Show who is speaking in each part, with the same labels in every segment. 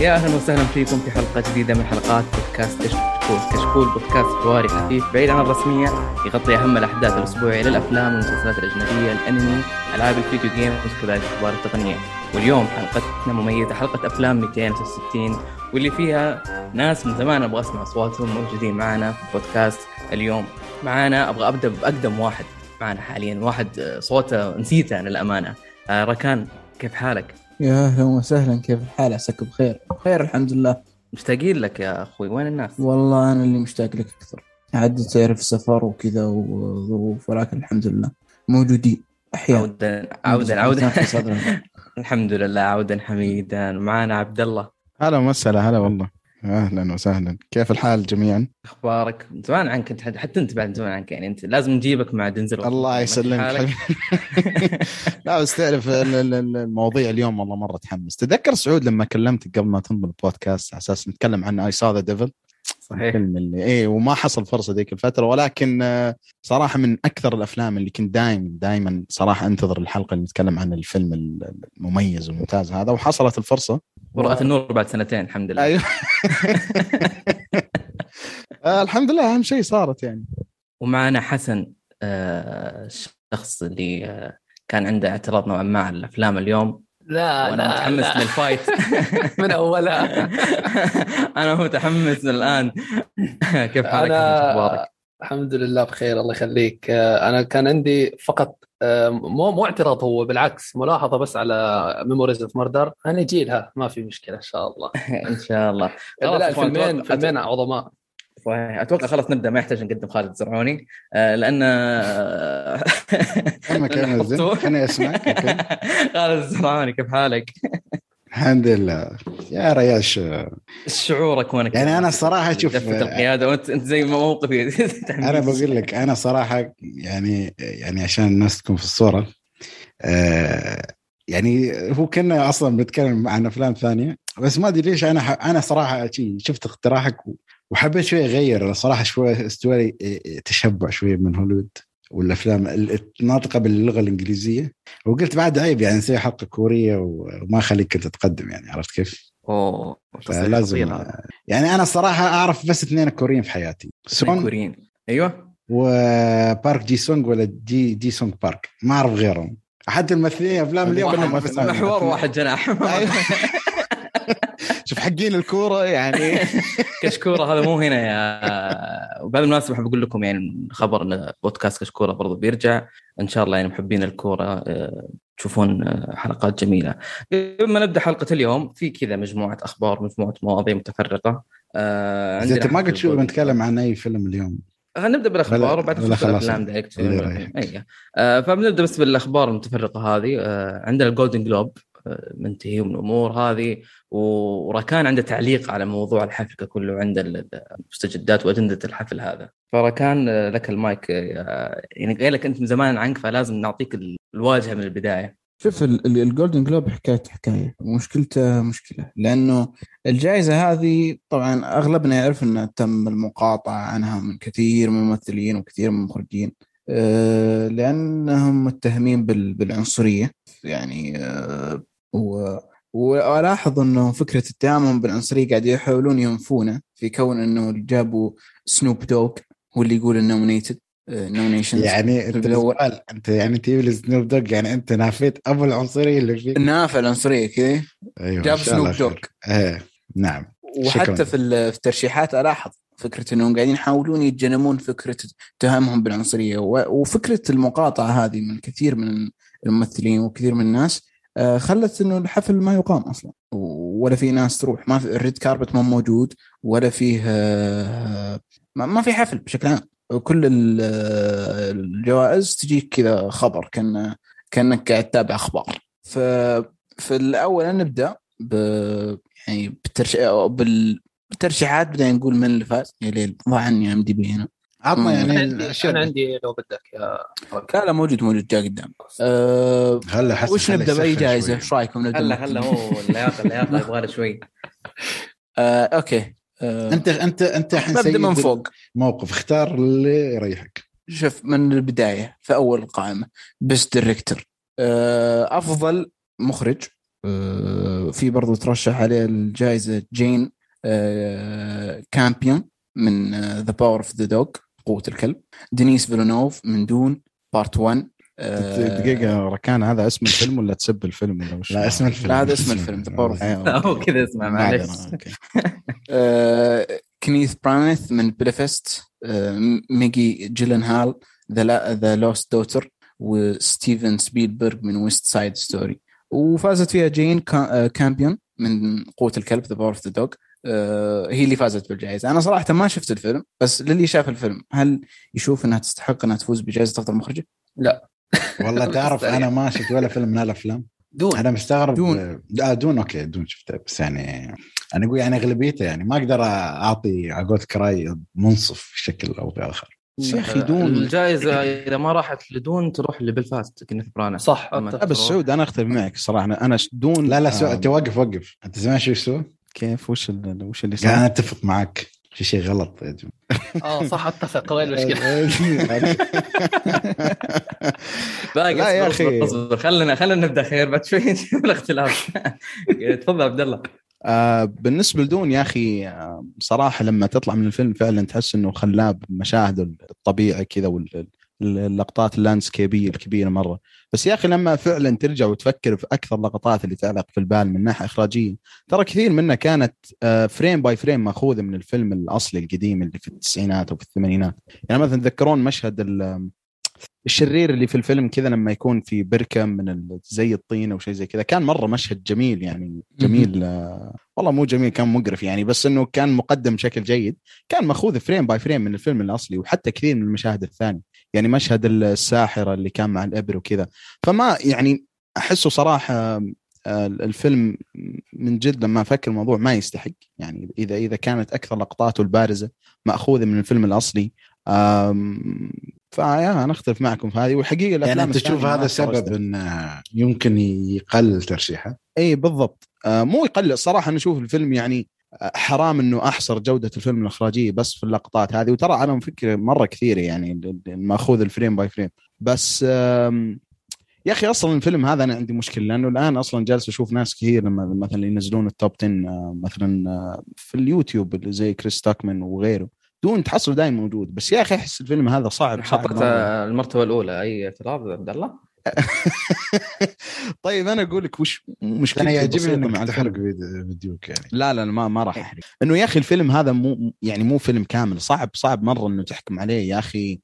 Speaker 1: يا أهلا وسهلا فيكم في حلقة جديدة من حلقات بودكاست كشكول، كشكول بودكاست حواري خفيف بعيد عن الرسمية يغطي أهم الأحداث الأسبوعية للأفلام والمسلسلات الأجنبية، الأنمي، ألعاب الفيديو جيمز وكذلك أخبار التقنية. واليوم حلقتنا مميزة حلقة أفلام 266 واللي فيها ناس من زمان أبغى أسمع أصواتهم موجودين معنا في البودكاست اليوم. معانا أبغى أبدأ بأقدم واحد معنا حاليا واحد صوته نسيته أنا الامانه. آه، ركان كيف حالك؟
Speaker 2: يا أهلا وسهلا كيف الحال؟ عساك بخير. بخير الحمد لله.
Speaker 1: مشتاقين لك يا أخوي. وين الناس؟
Speaker 2: والله أنا اللي مشتاق لك أكثر. عاد تعرف سفر وكذا وظروف ولكن الحمد لله. موجودين أحياء.
Speaker 1: عودا عودا عودا. الحمد لله عودا حميدا. معانا عبد الله.
Speaker 3: هلا وسهلا هلا والله. أهلا وسهلا. كيف الحال جميعا؟
Speaker 1: أخبارك؟ من زمان عنك انت حتى أنت بعد زمان عنك يعني أنت لازم نجيبك مع دنزل
Speaker 3: الله يسلمك لا بس تعرف المواضيع اليوم والله مرة تحمس. تذكر سعود لما كلمتك قبل ما تنضم البودكاست على أساس نتكلم عن I Saw the Devil
Speaker 1: صحيح.
Speaker 3: الفيلم اللي إيه وما حصل فرصة ذيك الفترة ولكن آه، صراحة من أكثر الأفلام اللي كنت دائما دائما صراحة أنتظر الحلقة اللي نتكلم عن الفيلم المميز والممتاز هذا وحصلت الفرصة
Speaker 1: ورأت النور بعد سنتين الحمد لله.
Speaker 3: أيوه. آه، الحمد لله أهم شيء صارت يعني.
Speaker 1: ومعنا حسن الشخص اللي آه، كان عنده اعتراض نوعا ما على الأفلام اليوم.
Speaker 4: لا
Speaker 1: وأنا
Speaker 4: لا
Speaker 1: متحمس
Speaker 4: لا.
Speaker 1: للفايت
Speaker 4: من اولها
Speaker 1: أنا متحمس الآن. كيف حالك؟ أنا؟
Speaker 4: الحمد لله بخير الله يخليك. آه، أنا كان عندي فقط آه، مو مو اعتراض هو بالعكس ملاحظة بس على Memories of Murder أنا جاي لها ما في مشكلة إن شاء الله.
Speaker 1: إن شاء الله.
Speaker 4: لا الفيلمين فيلمين عظماء
Speaker 1: أتوقع خلاص نبدأ ما يحتاج نقدم خالد الزرعوني آه، لأن
Speaker 3: آه، أسمعك. okay.
Speaker 1: خالد الزرعوني كيف حالك؟
Speaker 3: الحمد لله يا رياش
Speaker 1: إيش شعورك وأنا
Speaker 3: يعني أنا الصراحة شوف-
Speaker 1: القيادة وأنت أنت زي موقفي
Speaker 3: أنا بقول لك أنا صراحة يعني يعني عشان الناس تكون في الصورة آه يعني هو كنا أصلا بنتكلم عن أفلام ثانية بس ما أدري ليش أنا ح- أنا صراحة شي شفت اقتراحك وحبيت شوي أغير أنا صراحة شوي استوى لي تشبع شوي من هوليوود والأفلام ال- الناطقة باللغة الإنجليزية وقلت بعد عيب يعني نسوي حلقة كورية وما أخليك انت تقدم يعني عرفت كيف؟ أوه
Speaker 1: خطيرة.
Speaker 3: يعني أنا الصراحه أعرف بس اثنين كوريين في حياتي سون
Speaker 1: الكوري أيوه
Speaker 3: وبارك جي سونغ ولا جي جي سونغ بارك ما أعرف غيرهم حتى الممثلين أفلام اليوم.
Speaker 1: محور واحد جناح
Speaker 3: أيوة. شوف حقين الكورة يعني.
Speaker 1: كشكوره هذا مو هنا يا وبهذا احب أقول لكم يعني خبر إن بودكاست كشكوره برضو بيرجع. إن شاء الله يعني محبين الكورة آه، تشوفون آه، حلقات جميلة. قبل ما نبدأ حلقة اليوم في كذا مجموعة أخبار مجموعة مواضيع متفرقة. آه،
Speaker 3: إذا انت ما قلت شو بنتكلم عن أي فيلم اليوم.
Speaker 1: خلينا نبدأ بالأخبار
Speaker 3: ولا-
Speaker 1: وبعد
Speaker 3: ولا
Speaker 1: نشوف؟
Speaker 3: الأفلام direct.
Speaker 1: اي آه، فبنبدأ بس بالأخبار المتفرقة هذه. آه، عندنا ال Golden Globe آه، منتهي من الأمور هذه. وركان عنده تعليق على موضوع الحفل كله عنده ال- المستجدات وأجندة الحفل هذا. فركان آه، لك المايك آه، يعني قايل لك أنت من زمان عنك فلازم نعطيك ال- الواجهة من البداية.
Speaker 2: شوف ال- ال- ال Golden Globe حكايته حكاية. ومشكلته مشكلة لأنه الجائزة هذه طبعا أغلبنا يعرف ان تم المقاطعة عنها من كثير من الممثلين وكثير من المخرجين آه، لأنهم متهمين بال- بالعنصرية. يعني وألاحظ إنه فكرة اتهامهم بالعنصريه قاعد يحاولون ينفونه في كون إنه جابوا Snoop Dogg هو اللي يقول ال nominated
Speaker 3: nominations يعني
Speaker 2: أنت.
Speaker 3: السؤال أنت يعني تجيب لي Snoop Dogg يعني أنت نافيت أبو العنصرية اللي فيه
Speaker 2: نافع العنصرية كذا
Speaker 3: أيوه
Speaker 2: جاب سنوب. دوغ.
Speaker 3: إيه نعم
Speaker 2: وحتى. في ال- في الترشيحات ألاحظ فكرة إنهم قاعدين يحاولون يتجنبون فكرة اتهامهم بالعنصرية وفكرة المقاطعة هذه من كثير من الممثلين وكثير من الناس آه، خلت إنه الحفل ما يقام أصلا. ولا في ناس تروح ما في الريد كاربت ما موجود ولا فيه آه، ما في حفل بشكل عام. كل آه، الجوائز تجيك كذا خبر كأن كأنك قاعد تتابع أخبار. ف الأول نبدأ ب يعني. بالترشيحات بدنا نقول من اللي فاز. يا ليل ضاع عني إم دي بي هنا.
Speaker 3: عطنا. يعني
Speaker 4: أنا عندي
Speaker 3: الأشياء
Speaker 4: أنا عندي لو بدك يا
Speaker 2: لا لا موجود موجود جاء قدام. أه...
Speaker 3: هلا حسن
Speaker 2: وش
Speaker 3: نبدأ
Speaker 2: بأي
Speaker 3: جائزة؟
Speaker 2: إيش رأيكم نبدأ
Speaker 1: هلا
Speaker 2: من-
Speaker 1: هلا هو اللياقة اللياقة يبغى له شوي.
Speaker 2: آه، أوكي. آه،
Speaker 3: أنت أنت أنت الحين
Speaker 2: نبدأ
Speaker 3: سيد
Speaker 2: من فوق.
Speaker 3: الموقف اختار اللي يريحك.
Speaker 2: شوف من البداية في أول القائمه Best Director أفضل مخرج. آه، في برضو ترشح عليه الجائزة جين آه، كامبيون من The Power of the Dog قوة الكلب. دينيس فيلونوف من Dune Part 1 آه،
Speaker 5: دقيقة ركان هذا اسم الفيلم ولا تسبه الفيلم ولا وش؟
Speaker 3: لا اسم الفيلم.
Speaker 2: لا هذا اسم الفيلم The Power
Speaker 1: هو كذا اسمع معلش
Speaker 2: كنيث برانث من بلفست ماجي جيلنهال The Lost Daughter وستيفن سبيلبرغ من West Side Story وفازت فيها جين كا- آه، كامبيون من قوة الكلب The Power of the Dog هي اللي فازت بالجائزة أنا صراحة ما شفت الفيلم بس للي شاف الفيلم هل يشوف إنها تستحق إنها تفوز بجائزة أفضل مخرجة؟
Speaker 5: والله تعرف أنا ما شفت ولا فيلم من هالافلام
Speaker 4: Dune
Speaker 5: أنا مستغرب
Speaker 2: Dune.
Speaker 5: آه Dune okay Dune شفته بس يعني أنا أقول يعني أغلبيته يعني ما أقدر أعطي على قولتك رأي منصف بشكل أو بآخر
Speaker 2: يا أخي دون.
Speaker 1: الجائزة إذا ما راحت لدون تروح لبلفاست كنت برانا
Speaker 4: صح.
Speaker 5: لا بس. سعود أنا أختلف معك صراحة أنا دون
Speaker 3: آه.
Speaker 5: لا لا سعود توقف وقف أنت سمعت شو يسوي؟ كيف؟ وش ال- وش اللي صار؟ أنا أتفق معك. في شيء غلط يا جماعة
Speaker 4: آه صح أتفق. وين المشكلة؟
Speaker 1: باقي
Speaker 5: لا يا
Speaker 1: أصبر،
Speaker 5: أخي.
Speaker 1: أصبر، خلينا خلينا نبدأ خير بعد شوي. نشوف الاختلاف. تفضل عبد الله.
Speaker 5: آه بالنسبة ل Dune يا أخي آه صراحة لما تطلع من الفيلم فعلا تحس إنه خلاب مشاهده الطبيعه كذا واللقطات ال landscape يه الكبيرة مرة. بس يا أخي لما فعلا ترجع وتفكر في أكثر اللقطات اللي تعلق في البال من ناحية إخراجية ترى كثير منها كانت frame by frame مأخوذة من الفيلم الأصلي القديم اللي في التسعينات وفي الثمانينات. يعني مثلا تذكرون مشهد ال- الشرير اللي في الفيلم كذا لما يكون في بركة من زي الطين أو شيء زي كذا كان مرة مشهد جميل يعني جميل آه والله مو جميل كان مقرف يعني بس إنه كان مقدم بشكل جيد. كان مأخوذ frame by frame من الفيلم الأصلي وحتى كثير من المشاهد الثانية. يعني مشهد الساحرة اللي كان مع الإبر وكذا. فما يعني أحسه صراحة آه، الفيلم من جد لما أفكر الموضوع ما يستحق. يعني إذا إذا كانت أكثر لقطاته البارزة مأخوذة من الفيلم الأصلي فيا أنا أختلف معكم في هذه. والحقيقة
Speaker 3: يعني
Speaker 5: الافلام
Speaker 3: انت تشوف هذا سبب. انه يمكن يقلل ترشيحه؟
Speaker 5: اي بالضبط. آه مو يقلل. صراحة أنا أشوف الفيلم يعني حرام إنه أحصر جودة الفيلم الإخراجية بس في اللقطات هذه. وترى أنا فكره مرة كثيرة يعني مأخوذ ال frame by frame. بس يا أخي أصلا الفيلم هذا أنا عندي مشكلة لأنه الآن أصلا جالس أشوف ناس كثير لما مثلا ينزلون ال top 10 آه، مثلا آه، في اليوتيوب اللي زي كريس ستاكمان وغيره. Dune تحصله دائما موجود. بس يا أخي أحس الفيلم هذا صعب مرة.
Speaker 1: المرتبة الأولى. أي اعتراض عبد الله؟
Speaker 5: طيب أنا أقول لك وش
Speaker 3: أنا
Speaker 5: مشكلتي
Speaker 3: يعجبني
Speaker 5: إنك
Speaker 3: تحرق فيديوك يعني
Speaker 5: لا لا ما ما راح احرق إنه يا أخي الفيلم هذا مو يعني مو فيلم كامل صعب صعب مرة إنه تحكم عليه يا أخي.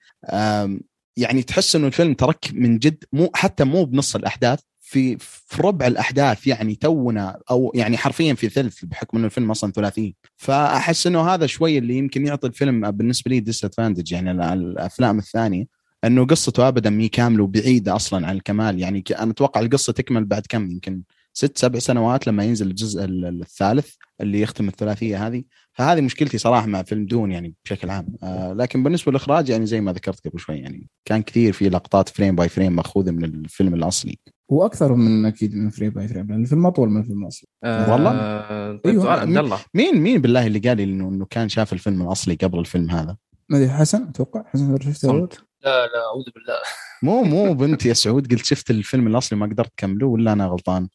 Speaker 5: يعني تحس إنه الفيلم ترك من جد مو حتى مو بنص الأحداث في في ربع الأحداث يعني تونا أو يعني حرفيا في ثلث بحكم إنه الفيلم أصلا ثلاثي فأحس إنه هذا شوي اللي يمكن يعطي الفيلم بالنسبة لي disadvantage يعني الأفلام الثانية. أنه قصته ابدا مي كاملة وبعيدة أصلا عن الكمال. يعني أنا أتوقع القصة تكمل بعد كم؟ يمكن ست سبع سنوات لما ينزل الجزء ال- الثالث اللي يختم الثلاثية هذه. فهذه مشكلتي صراحة مع فيلم Dune يعني بشكل عام. آه لكن بالنسبة للإخراج يعني زي ما ذكرت قبل شوي يعني كان كثير في لقطات frame by frame مأخوذة من الفيلم الأصلي.
Speaker 2: وأكثر من أكيد من frame by frame لأن الفيلم أطول من الفيلم الأصلي.
Speaker 5: والله؟
Speaker 1: آه، طيب
Speaker 2: أيوة.
Speaker 1: عبد الله.
Speaker 5: مين مين بالله اللي قال لي إنه كان شاف الفيلم الأصلي قبل الفيلم هذا؟
Speaker 2: ما ادري حسن أتوقع. حسن شفته
Speaker 4: لا لا أعوذ بالله.
Speaker 5: مو مو أنت يا سعود قلت شفت الفيلم الأصلي ما قدرت تكمله ولا أنا غلطان؟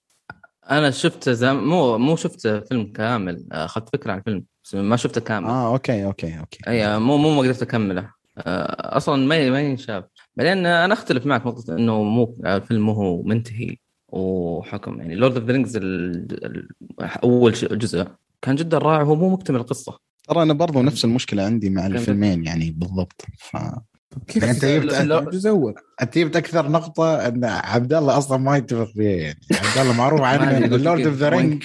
Speaker 1: أنا شفت زم... مو مو شفت فيلم كامل. أخذت فكرة عن الفيلم بس ما شفته كامل.
Speaker 5: آه okay okay okay.
Speaker 1: أي مو مو ما قدرت أكمله. آه، أصلا ما ما ينشاف. بعدين أنا أختلف معك نقطة إنه مو الفيلم مو هو منتهي وحكم. يعني Lord of the Rings أول ش- جزء كان جدا رائع وهو مو مكتمل القصة.
Speaker 5: ترى أنا برضو نفس المشكلة عندي مع. الفيلمين يعني بالضبط ف...
Speaker 2: كيف
Speaker 3: يعني أنت جبت أنت جبت أكثر نقطة أن عبد الله أصلا ما يتفق فيها يعني. عبد الله معروف عنه
Speaker 1: أدري، قلت
Speaker 3: لورد
Speaker 1: كيف.
Speaker 3: of
Speaker 1: the
Speaker 3: Ring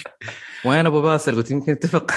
Speaker 1: وين أبو باسل؟ قلت يمكن اتفق.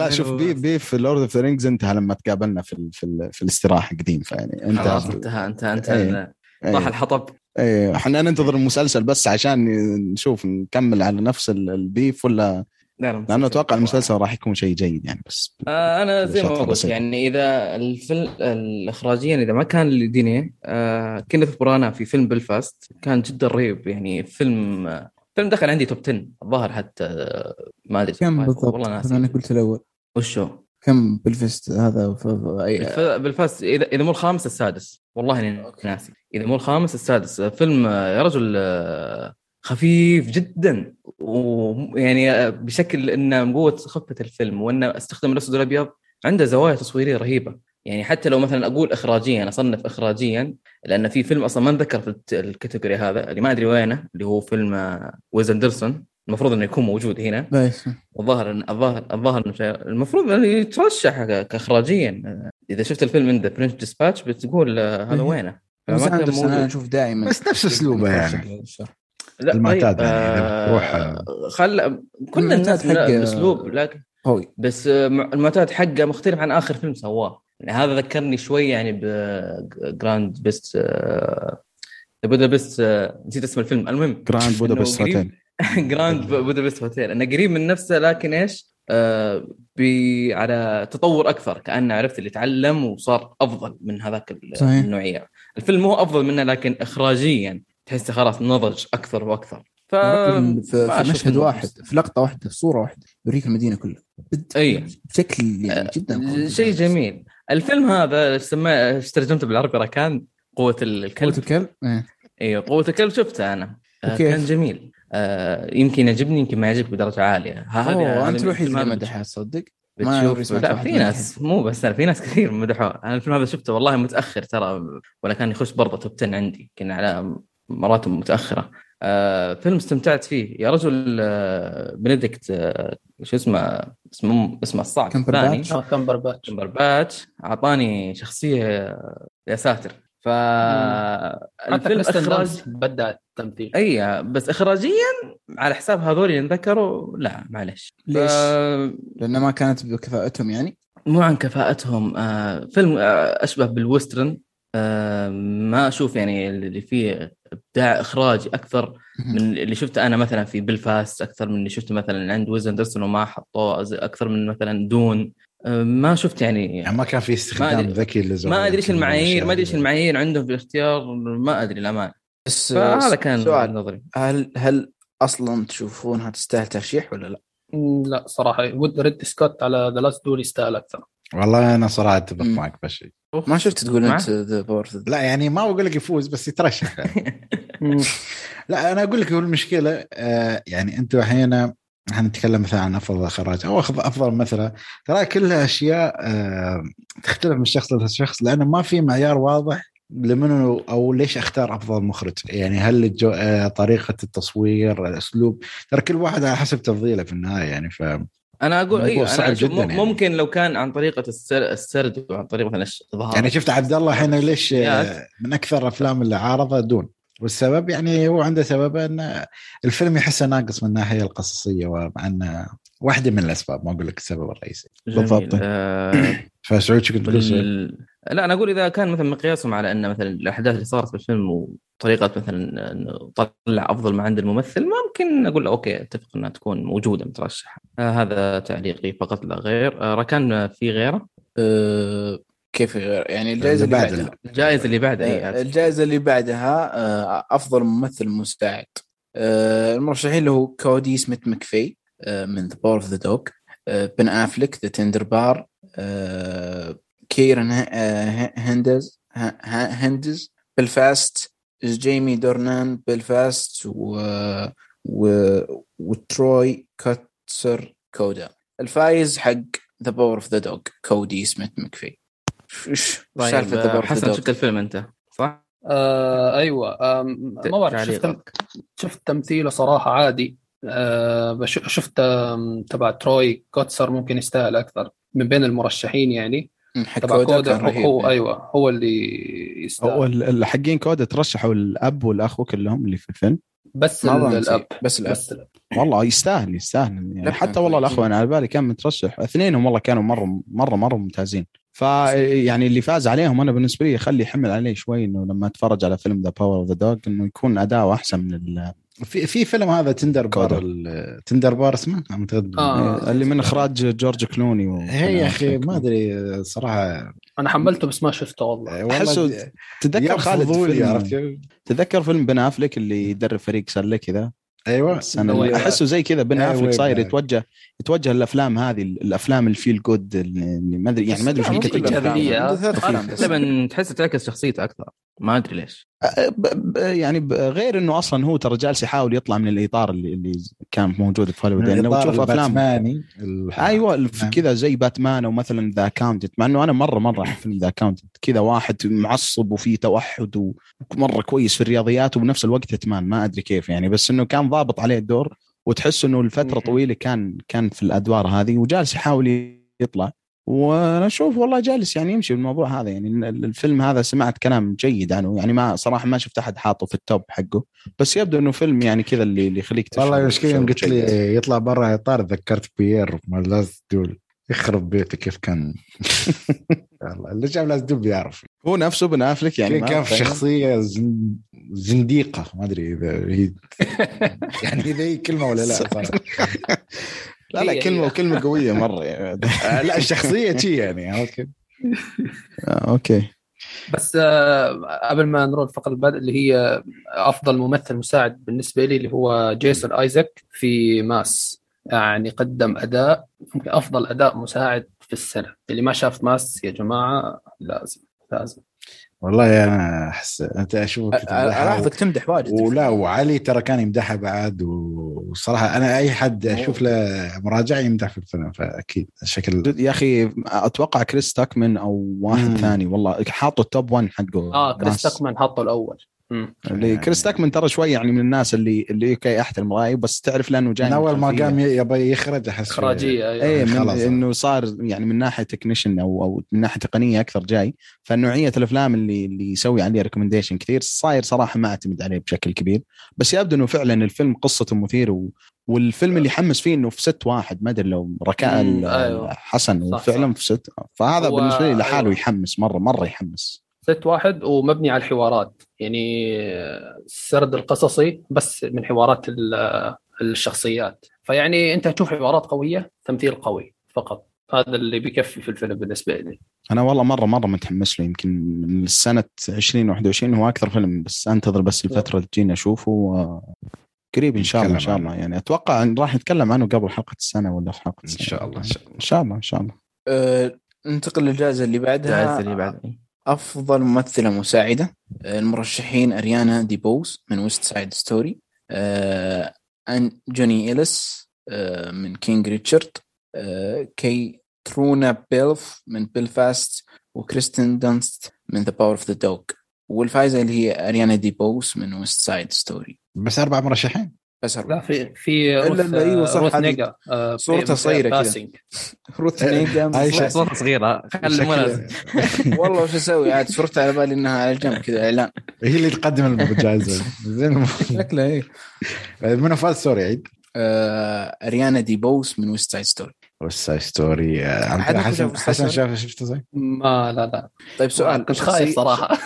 Speaker 5: لا شوف بي بي في لورد اوف ذا رينجز انتهى لما تقابلنا في ال... في, ال... في الاستراحة قديم فيعني أنت
Speaker 1: خلاص انتهى انت انت
Speaker 5: إيه.
Speaker 1: طاح الحطب.
Speaker 5: إيه إحنا ننتظر المسلسل بس عشان نشوف نكمل على نفس ال- ال beef ولا
Speaker 1: لا، لا،
Speaker 5: لأنه أتوقع المسلسل راح يكون شيء جيد يعني بس
Speaker 1: آه أنا زي ما قلت. يعني إذا الفيلم الاخراجيا إذا ما كان لديني آه كينيث برانا في فيلم بلفاست كان جدا رهيب. يعني فيلم آه فيلم دخل عندي top 10 الظاهر حتى آه ما أدري
Speaker 2: كم
Speaker 1: والله
Speaker 2: بالضبط؟
Speaker 1: ناسي.
Speaker 2: أنا قلت الأول.
Speaker 1: وشو؟
Speaker 2: كم بلفاست هذا؟ ف...
Speaker 1: بالف- بلفاست إذا إذا مو الخامس السادس. والله
Speaker 2: إني.
Speaker 1: ناسي. إذا مو الخامس السادس. فيلم آه، يا رجل آه، خفيف جدا ويعني بشكل انه من قوة خفة الفيلم وانه أستخدم الاسود والابيض عنده زوايا تصويرية رهيبة. يعني حتى لو مثلا أقول اخراجيا أصنف اخراجيا لأن في فيلم أصلا ما انذكر في الت- ال category هذا اللي ما أدري وينه اللي هو فيلم ويس أندرسون المفروض إنه يكون موجود هنا.
Speaker 2: بس
Speaker 1: الظاهر الظاهر الظاهر المفروض إنه يترشح كاخراجيا. إذا شفت الفيلم عنده French Dispatch بتقول آه، هذا
Speaker 2: إيه.
Speaker 1: وينه؟
Speaker 2: بس
Speaker 1: أنا.
Speaker 2: أشوف دائما.
Speaker 3: بس نفس أسلوبه يعني.
Speaker 1: لا
Speaker 3: المعتاد
Speaker 1: طيب،
Speaker 3: يعني،
Speaker 1: آه،
Speaker 3: روح-
Speaker 1: خل كل
Speaker 2: المعتاد
Speaker 1: الناس
Speaker 2: حق-
Speaker 1: الاسلوب لكن
Speaker 2: قوي.
Speaker 1: بس آه، مع- المعتاد حقه مختلف عن آخر فيلم سواه. يعني هذا ذكرني شوي يعني ب Grand بيست Budapest نسيت اسم الفيلم. المهم Grand Budapest.
Speaker 5: Hotel
Speaker 1: Grand Budapest Hotel إنه قريب من نفسه لكن إيش؟ آه بي على تطور أكثر. كأنه عرفت اللي تعلم وصار أفضل من هذاك. النوعية. الفيلم مو أفضل منه لكن اخراجيا. تحسه خلاص نضج أكثر وأكثر. ف
Speaker 2: في, مشهد واحد في لقطة واحدة في صورة واحدة يوريك المدينة كلها.
Speaker 1: أي.
Speaker 2: بشكل يعني جدا قوي.
Speaker 1: شيء جميل. الفيلم هذا إيش سماه إيش ترجمته بالعربي؟ ركان؟ قوة ال-
Speaker 2: قوة
Speaker 1: الكلب؟
Speaker 2: الكلب إيه.
Speaker 1: أيوه قوة الكلب شفته أنا. آه
Speaker 2: وكيف؟
Speaker 1: كان جميل. آه يمكن يعجبني يمكن ما يعجبك بدرجة عالية. هذه أنت
Speaker 2: الوحيد اللي مدحها تصدق
Speaker 1: بتشوف. لا في. ناس مو بس أنا، في ناس كثير مدحوه أنا الفيلم هذا شفته والله متأخر ترى ولا كان يخش برضه top 10 عندي. كان على مراتب متأخرة. آه فيلم استمتعت فيه. يا رجل آه بنديكت آه شو اسمه؟ اسمه اسمه الصعب
Speaker 2: كمبرباتش؟
Speaker 4: آه، كمبرباتش.
Speaker 1: كمبرباتش أعطاني شخصية آه، يا ساتر. ف
Speaker 4: حتى
Speaker 1: الفيلم
Speaker 4: إخراج بدع التمثيل.
Speaker 1: إي بس اخراجيا على حساب هذول اللي انذكروا لا معلش
Speaker 2: ليش؟
Speaker 1: ف-
Speaker 2: لأنه ما كانت بكفاءتهم يعني؟
Speaker 1: مو عن كفاءتهم. آه فيلم آه أشبه بال western. آه ما أشوف يعني اللي فيه إبداع اخراجي أكثر من اللي شفته أنا مثلا في بلفاست أكثر من اللي شفته مثلا عند ويس اندرسون وما حطوه أكثر من مثلا Dune آه ما شفت يعني
Speaker 3: يعني ما كان في استخدام ذكي للزوايا
Speaker 1: ما أدري إيش المعايير ما أدري
Speaker 3: إيش.
Speaker 1: المعايير عندهم في الاختيار ما أدري الامان
Speaker 2: بس
Speaker 1: فهذا كان
Speaker 2: سؤال
Speaker 1: نظري.
Speaker 2: هل هل أصلا تشوفونها تستاهل ترشيح ولا لا؟
Speaker 4: لا صراحة ريدلي سكوت على The Last Duel يستاهل أكثر.
Speaker 3: والله أنا صراحة
Speaker 2: أتفق.
Speaker 3: معك بشيء.
Speaker 2: ما شفت تقول؟ أنت the both
Speaker 3: لا يعني ما بقول لك يفوز بس يترشح لا أنا أقول لك هو المشكلة آه يعني أنتم أحيانا إحنا نتكلم مثلا عن أفضل اخراج أو أخذ أفضل مثلا. ترى كلها اشياء آه تختلف من شخص لشخص لأنه ما في معيار واضح لمنو أو ليش أختار أفضل مخرج. يعني هل الجو... آه طريقة التصوير الأسلوب. ترى كل واحد على حسب تفضيله في النهاية يعني ف
Speaker 1: أنا
Speaker 3: أقول
Speaker 1: اي
Speaker 3: صعب جداً يعني.
Speaker 1: ممكن لو كان عن طريقة السر- السرد وعن طريقة مثلا اظهار
Speaker 3: يعني شفت عبد الله الحين ليش. من أكثر الأفلام اللي عارضه Dune والسبب يعني هو عنده سبب إن الفيلم يحسه ناقص من الناحية القصصية ومع انه واحدة من الأسباب ما أقول لك السبب الرئيسي.
Speaker 2: بالضبط.
Speaker 1: آه
Speaker 3: فسعود شو كنت؟
Speaker 1: بال... لا أنا أقول إذا كان مثلا مقياسهم على إن مثلا الأحداث اللي صارت في الفيلم وطريقة مثلا انه طلع أفضل ما عند الممثل ممكن أقول له okay أتفق إنها تكون موجودة مترشحة. آه هذا تعليقي فقط لا غير. آه ركان في غيره؟
Speaker 2: أه كيف غير يعني الجائزة اللي
Speaker 3: بعد
Speaker 2: بعدها.
Speaker 1: الجائزة اللي بعدها
Speaker 2: آه،
Speaker 1: اي
Speaker 2: الجائزة اللي بعدها آه، أفضل ممثل مساعد آه، المرشحين اللي هو كودي سميث مكفي آه، من The Power of the Dog بن افلك The Tender Bar كيرن آه، هندز هندز. بلفاست جيمي دورنان بلفاست و, و... وتروي كوتسر CODA. الفايز حق The Power of the Dog كودي سميث مكفي. إيش
Speaker 1: طيب
Speaker 2: سالفة The Power
Speaker 1: آه، حسن شفت الفيلم أنت؟ صح؟
Speaker 4: آه أيوه. آم، ما بعرف شفت. شفت تمثيله صراحة عادي. آه شفت آم، تبع تروي كوتسر ممكن يستاهل أكثر من بين المرشحين يعني.
Speaker 2: حق
Speaker 4: تبع
Speaker 2: CODA
Speaker 4: هو, هو أيوه هو اللي
Speaker 5: هو
Speaker 4: يستاهل
Speaker 5: ال- الحقين CODA ترشحوا الأب والأخو كلهم اللي في الفيلم؟
Speaker 4: بس
Speaker 2: الأب. بس الأب.
Speaker 4: بس الأب.
Speaker 5: والله يستاهل يستاهل. يعني حتى والله. الاخوه أنا على بالي كان مترشح. اثنينهم والله كانوا مرة مرة مرة ممتازين. فيعني اللي فاز عليهم أنا بالنسبة لي يخلي يحمل عليه شوي إنه لما أتفرج على فيلم The Power of the Dog إنه يكون اداؤه أحسن من ال-
Speaker 3: في في فيلم هذا تندر بار تندر بار اسمه؟ أعتقد.
Speaker 4: آه.
Speaker 5: اللي من إخراج جورج كلوني و...
Speaker 3: هي يا أخي ما أدري صراحة.
Speaker 4: أنا حملته بس ما شفته والله.
Speaker 3: والله
Speaker 5: أحسه تتذكر خالد فيلم؟ تتذكر فيلم بن أفلك اللي يدرب فريق سله كذا؟
Speaker 3: أيوه.
Speaker 5: السنة
Speaker 4: هو-
Speaker 5: اللي أحسه زي كذا بن
Speaker 3: أيوة،
Speaker 5: أفلك صاير
Speaker 3: يبقى.
Speaker 5: يتوجه يتوجه الأفلام هذه الأفلام ال feel good اللي ما أدري يعني ما
Speaker 2: أدري ثلاث أفلام بس.
Speaker 1: غالبا تحس تعكس شخصيته أكثر. ما أدري ليش.
Speaker 5: ب- ب- يعني ب- غير إنه أصلا هو ترى جالس يحاول يطلع من الإطار اللي, اللي كان موجود في هوليوود يعني لو تشوف افلام أيوه
Speaker 3: نعم.
Speaker 5: كذا زي باتمان أو مثلا The Accountant. مع إنه أنا مرة مرة أحب فيلم The Accountant. كذا واحد معصب وفيه توحد ومره كويس في الرياضيات وبنفس الوقت اتمان ما أدري كيف يعني. بس إنه كان ضابط عليه الدور. وتحس إنه لفتره. طويلة كان كان في الأدوار هذه وجالس يحاول يطلع. وأنا أشوف والله جالس يعني يمشي بالموضوع هذا. يعني ال- الفيلم هذا سمعت كلام جيد عنه. يعني ما صراحة ما شفت أحد حاطه في التوب حقه. بس يبدو إنه فيلم يعني كذا اللي اللي يخليك
Speaker 3: والله المشكلة يوم قلت. لي يطلع برا إطار ذكرت بيير مال دول يخرب بيته كيف كان اللي جاب Last Duel بيعرف
Speaker 5: هو نفسه بن افلك يعني ما
Speaker 3: كان في. شخصية زن... زنديقة ما أدري إذا هي يعني إذا هي كلمة ولا لا صراحة
Speaker 5: لا لا
Speaker 4: كلمة.
Speaker 5: وكلمة قوية مرة يعني.
Speaker 3: لا الشخصيه شي يعني كيف؟
Speaker 5: آه، okay
Speaker 4: بس آه، قبل ما نروح الفقره اللي بعد اللي هي أفضل ممثل مساعد بالنسبة لي اللي هو جيسون آيزاك في Mass يعني قدم أداء يمكن أفضل أداء مساعد في السنة اللي ما شاف Mass يا جماعة لازم لازم
Speaker 3: والله أنا أحس أنت أشوفك
Speaker 2: ألاحظك تمدح واجد
Speaker 3: ولا وعلي ترى كان يمدحها بعد وصراحة أنا أي حد أشوف له مراجعة يمدح في الفيلم فأكيد شكل
Speaker 5: يا أخي أتوقع كريس تاكمن أو واحد
Speaker 3: مم.
Speaker 5: ثاني والله حاطه ال top 1 حقه
Speaker 4: آه كريس
Speaker 5: ناس.
Speaker 4: تاكمان حطه الأول.
Speaker 5: اللي كريس تاكمن ترى شوي يعني من الناس اللي اللي okay احترم رايه بس تعرف لأنه جاي
Speaker 3: من أول ما. قام يبغى يخرج أحس
Speaker 4: إخراجية أيوه
Speaker 5: إيه من
Speaker 3: خلاص.
Speaker 5: إنه صار يعني من ناحية technician أو أو من ناحية تقنية أكثر جاي فنوعية الأفلام اللي اللي يسوي عليه recommendation كثير صاير صراحة ما أعتمد عليه بشكل كبير بس يبدو إنه فعلا الفيلم قصته مثيرة و والفيلم اللي يحمس فيه إنه في set واحد ما أدري لو ركان
Speaker 4: أيوه.
Speaker 5: حسن
Speaker 4: صح،
Speaker 5: وفعلا
Speaker 4: صح.
Speaker 5: في set فهذا
Speaker 4: هو-
Speaker 5: بالنسبة لي لحاله
Speaker 4: أيوه.
Speaker 5: يحمس مره مرة يحمس
Speaker 4: set واحد ومبني على الحوارات يعني السرد القصصي بس من حوارات ال- الشخصيات. فيعني أنت تشوف حوارات قوية تمثيل قوي فقط. هذا اللي بيكفي في الفيلم بالنسبة لي.
Speaker 5: أنا والله مره مرة متحمس له. يمكن من سنه 2021 هو أكثر فيلم بس أنتظر بس الفترة اللي تجيني أشوفه و... قريب إن شاء الله إن شاء الله. يعني أتوقع إن راح نتكلم عنه قبل حلقة السنة ولا في حلقة
Speaker 3: إن
Speaker 5: السنة.
Speaker 3: شاء الله. إن شاء الله
Speaker 5: إن شاء الله. ان شاء الله
Speaker 2: أه ننتقل للجائزة اللي بعدها.
Speaker 1: الجائزة اللي بعد
Speaker 2: أفضل ممثلة مساعدة آه، المرشحين أريانا دي بوز من West Side Story أنجوني إليس آه، من King Richard آه، كيترونا بالف من بيلفاست وكريستين دانست من The Power of the Dog والفائزة اللي هي أريانا دي بوز من West Side Story
Speaker 3: بس أربع مرشحين.
Speaker 2: بس
Speaker 4: لا. في في
Speaker 2: لا،
Speaker 4: روث
Speaker 2: لا، أيوة صح،
Speaker 4: نيجا آه،
Speaker 2: صورتها
Speaker 4: في-
Speaker 2: صغيرة كذا. روث نيجا
Speaker 1: خلي مو لازم
Speaker 2: والله وش أسوي؟ عاد صورتها على بالي إنها على جنب كذا إعلان.
Speaker 3: هي اللي تقدم الجائزه زين.
Speaker 2: شكلها إيه
Speaker 3: منو فاز sorry عيد؟
Speaker 2: آه، اريانا دي بوس من West Side
Speaker 3: Story Story آه،
Speaker 2: أحد منكم
Speaker 3: حسن حسن؟ شاف شفته زي
Speaker 4: ما لا لا.
Speaker 2: طيب سؤال.
Speaker 4: كنت خايف صراحة.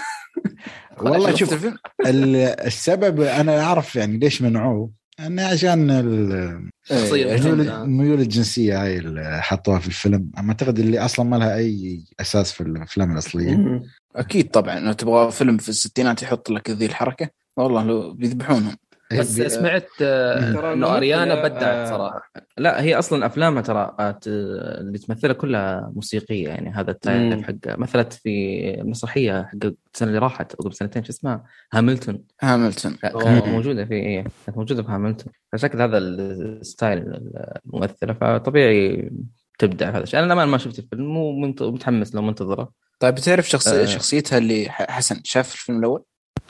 Speaker 3: والله
Speaker 2: شفت
Speaker 3: شوف السبب أنا أعرف يعني ليش منعوه. انه عشان ال-
Speaker 4: شخصية
Speaker 2: إيه،
Speaker 3: الميول
Speaker 4: جدا.
Speaker 3: الميول الجنسية هاي اللي حطوها في الفيلم أعتقد اللي أصلا ما لها أي أساس في الافلام
Speaker 4: الأصلية.
Speaker 2: أكيد طبعا لو تبغى فيلم في الستينات يحط لك ذي الحركة والله لو بيذبحونهم
Speaker 4: بس
Speaker 3: بي-
Speaker 4: سمعت إنه
Speaker 1: أريانا
Speaker 4: بدعت
Speaker 1: آه،
Speaker 4: صراحة
Speaker 1: لا هي أصلا أفلامها ترى ت- اللي تمثلها كلها موسيقية يعني هذا ال
Speaker 4: type.
Speaker 1: حق مثلت في مسرحية حق السنة اللي راحت أو قبل سنتين شو اسمها هاملتون
Speaker 2: هاملتون
Speaker 1: كانت. موجودة في إيه كانت موجودة في هاملتون فشكل هذا ال style الممثلة فطبيعي تبدع في هذا الشيء أنا ما شفت الفيلم ومتحمس لو منتظرة
Speaker 2: طيب بتعرف شخصي
Speaker 1: آه.
Speaker 2: شخصيتها اللي ح- حسن شاف الفيلم الأول؟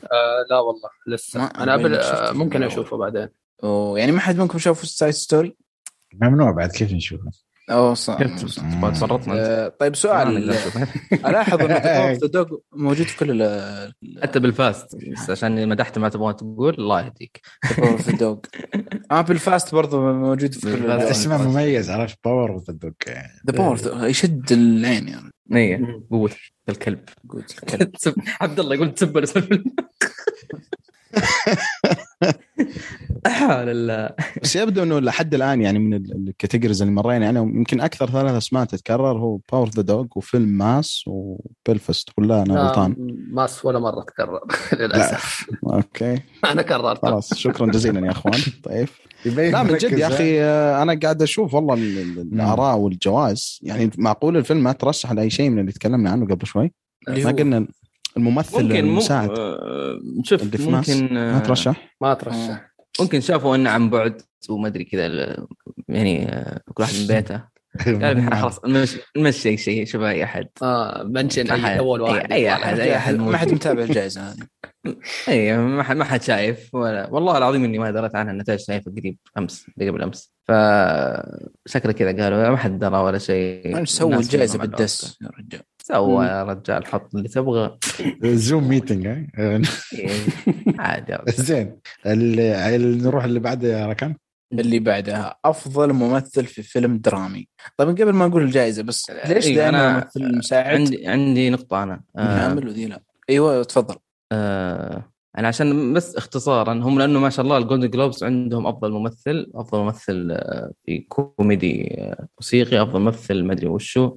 Speaker 4: آه لا والله لسه.
Speaker 2: ما-
Speaker 4: أنا قبل آه، ممكن. أشوفه بعدين.
Speaker 2: ويعني ما حد منكم شاف Side Story؟
Speaker 3: ممنوع بعد كيف نشوفه
Speaker 2: أوه صح.
Speaker 1: أنت.
Speaker 2: آه، طيب سؤال. ألاحظ ان The Dog موجود في كل ال
Speaker 1: حتى بالفاست بس عشان مدحت ما تبغى تقول الله يهديك.
Speaker 2: The Dog آه بالفاست برضه موجود في كل
Speaker 3: اسمه مميز عرفت؟ Power of the Dog يعني
Speaker 2: The Power يشد العين يعني.
Speaker 1: إيه. قوة الكلب.
Speaker 2: قوة الكلب.
Speaker 1: عبد الله يقول تسب اسم الفيلم لله.
Speaker 5: بس يبدو إنه لحد الآن يعني من ال- ال categories اللي مرينا يعني يمكن أكثر ثلاث أسماء تتكرر هو Power the Dog وفيلم Mass وبيلفست ولا أنا
Speaker 4: لا
Speaker 5: غلطان؟
Speaker 4: Mass ولا مرة تكرر. للأسف.
Speaker 5: okay.
Speaker 4: أنا كررت
Speaker 5: خلاص شكرا جزيلا يا أخوان. طيب. لا من جد يا
Speaker 3: ها؟
Speaker 5: أخي آه، أنا قاعد أشوف والله ال- ال- الآراء والجوائز يعني معقول الفيلم ما ترشح لأي شيء من اللي تكلمنا عنه قبل شوي؟ ما قلنا الممثل
Speaker 1: ممكن
Speaker 5: المساعد.
Speaker 1: ممكن آه، شوف ممكن
Speaker 5: ما
Speaker 1: آه،
Speaker 5: ترشح؟
Speaker 4: ما ترشح.
Speaker 1: ممكن شافوا إنه عن بعد وما أدري كذا ال- يعني آه، كل واحد من بيته. قال خلاص نمشي أي شيء شوف أي أحد.
Speaker 4: آه منشن
Speaker 1: أحد.
Speaker 4: اي أول واحد.
Speaker 1: أي- أي أحد. أي أحد.
Speaker 2: ما حد. متابع الجائزة هذه.
Speaker 1: أي ما حد ما حد شايف ولا والله العظيم إني ما دريت عنها النتائج شايفه قريب أمس قبل امس ف شكله كذا قالوا ما حد درى ولا شيء.
Speaker 2: سووا
Speaker 1: الجائزة
Speaker 2: بالدس يا رجال.
Speaker 1: سوى يا رجال حط اللي تبغى.
Speaker 3: Zoom meeting ها؟
Speaker 1: إيه، عادي.
Speaker 3: زين نروح اللي بعده يا ركان.
Speaker 2: اللي بعدها أفضل ممثل في فيلم درامي. طيب قبل ما أقول الجائزة بس ليش
Speaker 1: أيوة،
Speaker 2: دائما
Speaker 1: أنا
Speaker 2: الممثل المساعد
Speaker 1: عندي عندي نقطة أنا. آه،
Speaker 2: يعمل وذي لا أيوه تفضل.
Speaker 1: آه أنا عشان بس اختصارا هم لأنه ما شاء الله ال Golden Globes عندهم أفضل ممثل أفضل ممثل آه، في كوميدي آه، موسيقي أفضل ممثل ما أدري وشو.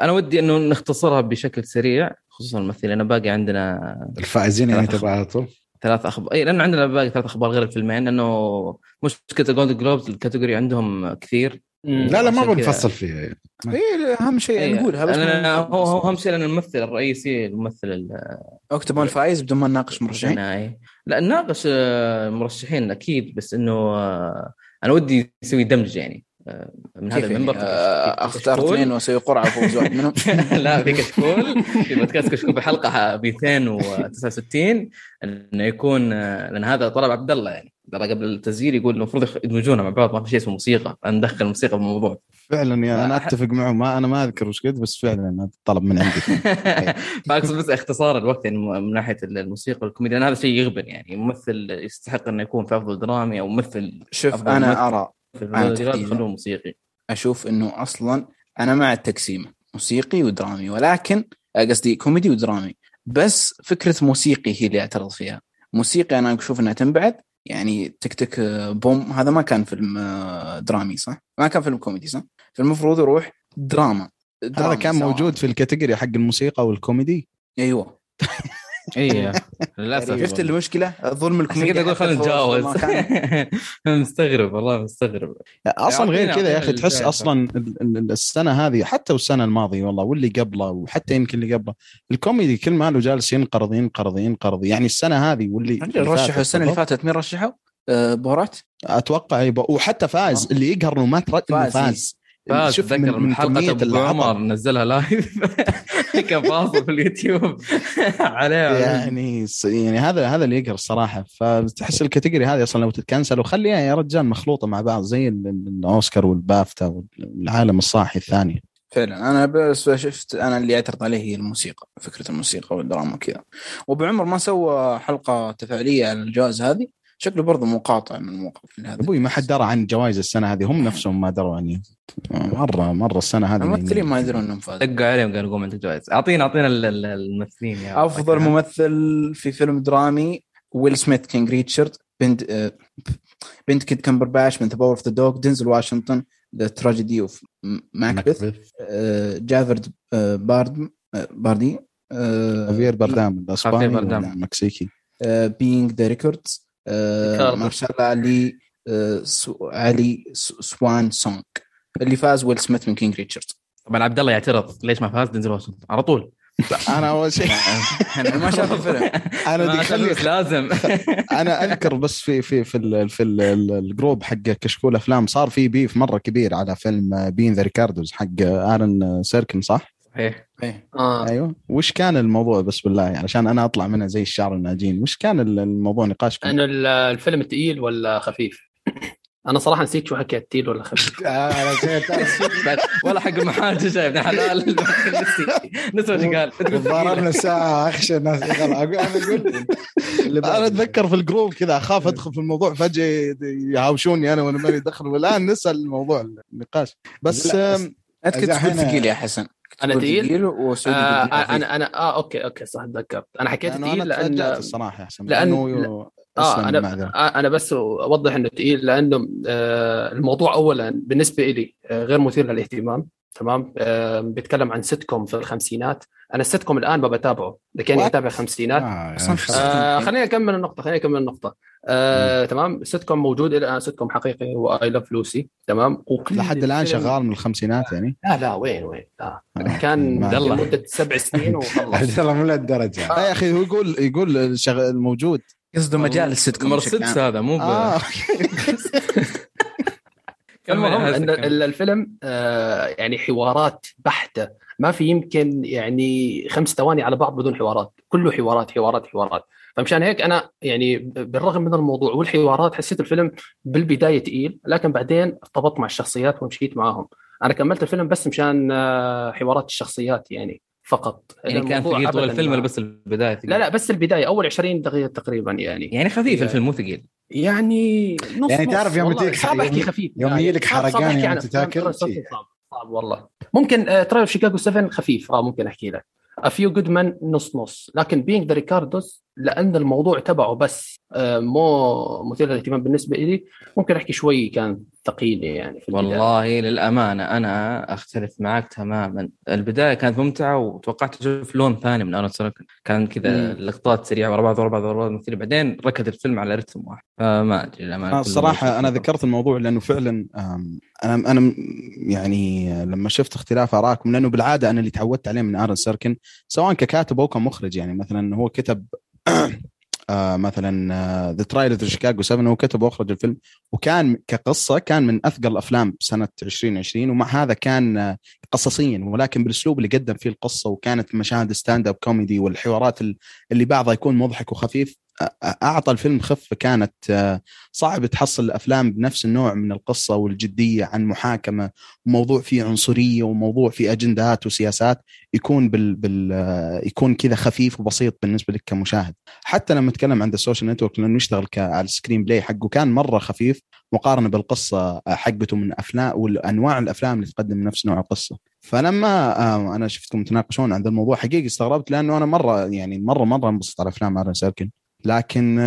Speaker 1: أنا ودي إنه نختصرها بشكل سريع خصوصا الممثلين. أنا باقي عندنا
Speaker 3: الفائزين يعني تبع على طول؟
Speaker 1: ثلاث أخبار إي لأنه عندنا باقي ثلاث أخبار غير الفيلمين لأنه مشكله ال Golden Globes ال category عندهم كثير.
Speaker 3: لا لا ما بنفصل فيها
Speaker 2: اي أهم شيء
Speaker 1: إيه،
Speaker 2: نقولها بس
Speaker 1: أنا هو هو أهم شيء لأن الممثل الرئيسي الممثل ال-
Speaker 2: اكتب الفائز بدون ما نناقش مرشحين.
Speaker 1: الثنائي لا نناقش آه، مرشحين أكيد بس إنه آه، أنا ودي يسوي دمج يعني آه، من هذا
Speaker 2: يعني؟
Speaker 1: المنبر.
Speaker 2: آه، اختار. اثنين وأسوي قرعة فوز واحد منهم؟
Speaker 1: لا في كشكول في بودكاست كشكول في حلقه 269 إنه يكون لأن هذا طلب عبد الله يعني. ترى قبل التسجيل يقول المفروض يدمجونها مع بعض ما في شيء اسمه موسيقى. ندخل الموسيقى بالموضوع
Speaker 5: فعلا يا
Speaker 1: أنا
Speaker 5: أتفق معه. ما أنا ما أذكر وش قلت بس فعلا هذا طلب من عندي.
Speaker 1: فأقصد بس اختصار الوقت يعني من ناحية الموسيقى والكوميديا هذا شيء يغبن يعني ممثل يستحق إنه يكون في أفضل درامي أو ممثل
Speaker 2: شوف. أنا أرى.
Speaker 1: خلوه موسيقي.
Speaker 2: أشوف إنه أصلا أنا مع التقسيمه موسيقي ودرامي ولكن قصدي كوميدي ودرامي. بس فكرة موسيقي هي اللي أعترض فيها. موسيقي أنا أشوف إنها تنبعد يعني Tick Tick آه، Boom هذا ما كان فيلم آه، درامي صح؟ ما كان فيلم كوميدي صح؟ فالمفروض يروح دراما
Speaker 5: هذا
Speaker 2: دراما
Speaker 5: كان
Speaker 2: سواء.
Speaker 5: موجود في ال category حق الموسيقى والكوميدي
Speaker 2: أيوه
Speaker 1: اي للأسف
Speaker 2: شفت المشكلة؟ ظلم الكوميديا
Speaker 1: كذا أقول خلينا نتجاوز. مستغرب والله مستغرب
Speaker 5: أصلا غير كذا يا أخي تحس
Speaker 1: الجائزة.
Speaker 5: أصلا ال- ال- السنة هذه حتى والسنة الماضية والله واللي قبله وحتى يمكن اللي قبله الكوميدي كل ما له جالس ينقرض ينقرض ينقرض يعني السنة هذه واللي اللي
Speaker 2: رشحوا السنة اللي. فاتت مين رشحوا؟ آه، بورات
Speaker 5: أتوقع يبقى وحتى فاز
Speaker 2: آه.
Speaker 5: اللي يقهر إنه ما
Speaker 2: فاز.
Speaker 5: فاز
Speaker 1: اتذكر من حلقه
Speaker 5: أبو.
Speaker 1: عمر نزلها لايف كان فاصل في اليوتيوب. عليه
Speaker 5: يعني يعني هذا هذا اللي يقهر الصراحه فتحس ال category هذه أصلا لو تت cancel وخليها يا رجال مخلوطة مع بعض زي ال- ال- الأوسكار والبافتا والعالم الصاحي الثاني.
Speaker 2: فعلا. أنا بس شفت أنا اللي اعترض عليه هي الموسيقى فكرة الموسيقى والدراما وكذا. وأبو عمر ما سوى حلقة تفاعلية على الجوائز هذه؟ شكله برضه مقاطع من الموقف هذا
Speaker 5: أبوي ما حد درى عن جوائز السنة هذه هم نفسهم ما دروا يعني مرة مرة السنة هذه
Speaker 2: الممثلين ما يدرون إنهم فازوا
Speaker 1: دقوا عليهم قالوا قوم عندك جوائز. أعطينا أعطينا ال- ال- الممثلين يا أفضل.
Speaker 2: ممثل في فيلم درامي ويل سميث King Richard بنت آه، بنديكت كامبرباتش من The Power of the Dog دينزل واشنطن The Tragedy of Macbeth جافرد بارد آه، باردي آه،
Speaker 5: خافير باردام
Speaker 1: الأسباني.
Speaker 5: المكسيكي
Speaker 2: بينج ذا ريكوردز
Speaker 4: ريكاردو.
Speaker 2: مارشال علي آه، علي سو- سوان سونج اللي فاز ويل سميث من كينج ريتشارد.
Speaker 1: طبعا عبد الله يعترض. ليش ما فاز؟ دنزل واشنطن على طول.
Speaker 5: أنا أول شيء
Speaker 1: أنا
Speaker 2: ما شاف الفيلم.
Speaker 5: أنا
Speaker 1: ما
Speaker 5: دي خلي
Speaker 1: بس لازم.
Speaker 5: أنا أذكر بس في في في ال في ال الجروب حق كشكول أفلام صار في بيف مرة كبير على فيلم بين ذا ريكاردوز حق آرن سيركن صح؟
Speaker 1: صحيح
Speaker 2: إيه.
Speaker 4: آه.
Speaker 5: أيوه. وش كان الموضوع بس بالله؟ علشان أنا أطلع منها زي الشعر الناجين وش كان الموضوع نقاشكم؟
Speaker 4: انه ال- الفيلم تقيل ولا خفيف؟ أنا صراحة نسيت شو حكيت تقيل ولا خفيف؟
Speaker 1: بعد ولا حق المحاجة يا ابن حلال. نسي نسي وش قال؟
Speaker 3: ضربنا ساعه اخشى الناس أنا أقول.
Speaker 5: أنا أتذكر في الجروب كذا أخاف أدخل في الموضوع فجأة يهاوشوني أنا وأنا ماني دخل والآن نسأل الموضوع النقاش. بس
Speaker 2: انت كنت ثقيل يا حسن.
Speaker 4: أنا
Speaker 2: تقول
Speaker 4: تقيل؟
Speaker 2: ثقيل وسعودي
Speaker 4: آه
Speaker 2: ثقيل.
Speaker 4: أنا أنا آه okay okay صح تذكرت أنا حكيت
Speaker 5: لأنه
Speaker 4: تقيل
Speaker 5: أنا تفاجأت
Speaker 4: لأن
Speaker 5: الصراحة يا حسن
Speaker 4: لأن-
Speaker 5: لأنه أسلم
Speaker 4: آه أنا
Speaker 5: مع ذلك.
Speaker 4: آه، أنا بس أوضح إنه تقيل لأنه آه، الموضوع اولا بالنسبة لي آه، غير مثير للاهتمام تمام آه، بيتكلم عن سيت كوم في الخمسينات أنا السيت كوم الان ما بتابعه لكني? أتابع خمسينات.
Speaker 3: آه يعني.
Speaker 4: آه خليني أكمل النقطة خليني أكمل النقطة. آه تمام. سيت كوم موجود إلى الآن سيت كوم حقيقي هو I Love Lucy تمام. وكل
Speaker 5: لحد
Speaker 4: الآن
Speaker 5: شغال من الخمسينات يعني؟
Speaker 4: لا لا وين وين؟ لا
Speaker 5: آه.
Speaker 4: كان
Speaker 5: ما-
Speaker 1: يلا.
Speaker 4: لمده سبع سنين وخلص.
Speaker 3: عبد الله مو لهالدرجة.
Speaker 5: لا يا أخي هو يقول يقول الشغ... موجود
Speaker 2: قصده مجال السيت كوم
Speaker 1: مرسيدس. هذا مو.
Speaker 5: آه
Speaker 1: كمل
Speaker 4: المهم إن الفيلم آه يعني حوارات بحتة ما في يمكن يعني خمس ثواني على بعض بدون حوارات. كله حوارات حوارات حوارات. فمشان هيك أنا يعني بالرغم من الموضوع والحوارات حسيت الفيلم بالبداية تقيل لكن بعدين ارتبطت مع الشخصيات ومشيت معاهم. أنا كملت الفيلم بس مشان آه، حوارات الشخصيات يعني فقط.
Speaker 1: يعني كان ثقيل طول الفيلم ولا بس البداية ثقيل؟
Speaker 4: لا لا بس البداية. أول 20 دقيقة تقريبا يعني.
Speaker 1: يعني خفيف الفيلم مو ثقيل.
Speaker 4: يعني نص
Speaker 3: يعني
Speaker 4: نص
Speaker 3: تعرف يوم. تجيك
Speaker 4: صعب احكي
Speaker 3: يوم-
Speaker 4: خفيف.
Speaker 3: يوم
Speaker 4: يعني. صعب
Speaker 3: حرقان
Speaker 4: أحكي
Speaker 3: يوم
Speaker 4: صعب والله. ممكن آه ترايل شيكاغو 7 خفيف آه ممكن أحكي لك. Good men نص نص. لكن Being the Ricardos لأن الموضوع تبعه بس آه مو مثير للاهتمام بالنسبة لي ممكن أحكي شوي كان ثقيل يعني في البداية.
Speaker 1: والله للأمانة أنا أختلف معك تماما. البداية كانت ممتعة وتوقعت أشوف لون ثاني من آرون سوركين كان كذا. لقطات سريعة ورا بعض ورا بعض ورا بعض بعدين ركض الفيلم على رتم واحد. فما أدري للامانه
Speaker 5: أنا
Speaker 1: شوف-
Speaker 5: ذكرت الموضوع لأنه فعلا أنا م- يعني لما شفت اختلاف آرائكم لأنه بالعادة أنا اللي تعودت عليه من آرون سوركين سواء ككاتب أو كمخرج يعني. مثلا هو كتب آه مثلا The Trial of the Chicago 7 هو كتب واخرج الفيلم. وكان كقصة كان من أثقل الأفلام سنة 2020 ومع هذا كان آه، قصصيا ولكن بالأسلوب اللي قدم فيه القصة وكانت مشاهد stand-up comedy والحوارات ال- اللي بعضها يكون مضحك وخفيف. أعطى الفيلم خفة كانت آه، صعب تحصل الافلام بنفس النوع من القصة والجدية عن محاكمة وموضوع فيه عنصرية وموضوع فيه أجندات وسياسات يكون بال, بال آه، يكون كذا خفيف وبسيط بالنسبة لك كمشاهد. حتى لما اتكلم عن ال Social Network لأنه يشتغل على ال screenplay حقه كان مرة خفيف مقارنة بالقصة حقته من افلام والأنواع الأفلام اللي تقدم نفس نوع القصة. فلما آه، أنا شفتكم تناقشون عن الموضوع حقيقي استغربت لأنه أنا مرة يعني مرة مرة انبسطت على أفلام آرون سوركين. لكن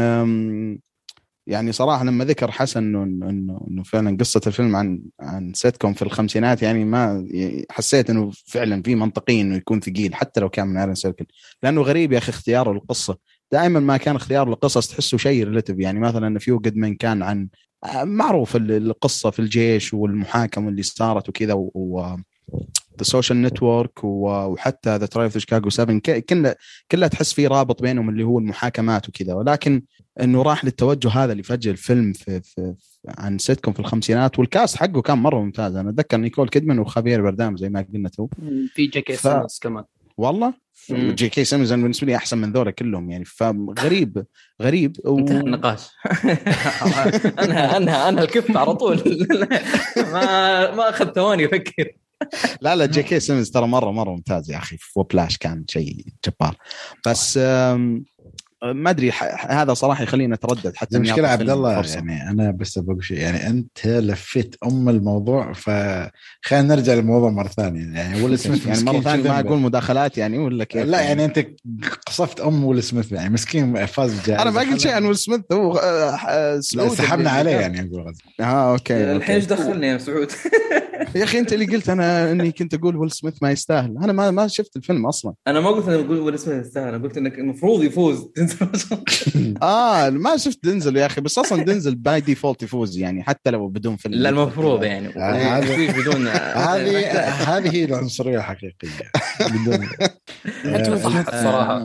Speaker 5: يعني صراحة لما ذكر حسن إنه إنه إنه فعلا قصة الفيلم عن عن سيت كوم في الخمسينات يعني ما حسيت إنه فعلا في منطقي إنه يكون ثقيل حتى لو كان من آرون سوركين لأنه غريب يا أخي اختياره للقصه دائما ما كان اختيار القصص تحسه شيء relative يعني مثلا A Few Good Men كان عن معروف ال- القصة في الجيش والمحاكمه اللي صارت وكذا و... The Social Network وحتى The Trial Chicago 7 ك- كلها كلها تحس في رابط بينهم اللي هو المحاكمات وكذا. ولكن إنه راح للتوجه هذا اللي فجأة الفيلم في, في, في عن سيتكم في الخمسينات. وال cast حقه كان مرة ممتاز. أنا أتذكر نيكول كيدمان وخافير باردام زي ما قلنا تو.
Speaker 4: في جي كي
Speaker 5: ف-
Speaker 4: سيمونز كمان.
Speaker 5: والله؟
Speaker 4: مم.
Speaker 5: جي كي سيمونز بالنسبة لي أحسن من ذولا كلهم يعني. فغريب غريب و...
Speaker 1: انتهى النقاش. أنا أنا أنا الكفت على طول. ما ما أخذ ثواني أفكر.
Speaker 5: لا لا جي كي سيمونز ترى مرة مرة ممتاز يا أخي في Whiplash كان شيء جبار بس ما أدري ح- هذا صراحة يخليني أتردد حتى أعطي
Speaker 3: عبد الله. يعني أنا بس بقول شيء يعني أنت لفيت أم الموضوع فخلينا نرجع للموضوع مرة ثانية يعني ويل سميث
Speaker 5: يعني مرة
Speaker 3: ثانية
Speaker 5: ما؟ أقول مداخلات يعني ولا كيف
Speaker 3: لا يعني أنت قصفت أم ويل سميث يعني مسكين فاز بجائزه
Speaker 5: أنا ما قلت شيء عن ويل سميث هو آه، آه، سعود
Speaker 3: سحبنا عليه يعني أقول غزة.
Speaker 5: آه okay
Speaker 1: الحين
Speaker 5: إيش.
Speaker 1: دخلني يا سعود؟
Speaker 5: يا أخي أنت اللي قلت أنا إني كنت أقول ويل سميث ما يستاهل. أنا ما ما شفت الفيلم أصلا.
Speaker 1: أنا ما قلت انك تقول ولا اسمه يستاهل أنا قلت إنك المفروض يفوز.
Speaker 5: آه ما شفت دنزل يا أخي بس أصلا دنزل by default يفوز يعني حتى لو بدون فيلم.
Speaker 1: لا المفروض يعني. يفوز بدون
Speaker 3: هذه هذه هي العنصرية الحقيقية. بدون.
Speaker 4: انت وضحت الصراحه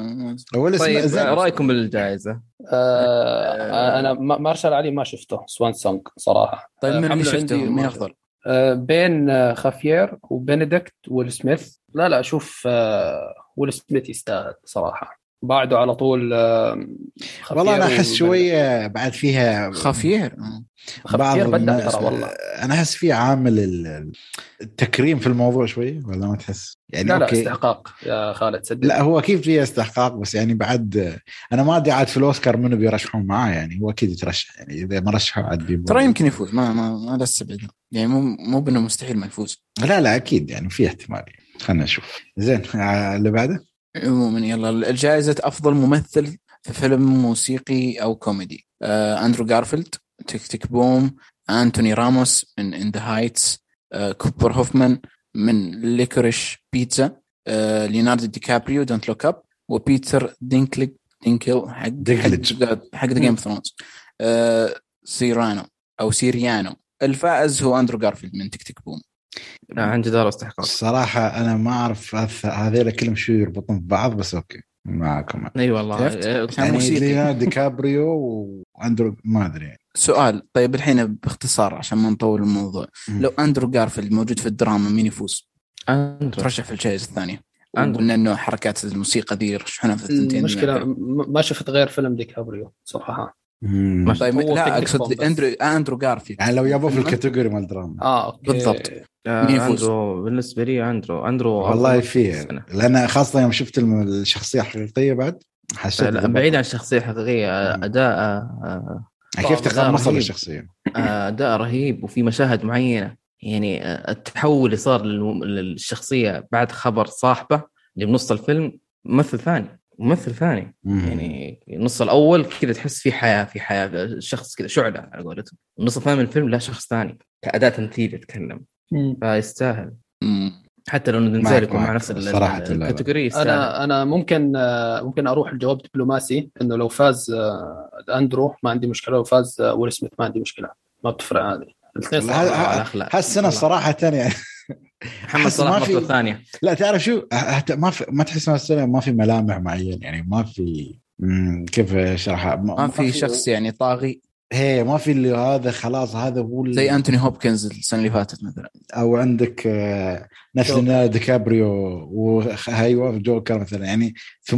Speaker 3: ويل
Speaker 1: طيب
Speaker 3: سميث.
Speaker 1: رأيكم بالجائزة؟
Speaker 4: آه أنا ما- مارشال علي ما شفته سوان سونج صراحة.
Speaker 2: طيب
Speaker 4: آه،
Speaker 2: من اللي شفته؟
Speaker 4: عندي
Speaker 2: مين أفضل؟
Speaker 4: آه، بين آه، خافير وبنديكت ويل سميث. لا لا أشوف آه، ويل سميث يستاهل صراحة. بعده على طول آه، خافير
Speaker 3: والله أنا
Speaker 4: أحس.
Speaker 3: شوية بعد فيها
Speaker 2: خافير
Speaker 4: بدع
Speaker 3: الناس-
Speaker 4: ترى والله.
Speaker 3: أنا أحس في عامل ال- التكريم في الموضوع شوي ولا ما تحس؟ يعني
Speaker 4: لا لا
Speaker 3: أوكي.
Speaker 4: استحقاق يا خالد صدق
Speaker 3: لا هو أكيد فيها استحقاق بس يعني بعد أنا ما أدري عاد في الأوسكار منو بيرشحون معاه يعني هو أكيد يترشح يعني إذا ما رشحوا عاد.
Speaker 2: ترى يمكن يفوز ما ما ما لا استبعد. يعني مو مو بأنه مستحيل ما يفوز.
Speaker 3: لا لا أكيد يعني في احتمال خلينا نشوف. زين آه، اللي بعده؟
Speaker 2: عموما يلا. الجائزة أفضل ممثل في فيلم موسيقي أو كوميدي. آه أندرو جارفيلد Tick, Tick... Boom أنتوني راموس من In the Heights كوبر هوفمان من Licorice Pizza آه ليوناردو دي كابريو Don't Look Up وبيتر دينكليج دينكل حق. حق the Game of Thrones Cyrano أو سيريانو. الفائز هو أندرو جارفيلد من Tick, Tick...
Speaker 1: Boom. عن جدارة واستحقاق
Speaker 3: الصراحه أنا ما أعرف هذ- هذيلا كلهم شو يربطون ببعض بس أوكي معكم
Speaker 1: إي والله
Speaker 2: شفت؟
Speaker 1: آه،
Speaker 3: يعني
Speaker 2: موسيقي.
Speaker 3: ليوناردو دي كابريو واندرو ما أدري يعني.
Speaker 2: سؤال طيب الحين باختصار عشان ما نطول الموضوع
Speaker 3: مم.
Speaker 2: لو أندرو جارفيلد موجود في الدراما مين يفوز؟
Speaker 1: أندرو
Speaker 2: ترشح في الجائزه
Speaker 1: الثانية.
Speaker 2: وقلنا إنه حركات الموسيقى ذي يرشحونها في الثنتين
Speaker 4: المشكلة م- ما شفت غير فيلم ديكابريو صراحة
Speaker 3: مم.
Speaker 2: طيب لا أقصد
Speaker 4: Boom بس.
Speaker 2: اندرو أندرو جارفيلد
Speaker 3: يعني لو يابوا في؟
Speaker 2: ال
Speaker 3: category مال دراما
Speaker 4: آه أوكي
Speaker 2: بالضبط.
Speaker 1: آه،
Speaker 2: مين يفوز؟
Speaker 1: أندرو بالنسبة لي أندرو أندرو
Speaker 3: والله فيه. لأن خاصة يوم شفت الشخصية الحقيقية بعد حسيت
Speaker 1: لا،. بعيد عن الشخصية الحقيقية
Speaker 3: مم.
Speaker 1: أداء آه،
Speaker 3: يعني كيف تقمص
Speaker 1: رهيب.
Speaker 3: الشخصية
Speaker 1: آه، أداء رهيب وفي مشاهد معينة يعني آه، التحول اللي صار للشخصية بعد خبر صاحبه اللي بنص الفيلم ممثل ثاني ممثل ثاني
Speaker 3: مم.
Speaker 1: يعني النص الأول كذا تحس في حياة في حياة شخص كذا شعلة على قولتهم النص الثاني من الفيلم لا شخص ثاني كاداء تمثيل يتكلم. فيستاهل. حتى لو يكون مع. نفس. الكاتيجوري
Speaker 4: أنا أنا ممكن ممكن أروح الجواب دبلوماسي إنه لو فاز آه، أندرو ما عندي مشكلة لو فاز آه، ويل سميث ما عندي مشكلة ما بتفرق هذه الاثنين.
Speaker 3: هالسنة.
Speaker 4: صراحة
Speaker 3: يعني
Speaker 1: محمد صلاح
Speaker 3: ما
Speaker 1: مرته
Speaker 3: في-
Speaker 1: الثانية
Speaker 3: لا تعرف شو؟ هت- ما في ما تحس هالسنه ما في ملامح معين يعني ما في مم، كيف اشرحها
Speaker 2: ما في شخص يعني طاغي.
Speaker 3: هي ما في اللي هذا خلاص هذا هو ال-
Speaker 2: زي أنتوني هوبكنز السنة اللي فاتت مثلا.
Speaker 3: أو عندك آه، نفس
Speaker 4: جوكر.
Speaker 3: ليوناردو دي كابريو وهايوا جوكر مثلا. يعني 80%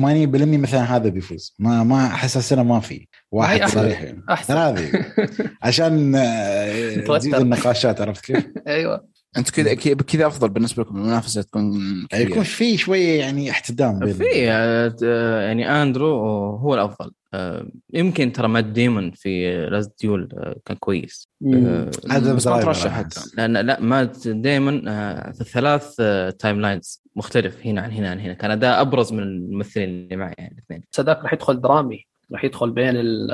Speaker 3: مثلا هذا بيفوز. ما ما أحس السنة ما في واحد. صريح. يعني
Speaker 4: أحسن.
Speaker 3: هذه عشان آه،. تزيد النقاشات عرفت كيف؟
Speaker 4: أيوه.
Speaker 2: أنت كذا كذا أفضل بالنسبة لكم المنافسة تكون
Speaker 3: يكون في شوية يعني احتدام بين
Speaker 1: في آه، يعني أندرو هو الأفضل. آه، يمكن ترى مات ديمون في Last Duel آه، كان كويس. آه،
Speaker 3: هذا
Speaker 2: بس ما ترشح. حتى.
Speaker 1: لأن لا مات ديمون آه، في الثلاث آه، تايم لاينز مختلف هنا عن هنا عن هنا. كان أداء أبرز من الممثلين اللي معي يعني الاثنين
Speaker 4: صدق راح يدخل درامي. راح يدخل بين ال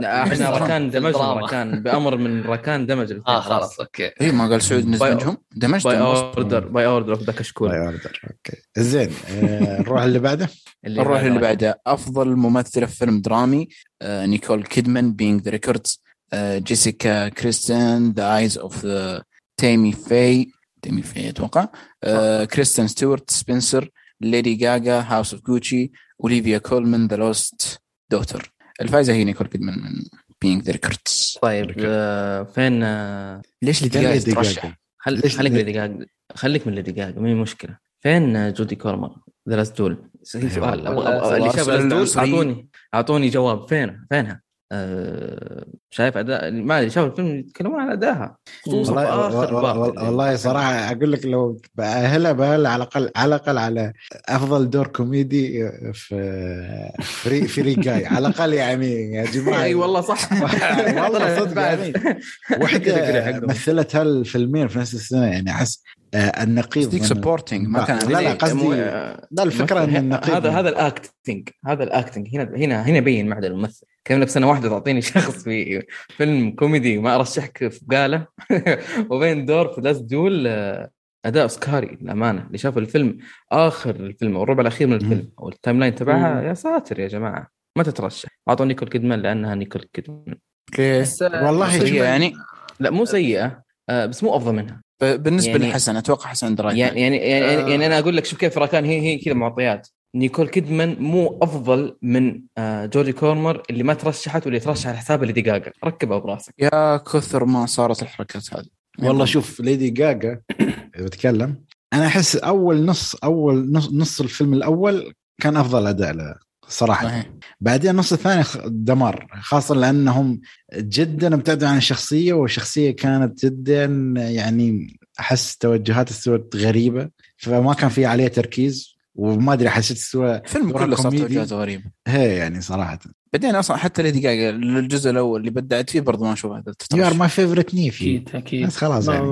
Speaker 1: لا
Speaker 4: إحنا.
Speaker 1: ركان دمجهم. ركان بأمر من ركان دمج الاثنين
Speaker 4: آه خلاص أوكي.
Speaker 2: اي إيه، ما قال سعود نزمجهم دمجتهم
Speaker 1: باي. اوردر باي اوردر اوف ذا كشكول
Speaker 3: يوردر أوكي. زين آه، نروح اللي بعده؟
Speaker 2: نروح اللي بعده. أفضل ممثله في فيلم درامي آه، نيكول كيدمان Being the Ricardos جيسيكا تشاستين The Eyes of Tammy Faye Tammy Faye أتوقع. كريستن ستيوارت سبنسر ليدي جاجا House of Gucci اوليفيا كولمان The Lost Daughter الفائزة هي نيكول كيدمان من Being the Ricardos
Speaker 1: طيب آه، فين آه،
Speaker 2: ليش ليدي جاجا
Speaker 3: ليدي
Speaker 2: ترشح؟
Speaker 3: جاجا.
Speaker 1: خل... خليك؟ من خليك من دقائق ما هي مشكلة فين آه، جودي كورمر ذا لاست دول. سؤال اللي شاف لاست دول. اعطوني أعطوني جواب فين فينها آه، شايف أداء ما ادري شاف الفيلم يتكلمون عن أدائها خصوصا في
Speaker 3: والله
Speaker 1: آخر
Speaker 3: والله,
Speaker 1: بارت
Speaker 3: والله, والله صراحة أقول لك لو بأهلها بأهلها على الأقل على الأقل على أفضل دور كوميدي في فري فري جاي على الأقل يعني يا جماعة.
Speaker 1: أي والله صح.
Speaker 3: والله صدق يعني. وحده. مثلت هالفيلمين في نفس السنة يعني أحس آه، النقيض من-
Speaker 2: supporting ما كان
Speaker 3: لا لا قصدي لا الفكرة إن النقيض
Speaker 1: هذا هذا ال acting هذا ال acting هنا هنا هنا يبين معدن الممثل. كيف انك سنه واحدة تعطيني شخص في فيلم كوميدي وما أرشحك في قالة. وبين دور في Last Duel آه، أداء أوسكاري للأمانة. اللي شاف الفيلم آخر الفيلم أو الربع الأخير من الفيلم أو ال timeline تبعها. يا ساتر يا جماعة. ما تترشح. أعطوا نيكول كيدمان لأنها نيكول كيدمان؟
Speaker 4: بس آه،
Speaker 3: والله
Speaker 2: سيئة
Speaker 3: شوف-
Speaker 2: يعني
Speaker 1: لا مو سيئة آه، بس مو أفضل منها.
Speaker 2: بالنسبة
Speaker 1: يعني-
Speaker 2: لحسن أتوقع حسن درايفر
Speaker 1: يعني يعني يعني,
Speaker 4: آه.
Speaker 1: يعني أنا أقول لك شوف كيف ركان هي هي كذا معطيات. نيكول كيدمان مو أفضل من آه، جودي كورمر اللي ما ترشحت واللي ترشح على حساب اللي دقاقه ركبها براسك
Speaker 2: يا كثر ما صارت الحركات هذه.
Speaker 3: والله شوف ليدي جاجا إذا بتكلم أنا أحس أول نص أول نص, نص الفيلم الأول كان أفضل أداء له صراحة.
Speaker 2: صحيح.
Speaker 3: بعدين النص الثاني دمار خاصة لأنهم جدا ابتعدوا عن الشخصية والشخصية كانت جدا يعني أحس توجهات ستوارت غريبة فما كان في عليه تركيز. وما أدري حسيت سوى
Speaker 2: الفيلم
Speaker 3: دورها
Speaker 2: كله صار
Speaker 3: كوميدي.
Speaker 2: توجهاته غريبة
Speaker 3: هي يعني صراحة
Speaker 2: بعدين أصلا حتى ليدي جاجا الجزء الأول اللي بدعت فيه برضه ما أشوف هذا
Speaker 3: you
Speaker 2: are.
Speaker 3: my favorite نيفي
Speaker 4: أكيد أكيد
Speaker 3: بس خلاص يعني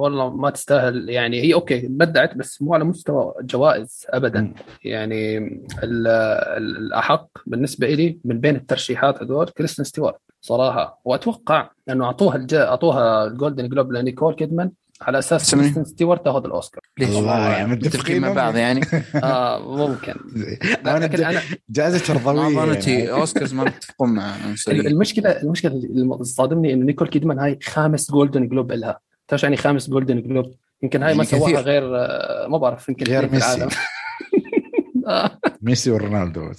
Speaker 4: والله ما تستاهل يعني هي أوكي بدعت بس مو على مستوى جوائز ابدا
Speaker 3: مم.
Speaker 4: يعني ال- ال- الأحق بالنسبة لي من بين الترشيحات هذول كريستن ستيوارت صراحة وأتوقع إنه أعطوها. أعطوها ال Golden Globe لنيكول كيدمان على
Speaker 2: أساس.
Speaker 4: كريستن ستيوارت تاخذ الأوسكار
Speaker 2: ليش؟
Speaker 3: الله يعني
Speaker 2: متفقين مع بعض يعني
Speaker 4: آه ممكن
Speaker 3: أنا
Speaker 4: لكن أنا
Speaker 3: جائزة
Speaker 2: ما
Speaker 3: رضويه
Speaker 2: ظنيتي
Speaker 3: يعني.
Speaker 2: أوسكارز ما يتفقون مع
Speaker 4: المشكلة المشكلة اللي صادمني إنه نيكول كيدمان هاي خامس جولدن جلوب لها تعرف يعني خامس جولدن جلوب يمكن هاي ما سواها. غير آه، ما بعرف يمكن
Speaker 3: غير ميسي.
Speaker 4: آه.
Speaker 3: ميسي ورونالدو.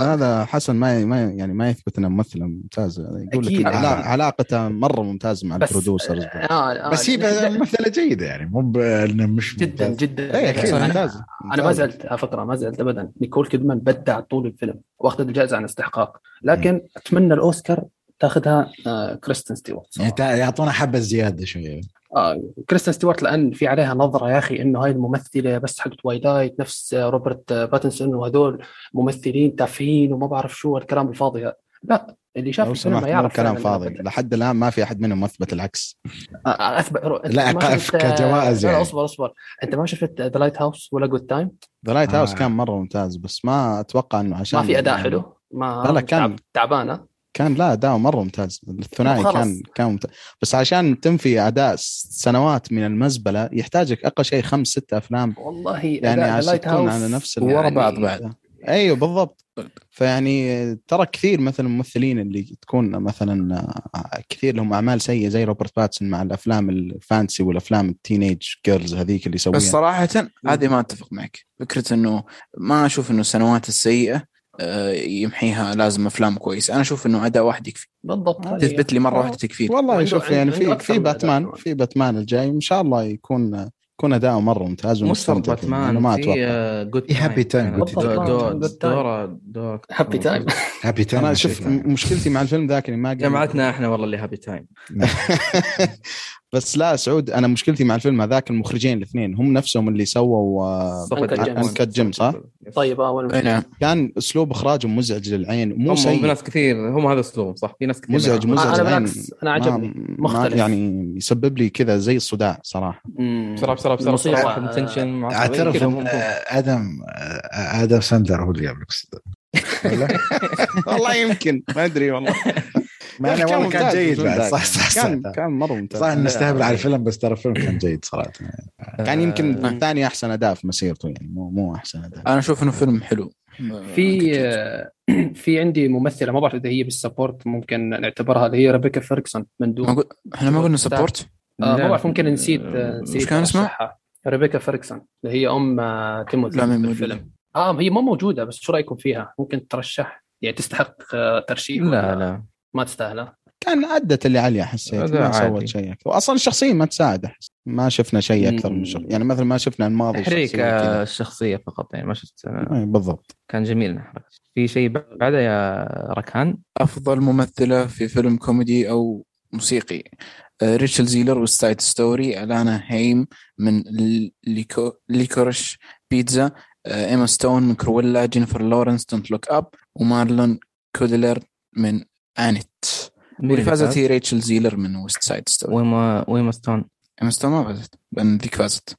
Speaker 5: هذا حسن ما ما يعني ما يثبت إنه ممثل ممتاز يقول
Speaker 4: أكيد.
Speaker 5: لك علا-. علاقته مرة ممتازه مع
Speaker 4: بس
Speaker 5: البرودوسرز
Speaker 4: آه آه
Speaker 3: بس هي
Speaker 4: جدا
Speaker 3: ممثلة جيدة يعني مو مش
Speaker 4: جدا
Speaker 3: ممتاز.
Speaker 4: جدا
Speaker 5: أكيد
Speaker 2: صحيح.
Speaker 5: ممتازه
Speaker 4: أنا ما زلت على فكرة ما زلت ابدا نيكول كيدمان بدع طول الفيلم واخذت الجائزة عن استحقاق لكن أتمنى الأوسكار تاخذها آه كريستن ستيوارت
Speaker 3: يعني يعطونا حبة زيادة شوية
Speaker 4: آه كريستن ستيوارت لأن في عليها نظرة يا أخي إنه هاي الممثلة بس حقت توايلايت نفس روبرت باتنسون وهذول ممثلين تافهين وما بعرف شو الكلام الفاضي. هذا لا اللي شاف
Speaker 5: لو سمحت مو كلام فاضي. لحد الآن ما في أحد منهم مثبت العكس.
Speaker 4: آه، آه، أثبت رو- أنت
Speaker 3: لا، كجوائز يعني.
Speaker 4: أصبر أصبر. أنت ما شفت The Lighthouse ولا
Speaker 5: Good Time The
Speaker 3: Lighthouse.
Speaker 5: كان مرة ممتاز بس ما أتوقع إنه عشان
Speaker 4: ما في أداء حلو ما
Speaker 5: لا، لا، كان-
Speaker 4: تعب- تعبانة.
Speaker 5: كان لا اداء مرة ممتاز. الثنائي
Speaker 4: خلاص.
Speaker 5: كان كان ممتاز. بس عشان تنفي أداء سنوات من المزبلة يحتاجك أقل شيء خمس ست أفلام.
Speaker 4: والله
Speaker 5: يعني تكون على نفس ال-
Speaker 2: ورا
Speaker 4: يعني
Speaker 2: بعض بعد.
Speaker 5: أيوه بالضبط. فيعني ترى كثير مثلا الممثلين اللي تكون مثلا كثير لهم أعمال سيئة زي روبرت باتنسون مع الأفلام ال fancy والأفلام ال teenage girls هذيك اللي يسويها.
Speaker 2: بس صراحة هذه ما أتفق معك. فكرة إنه ما أشوف إنه السنوات السيئة يمحيها لازم أفلام كويسة. أنا أشوف إنه أداء واحد يكفي.
Speaker 4: بالضبط. هذه-
Speaker 2: تثبت لي مرة واحدة تكفي
Speaker 5: والله شوف يعني في في باتمان. في باتمان الجاي إن شاء الله يكون يكون اداؤه مرة ممتاز ومستمتع.
Speaker 1: باتمان
Speaker 5: أنا ما
Speaker 1: في
Speaker 5: أتوقع.
Speaker 1: جود
Speaker 4: Good Time.
Speaker 1: دورة دورة
Speaker 4: Happy Time
Speaker 3: هابي تايم
Speaker 5: أنا شوف مشكلتي مع الفيلم ذاك إني ما
Speaker 1: جمعتنا إحنا والله اللي هابي تايم
Speaker 5: بس لا سعود أنا مشكلتي مع الفيلم هذاك المخرجين الاثنين هم نفسهم اللي سووا آه،.
Speaker 4: Uncut Gems،
Speaker 5: صح؟
Speaker 4: طيب
Speaker 2: آه نعم
Speaker 5: كان أسلوب إخراجهم مزعج للعين مو
Speaker 1: هم في
Speaker 5: سيء.
Speaker 1: ناس كثير هم هذا أسلوبهم صح؟ في ناس كثير
Speaker 5: مزعج
Speaker 1: منهم.
Speaker 5: مزعج
Speaker 4: أنا
Speaker 5: العين.
Speaker 4: بالعكس أنا عجبني.
Speaker 5: ما-
Speaker 4: مختلف.
Speaker 5: ما يعني يسبب لي كذا زي الصداع
Speaker 1: صراحة. بسرعة
Speaker 4: بسرعة
Speaker 1: بسرعة.
Speaker 4: آه،
Speaker 1: tension مع
Speaker 3: أعترف
Speaker 1: هم-
Speaker 3: آه، آدم آه، آدم ساندلر هو اللي يملك؟
Speaker 5: والله يمكن ما أدري والله.
Speaker 3: انه
Speaker 5: كان
Speaker 3: والله كان
Speaker 5: ممتاز
Speaker 3: جيد بعد. صح صح صح
Speaker 5: كان كان مرة ممتاز
Speaker 3: صح نستهبل
Speaker 1: لا.
Speaker 3: على الفيلم بس ترى الفيلم كان جيد صراحة
Speaker 5: كان يمكن
Speaker 2: آه.
Speaker 5: ثاني أحسن أداء في مسيرته يعني مو مو أحسن أداء
Speaker 2: أنا أشوف إنه فيلم حلو
Speaker 4: في آه، في عندي ممثلة ما بعرف إذا هي بال support ممكن نعتبرها اللي هي ريبيكا فيرجسون من دون
Speaker 2: ما قل- إحنا ما قلنا support
Speaker 4: آه ما. بعرف ممكن نسيت آه، نسيت
Speaker 2: كان اسمها؟
Speaker 4: ريبيكا فيرجسون اللي هي أم آه، تيموثي في الفيلم آه هي ما موجودة بس شو رأيكم فيها؟ ممكن ترشح يعني تستحق آه، ترشيح
Speaker 1: لا لا
Speaker 4: ما تستاهلها
Speaker 5: كان ادت اللي عليها حسيت ما. سوت شيء. أكثر واصلا الشخصية ما تساعد أحس. ما شفنا شيء أكثر من. شخص. يعني مثلا ما شفنا الماضي
Speaker 1: تحريك. الشخصية فقط يعني ما شفت آه،
Speaker 5: إيه، بالضبط.
Speaker 1: كان جميل في شيء بعده يا ركان؟
Speaker 2: أفضل ممثلة في فيلم كوميدي أو موسيقي. آه، ريتشل زيلر West Side Story الانا هيم من Lico Licorice Pizza. آه، إيما ستون من Cruella جينيفر لورنس Don't Look Up وماريون كوتيلارد من Annette واللي فازت هي ريتشل زيلر من ويست سايد ستوري
Speaker 1: ويما ويما ستون.
Speaker 2: إيما ستون ما فازت. لأن ذيك فازت.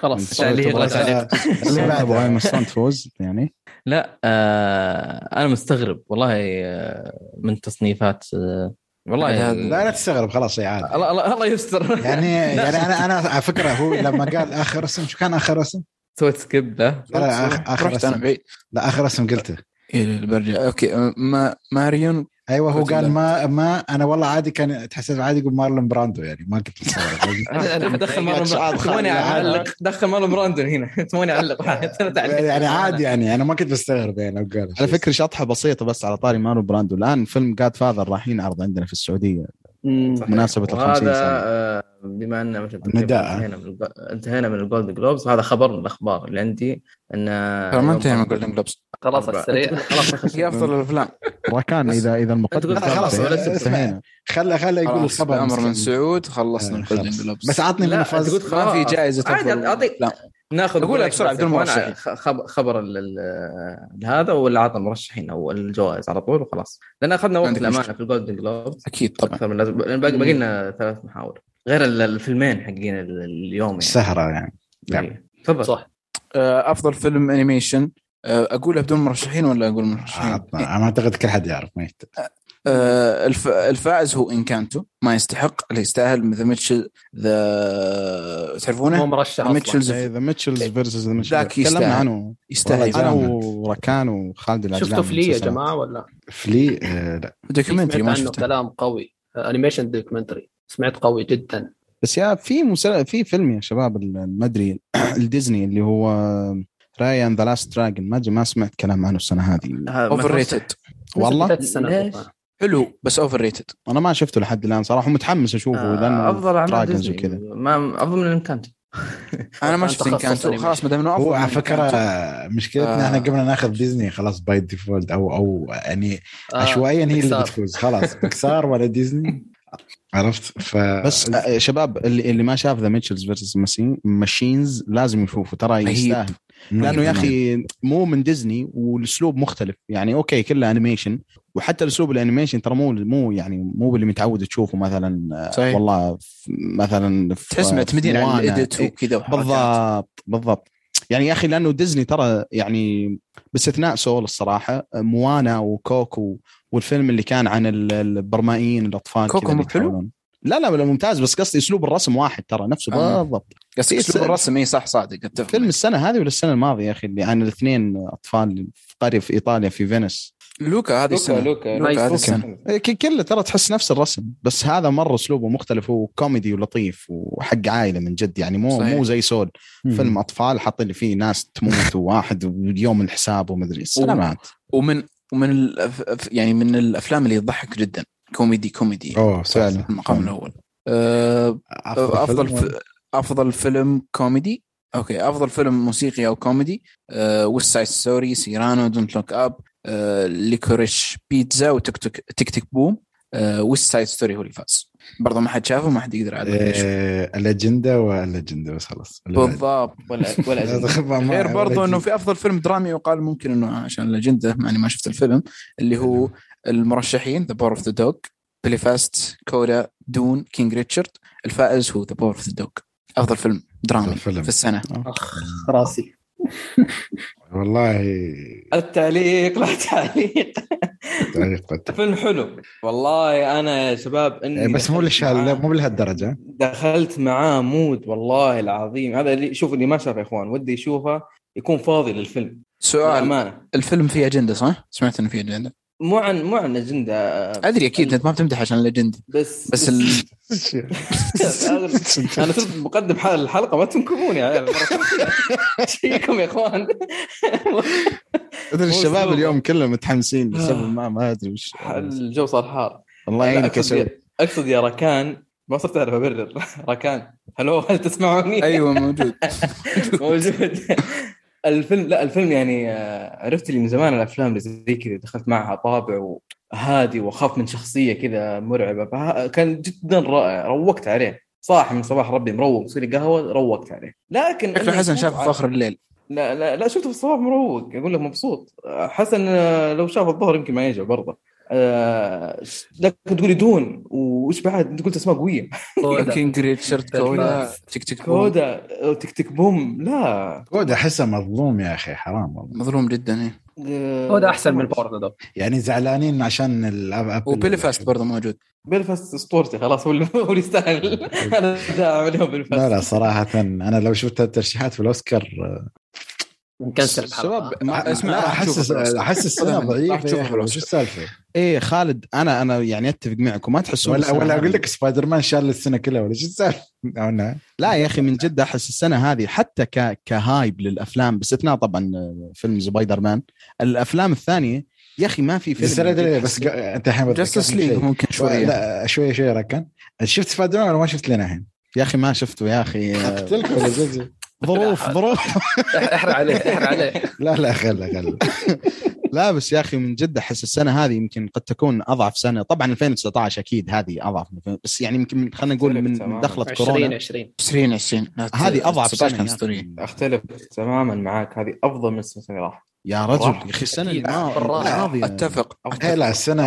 Speaker 4: خلاص
Speaker 1: اللي.
Speaker 3: اللي
Speaker 5: ايما ستون تفوز يعني؟
Speaker 1: لا آه أنا مستغرب. والله آه من تصنيفات آه والله
Speaker 3: لا لا تستغرب خلاص شيء عادي.
Speaker 1: الله الله الله يستر.
Speaker 3: يعني يعني أنا أنا على فكرة هو لما قال آخر اسم شو كان آخر اسم؟
Speaker 1: سويت سكيب له
Speaker 3: لا
Speaker 2: آخر
Speaker 3: اسم. لا آخر اسم قلته.
Speaker 2: إيه، برجع. أوكي آه، ما ماريون
Speaker 3: أيوه هو قال. ما ما أنا والله عادي كان تحسب عادي يقول مارلون براندو يعني ما كنت مستوعب
Speaker 1: دخل مارلون
Speaker 5: خالد.
Speaker 1: أعلق. دخل مارلون براندون هنا. تبغاني أعلق.
Speaker 3: يعني عادي يعني أنا ما كنت مستغرب يعني لو قال
Speaker 5: على فكرة شطحة بسيطة بس على طاري مارلون براندو. الآن فيلم Godfather راح ينعرض عندنا في
Speaker 1: السعودية.
Speaker 5: مناسبة ال 50
Speaker 1: وهذا
Speaker 5: سنة.
Speaker 1: آه، بما ان مثلا. انتهينا من انتهينا من ال Gold Globes هذا خبر من الأخبار اللي عندي إن
Speaker 2: ترى ما انتهى من Golden Globes
Speaker 4: خلاص. السريع خلاص
Speaker 2: هي افضل الافلام
Speaker 5: راكان اذا إذا المقدمه
Speaker 1: تقول
Speaker 3: خلاص،
Speaker 5: انتهينا. انتهينا
Speaker 3: خلى خلى يقول الخبر
Speaker 2: من. سعود خلصنا
Speaker 3: آه،
Speaker 2: ال
Speaker 3: Golden.
Speaker 2: Globes
Speaker 3: بس عطني من فاز
Speaker 2: ما في. جائزة
Speaker 1: عادي اعطيك ناخذ
Speaker 2: أقولها بسرعة بدون مرشحين.
Speaker 1: خ- خب- خبر ال- ال- هذا ولا عطى المرشحين أو الجوائز على طول وخلاص لأن أخذنا وقت الامانه. في ال Golden
Speaker 2: Globes أكيد طبعا
Speaker 1: أكثر من لازم باقي باقي لنا ثلاث محاور غير ال- الفيلمين حقين ال- اليوم يعني
Speaker 3: السهره يعني نعم.
Speaker 1: إيه. تفضل
Speaker 4: صح
Speaker 2: آه، أفضل فيلم animation آه، أقولها بدون مرشحين ولا أقول مرشحين؟
Speaker 3: آه، أنا أعتقد كل حد يعرف ما يحتاج
Speaker 2: آه،. الفائز هو Encanto. ما يستحق اللي يستاهل The Mitchell The
Speaker 4: مو
Speaker 2: تعرفونه
Speaker 4: مرشح
Speaker 2: Mitchells
Speaker 4: أصلا
Speaker 5: The Mitchells versus the
Speaker 2: ذاك
Speaker 5: تكلمنا. عنه.
Speaker 2: يستاهل.
Speaker 3: أنا.
Speaker 5: وركان وخالد العجلان
Speaker 4: شفتوا Flee يا. جماعة ولا؟
Speaker 3: Flee؟ آه لا.
Speaker 2: documentary
Speaker 4: سمعت
Speaker 2: ما
Speaker 4: عنه
Speaker 2: شفته.
Speaker 4: كلام قوي. animation documentary سمعت قوي جدا.
Speaker 5: بس يا في مسل... في فيلم يا شباب ما أدري الديزني اللي هو Raya and the Last Dragon ما ما سمعت كلام عنه السنة هذه.
Speaker 2: overrated
Speaker 5: والله؟
Speaker 1: ليش؟
Speaker 2: حلو بس overrated
Speaker 5: أنا ما شفته لحد الآن صراحة ومتحمس أشوفه لأنه
Speaker 1: آه، أفضل اعمال
Speaker 5: dragons
Speaker 1: ديزني
Speaker 5: وكذا
Speaker 1: ما أفضل من ال
Speaker 2: Encanto أنا
Speaker 4: ما
Speaker 2: شفت
Speaker 4: Encanto.
Speaker 2: خلاص ما دام إنه
Speaker 3: هو
Speaker 2: افضل
Speaker 3: على
Speaker 2: فكرة.
Speaker 3: مشكلتنا
Speaker 2: آه.
Speaker 3: إحنا قبل ناخذ ديزني خلاص by default أو أو يعني
Speaker 4: آه،
Speaker 3: عشوائيا هي اللي. بتفوز. خلاص بكسار ولا ديزني عرفت؟ ف
Speaker 5: بس آه، شباب اللي, اللي ما شاف The Mitchells versus Machines لازم يشوفه ترى. يستاهل. لأنه يا أخي مو من ديزني والأسلوب مختلف. يعني okay كله animation وحتى الاسلوب ال animation ترى مو مو يعني مو باللي متعود تشوفه مثلا آه،
Speaker 2: صحيح.
Speaker 5: والله في- مثلا في-
Speaker 2: تحس معتمدين على
Speaker 5: موانا.
Speaker 2: ال edit
Speaker 5: إيه،
Speaker 2: وكذا.
Speaker 5: بالضبط بالضبط يعني يا أخي لأنه ديزني ترى يعني باستثناء Soul الصراحة موانا وكوكو والفيلم اللي كان عن ال- البرمائيين الأطفال
Speaker 2: كوكو مو حلو؟
Speaker 5: لا لا لا ممتاز بس قصدي أسلوب الرسم واحد ترى نفسه
Speaker 2: آه.
Speaker 5: بالضبط
Speaker 2: قصدك
Speaker 5: إيه، أسلوب
Speaker 2: الرسم اي صح صادق أتفق
Speaker 5: فيلم السنة هذه ولا السنة الماضية يا أخي اللي عن الاثنين أطفال في قرية في إيطاليا في فينيس
Speaker 2: لوكا هذه
Speaker 1: لوكا
Speaker 2: السنة.
Speaker 1: لوكا.
Speaker 2: لوكا هذه
Speaker 4: لوكا.
Speaker 2: السنة.
Speaker 5: إيه، ك- كله ترى تحس نفس الرسم بس هذا مرة أسلوبه مختلف وكوميدي ولطيف وحق عائلة من جد يعني مو
Speaker 2: صحيح.
Speaker 5: مو زي Soul. فيلم أطفال حاطين فيه ناس تموت وواحد ويوم الحساب ومدري السلامات
Speaker 2: ومن ومن الأف... يعني من الأفلام اللي تضحك جدا. كوميدي كوميدي.
Speaker 3: أوه فعلا.
Speaker 2: المقام الأول. آه، أفضل
Speaker 3: فيلم
Speaker 2: ف... أفضل فيلم كوميدي. okay أفضل فيلم موسيقي أو كوميدي. West Side Story سيرانو Don't Look Up Licorice Pizza و Tick Tick Tick Tick Boom West Side Story هو اللي فاز. برضه ما حد شافه ما حد يقدر على
Speaker 3: آه، الأجندة والأجندة بس خلاص.
Speaker 2: بالضبط
Speaker 1: ولا.
Speaker 2: غير برضه إنه في أفضل فيلم درامي يقال ممكن إنه عشان الأجندة مع اني ما شفت الفيلم اللي هو المرشحين The Power of the Dog بيلفاست CODA Dune King Richard الفائز هو The Power of the Dog أفضل فيلم درامي. في السنة.
Speaker 4: أخ راسي.
Speaker 3: والله
Speaker 1: التعليق لا تعليق.
Speaker 3: تعليق قد-
Speaker 1: فيلم حلو. والله أنا يا شباب إني
Speaker 3: بس مو للشهر
Speaker 1: معاه-
Speaker 3: مو لهالدرجه
Speaker 1: دخلت معاه mood والله العظيم. هذا اللي شوف اللي ما شاف يا إخوان ودي يشوفه يكون فاضي للفيلم.
Speaker 2: سؤال. الفيلم فيه أجندة صح؟ سمعت إنه فيه أجندة.
Speaker 1: مو عن مو عن اجنده
Speaker 2: أدري أكيد أنت ما بتمدح عشان الأجندة.
Speaker 1: بس
Speaker 2: بس ال...
Speaker 1: أنا صرت مقدم حال الحلقة ما تنكبوني شيكم يا
Speaker 5: إخوان.
Speaker 1: أدري
Speaker 5: الشباب. اليوم كلهم متحمسين
Speaker 1: آه.
Speaker 5: لسبب ما ما أدري وش
Speaker 1: الجو صار حار.
Speaker 5: الله يعينك يا
Speaker 1: أقصد
Speaker 5: سعود
Speaker 1: يا, أقصد يا ركان. ما صرت أعرف أبرر. ركان. هلو هل تسمعوني؟
Speaker 2: أيوه موجود.
Speaker 1: موجود. الفيلم لا الفيلم يعني آه، عرفت اللي من زمان الأفلام اللي زي كذا دخلت معها طابع وهادي وأخاف من شخصية كذا مرعبة كان جدا رائع روقت عليه. صاحي من صباح ربي مروق لي قهوة روقت عليه. لكن
Speaker 2: شكله حسن شاف
Speaker 1: على-
Speaker 2: فخر الليل.
Speaker 1: لا لا لا شفته في الصباح مروق أقول لك مبسوط. حسن آه، لو شاف الظهر يمكن ما يجي برضه. آه، لكن تقولي Dune وش بعد انت قلت اسماء
Speaker 2: قوية. CODA. King Richard CODA Tick
Speaker 1: Boom. CODA Tick Tick Boom. لا.
Speaker 3: CODA احسه مظلوم يا أخي حرام والله.
Speaker 2: مظلوم جدا إيه.
Speaker 1: آه،
Speaker 4: CODA أحسن من Power the
Speaker 3: يعني زعلانين عشان الاب
Speaker 2: وبيلفاست برضه موجود.
Speaker 1: بيلفاست اسطورتي خلاص هو اللي هو اللي يستاهل. أنا داعم عليهم بيلفاست
Speaker 3: لا لا صراحة أنا لو شفت الترشيحات في الأوسكار
Speaker 4: نكنسل الحلقة.
Speaker 5: شباب ما
Speaker 2: اسمع،
Speaker 3: يا
Speaker 2: في
Speaker 3: أخي،
Speaker 2: الأوسكار.
Speaker 3: وش السالفة؟
Speaker 5: إيه خالد أنا أنا يعني أتفق معكم ما تحسون
Speaker 3: ولا ولا أقول
Speaker 5: هذه-
Speaker 3: لك سبايدر مان شال السنة كلها ولا شو إنها-
Speaker 5: لا يا أخي من جد أحس السنة هذه حتى ك... ك hype للأفلام باستثناء طبعا فيلم سبايدر مان الأفلام الثانية يا أخي ما في فيلم
Speaker 3: بس قا- أنت الحين
Speaker 2: Justice
Speaker 3: League.
Speaker 2: ممكن شوية.
Speaker 3: لا شوية شوية ركن شفت سبايدر مان ولا ما شفت لنا الحين؟
Speaker 5: يا أخي ما شفته يا
Speaker 3: أخي. لك ولا؟
Speaker 5: ظروف ظروف.
Speaker 4: احرق عليه احرق عليه.
Speaker 3: لا لا خله خله
Speaker 5: لا بس يا أخي من جد أحس السنة هذه يمكن قد تكون أضعف سنة. طبعا 2019 أكيد هذه أضعف بس يعني يمكن خلينا نقول من
Speaker 1: تماماً.
Speaker 5: دخلت
Speaker 4: 20
Speaker 5: كورونا
Speaker 4: 20
Speaker 2: 2020
Speaker 5: هذه أضعف
Speaker 2: 19
Speaker 5: سنة.
Speaker 1: أختلف تماما معاك. هذه أفضل من السنة اللي راحت.
Speaker 5: يا رجل. يا أخي
Speaker 4: السنة.
Speaker 5: الماضيه
Speaker 2: أتفق.
Speaker 3: إيه لا السنة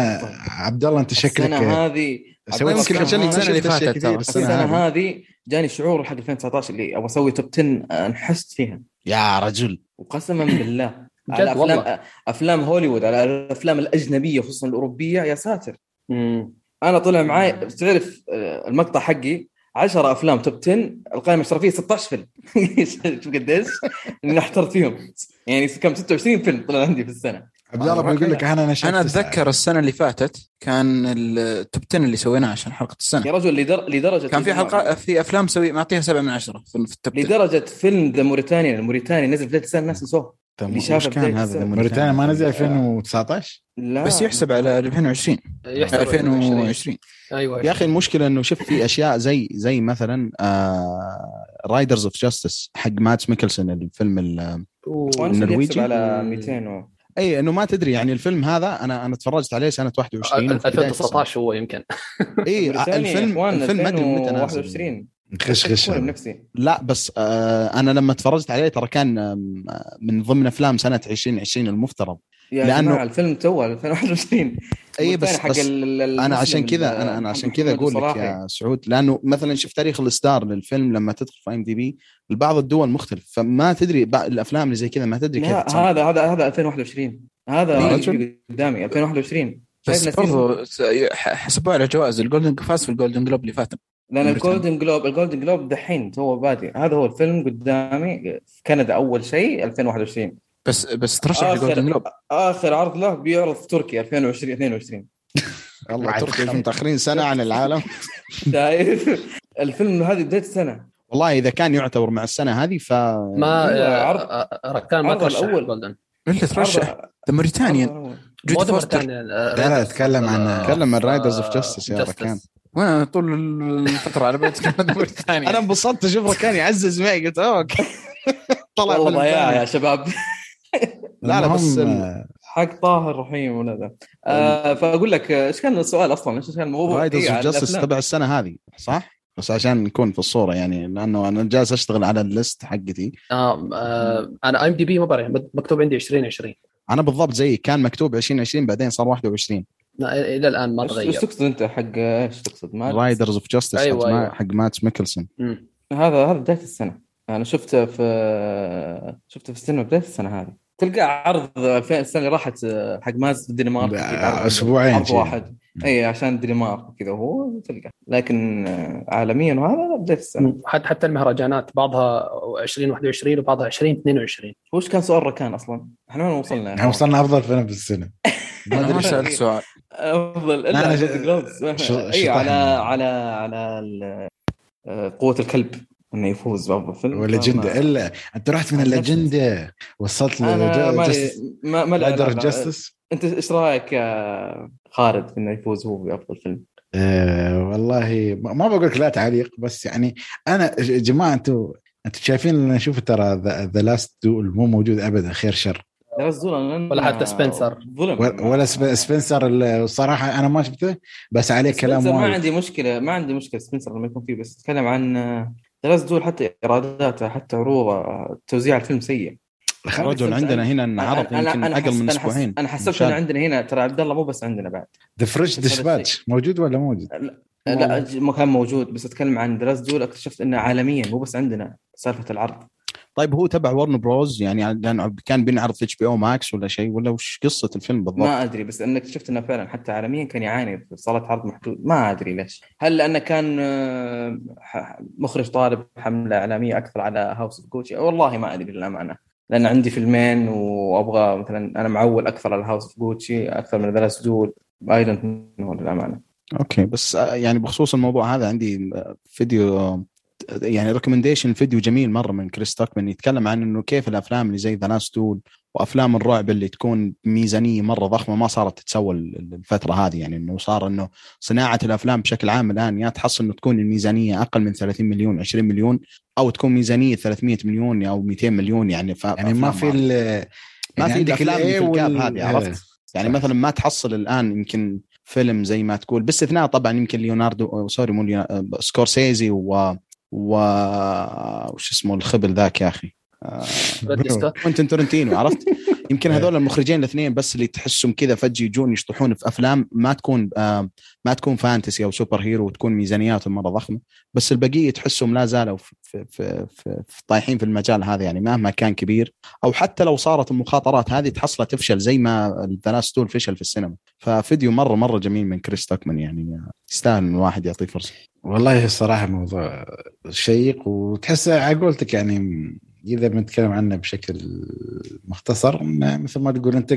Speaker 3: عبد الله أنت شكلك
Speaker 1: السنة هذه
Speaker 3: سويت
Speaker 5: يمكن
Speaker 3: السنة
Speaker 2: اللي فاتت.
Speaker 5: السنة
Speaker 1: السنة
Speaker 5: هذه
Speaker 1: جاني شعور حق 2019 اللي أبغى أسوي توب 10 انحست فيها.
Speaker 5: يا رجل.
Speaker 1: وقسما بالله.
Speaker 4: جد
Speaker 1: على
Speaker 4: والله.
Speaker 1: افلام أفلام هوليوود على الأفلام الأجنبية خصوصا الأوروبية يا ساتر.
Speaker 4: مم.
Speaker 1: أنا طلع معي تعرف آه، المقطع حقي 10 أفلام توب 10 القائمة الاشتراكيه 16 فيلم. شوف قديش. إني أحترت فيهم. يعني كم 26 فيلم طلع عندي في السنة.
Speaker 3: عبد الله بيقول لك أنا نشأت
Speaker 2: أنا
Speaker 3: تسعة.
Speaker 2: أتذكر السنة اللي فاتت كان ال top 10 اللي سويناه عشان حلقة السنة.
Speaker 1: يا رجل لدر... لدرجة
Speaker 2: كان في حلقة في أفلام سوي معطيها سبعة من عشرة في في ال top 10
Speaker 1: لدرجة فيلم The Mauritanian الموريتاني نزل في بدايه السنة الناس نسوه. اللي شافه
Speaker 5: كان هذا.
Speaker 3: موريتانيا ما نزل 2019
Speaker 1: لا.
Speaker 2: بس يحسب على 2020
Speaker 4: يحسب
Speaker 2: 2020
Speaker 4: أيوه.
Speaker 5: يا أخي المشكلة إنه شفت في أشياء زي زي مثلا Riders of Justice حق ماتس ميكلسون الفيلم النرويجي؟
Speaker 1: على 200 و...
Speaker 5: اي إنه ما تدري يعني الفيلم هذا أنا أنا تفرجت عليه سنة 21 وفي بداية
Speaker 4: 2019 هو يمكن.
Speaker 5: اي الفيلم الفيلم ما أدري متى نازل.
Speaker 1: 2021
Speaker 3: خش خش.
Speaker 1: أذكر بنفسي
Speaker 5: لا بس آه أنا لما تفرجت عليه ترى كان آه، من ضمن أفلام سنة 2020 المفترض.
Speaker 1: يا
Speaker 5: لأنه-
Speaker 1: جماعة الفيلم تو 2021
Speaker 5: اي بس,
Speaker 1: حق
Speaker 5: بس أنا عشان كذا أنا أنا عشان كذا أقول لك. يا سعود لأنه مثلا شوف تاريخ الاصدار للفيلم لما تدخل في IMDb بعض الدول مختلف فما تدري الأفلام اللي زي كذا ما تدري كيف.
Speaker 1: هذا هذا هذا 2021 هذا قدامي 2021
Speaker 2: بس؟ برضو حسبوها على جوائز الجولدن فاز في الجولدن جلوب اللي فات لأن.
Speaker 1: الجولدن جلوب الجولدن جلوب دحين تو بادي هذا هو الفيلم قدامي في كندا أول شيء 2021
Speaker 2: بس بس ترشح
Speaker 1: آخر-
Speaker 2: الجولدن جلوب
Speaker 1: آخر عرض له بيعرض في تركيا 2020 22
Speaker 5: والله
Speaker 3: بعد
Speaker 5: تركيا متأخرين سنة عن العالم.
Speaker 1: شايف؟ الفيلم هذه بداية السنة.
Speaker 5: والله إذا كان يعتبر مع السنة هذه ف
Speaker 4: ما
Speaker 1: أيوة،
Speaker 4: آه،
Speaker 1: عرض-
Speaker 4: آه، آه، ركان ما ترشح
Speaker 1: الأول.
Speaker 4: Golden.
Speaker 2: اللي ترشح. The Mauritanian.
Speaker 1: عرض الأول.
Speaker 2: جودي
Speaker 4: مودي
Speaker 2: فوستر
Speaker 3: لا، لا، اتكلم عن-
Speaker 5: اتكلم عن Riders of Justice يا. ركان.
Speaker 2: وأنا طول الفترة على بالي The Mauritanian.
Speaker 5: أنا انبسطت أشوف ركان يعزز معي قلت أوكي. طلع
Speaker 1: والله
Speaker 5: ثاني.
Speaker 1: يا شباب.
Speaker 5: لا، لا، بس ال-
Speaker 3: آه،
Speaker 1: حق طاهر رحيم ولا ذا. آه فأقول لك آه، إيش كان السؤال أصلا؟ إيش كان الموضوع
Speaker 5: Riders
Speaker 1: إيه،
Speaker 5: of
Speaker 1: Justice.
Speaker 5: تبع السنة هذه صح؟ بس عشان نكون في الصورة يعني لأنه أنا جالس أشتغل على ال list حقتي.
Speaker 4: آه، آه، أنا IMDb ما بعرف مكتوب عندي 2020
Speaker 5: أنا بالضبط زي كان مكتوب 2020 بعدين صار 21
Speaker 4: لا، إلى الآن ما
Speaker 1: إيش إيش
Speaker 4: تغير
Speaker 1: تقصد أنت حق إيش تقصد؟ ما
Speaker 5: Riders of Justice
Speaker 4: أيوة، أيوة.
Speaker 5: حق ماتس ميكلسون.
Speaker 1: هذا هذا بداية السنة. أنا شفته في شفته في السينما بداية السنة هذه. تلقى عرض في السنة اللي راحت آه، حق مادز في الدنمارك أكيد عرض-. واحد اي عشان الدنمارك وكذا هو تلقى لكن آه، عالميا وهذا بدايه
Speaker 4: السنة. حتى حتى المهرجانات بعضها 2021 وبعضها 2022
Speaker 1: وش كان سؤال ركان أصلا؟ إحنا وين وصلنا؟
Speaker 3: إحنا وصلنا أفضل فيلم في
Speaker 2: السنة ما سألت سؤال
Speaker 1: أفضل
Speaker 3: لا،
Speaker 1: إلا
Speaker 3: شطحنا.
Speaker 1: على على على آه، قوة الكلب إنه يفوز بافضل فيلم والأجندا
Speaker 3: إلا أنت رحت من. الأجندا وصلت
Speaker 1: أنا ل
Speaker 3: Justice
Speaker 1: ما ما.
Speaker 3: Justice
Speaker 1: أنت إيش رأيك يا خالد إنه يفوز هو بافضل فيلم؟
Speaker 3: آه والله ما ما بقول لك لا تعليق بس يعني أنا يا جماعة أنتم أنتم شايفين اللي نشوف ترى The Last Duel مو موجود ابدا خير شر
Speaker 4: ولا حتى سبنسر.
Speaker 1: ظلم
Speaker 3: ولا ولا Sp- Spencer الصراحه أنا ما شفته بس عليه كلام
Speaker 1: ما عندي مشكله ما عندي مشكلة سبنسر لما يكون فيه بس أتكلم عن The Last Duel حتى ايراداته حتى عروضه توزيع الفيلم سيء.
Speaker 5: رجل عندنا هنا انعرض يمكن أقل من أسبوعين.
Speaker 1: أنا حسبت انه عندنا هنا ترى عبد الله مو بس عندنا بعد. The French
Speaker 3: Dispatch موجود ولا موجود؟
Speaker 1: لا ما كان موجود بس أتكلم عن The Last Duel اكتشفت إنه عالميا مو بس عندنا سالفة العرض.
Speaker 5: طيب هو تبع Warner Bros يعني كان بينعرض في HBO Max ولا شيء ولا وش قصة الفيلم بالضبط؟
Speaker 1: ما أدري بس إنك اكتشفت إنه فعلا حتى عالميا كان يعاني في صالات عرض محدود. ما أدري ليش. هل لأنه كان آه، مخرج طالب حملة إعلامية أكثر على House of Gucci والله ما أدري للأمانة. لأن عندي فيلمين وأبغى مثلا أنا معول أكثر على House of Gucci أكثر من The Duel I don't know للأمانة.
Speaker 5: Okay بس آه، يعني بخصوص الموضوع هذا عندي آه، فيديو يعني recommendation فيديو جميل مرة من كريس ستوكمان يتكلم عن إنه كيف الأفلام اللي زي The Last Duel وأفلام الرعب اللي تكون بميزانيه مرة ضخمة ما صارت تتسوى الفترة هذه. يعني إنه صار إنه صناعة الأفلام بشكل عام الآن يا تحصل إنه تكون الميزانية أقل من 30 مليون 20 مليون أو تكون ميزانية 300 مليون أو 200 مليون. يعني ف...
Speaker 3: يعني ما في ال-
Speaker 5: ما
Speaker 3: يعني
Speaker 5: في الافلام في
Speaker 3: ال
Speaker 5: gap
Speaker 3: وال-
Speaker 5: هذه عرفت؟ يعني مثلا ما تحصل الآن يمكن فيلم زي ما تقول باستثناء طبعا يمكن ليوناردو sorry مو ليوناردو سكورسيزي و و وش اسمه الخبل ذاك يا
Speaker 4: أخي.
Speaker 5: كوينتن تارانتينو عرفت؟ يمكن هذول المخرجين الاثنين بس اللي تحسهم كذا فجأة يجون يشطحون في أفلام ما تكون آه ما تكون fantasy أو superhero وتكون ميزانياتهم مرة ضخمة. بس البقية تحسهم لا زالوا في, في, في, في, في طايحين في المجال هذا يعني مهما كان كبير. أو حتى لو صارت المخاطرات هذه تحصلها تفشل زي ما The Last Duel فشل في السينما. ففيديو مرة مرة جميل من كريس ستوكمان يعني يستاهل إن الواحد يعطيه فرصة.
Speaker 3: والله الصراحه موضوع شيق وتحس على قولتك يعني إذا بنتكلم عنه بشكل مختصر مثل ما تقول أنت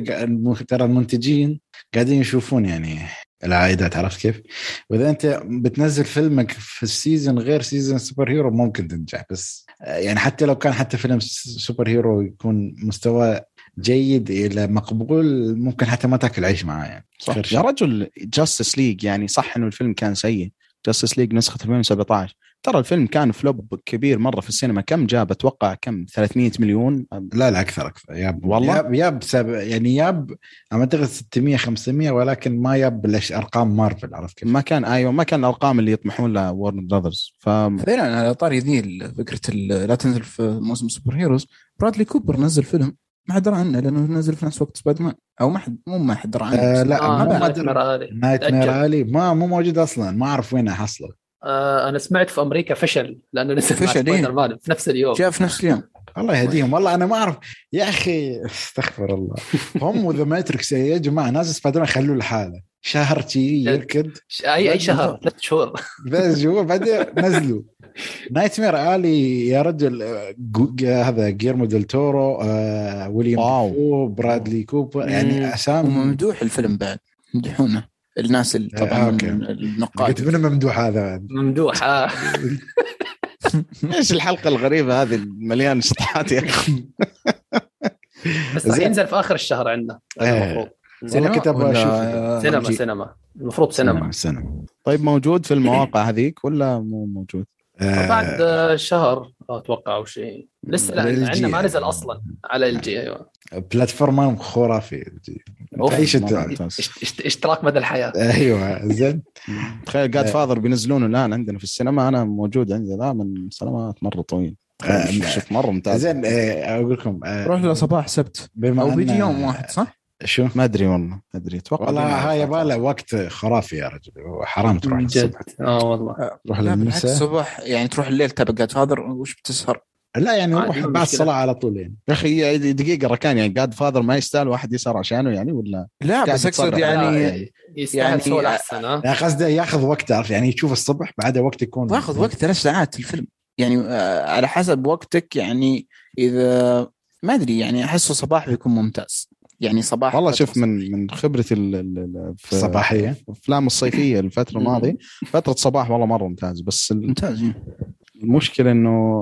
Speaker 3: ترى المنتجين قاعدين يشوفون يعني العائدات عرفت كيف؟ وإذا أنت بتنزل فيلمك في ال season غير season superhero ممكن تنجح بس آه، يعني حتى لو كان حتى فيلم superhero يكون مستوى جيد إلى مقبول ممكن حتى ما تاكل عيش معاه يعني
Speaker 5: صح يا. رجل Justice League يعني صح إنه الفيلم كان سيء Justice League نسخة 2017 ترى الفيلم كان flop كبير مرة في السينما. كم جاب؟ أتوقع كم؟ 300 مليون؟
Speaker 3: لا لا أكثر. أكثر ياب
Speaker 5: والله؟
Speaker 3: ياب ياب سب... يعني ياب اعتقد 600 500 ولكن ما ياب ارقام مارفل عرفت كيف؟
Speaker 5: ما كان أيوه ما كان الأرقام اللي يطمحون لها Warner Brothers ف
Speaker 2: بعدين على طاري ذي فكرة ال- لا تنزل في موسم superheroes برادلي كوبر نزل فيلم ما حد درى عنه لأنه نزل في نفس وقت سبايدر مان أو ما حد مو ما حد درى عنه.
Speaker 3: آه لا
Speaker 4: آه
Speaker 2: ما
Speaker 4: Nightmare Alley.
Speaker 3: Night
Speaker 4: تأجل.
Speaker 3: mare Alley ما مو موجود أصلا. ما أعرف وين احصله
Speaker 4: آه أنا سمعت في أمريكا فشل لأنه نزل مع
Speaker 2: فشل، إيه.
Speaker 4: سبايدر مان في نفس اليوم.
Speaker 2: جاء في نفس اليوم.
Speaker 3: الله يهديهم. والله أنا ما أعرف. يا أخي استغفر الله. هم وذا Matrix. يا جماعة ناس سبايدر مان خلوه لحاله شهر تي يركض.
Speaker 4: اي أي شهر؟ ثلاث شهور.
Speaker 3: ذا شهور. بعدين نزلوا. Nightmare Alley يا رجل جو- هذا جيرمو ديل تورو آه، ويليام برادلي كوبر. يعني أسامي.
Speaker 2: وممدوح الفيلم بعد. يمدحونه الناس اللي
Speaker 3: آه،
Speaker 2: طبعا
Speaker 3: أوكي.
Speaker 2: من
Speaker 3: قلت
Speaker 2: النقاد
Speaker 3: من ممدوح هذا
Speaker 4: ممدوح آه.
Speaker 5: إيش الحلقة الغريبة هذه مليان شطحات يا أخي
Speaker 4: بس راح. ينزل في آخر الشهر عندنا
Speaker 3: إيه.
Speaker 4: المفروض
Speaker 3: والله كنت أبغى أشوف
Speaker 2: ولا
Speaker 4: سينما؟ سينما المفروض سينما
Speaker 3: سينما
Speaker 5: طيب موجود في المواقع هذيك ولا مو موجود؟
Speaker 3: آه،
Speaker 4: بعد آه، شهر أتوقع أو شيء. لسه لا عندنا. ما نزل أصلا على إل جي أيوه.
Speaker 3: platform خرافي. تعيش
Speaker 4: اشتراك مدى الحياة؟
Speaker 3: أيوه زين.
Speaker 5: تخيل Godfather بينزلونه الآن عندنا في السينما. أنا موجود عندي ذا من سنوات مرة طويل.
Speaker 3: آه،
Speaker 5: شوف مرة ممتاز.
Speaker 3: زين آه، أقول لكم آه،
Speaker 2: روح له صباح سبت
Speaker 3: أو
Speaker 2: بيجي يوم واحد صح؟
Speaker 3: شو؟
Speaker 5: ما أدري والله ما أدري. أتوقع
Speaker 3: والله هاي. يبغى له وقت خرافي يا رجل. حرام تروح
Speaker 4: من جد.
Speaker 3: الصبح
Speaker 4: آه والله.
Speaker 3: تروح للمساء؟
Speaker 2: الصبح يعني تروح الليل تبع جاد فاذر وش بتسهر؟
Speaker 3: لا يعني روح بعد. الصلاة على طول يعني.
Speaker 5: يا أخي دقيقة ركان يعني. جاد فاذر ما يستاهل واحد يسهر عشانه يعني ولا
Speaker 2: لا بس
Speaker 5: أقصد.
Speaker 2: يعني
Speaker 4: لا، يستاهل
Speaker 2: يعني-
Speaker 4: الأحسن ها
Speaker 3: يعني قصده ياخذ وقت تعرف يعني يشوف الصبح بعدها وقت يكون
Speaker 2: واخذ وقت ثلاث ساعات الفيلم. يعني آه، على حسب وقتك يعني إذا ما أدري يعني أحسه صباح بيكون ممتاز. يعني صباح
Speaker 5: والله شوف من من خبرتي ال- ال- ال- في
Speaker 3: الصباحية.
Speaker 5: الافلام الصيفية الفترة الماضية فترة صباح والله مرة ممتاز بس
Speaker 2: ممتاز.
Speaker 5: المشكلة إنه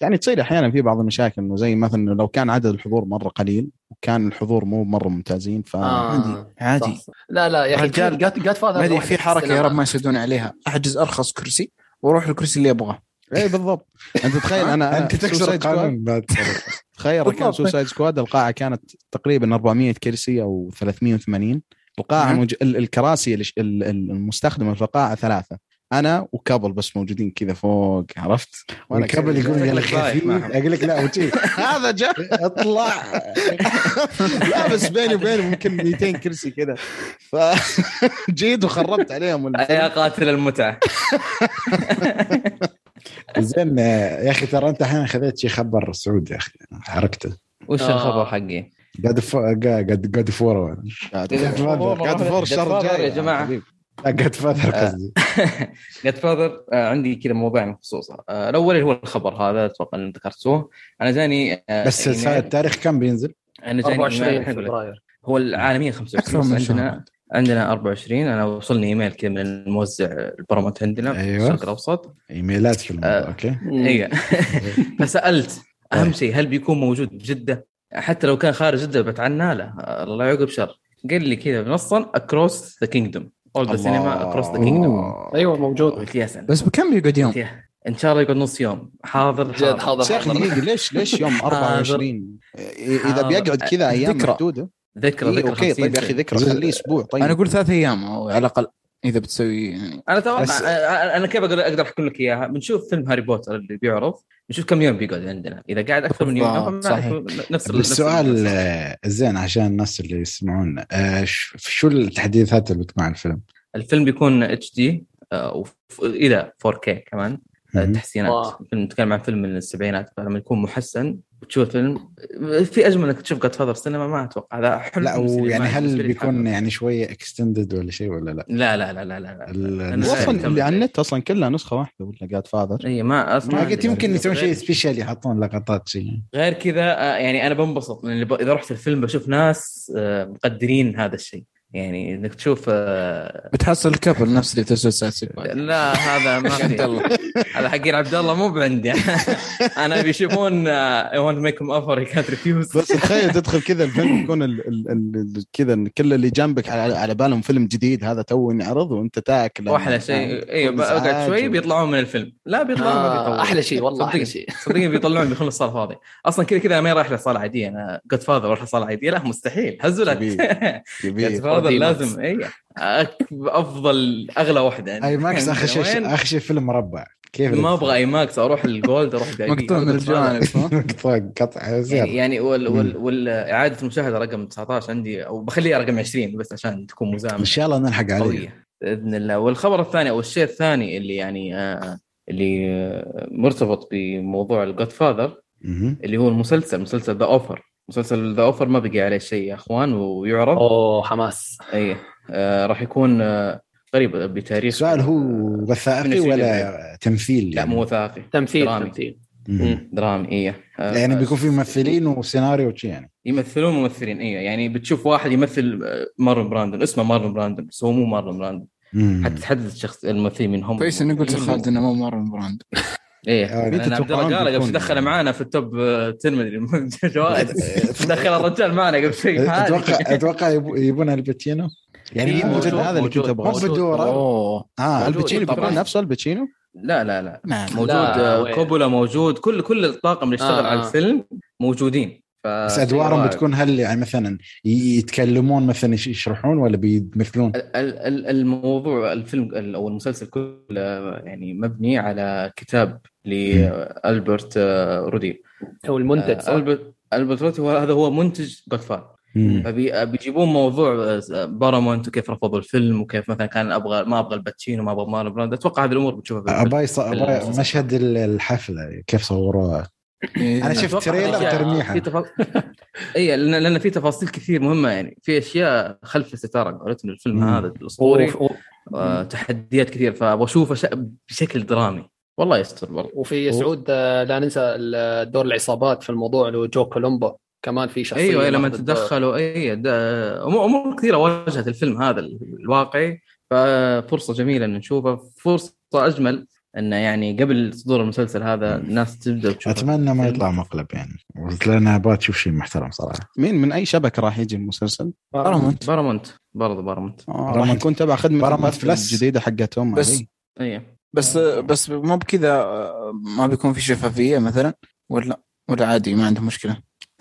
Speaker 5: يعني تصير أحيانا في بعض المشاكل إنه زي مثلا لو كان عدد الحضور مرة قليل وكان الحضور مو مرة ممتازين ف
Speaker 4: آه.
Speaker 2: عادي
Speaker 4: صح. لا لا يا أخي
Speaker 2: رجال،
Speaker 4: جاد فاذر
Speaker 2: في حركة يا رب ما يسدون عليها. أحجز أرخص كرسي وأروح الكرسي اللي أبغاه.
Speaker 5: اي بالضبط. أنت تخيل أنا
Speaker 3: أنت تكسر القانون بعد.
Speaker 5: تخيل
Speaker 2: بالضبط.
Speaker 5: Suicide Squad القاعة كانت تقريبا 400 كرسي أو 380 القاعة
Speaker 2: نعم.
Speaker 5: مج... ال- الكراسي المستخدمه في القاعة ثلاثة. أنا و couple بس موجودين كذا فوق عرفت؟ وال
Speaker 3: couple
Speaker 5: كذا-
Speaker 3: يقول
Speaker 1: رايح
Speaker 3: خفيف. أقول لك لا وجي.
Speaker 5: هذا جاء
Speaker 3: اطلع.
Speaker 5: لا بس بيني وبينه يمكن 200 كرسي كذا. فجيت وخربت عليهم.
Speaker 1: يا قاتل المتعة.
Speaker 3: زين يا أخي ترى أنت أحيانا خذيت شي خبر سعود يا أخي حركته
Speaker 1: وش
Speaker 4: آه.
Speaker 1: الخبر حقي؟
Speaker 3: قاعد قاعد قاعد فور
Speaker 5: قاعد فور الشر
Speaker 1: Godfather
Speaker 5: جاي
Speaker 1: يا
Speaker 5: جماعة.
Speaker 3: قاعد فاذر قصدي
Speaker 1: جاد فاذر عندي كذا موضوعين بخصوصه آه، الأول اللي هو الخبر هذا أتوقع ان ذكرتوه أنا جاني آه،
Speaker 3: بس
Speaker 1: إيميل-
Speaker 3: التاريخ كم بينزل؟
Speaker 1: أنا جاني
Speaker 4: 24
Speaker 1: إيميل- الحين أقول لك.
Speaker 4: فبراير
Speaker 1: هو العالميا 25
Speaker 2: أكثر
Speaker 1: بس
Speaker 2: من
Speaker 1: عندنا عندنا 24 أنا وصلني إيميل كذا من الموزع البرامات عندنا في
Speaker 3: أيوة.
Speaker 1: الشرق الأوسط
Speaker 3: إيميلات في الموضوع
Speaker 1: آه.
Speaker 3: okay
Speaker 1: اي فسألت أهم
Speaker 3: طيب.
Speaker 1: شيء هل بيكون موجود بجدة؟ حتى لو كان خارج جدة بتعنى له الله يعقب شر قال لي كذا بالنص across the kingdom
Speaker 3: all
Speaker 1: the. cinema across the
Speaker 2: kingdom.
Speaker 4: أيوه موجود
Speaker 2: بس بكم بيقعد يوم؟
Speaker 1: إن شاء الله يقعد نص يوم حاضر حاضر
Speaker 4: حاضر حاضر.
Speaker 5: دقيقة ليش ليش يوم 24
Speaker 1: إذا.
Speaker 5: بيقعد كذا
Speaker 2: أيام.
Speaker 5: محدودة
Speaker 1: ذكرى
Speaker 5: إيه
Speaker 1: ذكرى
Speaker 5: أوكي
Speaker 1: 50
Speaker 5: طيب يا
Speaker 1: أخي.
Speaker 5: ذكرى خليه أسبوع طيب
Speaker 2: أنا أقول ثلاث أيام أو على الأقل إذا بتسوي يعني
Speaker 1: أنا أتوقع
Speaker 3: بس-
Speaker 1: أنا أنا كيف أقدر أقدر أحكي لك إياها بنشوف فيلم هاري بوتر اللي بيعرض نشوف كم يوم بيقعد عندنا إذا قاعد أكثر من يوم
Speaker 2: صحيح.
Speaker 1: نفس ال- نفس
Speaker 3: السؤال
Speaker 1: ال-
Speaker 3: آه، زين عشان الناس اللي يسمعون آه، شو التحديثات اللي بتكون على الفيلم؟
Speaker 1: الفيلم بيكون اتش دي إلى 4K كمان آه،
Speaker 3: مهم.
Speaker 1: تحسينات. فيلم نتكلم عن فيلم من السبعينات فلما يكون محسن وتشوف الفيلم في أجمل إنك تشوف Godfather سينما ما أتوقع هذا حلم
Speaker 3: لا ويعني هل بيكون. يعني شوية extended ولا شيء ولا لا؟
Speaker 1: لا لا لا لا لا, لا. أصلا
Speaker 5: اللي على. النت أصلا كلها نسخة واحدة ولا Godfather
Speaker 1: اي ما أصلا
Speaker 3: ما. قلت يمكن يسوون شيء special يحطون لقطات شيء
Speaker 1: غير كذا آه، يعني أنا بنبسط من اللي ب... إذا رحت الفيلم بشوف ناس آه، مقدرين هذا الشيء يعني إنك تشوف آه،
Speaker 2: بتحصل كابل نفس اللي تسوي ساعة
Speaker 1: لا هذا ما في.
Speaker 2: الله.
Speaker 1: هذا حقين عبد الله مو بعندي. أنا بيشوفون اي ونت ميك ام اوفر كانت ريفيوز
Speaker 5: بس تخيل تدخل كذا الفيلم يكون ال- ال- ال- ال- كذا كل اللي جنبك على, على بالهم فيلم جديد هذا تو ينعرض وأنت تاكل.
Speaker 1: وأحلى شيء اي بقعد شوي بيطلعون من الفيلم. لا بيطلعون ما
Speaker 4: آه
Speaker 1: بيطولون.
Speaker 4: أحلى شيء والله
Speaker 1: أحلى.
Speaker 4: شيء.
Speaker 1: صدقني بيطلعون بيخلون الصاله فاضيه أصلا كذا كذا ما رايح لصاله عاديه أنا جود فاذر أروح لصاله عاديه لا مستحيل. هزوا لك
Speaker 4: دي
Speaker 1: لازم اي أفضل أغلى واحدة عندي.
Speaker 3: IMAX آخر شيء؟ آخر شيء فيلم مربع كيف
Speaker 1: ما أبغى IMAX أروح ال gold أروح VIP.
Speaker 2: مقطوع من الجوانب ها؟
Speaker 3: قطع
Speaker 1: يعني يعني وال وال والإعادة المشاهدة رقم 19 عندي أو بخليها رقم 20 بس عشان تكون مزامنه
Speaker 3: إن شاء الله نلحق عليه
Speaker 1: بإذن الله والخبر الثاني أو الشيء الثاني اللي يعني آه اللي مرتبط بموضوع ال
Speaker 3: Godfather.
Speaker 1: اللي هو المسلسل مسلسل The Offer مسلسل The Offer ما بقي عليه شيء يا أخوان ويعرض
Speaker 4: أوه حماس.
Speaker 1: إي آه راح يكون آه قريب بتاريخ.
Speaker 3: السؤال هو
Speaker 1: آه،
Speaker 3: وثائقي
Speaker 1: 22
Speaker 3: ولا تمثيل؟
Speaker 1: لا
Speaker 3: يعني؟
Speaker 1: مو وثائقي
Speaker 4: تمثيل
Speaker 1: درامي.
Speaker 4: تمثيل.
Speaker 1: درامي إيه آه،
Speaker 3: يعني بيكون في ممثلين وسيناريو وشي يعني.
Speaker 1: يمثلون ممثلين إيه يعني بتشوف واحد يمثل آه، مارلون براندون اسمه مارلون براندون بس هو مو مارلون براندون. حتى تحدد الشخص الممثلين من هم.
Speaker 2: كويس إني قلت لخالد إنه مو مره براند
Speaker 1: إيه
Speaker 3: آه،
Speaker 1: لأن عبد الله قال قبل دخل معانا في ال top آه، 10 مدري جوائز دخل الرجال معنا قبل شوي
Speaker 3: أتوقع
Speaker 1: عادي.
Speaker 3: أتوقع يبو- يبون الباتشينو يعني
Speaker 5: إيه،
Speaker 3: مو
Speaker 5: موجود هذا اللي كنت.
Speaker 2: أبغاه
Speaker 3: آه
Speaker 1: موجود.
Speaker 5: الباتشينو
Speaker 1: طبعاً.
Speaker 5: بيكون نفسه الباتشينو
Speaker 1: لا لا لا موجود
Speaker 4: لا،
Speaker 1: آه،؟ كوبولا موجود كل كل الطاقم اللي اشتغل
Speaker 4: آه،
Speaker 1: على
Speaker 4: آه.
Speaker 1: الفيلم موجودين
Speaker 3: بس
Speaker 1: أدوارهم
Speaker 3: بتكون هل يعني مثلا يتكلمون مثلا يش- يشرحون ولا بيمثلون؟
Speaker 1: ال- ال- الموضوع الفيلم ال- أو المسلسل كله يعني مبني على كتاب لالبرت آه، رودي
Speaker 4: هو المنتج
Speaker 1: آه،
Speaker 4: صح؟
Speaker 1: البرت ألبرت رودي هو هذا هو منتج God فبيجيبون موضوع بارامونت وكيف رفضوا الفيلم وكيف مثلا كان أبغى ما أبغى الباتشينو ما أبغى مارلون براندو أتوقع هذه الأمور بتشوفها.
Speaker 3: أباي. مشهد ال- الحفلة كيف صوروها
Speaker 2: إيه،
Speaker 3: أنا شفت
Speaker 1: trailer تفاصيل اي لأن لأن في تفاصيل كثير مهمة يعني. في أشياء خلف الستاره قالت الفيلم
Speaker 3: مم.
Speaker 1: هذا
Speaker 4: الأسطوري
Speaker 1: آه، تحديات كثير. فابغى اشوفه ش- بشكل درامي. والله يستر برضه.
Speaker 4: وفي سعود آه، لا ننسى دور العصابات في الموضوع اللي هو جو كولومبو. كمان في شخصية
Speaker 1: أيوه لما. تدخلوا اي ده- امور أمور كثيرة واجهت الفيلم هذا الواقعي. ففرصة جميلة إن نشوفه. فرصة أجمل. إنه يعني قبل صدور المسلسل هذا الناس تبدأ تشوف
Speaker 3: أتمنى ما يطلع مقلب يعني. قلت لنا أبغى تشوف شيء محترم صراحة.
Speaker 5: مين؟ من أي شبكة راح يجي المسلسل؟
Speaker 2: بارامونت.
Speaker 1: بارامونت. برضه بارامونت.
Speaker 5: آه، راح يكون تبع خدمة
Speaker 3: بارامونت Plus.
Speaker 5: الجديدة حقتهم
Speaker 2: بس-
Speaker 5: هذه.
Speaker 1: اي
Speaker 2: بس بس مو بكذا آه، ما بيكون في شفافية مثلا؟ ولا ولا عادي ما عنده مشكلة؟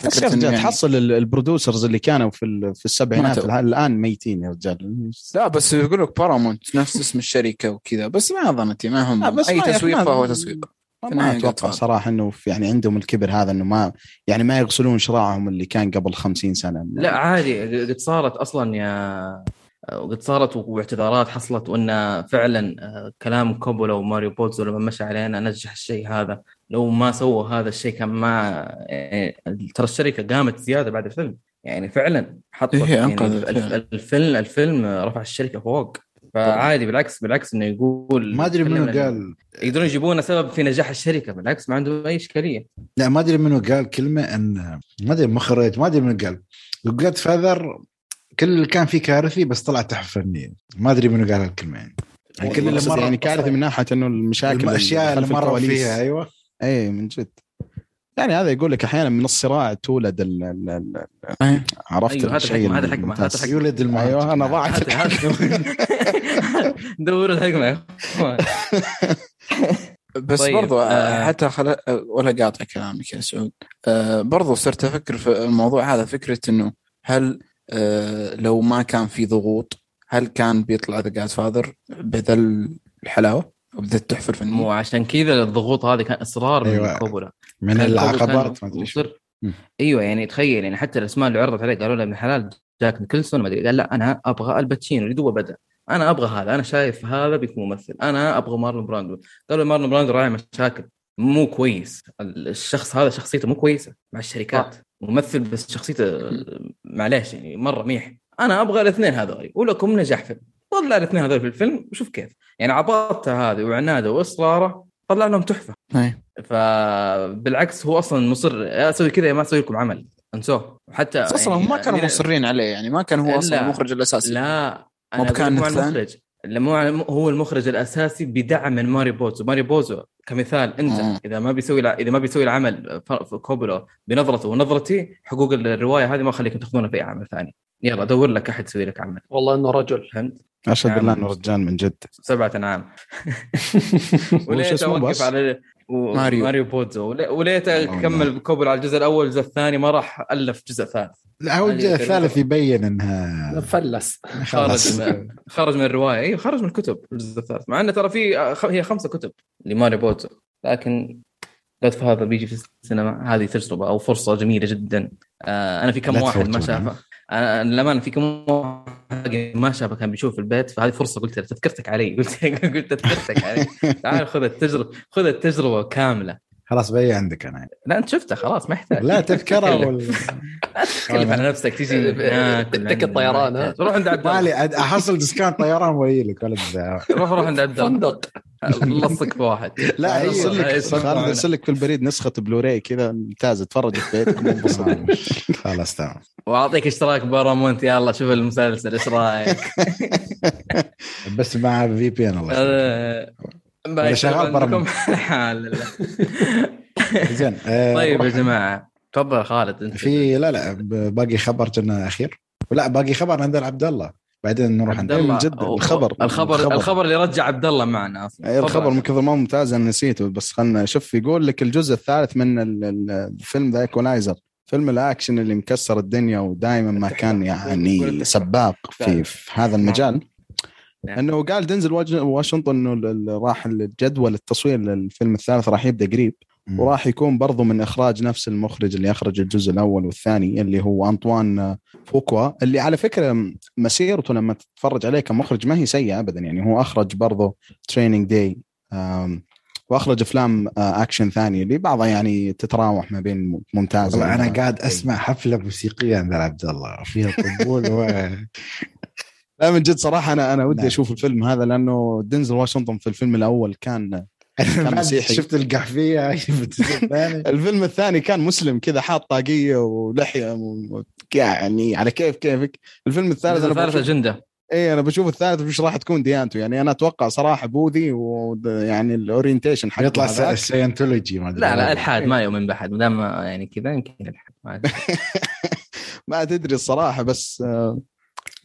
Speaker 5: بس يا رجال
Speaker 2: يعني-
Speaker 5: تحصل ال- ال producers اللي كانوا في ال- في السبعينات. الان ميتين يا رجال.
Speaker 2: لا بس يقول لك بارامونت نفس اسم الشركة وكذا بس ما ظنتي ما هم
Speaker 5: بس
Speaker 2: أي
Speaker 5: ما-
Speaker 2: تسويق
Speaker 5: ما-
Speaker 2: فهو تسويق.
Speaker 5: ما أتوقع. صراحة إنه يعني عندهم الكبر هذا إنه ما يعني ما يغسلون شراعهم اللي كان قبل 50 سنة.
Speaker 1: لا عادي. قد صارت أصلا يا وقد صارت واعتذارات حصلت وإن فعلا آه، كلام كوبولا وماريو بوتزو لما مشى علينا نجح الشيء هذا. لو ما سووا هذا الشيء كان ما آه، ترى الشركة قامت زيادة بعد الفيلم. يعني فعلا حطت
Speaker 2: إيه،
Speaker 1: يعني
Speaker 2: فعلاً.
Speaker 1: الفيلم الفيلم رفع الشركة فوق. فعادي بالعكس بالعكس إنه يقول
Speaker 3: ما أدري منو قال.
Speaker 1: يقدرون يجيبون سبب في نجاح الشركة بالعكس ما عندهم أي إشكالية.
Speaker 3: لا ما أدري منو قال كلمة إن ما أدري مخرج ما أدري منو قال. جاد فاذر كل اللي كان فيه كارثي بس طلع تحفة فنية. ما أدري منو قال هالكلمة يعني. يعني كل اللي
Speaker 5: يعني كارثي من ناحية إنه المشاكل
Speaker 3: الاشياء اللي مروا. فيها أيوه.
Speaker 5: اي من جد يعني هذا يقول لك أحيانا من الصراع تولد ال ال ال
Speaker 2: أي.
Speaker 5: عرفت
Speaker 1: أيوه، هذا
Speaker 5: الشيء
Speaker 1: هذا
Speaker 5: الممتاز.
Speaker 1: هذا الحكمة.
Speaker 3: يولد المهاجم
Speaker 5: أيوه أنا ضاعت
Speaker 1: دوروا الحكمة يا
Speaker 2: بس
Speaker 1: طيب،
Speaker 2: برضو
Speaker 1: آه.
Speaker 2: آه حتى خل... ولا قاطع كلامك يا سعود آه برضو صرت أفكر في الموضوع هذا فكرة إنه هل آه لو ما كان في ضغوط هل كان بيطلع The Godfather بذا الحلاوة وبذا التحفه الفنيه؟
Speaker 1: مو عشان كذا الضغوط هذه كان إصرار من
Speaker 3: أيوة.
Speaker 1: كوبولا
Speaker 3: من العقبات ما أدري.
Speaker 1: أيوه يعني تخيل يعني حتى الأسماء اللي عرضت عليه قالوا له ابن حلال جاك نيكلسون ما أدري. قال لا أنا أبغى الباتشينو اللي دوبه بدأ. أنا أبغى هذا أنا شايف هذا بيكون ممثل. أنا أبغى مارلون براندو. قالوا مارلون براندو راعي مشاكل. مو كويس. الشخص هذا شخصيته مو كويسة مع الشركات. ممثل بس شخصيته معليش يعني مرة ميح. أنا أبغى الاثنين هذول ولكم نجاح فيلم طلع الاثنين هذول في الفيلم وشوف كيف يعني عباطته هذه وعناده وإصراره طلع لهم تحفة
Speaker 2: أي.
Speaker 1: فبالعكس هو أصلا مصر أسوي كذا ما أسوي لكم عمل أنسوه حتى
Speaker 2: أصلا هم ما كانوا مصرين عليه يعني ما كان هو أصلا
Speaker 1: لا.
Speaker 2: المخرج الأساسي
Speaker 1: لا
Speaker 2: مو مثلاً؟
Speaker 1: المخرج مو هو المخرج الأساسي بدعم من ماري بوزو ماري بوزو كمثال أنت
Speaker 2: مم.
Speaker 1: إذا ما بيسوي الع- إذا ما بيسوي العمل في كوبولا بنظرته ونظرتي حقوق الرواية هذه ما اخليكم تاخذونها في أي عمل ثاني يلا دور لك أحد يسوي لك عمل.
Speaker 4: والله إنه رجل.
Speaker 1: فهمت؟
Speaker 5: اشهد
Speaker 1: نعم.
Speaker 5: بالله إنه رجال من جد.
Speaker 1: سبعة انعام أوقف
Speaker 5: بس؟
Speaker 1: على و-
Speaker 2: ماريو.
Speaker 1: ماريو بوزو ولي- وليت
Speaker 3: والله.
Speaker 1: أكمل كوبل على الجزء الأول الجزء الثاني ما راح ألف جزء ثالث.
Speaker 3: لا هو الجزء الثالث يبين إنها
Speaker 4: فلس.
Speaker 1: خرج من خرج من الرواية. أيوه خرج من الكتب الجزء الثالث. مع إنه ترى في هي خمسة كتب لماريو بوزو لكن جاد هذا بيجي في السينما. هذه تجربة أو فرصة جميلة جدا. آه أنا في كم واحد ما. شافه أنا للأمانة في كم ما شافه كان بيشوف في البيت فهذه فرصة قلت له تذكرتك علي قلت قلت تذكرتك علي. تعال خذ التجربة خذ التجربة كاملة.
Speaker 3: خلاص بي عندك أنا؟
Speaker 1: لا أنت شفته خلاص ما يحتاج.
Speaker 3: لا تذكرة وال...
Speaker 1: لا تتكلم على نفسك ولا
Speaker 4: تك الطيران،؟
Speaker 1: روح عند عبد الله.
Speaker 3: أحصل discount طيران وأجي لك ولا.
Speaker 1: روح روح عند عبد الله.
Speaker 4: فندق.
Speaker 1: لصق بواحد
Speaker 3: لا
Speaker 1: أيوة.
Speaker 5: ارسل. لك ارسل لك في البريد نسخة بلوراي كذا ممتازه تفرج في بيتك
Speaker 3: خلاص تمام.
Speaker 1: وأعطيك اشتراك بارامونت يلا شوف المسلسل إيش رأيك؟
Speaker 3: بس مع VPN الله
Speaker 1: Bye،
Speaker 3: شغال.
Speaker 1: حال
Speaker 3: زين
Speaker 1: طيب يا. جماعة تفضل خالد انت
Speaker 3: في لا لا باقي خبر كنا أخير ولا باقي خبر عند عبد الله بعدين نروح عند
Speaker 5: جد، الخبر.
Speaker 1: الخبر
Speaker 5: الخبر.
Speaker 1: اللي رجع عبد الله معنا
Speaker 5: أصلا الخبر. من كثر ما ممتاز أنا نسيته بس خلنا شوف يقول لك الجزء الثالث من ال- ال- الفيلم ذا Equalizer فيلم الأكشن اللي مكسر الدنيا ودائما ما كان يعني سباق في, في هذا المجال
Speaker 1: نعم.
Speaker 5: إنه قال دنزل واشنطن إنه راح الجدول التصوير للفيلم الثالث راح يبدأ قريب
Speaker 3: مم.
Speaker 5: وراح يكون برضو من إخراج نفس المخرج اللي أخرج الجزء الأول والثاني اللي هو أنطوان فوكوا اللي على فكرة مسيرته لما تتفرج عليه كمخرج ما هي سيئة ابدا يعني هو أخرج برضو Training Day وأخرج أفلام آه، أكشن ثانية اللي بعضها يعني تتراوح ما بين ممتازة
Speaker 3: والله
Speaker 5: أنا
Speaker 3: قاعد أسمع حفلة موسيقية عند عبد الله فيها طبول و...
Speaker 5: لا من جد صراحة أنا أنا ودي
Speaker 3: نعم.
Speaker 5: أشوف الفيلم هذا لأنه دينزل واشنطن في الفيلم الأول كان
Speaker 3: بعد
Speaker 5: مسيحي.
Speaker 3: شفت القحفية الثاني
Speaker 5: الفيلم الثاني كان مسلم كذا حاط طاقية ولحية و- يعني على كيف كيفك الفيلم الثالث أنا
Speaker 1: ثالث
Speaker 5: بشوف
Speaker 1: أجندة
Speaker 5: اي أنا بشوف الثالث وش راح تكون ديانته يعني أنا أتوقع صراحة بوذي ويعني ال orientation حقه
Speaker 3: يطلع. Scientology ما أدري.
Speaker 1: لا لا الحاد ما يؤمن بأحد ما دام يعني كذا يمكن الحاد. ما
Speaker 5: تدري الصراحة بس آه،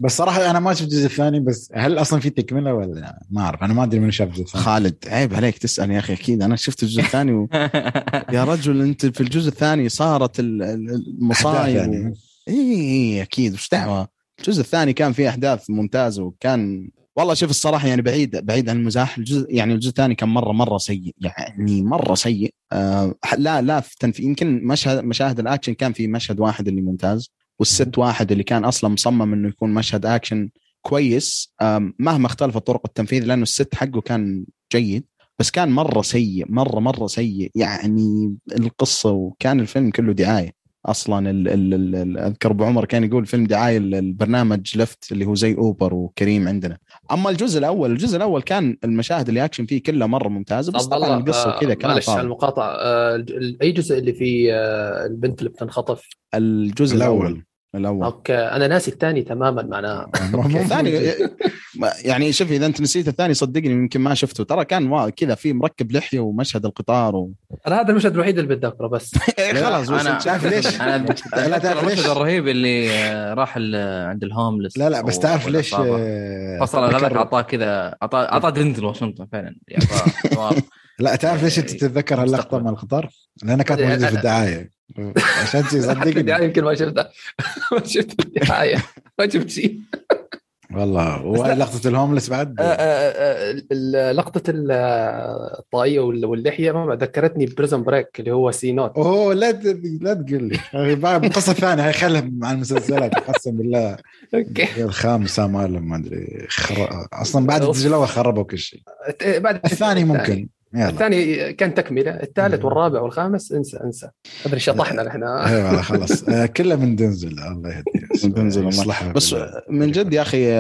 Speaker 3: بس صراحة أنا ما شفت الجزء الثاني بس هل أصلا في تكملة ولا ما أعرف أنا ما أدري من شاف الجزء الثاني
Speaker 5: خالد عيب عليك تسأل يا أخي أكيد أنا شفت الجزء الثاني و... يا رجل أنت في الجزء الثاني صارت المصايب
Speaker 3: يعني.
Speaker 5: و... إي أكيد وش دعوة. الجزء الثاني كان فيه أحداث ممتازة وكان والله شوف الصراحة يعني بعيد بعيد عن المزاح الجزء يعني الجزء الثاني كان مرة مرة سيء يعني مرة سيء. آه لا لا في تنفيذ يمكن مشهد مشاهد الأكشن كان في مشهد واحد اللي ممتاز. والست واحد اللي كان أصلا مصمم إنه يكون مشهد اكشن كويس مهما اختلفت طرق التنفيذ لأنه الست حقه كان جيد بس كان مرة سيء مرة مرة سيء. يعني القصة وكان الفيلم كله دعاية. أصلا ال ال ال ال أذكر أبو عمر كان يقول فيلم دعاية البرنامج Lyft اللي هو زي Uber وكريم عندنا أما الجزء الأول الجزء الأول كان المشاهد اللي اكشن فيه كلها مرة ممتازه بس طبعا القصة
Speaker 4: آه،
Speaker 5: وكذا كان
Speaker 4: معلش على. المقاطعة آه، أي جزء اللي فيه آه، البنت اللي بتنخطف
Speaker 5: الجزء
Speaker 3: الأول.
Speaker 5: الأول
Speaker 4: أوكي أنا ناسي الثاني تماما معناها
Speaker 3: مو- مو-
Speaker 5: الثاني يعني شوف إذا أنت نسيت الثاني صدقني يمكن ما شفته ترى كان كذا في مركب لحية ومشهد القطار و...
Speaker 4: أنا هذا المشهد الوحيد اللي بتذكره بس
Speaker 5: خلاص بس أنا
Speaker 3: تعرف ليش؟
Speaker 1: أنا
Speaker 3: تعرف ليش؟
Speaker 1: المشهد الرهيب اللي آه، راح ال- عند الهوملس
Speaker 3: لا لا بس تعرف ليش. آه،
Speaker 1: فصل
Speaker 3: ذكر-
Speaker 1: أعطاه كذا اعطاه أعطاه دنزل واشنطن فعلا يعني.
Speaker 3: لا تعرف ليش انت تتذكر
Speaker 1: هاللقطة.
Speaker 3: مع القطار؟ لأنها كانت موجودة في الدعاية عشان شي
Speaker 4: الدعايه
Speaker 3: صدقني.
Speaker 4: يمكن ما شفتها. ما شفت الدعاية. ما شفت شيء.
Speaker 3: والله ولقطه ال homeless بعد؟
Speaker 4: آه، آه، آه، لقطة ال- الطاقيه وال- واللحية ما ذكرتني Prison Break اللي هو C-Note.
Speaker 3: أوه لا لا تقول لي. قصة ثانية. هاي خلها مع المسلسلات قسم بالله.
Speaker 4: Okay.
Speaker 3: الخامس سام الم ما أدري. أصلا بعد الأول خربوا كل شيء.
Speaker 4: بعد
Speaker 3: الثاني ممكن. يلا.
Speaker 4: الثاني كان تكملة الثالث والرابع والخامس انسى انسى. أدري شطحنا نحن
Speaker 3: أيوه خلاص. آه، كله من دنزل الله يهديه
Speaker 5: دنزل الله.
Speaker 3: يصلحها
Speaker 5: بس. من جد يا أخي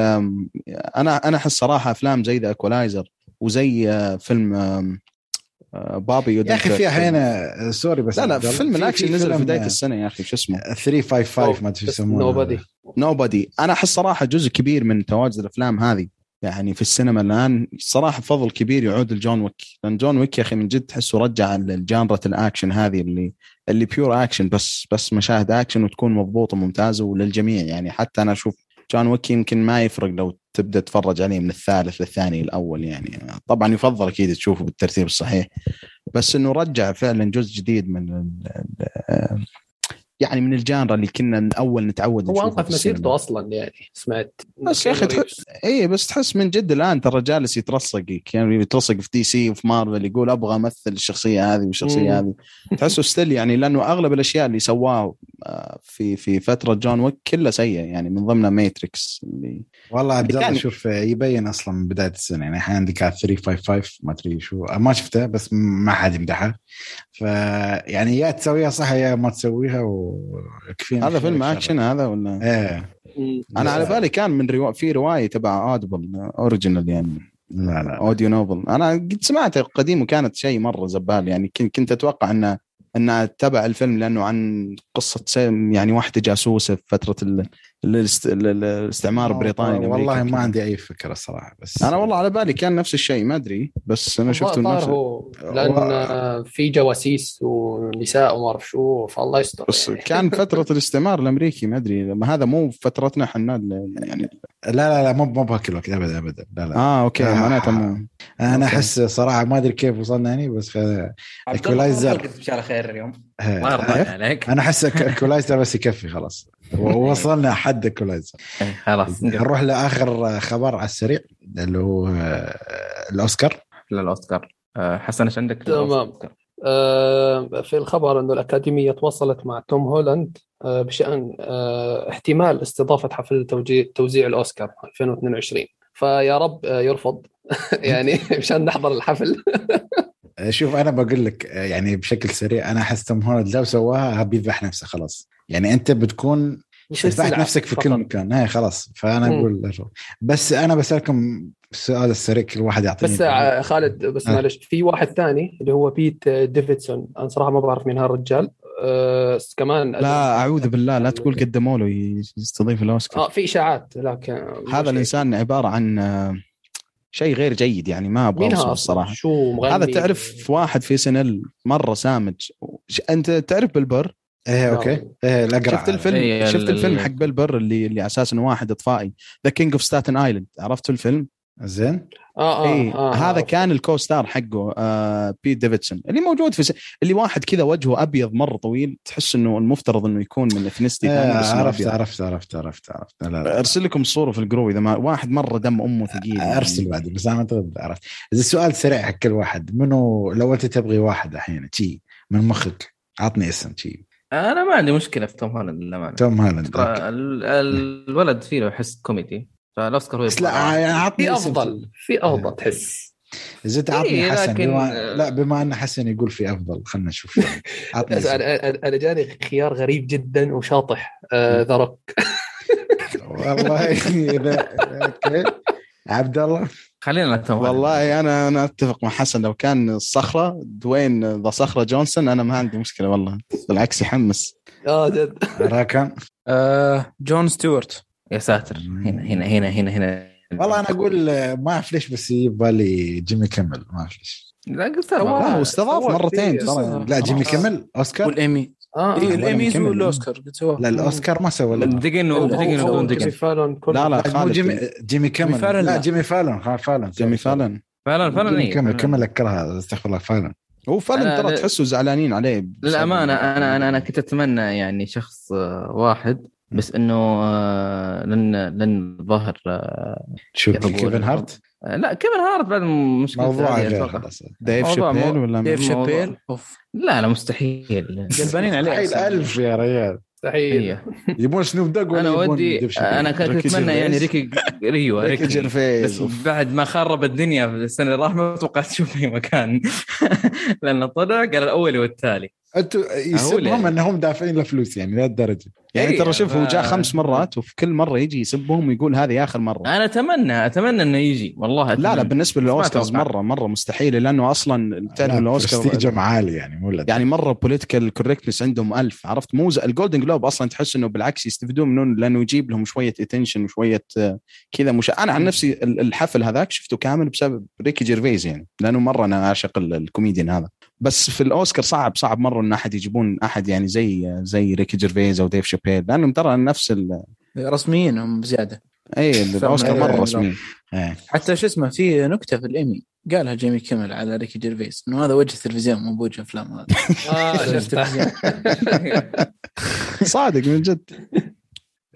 Speaker 5: أنا أنا أحس صراحة أفلام زي ذا Equalizer وزي آه، فيلم آه، Baby
Speaker 3: يا أخي في هنا sorry بس
Speaker 5: لا لا فيلم
Speaker 3: في- الأكشن
Speaker 5: نزل في بداية
Speaker 3: آه،
Speaker 5: السنة يا أخي شو اسمه؟
Speaker 3: 355 ما أدري شو يسمونه.
Speaker 4: Nobody
Speaker 5: Nobody أنا أحس صراحة جزء كبير من تواجد الأفلام هذه. يعني في السينما الآن صراحة فضل كبير يعود لجون ويك. لأن جون ويك يا أخي من جد تحسه رجع ال genre الأكشن هذه اللي اللي pure action بس بس مشاهد أكشن وتكون مضبوطة وممتازة وللجميع. يعني حتى أنا أشوف جون ويك يمكن ما يفرق لو تبدأ تتفرج عليه من الثالث للثاني الأول يعني. طبعا يفضل أكيد تشوفه بالترتيب الصحيح. بس إنه رجع فعلا جزء جديد من يعني من ال genre اللي كنا أول نتعود
Speaker 4: هو
Speaker 5: أنقذ.
Speaker 4: مسيرته أصلا يعني سمعت.
Speaker 5: بس يا أخي تحس اي بس تحس من جد الآن ترى جالس يترزق يعني يترزق في DC وفي مارفل يقول أبغى أمثل الشخصية هذه والشخصية هذه. تحسه still يعني لأنه أغلب الأشياء اللي سواه آه، في في فترة جون ويك كلها سيئه يعني من ضمنها Matrix اللي
Speaker 3: والله عبد الله
Speaker 5: كان-
Speaker 3: شوف يبين أصلا من بداية السنة يعني أحيانا عندك 355 ما أدري شو ما شفته بس ما حد يمدحها فيعني يا تسويها صح يا ما تسويها ويكفينا
Speaker 5: هذا فيلم. اكشن هذا ولا؟
Speaker 3: إيه.
Speaker 5: أنا على بالي كان من روا... في رواية تبع Audible original يعني.
Speaker 3: لا لا.
Speaker 5: audio novel أنا قد سمعته قديم وكانت شيء مرة زبال يعني. كنت كنت أتوقع انه انها تبع الفيلم لأنه عن قصة يعني واحدة جاسوسة في فترة ال... الاست... ال- ال- الاستعمار البريطاني
Speaker 3: والله ما. عندي أي فكرة الصراحه بس
Speaker 5: أنا والله على بالي كان نفس الشيء ما أدري بس أنا شفته نفس
Speaker 4: هو
Speaker 3: لأن
Speaker 4: في جواسيس ونساء وما أعرف شو فالله يستر
Speaker 5: بس
Speaker 4: يعني.
Speaker 5: كان فترة الاستعمار الأمريكي ما أدري ما هذا مو فترتنا إحنا يعني
Speaker 3: لا لا لا مو مو بهاك الوقت ابدا ابدا لا لا
Speaker 5: آه okay
Speaker 3: آه.
Speaker 5: معناته أنا.
Speaker 3: أحس صراحة ما أدري كيف وصلنا يعني بس.
Speaker 1: تمشي على خير اليوم
Speaker 3: آه،
Speaker 1: ما يرضى عليك.
Speaker 3: أنا أحس Equalizer بس يكفي خلاص. ووصلنا حد Equalizer
Speaker 1: إيه، خلاص
Speaker 3: نروح لآخر خبر على السريع اللي هو آه، الأوسكار.
Speaker 1: للأوسكار. آه، حسن إيش عندك
Speaker 4: تمام. آه، في الخبر إنه الأكاديمية تواصلت مع توم هولاند آه، بشأن آه، احتمال استضافة حفل توزيع الأوسكار 2022 فيا رب آه، يرفض. يعني مشان نحضر الحفل.
Speaker 3: آه، شوف أنا بقول لك آه، يعني بشكل سريع أنا أحس توم هولاند لو سواها بيذبح نفسه خلاص. يعني أنت بتكون ذبحت نفسك في كل
Speaker 4: فقط.
Speaker 3: مكان. هاي خلاص. فأنا
Speaker 4: مم.
Speaker 3: أقول بس أنا بسألكم السؤال السريع كل واحد يعطيني
Speaker 4: بس آه، خالد بس
Speaker 3: آه.
Speaker 4: معلش في واحد ثاني اللي هو بيت آه، ديفيدسون. أنا صراحة ما بعرف مين هالرجال آه، كمان
Speaker 5: لا أعوذ بالله لا تقول قدموا له يستضيف الأوسكار.
Speaker 4: آه في إشاعات لكن
Speaker 5: هذا الإنسان عبارة عن آه، شيء غير جيد يعني ما
Speaker 4: أبغى
Speaker 5: اوصفه
Speaker 4: هذا؟
Speaker 5: الصراحة.
Speaker 4: شو مغني؟
Speaker 5: هذا تعرف واحد في سنل مرة سامج. أنت تعرف بالبر
Speaker 3: إيه okay. إيه الاقرع
Speaker 5: شفت الفيلم؟
Speaker 1: إيه،
Speaker 5: شفت
Speaker 1: ال-
Speaker 5: الفيلم
Speaker 1: ال-
Speaker 5: حق بالبر اللي اللي على أساس انه واحد إطفائي؟ The King of Staten Island عرفت الفيلم؟
Speaker 3: زين.
Speaker 4: آه آه,
Speaker 5: اي
Speaker 4: آه
Speaker 5: هذا
Speaker 4: آه.
Speaker 5: كان ال co-star حقه آه بيت ديفيدسون. اللي موجود في س... اللي واحد كذا وجهه أبيض مرة طويل تحس إنه المفترض إنه يكون من اثنستي
Speaker 3: آه عرفت
Speaker 5: أبيض.
Speaker 3: عرفت عرفت عرفت عرفت. لا لا
Speaker 5: أرسل لكم الصورة في ال group إذا ما واحد مرة دم أمه ثقيل. يعني.
Speaker 3: أرسل بعد بس أنا أعتقد عرفت. إذا السؤال سريع حق كل واحد منو لو أنت تبغي واحد الحين تي من مخك عطني اسم تي
Speaker 1: أنا ما عندي مشكلة في توم هولاند للأمانة.
Speaker 3: توم هالاند
Speaker 1: الولد فيه له حس كوميدي. فالاوسكار هو
Speaker 3: بس لا يعني عطني
Speaker 4: أفضل في أفضل تحس.
Speaker 3: إذا أنت عطني
Speaker 1: إيه،
Speaker 3: حسن
Speaker 1: لكن-
Speaker 3: بما لا بما أن حسن يقول في أفضل خلينا نشوف. عطني.
Speaker 4: أنا جاني خيار غريب جدا وشاطح The Rock
Speaker 3: والله اذا Okay. عبد الله؟
Speaker 1: خلينا نتوقع
Speaker 5: والله أنا أنا أتفق مع حسن. لو كان الصخره دوين ذا صخرة جونسون أنا ما عندي مشكلة والله. بالعكس يحمس.
Speaker 4: آه جد.
Speaker 3: راكان
Speaker 2: آه جون ستيوارت.
Speaker 1: يا ساتر. هنا هنا هنا هنا هنا.
Speaker 3: والله أنا أقول آه، ما أعرف ليش بس ببالي جيمي كيمل ما أعرف ليش.
Speaker 1: لا قلت
Speaker 5: لا استضاف مرتين. ترى.
Speaker 3: لا جيمي. كيمل أوسكار.
Speaker 2: والإيمي.
Speaker 4: آه
Speaker 2: إيه
Speaker 4: آه.
Speaker 2: الايميز
Speaker 3: كمل.
Speaker 2: والاوسكار سواه
Speaker 3: لا الأوسكار ما سوى لا
Speaker 1: دقن
Speaker 4: فالون كل-
Speaker 5: لا لا خالد
Speaker 3: جيمي جيمي كيمل
Speaker 2: فالون
Speaker 3: لا. جيمي فالون فالون
Speaker 5: جيمي فالن
Speaker 1: فعلا فعلا إيه.
Speaker 3: كيمل كيمل اكرها استغفر الله فالون
Speaker 5: هو
Speaker 1: أنا-
Speaker 5: ترى تحسه زعلانين عليه.
Speaker 1: للامانه أنا أنا أنا كنت أتمنى يعني شخص آه، واحد. بس إنه آه، لن لن ظهر آه،
Speaker 3: شو
Speaker 1: يطلبون.
Speaker 3: كيفن هارت
Speaker 1: آه، لا كيفن هارت بعد مشكلة
Speaker 3: موضوع
Speaker 1: هذه
Speaker 3: غير. خلاص
Speaker 5: ديف شابيل ولا
Speaker 2: ديف شابيل أوف
Speaker 1: لا لا مستحيل
Speaker 2: جلبانين عليه
Speaker 3: مستحيل. ألف يا ريال
Speaker 4: مستحيل.
Speaker 3: يبون سنوب دوغ أنا
Speaker 1: ودي؟ أنا كنت أتمنى يعني. ريكي أيوه
Speaker 5: ريكي جيرفيز
Speaker 1: بس بعد ما خرب الدنيا في السنة اللي راح ما توقعت أشوف في مكان لأنه طلع قال الأول والتالي
Speaker 3: أنتم يسبهم
Speaker 1: يعني.
Speaker 3: أنهم دافعين له فلوس يعني لهالدرجه
Speaker 5: يعني
Speaker 1: إيه،
Speaker 5: ترى شوف هو جاء خمس مرات وفي كل مرة يجي يسبهم ويقول هذه آخر مرة
Speaker 1: أنا أتمنى أتمنى إنه يجي والله
Speaker 5: لا
Speaker 1: أتمنى.
Speaker 5: لا بالنسبة
Speaker 1: بس ما للأوسكارز.
Speaker 5: مرة مرة مستحيل لأنه أصلا تعرف الأوسكار
Speaker 3: برستيجهم عالي يعني مو لا
Speaker 5: يعني مرة political correctness عندهم ألف عرفت مو ال Golden Globe أصلا تحس إنه بالعكس يستفيدون منه لأنه يجيب لهم شوية attention وشوية آه، كذا مش أنا عن نفسي ال- الحفل هذاك شفته كامل بسبب ريكي جيرفيز يعني لأنه مرة أنا اعشق ال- الكوميديان هذا بس في الأوسكار صعب صعب مرة إن أحد يجيبون أحد يعني زي زي ريكي جيرفيز أو ديف شابيل لأنهم ترى نفس ال...
Speaker 2: رسميين هم بزياده
Speaker 5: اي
Speaker 3: الأوسكار
Speaker 5: مرة
Speaker 3: أيوة.
Speaker 5: رسمي
Speaker 3: إيه.
Speaker 2: حتى شو اسمه في نكتة في الإيمي قالها جيمي كيمل على ريكي جيرفيس إنه هذا وجه التلفزيون مو بوجه أفلام هذا
Speaker 4: آه شفتها
Speaker 5: صادق من جد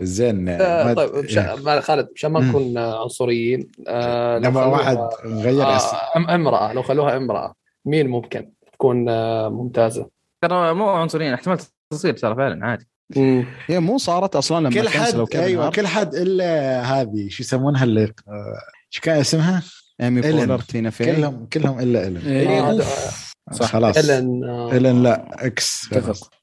Speaker 3: زين
Speaker 4: آه،
Speaker 3: ما-
Speaker 4: طيب مش...
Speaker 3: إيه.
Speaker 4: ما- خالد مشان ما. نكون آه، عنصريين آه، لو
Speaker 3: لما واحد غير اسم
Speaker 4: آه، أم- أمرأة لو خلوها أمرأة مين ممكن تكون آه، ممتازة؟
Speaker 1: ترى مو عنصريين احتمال تصير ترى فعلا عادي
Speaker 5: هي مو صارت أصلا لما
Speaker 3: كل حد أيوه
Speaker 5: هارت
Speaker 3: كل حد إلا هذه شو يسمونها اللي آه، شو كان اسمها؟ إيمي.
Speaker 5: بولر تينا في
Speaker 3: كلهم كلهم إلا الن
Speaker 2: إيه،
Speaker 4: آه،
Speaker 2: أوف. صح.
Speaker 3: خلاص
Speaker 4: إلين آه،
Speaker 3: الن لا
Speaker 5: إكس.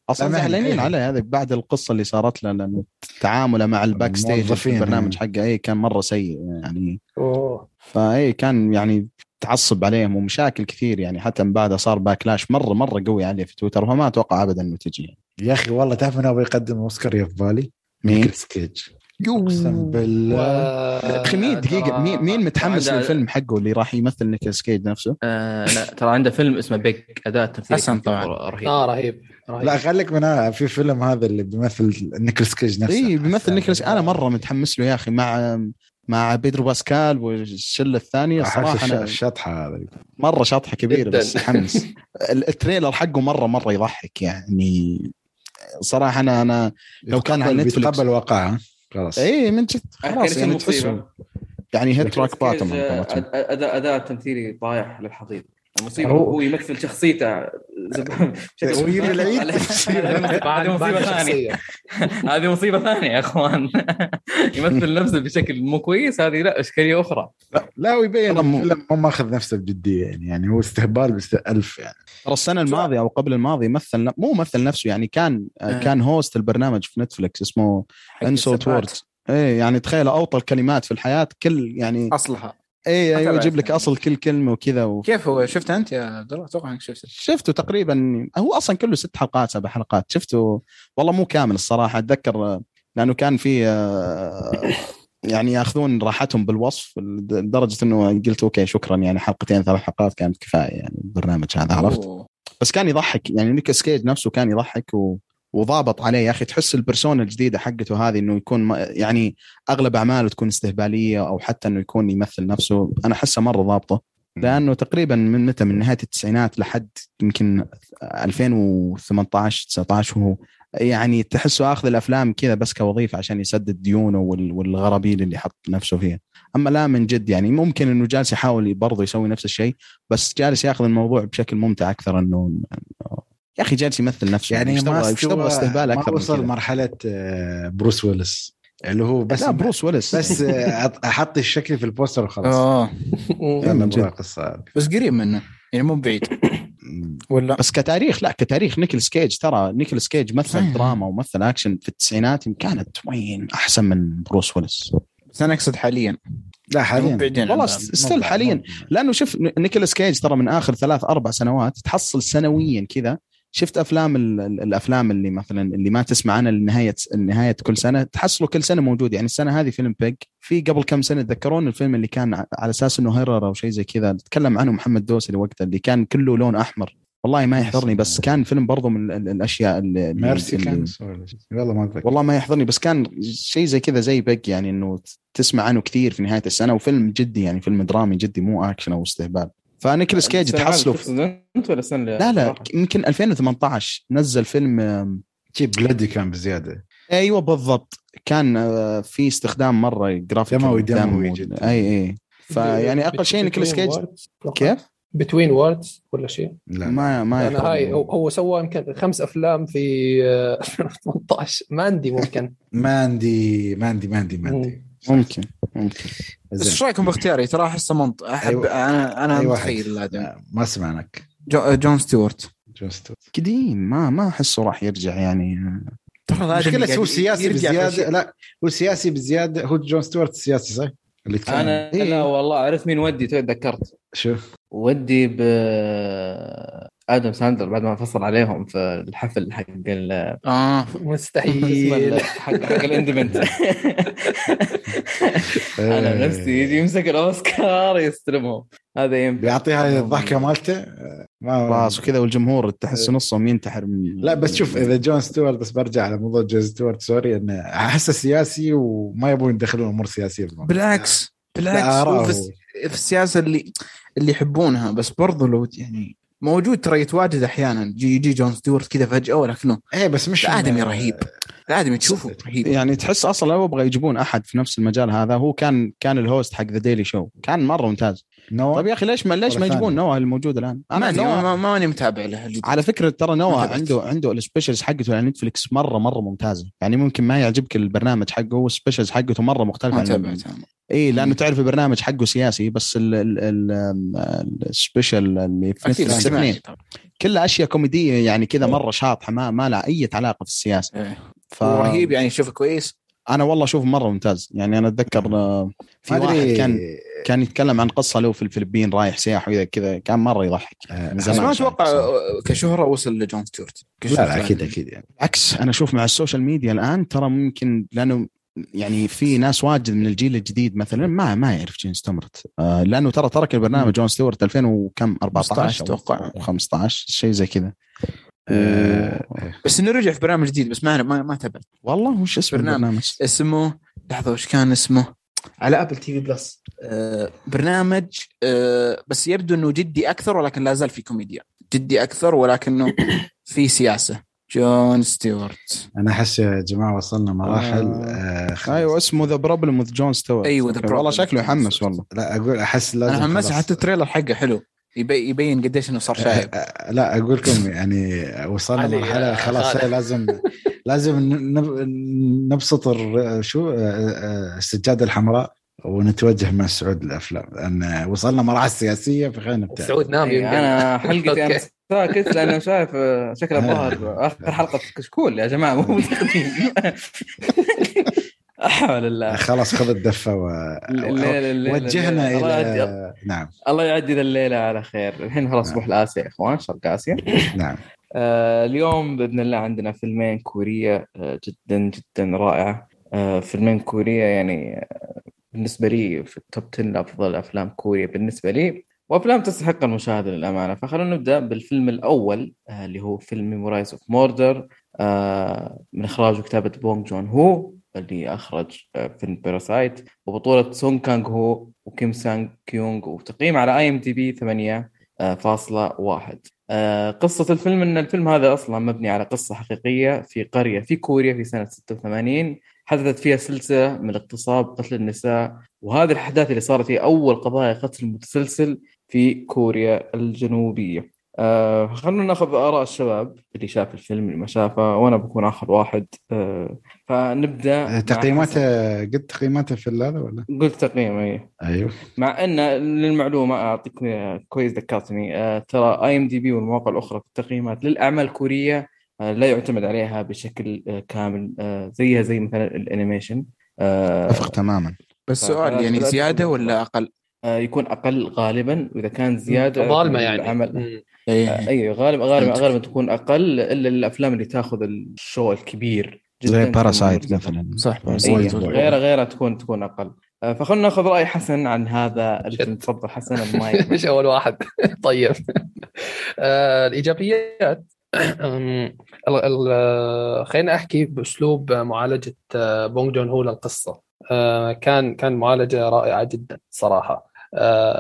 Speaker 3: أصلا.
Speaker 5: زعلانين
Speaker 3: إيه.
Speaker 5: عليه هذه بعد القصة اللي صارت له لأنه تعامله مع ال backstage في البرنامج
Speaker 3: إيه.
Speaker 5: حقه اي كان مرة سيء يعني
Speaker 4: أوه.
Speaker 5: فاي كان يعني تعصب عليهم ومشاكل كثير يعني حتى من بعدها صار backlash مره مرة قوي عليه في تويتر فما أتوقع ابدا إنه تجي يعني.
Speaker 3: يا أخي والله تعرف من أبغى يقدم أوسكار يا في بالي؟
Speaker 5: مين؟
Speaker 3: نيكلاس كيج أقسم بالله
Speaker 5: أخي مين دقيقة مين مين متحمس للفيلم حقه اللي راح يمثل نيكلاس كيج نفسه؟
Speaker 1: آه لا ترى عنده فيلم اسمه Pig اداء تمثيلي
Speaker 2: حسن طبعاً.
Speaker 1: رهيب
Speaker 4: آه رهيب رهيب
Speaker 3: لا خليك من هذا في فيلم هذا اللي بيمثل نيكلاس كيج نفسه
Speaker 5: اي بيمثل نيكلاس أنا مرة متحمس له يا أخي مع مع بيدرو باسكال والشلة الثانية. الصراحة
Speaker 3: احس
Speaker 5: أنا
Speaker 3: الشطحة هذه.
Speaker 5: مرة شطحة كبيرة
Speaker 4: جداً.
Speaker 5: بس يحمس ال- ال trailer حقه مره مرة يضحك يعني. صراحة أنا أنا لو كان على نتفلكس.
Speaker 3: يتقبل واقعها خلاص.
Speaker 5: اي من جد. خلاص يعني
Speaker 1: المصيبة.
Speaker 5: تحسه. يعني hit rock bottom
Speaker 1: اداء أداء تمثيلي طايح للحضيض. المصيبة
Speaker 3: هو-
Speaker 1: هو يمثل شخصيته. زب-
Speaker 3: ويجي العيد.
Speaker 1: هذه مصيبة
Speaker 4: ثانية.
Speaker 1: هذه مصيبة ثانية يا أخوان. يمثل نفسه بشكل مو كويس هذه لا إشكالية أخرى.
Speaker 3: لا ويبين الفيلم مو ماخذ نفسه بجدية يعني. يعني هو استهبال بس ألف يعني.
Speaker 5: ترى السنة الماضية أو قبل الماضيه مثل مو مثل نفسه يعني كان
Speaker 2: آه.
Speaker 5: كان host البرنامج في نتفلكس اسمه
Speaker 2: insult.
Speaker 5: words إيه يعني تخيل أوطى الكلمات في الحياة كل يعني أصلها.
Speaker 2: ما أيوه
Speaker 5: يجيب لك. أصل كل كلمة وكذا و...
Speaker 2: كيف هو؟ شفت أنت يا عبد الله؟ أتوقع إنك شفته.
Speaker 5: شفته تقريبا هو أصلا كله ست حلقات سبع حلقات. شفته والله مو كامل الصراحة. أتذكر آه، لأنه كان في آه، يعني يأخذون راحتهم بالوصف لدرجة إنه قلت okay شكرا يعني حلقتين ثلاث حلقات كانت كفاية يعني البرنامج هذا عرفت. بس كان يضحك يعني نيكولاس كيج نفسه كان يضحك و... وضابط عليه يا أخي تحس البرسونا الجديدة حقته هذه إنه يكون يعني أغلب أعماله تكون استهبالية أو حتى إنه يكون يمثل نفسه. أنا أحسه مرة ضابطة. لأنه تقريبا من متى؟ من نهاية التسعينات لحد يمكن 2018 19 وهو يعني تحسه آخذ الأفلام كذا بس كوظيفة عشان يسدد ديونه وال- والغرابيل اللي حط نفسه فيها. أما لا من جد يعني ممكن إنه جالس يحاول برضه يسوي نفس الشيء بس جالس ياخذ الموضوع بشكل ممتع أكثر إنه يا أخي جالس يمثل نفسه
Speaker 3: يعني ما
Speaker 5: تبغى- استهبال أكثر
Speaker 3: وصل مرحلة آه، بروس ويلس اللي هو بس
Speaker 5: لا بروس ويلس
Speaker 3: بس آه، أحط الشكل في
Speaker 5: ال
Speaker 3: poster
Speaker 5: وخلاص.
Speaker 3: آه. قصة.
Speaker 2: بس قريب منه يعني مو بعيد. ولا؟
Speaker 5: بس كتاريخ لا كتاريخ نيكلس كيج ترى نيكلس كيج مثل
Speaker 2: صحيح.
Speaker 5: دراما ومثل أكشن في التسعينات كانت وين أحسن من بروس ويلس
Speaker 2: بس أنا أقصد حاليا.
Speaker 3: لا حاليا.
Speaker 2: بعيدين.
Speaker 5: والله. still حاليا. لأنه شوف نيكولاس كيج ترى من آخر ثلاث أربع سنوات تحصل سنويا كذا شفت أفلام ال- ال- الأفلام اللي مثلا اللي ما تسمع عنها لنهايه نهاية كل سنة تحصله كل سنة موجود. يعني السنة هذه فيلم Pig. في قبل كم سنة تذكرون الفيلم اللي كان على أساس إنه horror أو شيء زي كذا؟ تكلم عنه محمد دوسري وقتها اللي كان كله لون أحمر. والله ما يحضرني بس كان فيلم برضو من ال- ال- الأشياء اللي اللي-
Speaker 3: ميرسي
Speaker 5: اللي-
Speaker 3: كان. والله ما أتذكر.
Speaker 5: والله ما يحضرني بس كان شيء زي كذا زي Pig يعني إنه تسمع عنه كثير في نهاية السنة. وفيلم جدي يعني فيلم درامي جدي مو أكشن أو استهبال. فنيكولاس كيج تحصله.
Speaker 1: أنت ولا السنة اللي
Speaker 5: لا لا؟ يمكن 2018 نزل فيلم
Speaker 3: شيء bloody كان بزيادة.
Speaker 5: أيوه بالضبط. كان آه، في استخدام مرة جرافيك
Speaker 3: دموي-
Speaker 5: دم
Speaker 3: دموي. جدا.
Speaker 5: أي أي. فيعني أقل شيء نيكولاس كيج كيف؟
Speaker 4: Between Worlds ولا شيء؟
Speaker 3: لا
Speaker 5: ما ما
Speaker 4: أنا هاي. هو, سوى يمكن خمس أفلام في آه، 2018 ما عندي ممكن.
Speaker 3: ماندي ماندي ماندي ماندي.
Speaker 5: ممكن ممكن
Speaker 2: بس. إيش رأيكم باختياري ترى احسه منطق احب
Speaker 3: أيوة.
Speaker 2: أنا أنا
Speaker 3: أي واحد.
Speaker 2: متخيل
Speaker 3: لا، ما سمعناك
Speaker 2: جو- جون ستيوارت
Speaker 3: جون ستوت
Speaker 5: قديم ما ما أحسه راح يرجع يعني
Speaker 2: ترى قاعد
Speaker 3: هو سياسي
Speaker 2: بزيادة.
Speaker 3: لا هو سياسي بزيادة هو جون ستوارت سياسي صح؟ اللي كان
Speaker 1: أنا
Speaker 5: إيه.
Speaker 1: لا والله عرفت مين ودي تذكرت
Speaker 3: شو
Speaker 1: ودي ب آدم ساندر بعد ما فصل عليهم في الحفل حق ال آه.
Speaker 4: مستحيل.
Speaker 1: حق حق ال Independent أنا
Speaker 3: إيه.
Speaker 1: نفسي يجي يمسك الأوسكار يستلمهم. هذا ينفع
Speaker 3: بيعطيها الضحكة مالته؟ ما
Speaker 5: خلاص وكذا والجمهور تحس نصهم ينتحر من
Speaker 3: لا بس شوف إذا جون ستوارت بس برجع على موضوع جون ستوارت sorry انه أحسه سياسي وما يبون يدخلون أمور سياسية.
Speaker 2: بالعكس بالعكس. في السياسة اللي اللي يحبونها بس برضو لو يعني موجود ترى يتواجد أحيانا. يجي يجي جون ستيوارت كذا فجأة ولكنه
Speaker 3: إيه بس مش
Speaker 2: الآدمي
Speaker 3: إنه-
Speaker 2: رهيب. الآدمي تشوفه رهيب.
Speaker 5: يعني تحس أصلا لو يبغى يجيبون أحد في نفس المجال هذا هو كان كان ال host حق The Daily Show كان مرة ممتاز.
Speaker 3: نواه
Speaker 5: طيب يا أخي ليش ما ليش ما يجيبون؟ نواه الموجود
Speaker 2: الآن؟
Speaker 5: أنا
Speaker 2: ما- ما ماني متابع له.
Speaker 5: على فكرة ترى
Speaker 2: تابعت.
Speaker 5: عنده عنده ال specials حقته على نتفلكس مرة مرة ممتازة. يعني ممكن ما يعجبك البرنامج حقه وال specials حقته مرة مختلفه
Speaker 2: ما
Speaker 5: عن
Speaker 2: تابعت
Speaker 5: إي لأنه تعرف البرنامج حقه سياسي بس ال- ال- ال- ال special اللي في نتفلكس الاثنين كلها أشياء كوميدية يعني كذا مرة شاطحة ما ما لها أي علاقة في السياسة.
Speaker 2: إيه.
Speaker 5: ف...
Speaker 2: ورهيب يعني شوفه كويس.
Speaker 5: أنا والله أشوفه مرة ممتاز. يعني أنا أتذكر آه، في واحد كان كان يتكلم عن قصة له في الفلبين رايح سياح وذا كذا كان مرة يضحك
Speaker 3: آه،
Speaker 2: بس
Speaker 5: زمان.
Speaker 2: ما أتوقع
Speaker 5: قصة.
Speaker 2: كشهرة وصل لجون ستيوارت
Speaker 3: لا لا أكيد أكيد يعني.
Speaker 5: عكس أنا أشوف مع ال social media الآن ترى ممكن لأنه يعني في ناس واجد من الجيل الجديد مثلا ما ما يعرف جون ستيوارت آه لأنه ترى ترك البرنامج جون ستيوارت 2000 وكم؟ 14
Speaker 2: أتوقع.
Speaker 5: أو 15 شيء زي كذا.
Speaker 3: آه،
Speaker 2: بس إنه رجع في برنامج جديد بس ما ما, ما تابعت
Speaker 5: والله وش اسم
Speaker 2: برنامج.
Speaker 5: البرنامج؟
Speaker 2: اسمه لحظة وش كان اسمه على Apple TV Plus آه برنامج آه بس يبدو إنه جدي أكثر ولكن لا زال في كوميديا جدي أكثر ولكنه في سياسة جون ستيوارت
Speaker 3: أنا أحس يا جماعة وصلنا مراحل
Speaker 5: آه.
Speaker 3: آه.
Speaker 5: أيوه اسمه ذا بروبلم وذ جون ستيوارت
Speaker 2: أيوة، The
Speaker 5: والله
Speaker 2: Problem
Speaker 5: شكله
Speaker 2: with John
Speaker 5: يحمس
Speaker 2: Stewart.
Speaker 5: والله
Speaker 3: لا أقول أحس لازم أنا.
Speaker 2: حتى ال trailer حقه حلو يبي يبين قديش إنه صار شايب.
Speaker 3: آه، آه، لا أقول لكم يعني وصلنا
Speaker 4: مرحلة
Speaker 3: خلاص. هي لازم لازم نب- نبسط شو آه، السجادة الحمراء ونتوجه مع السعود للأفلام لأن وصلنا مراحل سياسية فخلينا نبدا
Speaker 4: سعود نام
Speaker 1: إيه،
Speaker 4: يمكن.
Speaker 1: أنا حلقتي
Speaker 4: أنا.
Speaker 1: ساكت لأنه شايف آه، شكل الظاهر آخر حلقة كشكول يا جماعة مو متقدمين حول الله.
Speaker 3: خلاص خذ الدفة و...
Speaker 1: الليلة الليلة
Speaker 3: وجهنا
Speaker 1: الليلة. الله يعدي-
Speaker 3: إلى نعم.
Speaker 1: الله يعدي الليلة على خير. الحين خلاص
Speaker 3: نعم.
Speaker 1: نروح لآسيا يا إخوان شرق آسيا.
Speaker 3: نعم.
Speaker 1: آه اليوم بإذن الله عندنا فيلمين كورية آه جدا جدا رائعة. آه فيلمين كورية يعني آه بالنسبة لي في ال top 10 افضل أفلام كوريا بالنسبة لي وأفلام تستحق المشاهدة للأمانة. فخلونا نبدأ بالفيلم الأول آه اللي هو فيلم Memories of Murder آه من إخراج وكتابه بونج جون هو. اللي أخرج آه فيلم Parasite وبطولة سونغ كانغ هو وكيم سانغ كيونغ وتقييم على IMDb 8 آه، فاصلة واحد. آه، قصة الفيلم أن الفيلم هذا أصلا مبني على قصة حقيقية في قرية في كوريا في سنة 86 حدثت فيها سلسلة من الاغتصاب قتل النساء. وهذه الأحداث اللي صارت هي أول قضايا قتل متسلسل في كوريا الجنوبية. آه خلونا ناخذ آراء الشباب اللي شاف الفيلم اللي ما شافه وأنا بكون آخر واحد. آه فنبدأ مع
Speaker 3: تقييماته قد تقييماته في هذا ولا؟
Speaker 1: قلت تقييم أيه.
Speaker 3: أيوه.
Speaker 1: مع إن للمعلومة أعطيك كويس ذكرتني آه، ترى IMDb والمواقع الأخرى في التقييمات للأعمال الكورية آه، لا يعتمد عليها بشكل آه، كامل آه، زيها زي مثلا ال animation. آه،
Speaker 5: اتفق تماما.
Speaker 2: بس سؤال يعني
Speaker 1: زيادة
Speaker 2: ولا أقل؟
Speaker 1: آه، يكون أقل غالبا وإذا كان زيادة
Speaker 4: ظالمه يعني.
Speaker 1: العمل
Speaker 2: إيه.
Speaker 1: آه، أيوه غالبا غالبا. غالبا تكون أقل إلا الأفلام اللي تاخذ ال show الكبير جدا
Speaker 5: زي
Speaker 1: Parasite.
Speaker 5: مثلا.
Speaker 2: صح.
Speaker 1: اي
Speaker 5: Parasite.
Speaker 1: غيرها غيرها تكون تكون أقل. آه، فخلنا ناخذ رأي حسن عن هذا الفيلم تفضل حسن المايك.
Speaker 4: مش أول واحد؟ طيب. آه، الإيجابيات. خلينا أحكي بأسلوب معالجة بونج جون هو للقصة. آه، كان كان معالجة رائعة جدا صراحة.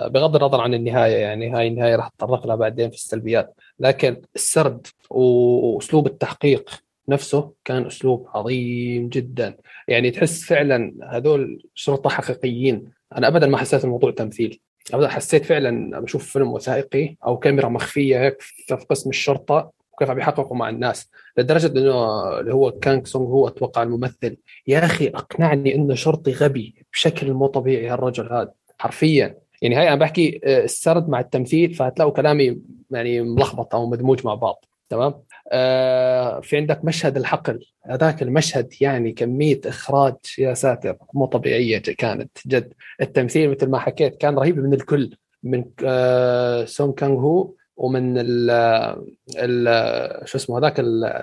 Speaker 4: بغض النظر عن النهاية يعني هاي النهاية راح نتطرق لها بعدين في السلبيات. لكن السرد وأسلوب التحقيق نفسه كان أسلوب عظيم جدا. يعني تحس فعلا هذول شرطة حقيقيين. أنا ابدا ما حسيت الموضوع تمثيل. ابدا حسيت فعلا بشوف فيلم وثائقي أو كاميرا مخفية هيك في قسم الشرطة وكيف عم يحققوا مع الناس. لدرجة إنه اللي هو كانغ سونغ هو أتوقع الممثل. يا أخي أقنعني إنه شرطي غبي بشكل مو طبيعي هالرجل هذا. حرفيا. يعني هاي أنا بحكي آه، السرد مع التمثيل فهتلاقوا كلامي يعني ملخبط أو مدموج مع بعض. تمام؟ آه في عندك مشهد الحقل. هذاك المشهد يعني كمية إخراج يا ساتر مو طبيعية كانت جد. التمثيل مثل ما حكيت كان رهيب من الكل من آه سون كانغ هو ومن ال شو اسمه هذاك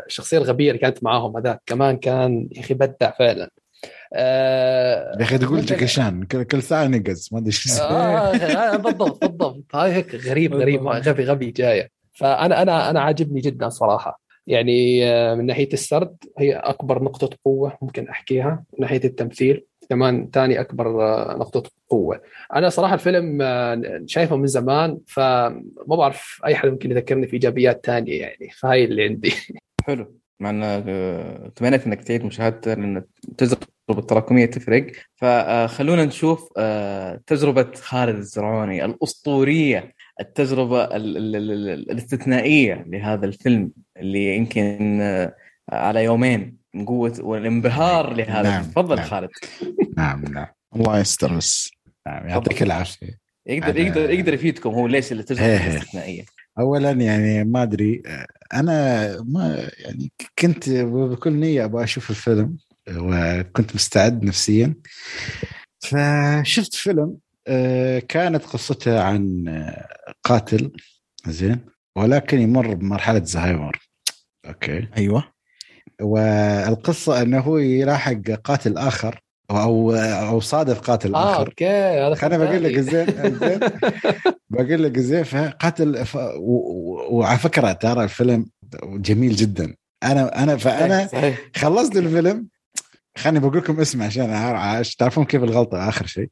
Speaker 4: الشخصية الغبية اللي كانت معاهم هذاك. كمان كان يا أخي بدع فعلا.
Speaker 3: يا أخي تقول جاكي شان كل كل ساعة نقز ما أدري إيش يصير.
Speaker 4: آه آه، بالضبط بالضبط. هاي هيك غريب غريب غبي غبي جاية. فأنا أنا أنا عاجبني جدا صراحة. يعني آه، من ناحية السرد هي أكبر نقطة قوة ممكن أحكيها من ناحية التمثيل. كمان ثاني أكبر آه، نقطة قوة. أنا صراحة الفيلم آه، شايفه من زمان فما بعرف أي حد ممكن يذكرني في إيجابيات ثانية يعني. فهاي اللي عندي.
Speaker 1: حلو. مع إن آه، تمنيت إنك تعيد مشاهدته لأن تجربه التراكميه تفرق. فخلونا نشوف آه، تجربة خالد الزرعوني الأسطورية التجربة ال- ال- ال- ال- الاستثنائية لهذا الفيلم اللي يمكن آه، على يومين من قوة والانبهار لهذا.
Speaker 3: نعم،
Speaker 1: تفضل
Speaker 3: نعم.
Speaker 1: خالد.
Speaker 3: نعم نعم.
Speaker 5: الله يستر بس.
Speaker 3: نعم يعطيك العافية.
Speaker 1: يقدر
Speaker 3: أنا-
Speaker 1: يقدر يقدر يفيدكم هو ليش التجربة
Speaker 3: إيه.
Speaker 1: الاستثنائية.
Speaker 3: اولا يعني ما أدري أنا ما يعني كنت بكل نية أبغى أشوف الفيلم. وكنت مستعد نفسيا. فشفت فيلم آه، كانت قصته عن آه، قاتل زين ولكن يمر بمرحلة زهايمر. أوكي.
Speaker 5: أيوه.
Speaker 3: والقصة إنه هو يلاحق قاتل آخر أو أو صادف قاتل
Speaker 4: آه
Speaker 3: آخر.
Speaker 4: أوكي هذا
Speaker 3: خليني بقول لك. زين زين. بقول لك زين فقاتل ف... و... و... وعلى فكرة ترى الفيلم جميل جدا. أنا أنا
Speaker 1: فأنا
Speaker 3: خلصت الفيلم خليني بقول لكم اسمه عشان أعرف- تعرفون كيف الغلطة؟ آخر شيء.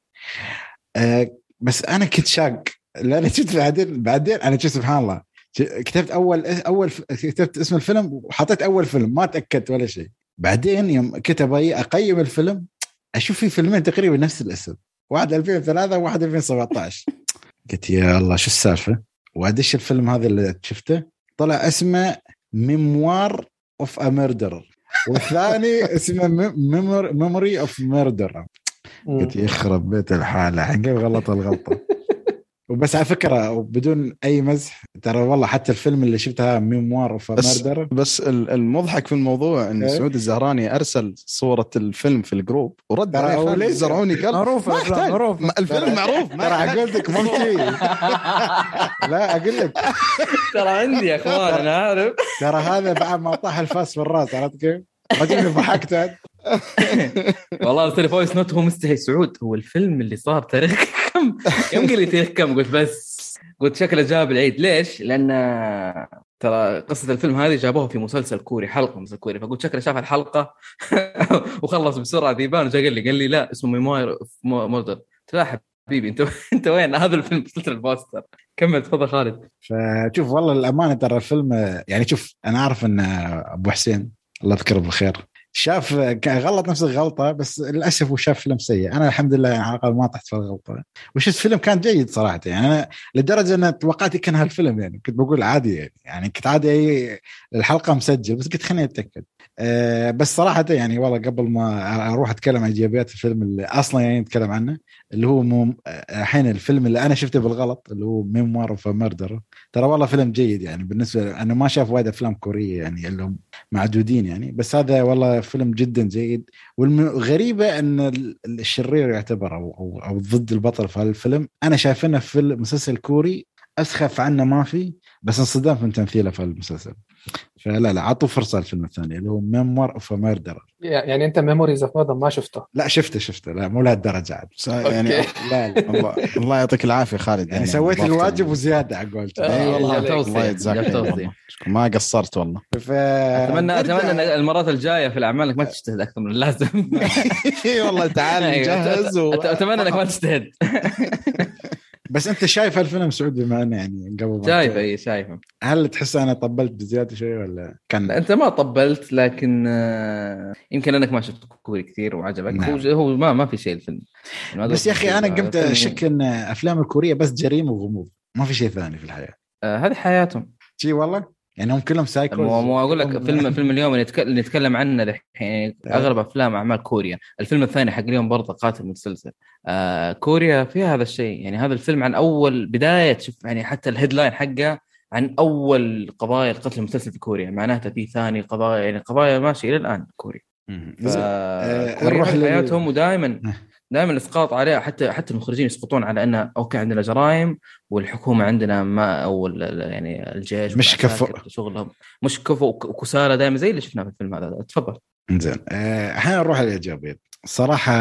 Speaker 3: أه بس أنا كنت شاق لأن شفت بعدين بعدين أنا شفت سبحان الله. كتبت اول أول كتبت اسم الفيلم وحطيت أول فيلم. ما تأكدت ولا شيء. بعدين يوم كتب أقيم الفيلم أشوف في فيلمين تقريبا نفس الاسم. واحد 2003 وواحد 2017 قلت يا الله شو السالفة؟ وأدش الفيلم هذا اللي شفته. طلع اسمه Memoir of a Murderer والثاني اسمه Memories of Murder قلت يخرب بيت الحالة حق كيف غلط الغلطة. وبس على فكرة وبدون أي مزح ترى والله حتى الفيلم اللي شفتها Memoir of
Speaker 5: بس
Speaker 3: Murder
Speaker 5: بس ال- المضحك في الموضوع إن
Speaker 3: إيه؟
Speaker 5: سعود الزهراني أرسل صورة الفيلم في ال group
Speaker 3: ورد
Speaker 5: عليه
Speaker 3: ليش-
Speaker 5: الزرعوني قال
Speaker 2: معروف معروف.
Speaker 5: الفيلم معروف
Speaker 3: ترى. قلت لك ممكن لا أقول لك.
Speaker 1: ترى عندي يا أخوان أنا عارف.
Speaker 3: ترى هذا بعد ما طاح الفاس في الراس عرفت كيف؟ ما تدري ضحكت.
Speaker 1: والله ارسل voice note هو مستحي. سعود هو الفيلم اللي صار تاريخ كم؟ يوم قال لي تاريخ كم؟ قلت بس. قلت شكله جاب العيد. ليش؟ لأن ترى قصة الفيلم هذه جابوها في مسلسل كوري حلقة مسلسل كوري. فقلت شكله شاف الحلقة وخلص بسرعة ذيبان وجا قال لي قال لي لا اسمه Memoir Murder قلت له لا حبيبي أنت أنت وين؟ هذا الفيلم وصلت ال poster. كمل تفضل خالد.
Speaker 3: فشوف والله الامانه ترى الفيلم يعني شوف أنا أعرف إن أبو حسين الله يذكره بالخير. شاف غلط نفس الغلطة بس للأسف هو شاف فيلم سيء. أنا الحمد لله على الأقل ما طحت في الغلطة. وشفت فيلم كان جيد صراحة يعني أنا لدرجة أن توقعت كان هالفيلم يعني كنت بقول عادي يعني, يعني كنت عادي الحلقة مسجل بس قلت خليني أتأكد. بس صراحة يعني والله قبل ما أروح أتكلم عن إيجابيات الفيلم اللي أصلا يعني نتكلم عنه اللي هو مم... الحين الفيلم اللي أنا شفته بالغلط اللي هو Memoir of Murder ترى والله فيلم جيد يعني بالنسبة أنا ما شاف وايد أفلام كورية يعني اللي هم معدودين يعني بس هذا والله فيلم جدا جيد. والغريبه إن ال- الشرير يعتبر أو أو, أو ضد البطل في هالفيلم أنا شايف إنه في مسلسل كوري أسخف عنه ما في. بس انصدام من تمثيله في المسلسل. فلا لا عطوا فرصة الفيلم الثاني اللي هو Memoir of Murder
Speaker 4: يعني أنت Memories of ما شفته.
Speaker 3: لا شفته شفته. لا مو لهالدرجة عاد.
Speaker 5: يعني.
Speaker 3: لا لا
Speaker 5: الله, الله يعطيك العافية خالد.
Speaker 3: يعني سويت
Speaker 5: ضفت-
Speaker 3: الواجب وزيادة على قولتك.
Speaker 4: آه،
Speaker 1: إي والله
Speaker 4: الله
Speaker 5: يجزاك. ما قصرت والله.
Speaker 3: ف
Speaker 1: اتمنى
Speaker 3: أتمنى
Speaker 1: إن المرات الجاية في الأعمال إنك ما تجتهد أكثر من اللازم.
Speaker 5: إي والله تعال. نجهز و...
Speaker 1: أت- أتمنى إنك ما تجتهد.
Speaker 3: بس انت شايف هالفيلم سعود بما انه يعني قبل ما
Speaker 1: شايف
Speaker 3: ت-
Speaker 1: اي شايفه.
Speaker 3: هل تحس أنا طبلت بزيادة شوي ولا كان؟
Speaker 1: أنت ما طبلت لكن آه، يمكن أنك ما شفت كوري كثير وعجبك.
Speaker 3: نعم.
Speaker 1: هو هو ما ما في شيء الفيلم. يعني
Speaker 3: بس يا أخي أنا قمت أشك إن أفلام الكورية بس جريمة وغموض. ما في شيء ثاني في الحياة.
Speaker 1: آه، هذه حياتهم.
Speaker 3: شي والله؟ يعني هم كلهم سايكوز
Speaker 1: مو أقول لك فيلم فيلم اليوم اللي نتك- اللي نتكلم عنه الحين اغلب أفلام أعمال كوريا. الفيلم الثاني حق اليوم برضه قاتل متسلسل. آه كوريا فيها هذا الشيء. يعني هذا الفيلم عن أول بداية شوف يعني حتى ال headline حقه عن أول قضايا القتل المتسلسل في كوريا. معناته في ثاني قضايا يعني قضايا ماشية إلى الآن كوريا. ف...
Speaker 3: آه،
Speaker 1: كوريا
Speaker 3: نروح لل-
Speaker 1: حياتهم ودائما
Speaker 3: آه.
Speaker 1: دائما الإسقاط عليها حتى حتى المخرجين يسقطون على انه okay عندنا جرائم والحكومة عندنا ما أو يعني الجيش
Speaker 3: مش كفؤ.
Speaker 1: شغلهم. مش كفؤ وك- وكسالى دائما زي اللي شفناه في الفيلم هذا. تفضل.
Speaker 3: زين آه، الحين نروح للايجابيات صراحة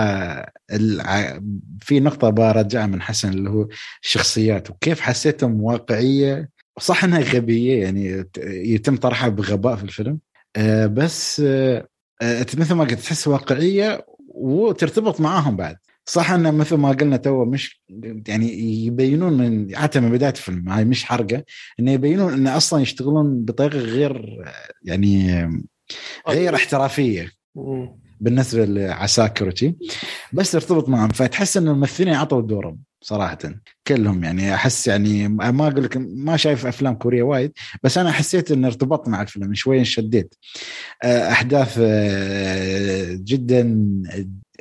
Speaker 3: الع... في نقطة برجعها من حسن اللي هو الشخصيات وكيف حسيتهم واقعية. صح إنها غبية يعني يتم طرحها بغباء في الفيلم. آه، بس آه، آه، مثل ما قلت تحس واقعية وترتبط معاهم بعد صح إنه مثل ما قلنا تو مش يعني يبينون من حتى من بداية الفيلم هاي مش حرقة إنه يبينون إنه أصلا يشتغلون بطريقة غير يعني غير
Speaker 4: احترافية.
Speaker 3: بالنسبة لعساكر وشي بس ترتبط معهم فتحس ان الممثلين عطوا دورهم صراحة. كلهم يعني أحس يعني ما أقول لك ما شايف أفلام كورية وايد بس أنا حسيت إن ارتبطت مع الفيلم شوي انشديت آه، أحداث آه، جدا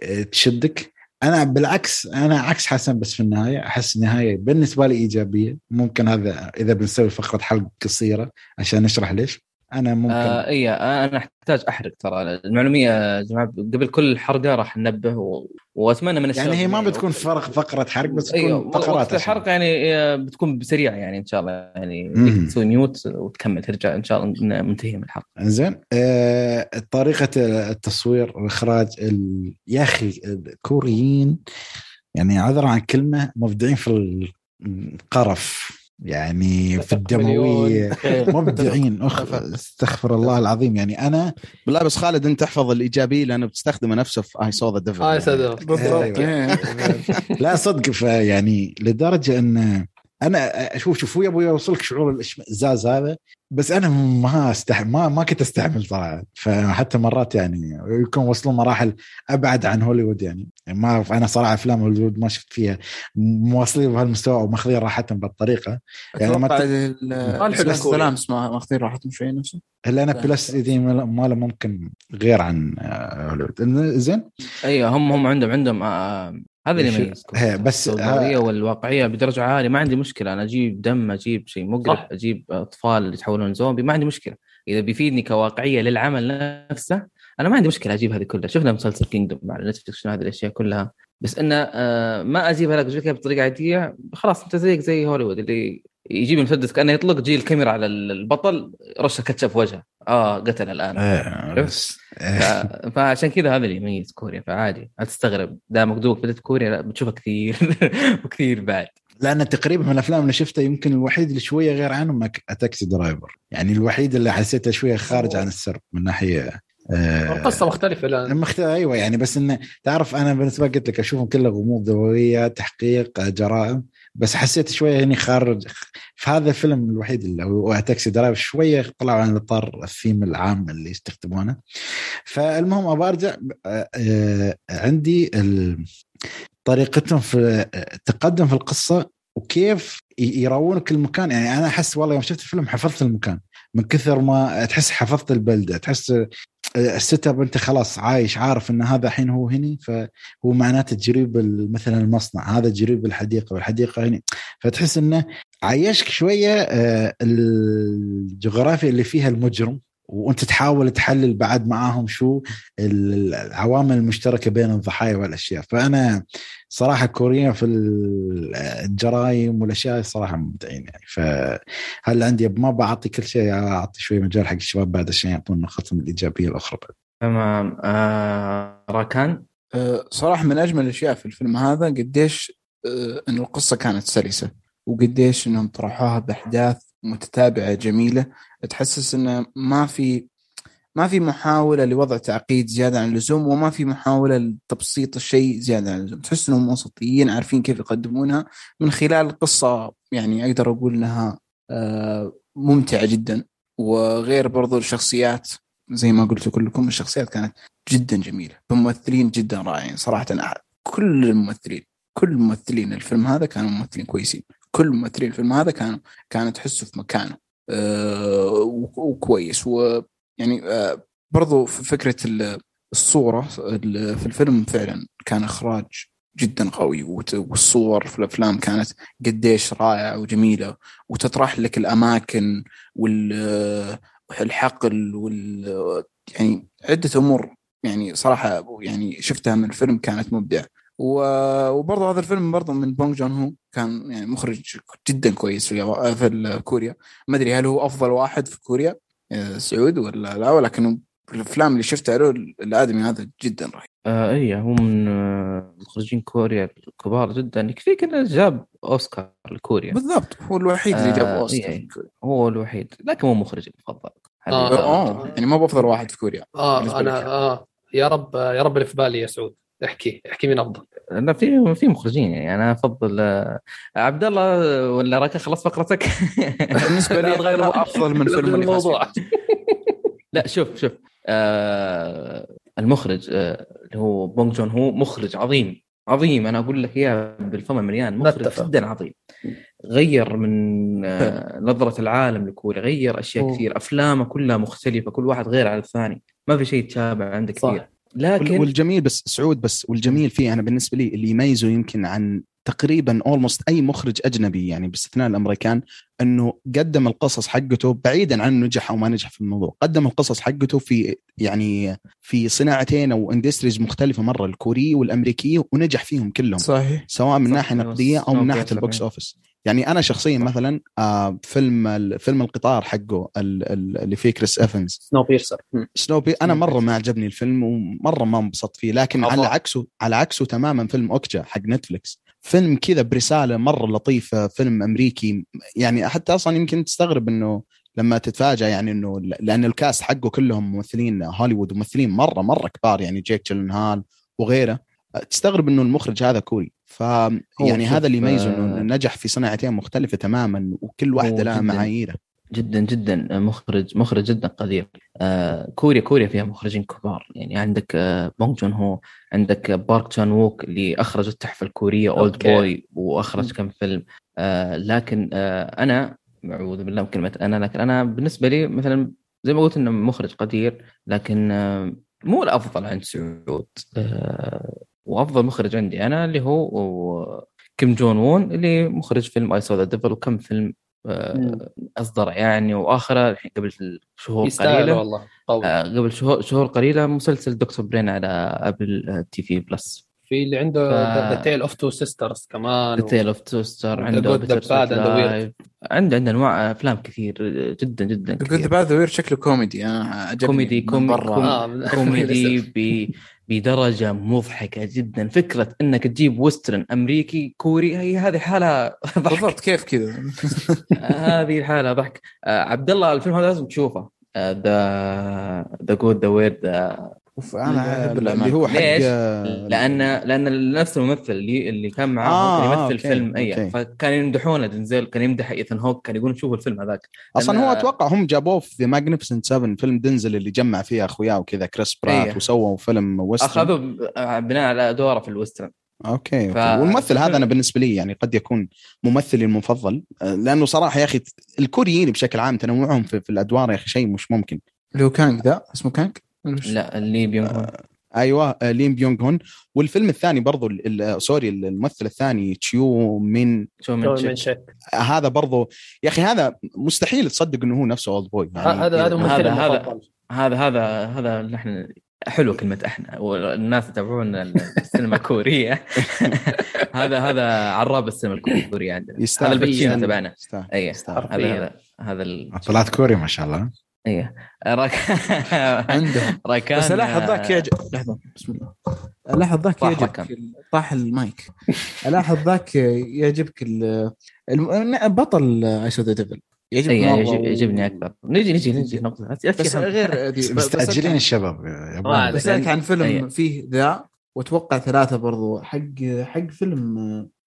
Speaker 3: آه، تشدك. أنا بالعكس أنا عكس حسن بس في النهاية أحس النهاية بالنسبة لي إيجابية. ممكن هذا إذا بنسوي فقرة حلقة قصيرة عشان نشرح ليش. أنا ممكن.
Speaker 1: آه اي أنا أحتاج أحرق ترى. المعلومية جماعة قبل كل حرقة راح ننبه و... وأتمنى من الشباب
Speaker 3: يعني هي ما بتكون فرق فقرة حرق بس تكون
Speaker 1: أيوه
Speaker 3: فقرات.
Speaker 1: الحرق يعني آه، بتكون بسريع يعني إن شاء الله. يعني. تسوي ميوت وتكمل ترجع إن شاء الله منتهي من الحلقة
Speaker 3: زين. آه طريقة التصوير والاخراج ال... يا أخي الكوريين يعني عذرا عن كلمة مبدعين في القرف. يعني في الدمويه مبدعين أخ... استغفر الله العظيم. يعني أنا
Speaker 5: بالله بس خالد أنت تحفظ الايجابي لأنه بتستخدمه نفسه في I
Speaker 4: Saw the
Speaker 2: Devil
Speaker 3: أيوة.
Speaker 2: إيه.
Speaker 3: لا صدق فيعني لدرجة إن أنا شوف شوف يا أبوي اوصلك شعور الإشمئزاز هذا بس أنا ما استح ما ما كنت أستحمل صراحة فحتى مرات يعني يكون وصلوا مراحل أبعد عن هوليوود يعني. ما أنا صراحة أفلام هوليوود ما شفت فيها واصلين بهالمستوى أو ماخذين راحتهم بهالطريقه يعني ما.
Speaker 2: السلام اسمه ماخذين راحتهم شوي نفسه
Speaker 3: الا أنا
Speaker 2: لا.
Speaker 3: بلس دي ماله ممكن غير عن آه، هوليوود. زين؟
Speaker 1: أيوه هم هم عندهم عندهم آه هذا اللي
Speaker 3: شو-
Speaker 1: يميز
Speaker 3: هي، بس
Speaker 1: السوداويه والواقعية بدرجة عالية. ما عندي مشكلة. أنا أجيب دم أجيب شيء مقرف. أجيب أطفال يتحولون زومبي. ما عندي مشكلة. إذا بيفيدني كواقعية للعمل نفسه أنا ما عندي مشكلة أجيب هذه كلها. شفنا مسلسل Kingdom على نتفلكس هذه الأشياء كلها. بس إنه آه ما أجيبها لك بطريقة عادية. خلاص أنت زيك زي هوليوود اللي يجيب المسدس كأنه يطلق تجي الكاميرا على البطل رشة كاتشب في وجهه. آه قتل الآن.
Speaker 3: آه، بس
Speaker 1: ف- فعشان كذا هذا اللي يميز كوريا فعادي. لا تستغرب. دامك دوب بدأت كوريا لا بتشوفها كثير. وكثير بعد.
Speaker 3: لأن تقريبا من الأفلام اللي شفتها يمكن الوحيد اللي شوية غير عنهم Taxi Driver يعني الوحيد اللي حسيته شوية خارج عن السرب من ناحية آه
Speaker 4: القصة مختلفة الآن.
Speaker 3: مخت... أيوه يعني بس إنه تعرف أنا بالنسبة قلت لك أشوفهم كله غموض دمويه تحقيق جرائم. بس حسيت شوية هني خارج. في هذا الفيلم الوحيد اللي هو Taxi Driver شوية طلعوا عن الاطار الثيم العام اللي يستخدمونه فالمهم ابى أرجع آه، آه، عندي طريقتهم في التقدم في القصة وكيف يراونك المكان يعني أنا أحس والله يوم شفت الفيلم حفظت المكان. من كثر ما تحس حفظت البلدة تحس ال setup انت خلاص عايش عارف إن هذا الحين هو هني فهو معناته جريب مثلا المصنع هذا جريب الحديقة والحديقة هني. فتحس إنه عايشك شوية آه، الجغرافيا اللي فيها المجرم. وأنت تحاول تحلل بعد معاهم شو العوامل المشتركة بين الضحايا والأشياء. فأنا صراحة الكوريين في الجرائم والأشياء صراحة ممتعين يعني. فهل عندي ما بعطي كل شيء أعطي شوي مجال حق الشباب بعد عشان يعطونا خطهم الإيجابية الأخرى بعد.
Speaker 1: تمام. آه راكان؟
Speaker 2: أه، صراحة من أجمل الأشياء في الفيلم هذا قديش أه، إن القصة كانت سلسة وقديش إنهم طرحوها بأحداث متتابعة جميلة. تحسس إنه ما في ما في محاولة لوضع تعقيد زيادة عن اللزوم وما في محاولة لتبسيط الشيء زيادة عن اللزوم. تحس إنهم وسطيين عارفين كيف يقدمونها. من خلال قصة يعني أقدر أقول إنها أه، ممتعة جدا. وغير برضو الشخصيات زي ما قلتوا كلكم الشخصيات كانت جدا جميلة. بممثلين جدا رائعين صراحة. كل الممثلين كل ممثلين الفيلم هذا كانوا ممثلين كويسين. كل ممثلين الفيلم هذا كانوا كانوا تحسوا في مكانه. وكويس. ويعني أه برضو فكرة الصورة في الفيلم فعلا كان إخراج جدا قوي والصور في الأفلام كانت قديش رائعة وجميلة وتطرح لك الأماكن والحقل وال يعني عدة أمور يعني صراحة يعني شفتها من الفيلم كانت مبدعة. وبرضه هذا الفيلم برضه من بونج جون هو كان يعني مخرج جدا كويس في في كوريا. ما أدري هل هو أفضل واحد في كوريا آه، سعود ولا لا ولكن الأفلام اللي شفتها له الآدمي هذا جدا رهيب.
Speaker 1: آه اي هو من آه، مخرجين كوريا الكبار جدا. يكفيك انه جاب أوسكار لكوريا.
Speaker 2: بالضبط هو الوحيد اللي جاب
Speaker 1: آه
Speaker 2: أوسكار
Speaker 1: إيه هو الوحيد لكن مو مخرج المفضل
Speaker 2: آه, آه يعني ما بافضل واحد في كوريا
Speaker 4: آه أنا آه يا رب يا رب اللي في بالي يا سعود. احكي احكي مين أفضل.
Speaker 1: لا في في مخرجين يعني. أنا أفضل آه، عبد الله ولا راك خلص فقرتك؟
Speaker 2: بالنسبة لي غير أفضل من فيلم
Speaker 4: الموضوع.
Speaker 1: لا شوف شوف آه المخرج آه اللي هو بونج جون هو مخرج عظيم عظيم. أنا أقول لك إياه بالفم المليان مخرج نتفق. جدا عظيم. غير من آه نظرة العالم لكوريا غير أشياء أوه. كثير. أفلامه كلها مختلفة. كل واحد غير عن الثاني. ما في شيء يتشابه عنده كثير.
Speaker 5: لكن والجميل بس سعود بس والجميل فيه أنا بالنسبة لي اللي يميزه يمكن عن تقريبا almost أي مخرج أجنبي يعني باستثناء الأمريكان إنه قدم القصص حقته بعيدا عن نجح أو ما نجح في الموضوع، قدم القصص حقته في يعني في صناعتين أو industries مختلفة مرة الكوريه والامريكيه ونجح فيهم كلهم.
Speaker 2: صحيح.
Speaker 5: سواء من ناحية نقدية أو من ناحية ال box office. يعني أنا شخصيا مثلا آه فيلم فيلم القطار حقه اللي فيه كريس
Speaker 4: إيفنز.
Speaker 5: Snowpiercer. Snowpie أنا مرة ما عجبني الفيلم ومرة ما انبسطت فيه لكن على عكسه على عكسه تماما فيلم Okja حق Netflix فيلم كذا برسالة مرة لطيفة فيلم أمريكي. يعني حتى أصلا يمكن تستغرب إنه لما تتفاجأ يعني إنه لأن ال cast حقه كلهم ممثلين هوليوود وممثلين مرة مرة كبار يعني جيك هال وغيره. تستغرب إنه المخرج هذا كوري. ف يعني هذا اللي يميزه إنه آه، نجح في صناعتين مختلفة تماما وكل واحدة لها معاييره
Speaker 1: جدا جدا. مخرج مخرج جدا قدير. آه كوريا كوريا فيها مخرجين كبار. يعني عندك آه بونج جون هو عندك بارك تشان ووك اللي اخرج التحفه الكوريه Oldboy وأخرج كم فيلم. آه لكن آه أنا أعوذ بالله من كلمة أنا لكن أنا بالنسبة لي مثلا زي ما قلت إنه مخرج قدير لكن آه مو الأفضل عند سعود. آه وأفضل مخرج عندي أنا اللي هو كيم جون وون اللي مخرج فيلم I Saw the Devil وكم فيلم آه، أصدر يعني وآخره الحين قبل شهور قليلة.
Speaker 4: والله قوي.
Speaker 1: آه، قبل شهور شهور قليلة مسلسل Dr. Brain على Apple TV Plus
Speaker 4: في اللي عنده the Tale of Two Sisters كمان
Speaker 1: the Tale of Two Sister عنده عنده عنده أنواع أفلام كثير جدا جدا
Speaker 2: the the bad weird شكله كوميدي. أنا عجبني
Speaker 1: كوميدي كوميدي, كوميدي بدرجة مضحكة جدا. فكرة إنك تجيب western أمريكي كوري هي هذه حالة
Speaker 2: ضحك. بالضبط كيف كذا؟
Speaker 1: هذه حالة ضحك. آه عبد الله الفيلم هذا لازم تشوفه. the the good the weird
Speaker 2: أوف أنا
Speaker 5: أحب اللي هو حق
Speaker 1: ليش؟ لأن لأن نفس الممثل اللي اللي كان معاه آه كان يمثل أوكي. فيلم أي فكان يمدحونه دنزل كان يمدح ايثن هوك كان يقول شوفوا الفيلم هذاك.
Speaker 5: أصلا هو أتوقع هم جابوه في The Magnificent 7 فيلم دنزل اللي جمع فيه أخوياه وكذا كريس برات أيه. وسووا فيلم western.
Speaker 1: أخذوا بناء على دوره في ال
Speaker 5: western. أوكي, ف... والممثل هذا أنا بالنسبة لي يعني قد يكون ممثلي المفضل لأنه صراحة يا أخي الكوريين بشكل عام تنوعهم في, في الأدوار يا أخي شيء مش ممكن.
Speaker 2: اللي هو كانج ذا اسمه كانج
Speaker 1: لا اللي بيونغ
Speaker 5: أيوه آه، لين بيونغ هون والفيلم الثاني برضو ال- ال- سوري الممثل الثاني تشيو من
Speaker 4: تو
Speaker 1: من شك.
Speaker 4: شك
Speaker 5: هذا برضو يا أخي هذا مستحيل تصدق إنه هو نفسه أولد بوي
Speaker 4: هذا هذا
Speaker 1: هذا- هذا-
Speaker 4: المفضل
Speaker 1: هذا هذا هذا نحن حلو كلمة إحنا والناس يتابعون السينما الكورية هذا هذا عراب السينما الكورية عندنا
Speaker 5: يستاهل.
Speaker 1: هذا الباتشينو. تبعنا
Speaker 5: يستاهل. أي.
Speaker 1: هذا هذا هذا.
Speaker 3: طلعت كوري ما شاء الله
Speaker 1: إيه. راك
Speaker 2: عندهم.
Speaker 1: راكان
Speaker 2: بس ألاحظ ذاك يعجب لحظة بسم الله. ألاحظ ذاك يعجبك
Speaker 1: ركان.
Speaker 2: طاح المايك. ألاحظ ذاك يعجبك ال- الم- بطل اي ذا ديفل يعجبك
Speaker 1: اي
Speaker 2: مرة
Speaker 1: يعجب-
Speaker 2: و-
Speaker 1: يعجبني أكثر نجي نجي نجي. نقطة
Speaker 2: بس غير
Speaker 3: مستعجلين الشباب. يبغون
Speaker 2: بسألك عن فيلم
Speaker 1: أي.
Speaker 2: فيه ذا وأتوقع ثلاثة برضو. حق حق فيلم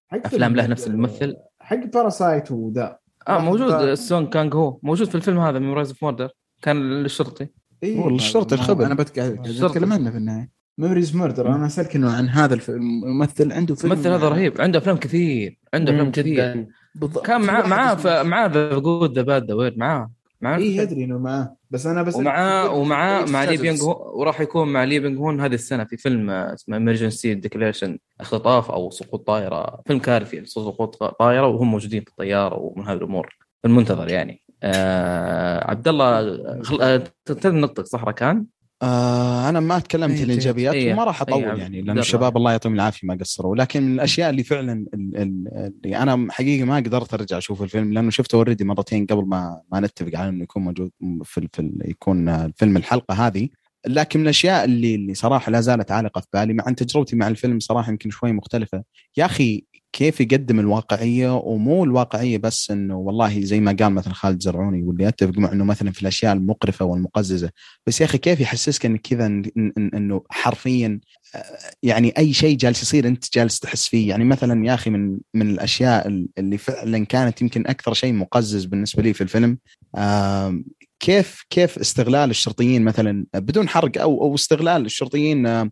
Speaker 2: حق
Speaker 1: أفلام
Speaker 2: فيلم-
Speaker 1: له نفس الممثل.
Speaker 2: حق باراسايت وذا.
Speaker 1: آه موجود.
Speaker 2: ف-
Speaker 1: سون كانغ هو موجود في الفيلم هذا ميمورايز اوف موردر كان الشرطي
Speaker 2: إيه
Speaker 5: والله الشرطي الخبر.
Speaker 1: أنا.
Speaker 2: بتكلم عنه في النهاية. ميموريز ميردر أنا أسألك إنه عن هذا الف- الممثل عنده فيلم
Speaker 1: الممثل هذا رهيب عنده أفلام كثير عنده أفلام كثير.
Speaker 2: بالضبط
Speaker 1: كان معاه معاه معاه ذا جود ذا باد ذا ويرد معاه. معاه
Speaker 2: إيه أدري إنه معاه. بس أنا بس
Speaker 1: ومعاه ومعاه مع لي هون وراح يكون مع لي بيونغ هون هذه السنة في فيلم آه، اسمه ايمرجنسي ديكليرشن اختطاف أو سقوط طائرة. فيلم كارثي سقوط طائرة وهم موجودين في الطيارة ومن هذه الأمور. المنتظر يعني. آه عبد الله خل... آه، تنتهي نقطة صح ركان؟
Speaker 5: آه أنا ما تكلمت
Speaker 2: إيه،
Speaker 5: الايجابيات
Speaker 1: إيه،
Speaker 5: وما راح
Speaker 1: إيه،
Speaker 5: أطول
Speaker 1: عبد
Speaker 5: يعني
Speaker 1: لأن.
Speaker 5: الشباب الله يعطيهم العافية ما قصروا لكن من الأشياء اللي فعلا ال- ال- اللي أنا حقيقه ما قدرت أرجع أشوف الفيلم لأنه شفته اوريدي مرتين قبل ما ما نتفق على إنه يكون موجود في, في يكون الفيلم الحلقة هذه لكن من الأشياء اللي اللي صراحة لا زالت عالقة في بالي مع ان تجربتي مع الفيلم صراحة يمكن شوي مختلفة يا أخي كيف يقدم الواقعية ومو الواقعية بس إنه والله زي ما قال مثلا خالد زرعوني واللي أتفق معه إنه مثلا في الأشياء المقرفة والمقززة. بس يا أخي كيف يحسسك انك كذا إنه حرفيا آه، يعني أي شيء جالس يصير أنت جالس تحس فيه. يعني مثلا يا أخي من من الأشياء اللي فعلا كانت يمكن أكثر شيء مقزز بالنسبة لي في الفيلم كيف كيف استغلال الشرطيين مثلا بدون حرق أو أو استغلال الشرطيين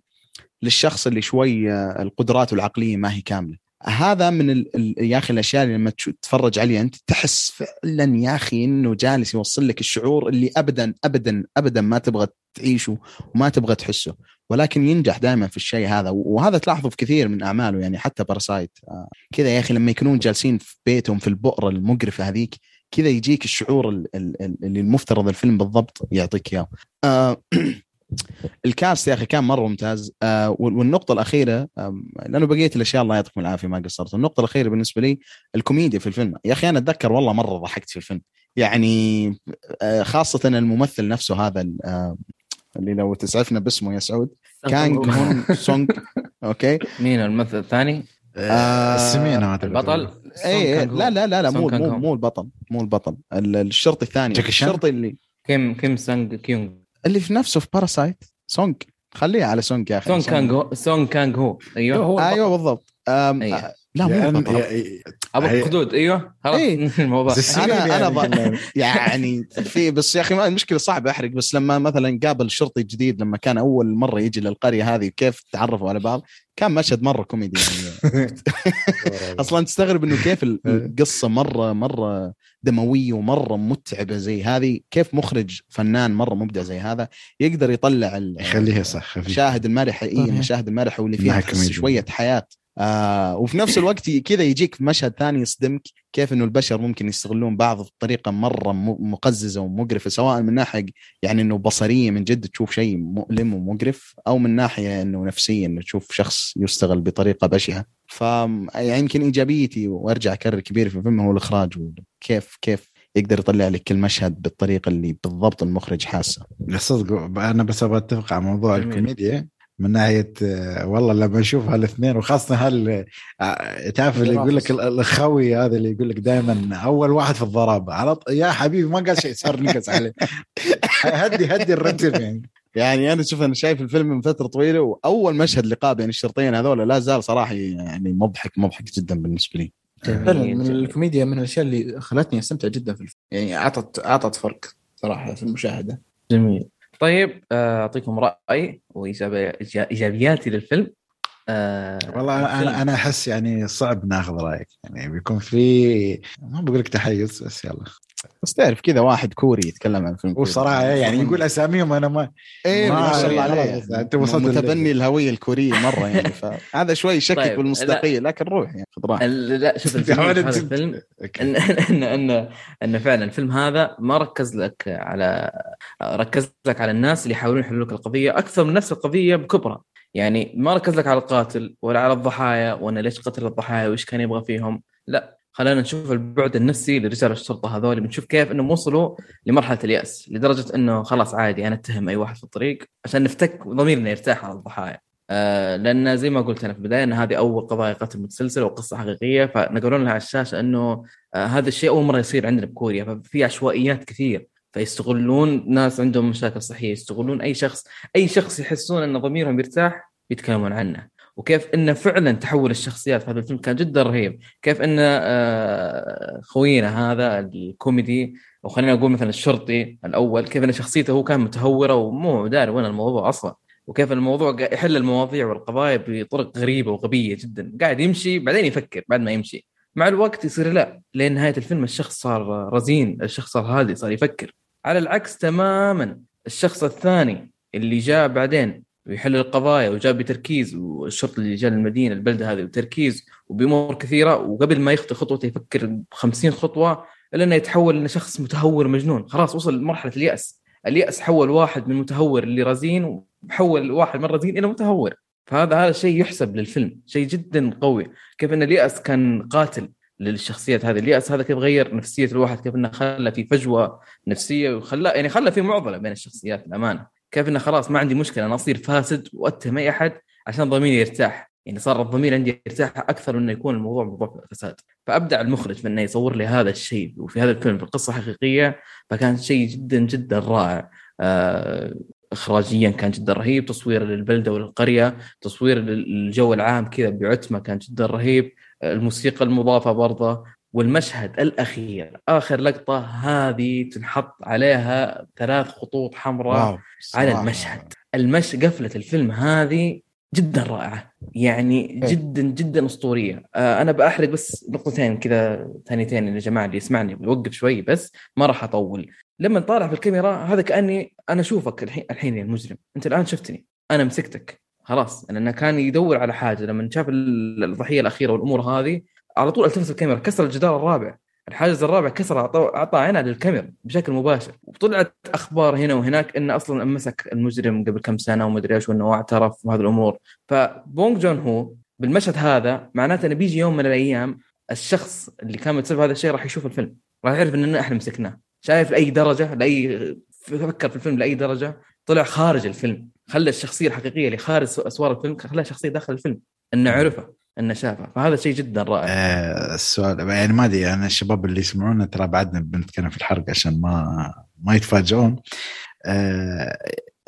Speaker 5: للشخص اللي شوي آه، القدرات العقلية ما هي كاملة. هذا من ال... ال... يا أخي الأشياء اللي لما تتفرج عليه أنت تحس فعلا يا أخي إنه جالس يوصل لك الشعور اللي ابدا ابدا ابدا ما تبغى تعيشه وما تبغى تحسه. ولكن ينجح دائما في الشيء هذا. وهذا تلاحظه في كثير من أعماله يعني حتى باراسايت آه كذا يا أخي لما يكونون جالسين في بيتهم في البؤرة المقرفة هذيك كذا يجيك الشعور ال- ال- ال- اللي المفترض الفيلم بالضبط يعطيك إياه. آه ال cast يا أخي كان مرة ممتاز. آه وال- والنقطة الأخيرة لأنه بقيه الأشياء الله يعطيكم العافية ما قصرت. النقطة الأخيرة بالنسبة لي الكوميديا في الفيلم. يا أخي أنا أتذكر والله مرة ضحكت في الفيلم. يعني آه خاصة الممثل نفسه هذا ال- اللي لو تسعفنا باسمه يا سعود. كانغ هون سونغ أوكي.
Speaker 1: مين الممثل الثاني؟
Speaker 5: آه،
Speaker 3: السمينه ما تبي
Speaker 1: البطل؟
Speaker 5: اي. لا لا لا لا مو مو. مو البطل مو البطل. ال- الشرطي الثاني؟ الشرطي اللي
Speaker 1: كيم كيم سانج كيونغ.
Speaker 5: اللي في نفسه في Parasite سونغ خليها على سونغ يا أخي.
Speaker 1: سون كانغ هو سون كانغ هو أيوه.
Speaker 4: هو
Speaker 5: أيوه بالضبط. آه، لا مو
Speaker 3: أبو
Speaker 1: خدود أيوه. خلاص.
Speaker 5: إيه.
Speaker 1: الموضوع.
Speaker 5: أنا أنا
Speaker 3: يعني.
Speaker 5: يعني في بس يا أخي ما المشكلة صعب أحرق بس لما مثلا قابل شرطي جديد لما كان أول مرة يجي للقرية هذه كيف تعرفوا على بعض؟ كان مشهد مرة كوميدي يعني. أصلا تستغرب إنه كيف ال- القصة مره مرة دموية ومرة متعبة زي هذه. كيف مخرج فنان مرة مبدع زي هذا يقدر يطلع
Speaker 3: يخليها صح
Speaker 5: المشاهد المرحه اي. المشاهد المرحه واللي فيها. شوية حياة. آه وفي نفس الوقت كذا يجيك في مشهد ثاني يصدمك كيف إنه البشر ممكن يستغلون بعض بطريقه مرة م- مقززة ومقرفة سواء من ناحية يعني إنه بصرية من جد تشوف شيء مؤلم ومقرف أو من ناحية إنه نفسيا إنه تشوف شخص يستغل بطريقة بشعة. ف يعني يمكن إيجابيتي وأرجع أكرر كبير في الفيلم هو الإخراج وكيف كيف يقدر يطلع لك كل مشهد بالطريقة اللي بالضبط المخرج حاسه.
Speaker 3: صدق أنا بس أبغى أتفق على موضوع. الكوميديا. من ناحية والله لما نشوف هالاثنين وخاصة هال تعرف اللي يقول لك ال- الخوي هذا اللي يقول لك دائما أول واحد في الضرابه على ط... يا حبيبي ما قال شيء صار نكس عليه. هدي هدي الرتم يعني.
Speaker 5: يعني أنا شوف أنا شايف الفيلم من فترة طويلة وأول مشهد لقاء بين الشرطين هذول لا زال صراحة يعني مضحك مضحك جدا بالنسبة لي.
Speaker 2: فعلا من الكوميديا من الأشياء اللي خلتني أستمتع جدا في الفيلم يعني أعطت أعطت فرق صراحة في المشاهدة.
Speaker 1: جميل. طيب آه، أعطيكم رأي وايجابياتي للفيلم. آه،
Speaker 3: والله أنا أنا أحس يعني صعب ناخذ رأيك يعني بيكون في ما بقول لك تحيز بس يلا.
Speaker 5: بس تعرف كذا واحد كوري يتكلم عن فيلم كوري.
Speaker 3: وصراحة يعني يقول أساميهم أنا ما
Speaker 5: إيه
Speaker 3: ما شاء الله
Speaker 5: الله.
Speaker 3: عليه. أنت وصلت
Speaker 5: متبني الهوية الكورية مرة يعني فهذا شوي يشكك
Speaker 1: طيب،
Speaker 5: بالمصداقية لكن روح يعني خذ راحتك.
Speaker 1: لا شوف الفيلم ان ان ان إن فعلا الفيلم هذا ما ركز لك على ركز لك على الناس اللي يحاولون يحلوا لك القضية أكثر من نفس القضية بكبرى. يعني ما ركز لك على القاتل ولا على الضحايا وأنا ليش قتل الضحايا وإيش كان يبغى فيهم. لا. خلينا نشوف البعد النفسي لرجال الشرطة هذول بنشوف كيف إنهم وصلوا لمرحلة اليأس لدرجة إنه خلاص عادي أنا أتهم أي واحد في الطريق عشان نفتك ضميرنا يرتاح على الضحايا. آه لأن زي ما قلت أنا في البداية إن هذه أول قضايا قتل متسلسل وقصة حقيقية فنقولون لها على الشاشة إنه آه هذا الشيء أول مرة يصير عندنا بكوريا ففي عشوائيات كثير فيستغلون ناس عندهم مشاكل صحية يستغلون أي شخص أي شخص يحسون إن ضميرهم يرتاح يتكلمون عنه. وكيف انه فعلا تحول الشخصيات. في هذا الفيلم كان جدا رهيب. كيف إن آه، خوينا هذا الكوميدي أو خلينا نقول مثلا الشرطي الأول كيف إن شخصيته هو كان متهورة ومو داري وين الموضوع أصلا. وكيف الموضوع يحل المواضيع والقضايا بطرق غريبة وغبية جدا. قاعد يمشي بعدين يفكر بعد ما يمشي. مع الوقت يصير لا لين نهاية الفيلم الشخص صار رزين الشخص صار هادي صار يفكر. على العكس تماما الشخص الثاني اللي جاء بعدين ويحل القضايا وجاء بتركيز والشرطي اللي جاء للمدينة البلدة هذه بتركيز وبأمور كثيرة. وقبل ما يخطي خطوته يفكر ب 50 خطوة إلا إنه يتحول لشخص متهور مجنون. خلاص وصل لمرحلة اليأس. اليأس حول واحد من متهور اللي رزين وحول واحد من رزين إلى متهور. فهذا هذا شيء يحسب للفيلم شيء جدا قوي. كيف إن اليأس كان قاتل للشخصيات هذه؟ اليأس هذا كيف غير نفسية الواحد؟ كيف إنه خلى في فجوة نفسية وخلى يعني خلى في معضلة بين الشخصيات الامانه كيف إنه خلاص ما عندي مشكلة أنا أصير فاسد وأتهم أي أحد عشان ضميري يرتاح. يعني صار الضمير عندي يرتاح أكثر من إنه يكون الموضوع موضوع فساد. فابدع المخرج في إنه يصور لي هذا الشيء وفي هذا الفيلم في حقيقية فكان شيء جدا جدا رائع. آه اخراجيا كان جدا رهيب تصوير للبلدة وللقرية تصوير للجو العام كذا بعتمة كان جدا رهيب. الموسيقى المضافة برضه والمشهد الأخير. آخر لقطة هذه تنحط عليها ثلاث خطوط حمراء على. المشهد. المش قفلة الفيلم هذه جدا رائعة يعني
Speaker 2: إيه.
Speaker 1: جدا جدا أسطورية. آه أنا بأحرق بس نقطتين كذا ثانيتين يا جماعة اللي يسمعني بيوقف شوي بس ما راح أطول. لما طالع في الكاميرا هذا كأني أنا أشوفك الحين الحين يا المجرم. أنت الآن شفتني. أنا مسكتك. خلاص. لأنه كان يدور على حاجة لما شاف ال- الضحية الأخيرة والأمور هذه على طول التفت الكاميرا كسر الجدار الرابع. الحاجز الرابع كسر أعطى عينها للكاميرا بشكل مباشر. وطلعت أخبار هنا وهناك انه أصلا مسك المجرم قبل كم سنة ومدري إيش وإنه اعترف وهذه الأمور. فبونج جون هو بالمشهد هذا معناته إنه بيجي يوم من الأيام الشخص اللي كان متسبب هذا الشيء راح يشوف الفيلم. راح يعرف اننا إحنا مسكناه. شايف لاي درجة لأي فكر في الفيلم لأي درجة طلع خارج الفيلم. خلى الشخصية الحقيقية اللي خارج أسوار الفيلم خلاها شخصيه داخل الفيلم إنه عرفه انه شافه فهذا شيء جدا رائع.
Speaker 3: آه السؤال يعني ما أدري أنا الشباب اللي يسمعونا ترى بعدنا بنتكلم في الحرق عشان ما ما يتفاجئون. آه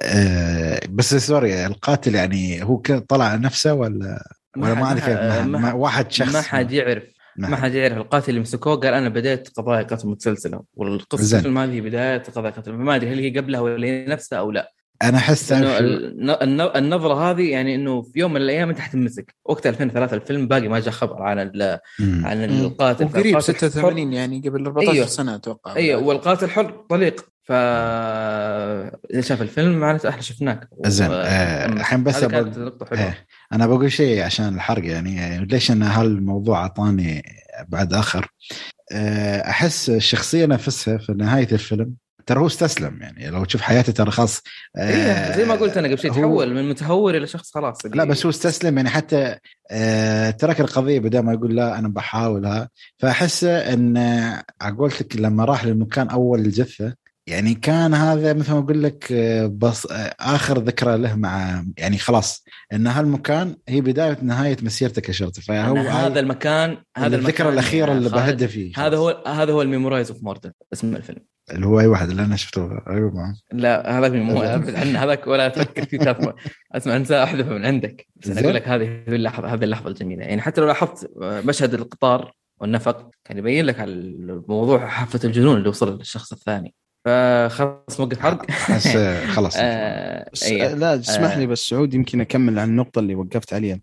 Speaker 3: آه بس سوري القاتل يعني هو طلع نفسه ولا ولا ما أعرف ما,
Speaker 1: ما-
Speaker 3: واحد شخص.
Speaker 1: ما حد يعرف ما حد. يعرف. القاتل اللي مسكوه قال أنا بديت قضايا قتل متسلسلة
Speaker 3: والقصة.
Speaker 1: الفيلم هذه بداية قضايا قتل. ما أدري هل هي قبلها ولا هي نفسها أو لا.
Speaker 3: أنا
Speaker 1: أحس إنه النظرة هذه يعني إنه في يوم من الأيام انت حتمسك وقت 2003 الفيلم باقي ما جاء خبر عن ال-
Speaker 3: مم.
Speaker 1: عن القاتل. فالقاتل
Speaker 2: 86 يعني قبل 14
Speaker 1: أيوه.
Speaker 2: سنة أتوقع.
Speaker 1: أيوه والقاتل حر طليق. ف إذا شاف الفيلم معناته إحنا شفناك.
Speaker 3: زين آه، الحين بس
Speaker 1: حلوة.
Speaker 3: إيه. أنا بقول شيء عشان الحرق يعني, يعني ليش إن هالموضوع أعطاني بعد آخر؟ آه، أحس الشخصيه نفسها في نهاية الفيلم ترى هو استسلم يعني لو تشوف حياته ترى خلاص آه،
Speaker 1: زي ما قلت أنا قبل شوي تحول من متهور إلى شخص خلاص
Speaker 3: لا بس هو استسلم يعني حتى آه، ترك القضية بدل ما يقول لا أنا بحاولها. فأحس إن آه، على قولتك لما راح للمكان أول الجثة يعني كان هذا مثل ما أقول لك آه، بص آه، آخر ذكرى له مع يعني خلاص إن هالمكان هي بداية نهاية مسيرته كشرطي فهو
Speaker 1: هذا المكان هذا
Speaker 3: الذكرى
Speaker 1: المكان الأخيرة
Speaker 3: اللي بهدى فيه.
Speaker 1: هذا هو هذا هو الميمورايز أوف مورتن اسم الفيلم.
Speaker 3: اللي هو أي واحد اللي أنا شفته أيوه.
Speaker 1: لا هذاك مو هذاك ولا تفكر فيه كثر أسمع أنسى أحذفه من عندك. بس
Speaker 3: أنا.
Speaker 1: أقول لك هذه اللحظة هذه اللحظة الجميلة. يعني حتى لو لاحظت مشهد القطار والنفق كان يبين لك على الموضوع حافة الجنون اللي وصل للشخص الثاني. فخلاص موقف حرق
Speaker 3: آه، خلاص
Speaker 1: آه،
Speaker 5: بس
Speaker 1: أيه.
Speaker 5: لا اسمح
Speaker 1: آه.
Speaker 5: لي بس سعود يمكن أكمل عن النقطة اللي وقفت عليها.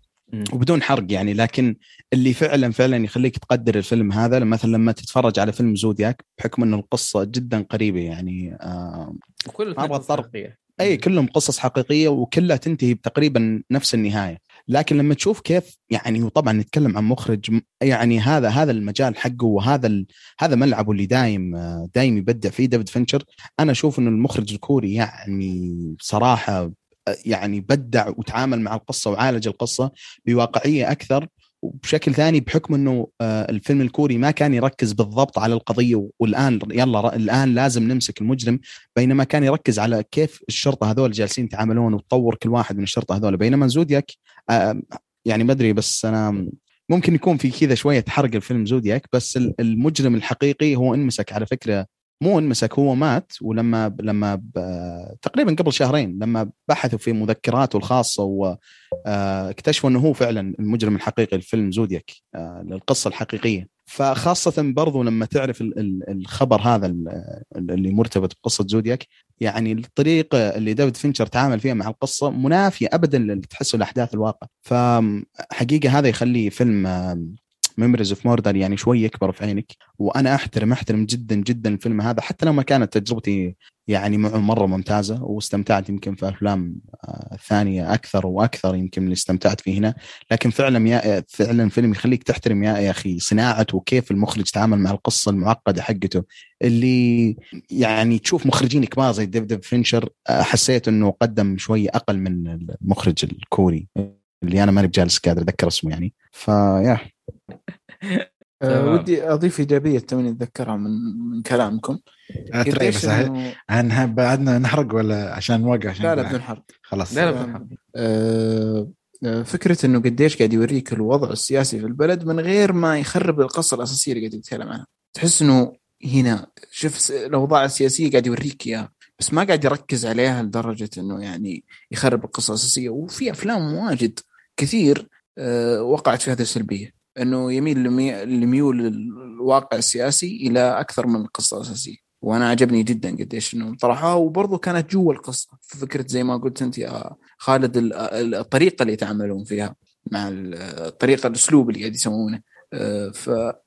Speaker 5: وبدون حرق يعني لكن اللي فعلا فعلا يخليك تقدر الفيلم هذا مثلا لما تتفرج على فيلم زودياك بحكم إنه القصة جدا قريبة يعني آه
Speaker 1: وكل
Speaker 5: ما.
Speaker 1: حقيقية.
Speaker 5: أي كلهم قصص حقيقية وكلها تنتهي بتقريبا نفس النهاية لكن لما تشوف كيف يعني وطبعا نتكلم عن مخرج يعني هذا هذا المجال حقه وهذا. هذا ملعبه اللي دايم دايم يبدع فيه ديفيد فينشر أنا أشوف إنه المخرج الكوري يعني صراحة آه، يعني بدع وتعامل مع القصة وعالج القصة بواقعية أكثر وبشكل ثاني بحكم إنه آه، الفيلم الكوري ما كان يركز بالضبط على القضية والآن يلا الآن لازم نمسك المجرم بينما كان يركز على كيف الشرطة هذول جالسين يتعاملون وتطور كل واحد من الشرطة هذول. بينما زودياك آه، يعني ما أدري بس أنا ممكن يكون في كذا شوية حرق الفيلم زودياك بس ال- المجرم الحقيقي هو انمسك على فكرة مو انمسك هو مات ولما لما تقريبا قبل شهرين لما بحثوا في مذكراته الخاصة واكتشفوا إنه هو فعلا المجرم الحقيقي لفيلم زودياك آه، للقصة الحقيقية. فخاصة برضو لما تعرف ال- ال- الخبر هذا ال- اللي مرتبط بقصة زودياك يعني الطريقة اللي ديفيد فينشر تعامل فيها مع القصة منافية ابدا للي تحسه لاحداث الواقع. فحقيقة هذا يخلي فيلم Memories of Murder يعني شوي يكبر في عينك. وأنا احترم أحترم جدا جدا الفيلم هذا حتى لو ما كانت تجربتي يعني معه مرة ممتازة واستمتعت يمكن في أفلام آه، ثانية أكثر وأكثر يمكن اللي استمتعت فيه هنا. لكن فعلا يا فعلا فيلم يخليك تحترم يا, أخي صناعته وكيف المخرج تعامل مع القصة المعقدة حقته. اللي يعني تشوف مخرجين كبار زي ديفيد فينشر آه، حسيت إنه قدم شوي أقل من المخرج الكوري اللي أنا ماني بجالس قادر أتذكر اسمه يعني. فيا.
Speaker 2: آه. ودي أضيف إيجابية توني أتذكرها من من كلامكم قديش
Speaker 3: بس
Speaker 2: إنه-
Speaker 3: بعدنا نحرق ولا عشان نوقع عشان
Speaker 2: لا لا بدون حرق
Speaker 3: خلاص
Speaker 1: لا لا
Speaker 2: آه.
Speaker 1: بالحق.
Speaker 2: آه، آه، فكرة إنه قديش قاعد يوريك الوضع السياسي في البلد من غير ما يخرب القصة الأساسية اللي قاعد يتكلم عنها تحس إنه هنا شوف الأوضاع السياسية قاعد يوريك إياها بس ما قاعد يركز عليها لدرجة إنه يعني يخرب القصة الأساسية وفي أفلام واجد كثير آه، وقعت في هذه السلبية إنه يميل لمي- لميول الواقع السياسي إلى أكثر من القصة الاساسيه وأنا عجبني جدا قديش انهم طرحوها وبرضه كانت جوا القصة. فكرة زي ما قلت أنت يا خالد ال- ال- الطريقة اللي يتعاملون فيها مع ال- الطريقة الأسلوب اللي قاعد يسوونه. آه،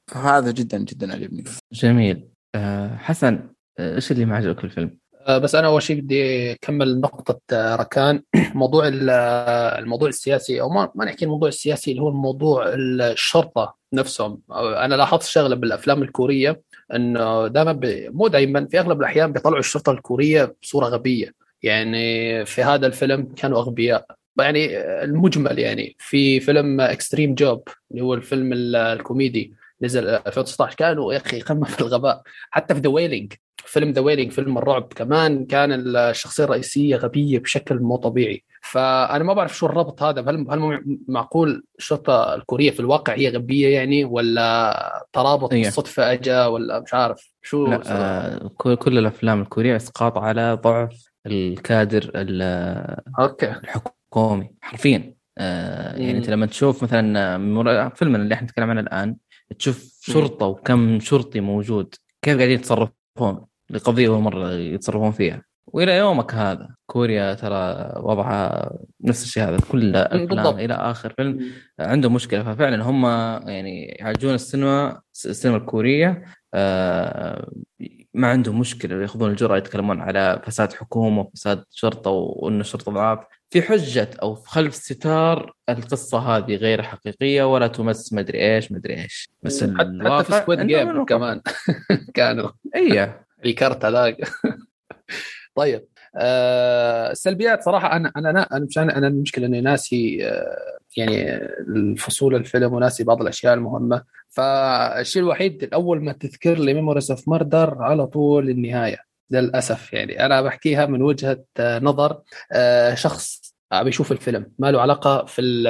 Speaker 2: فهذا جدا جدا عجبني.
Speaker 1: جميل. آه، حسن آه، إيش اللي ما عجبك في الفيلم؟
Speaker 4: آه، بس أنا أول شيء بدي أكمل نقطة آه، ركان. موضوع آه، الموضوع السياسي أو ما ما نحكي الموضوع السياسي اللي هو الموضوع الشرطة نفسهم. أنا لاحظت شغلة بالأفلام الكورية إنه دائما ب... مو دائما في أغلب الأحيان بيطلعوا الشرطة الكورية بصورة غبية. يعني في هذا الفيلم كانوا أغبياء. يعني المجمل يعني في فيلم Extreme Job اللي هو الفيلم ال- الكوميدي نزل 2019 كانوا يا أخي قمه في الغباء. حتى في The Wailing فيلم The Wailing فيلم الرعب كمان كان الشخصية الرئيسية غبية بشكل مو طبيعي. فأنا ما بعرف شو الربط هذا. هل هل مع- معقول الشرطة الكورية في الواقع هي غبية يعني ولا ترابط
Speaker 1: هي.
Speaker 4: بالصدفه أجا ولا مش عارف شو
Speaker 1: لا آه، كل الأفلام الكورية إسقاط على ضعف الكادر ال-
Speaker 4: أوكي.
Speaker 1: الحكومي حرفيا. آه، يعني. أنت لما تشوف مثلا مر- فيلم اللي إحنا نتكلم عنه الآن تشوف شرطة وكم شرطي موجود كيف قاعدين يتصرفون؟ لقضيه اول مرة يتصرفون فيها. وإلى يومك هذا كوريا ترى وضعها نفس الشيء هذا كل
Speaker 4: بالضبط.
Speaker 1: إلى آخر. فيلم عنده مشكلة. ففعلا هم يعني يعالجون السينما السينما الكورية. آه، ما عندهم مشكلة. يأخذون الجرأة يتكلمون على فساد حكومة وفساد شرطة وإن الشرطة ضعاف. في حجة أو خلف ستار القصة هذه غير حقيقية ولا تمس مدري إيش مدري إيش. بس
Speaker 4: حتى حتى في Squid Game كمان. كانوا.
Speaker 1: اي
Speaker 4: الكارت هذاك. طيب آه السلبيات صراحة أنا أنا أنا أنا مش أنا المشكلة إني ناسي آه يعني الفصول الفيلم وناسي بعض الأشياء المهمة. فالشيء الوحيد اول ما تذكر لي Memories of Murder على طول النهاية للأسف يعني. أنا بحكيها من وجهة آه، نظر آه شخص بيشوف الفيلم. ما له علاقة في ال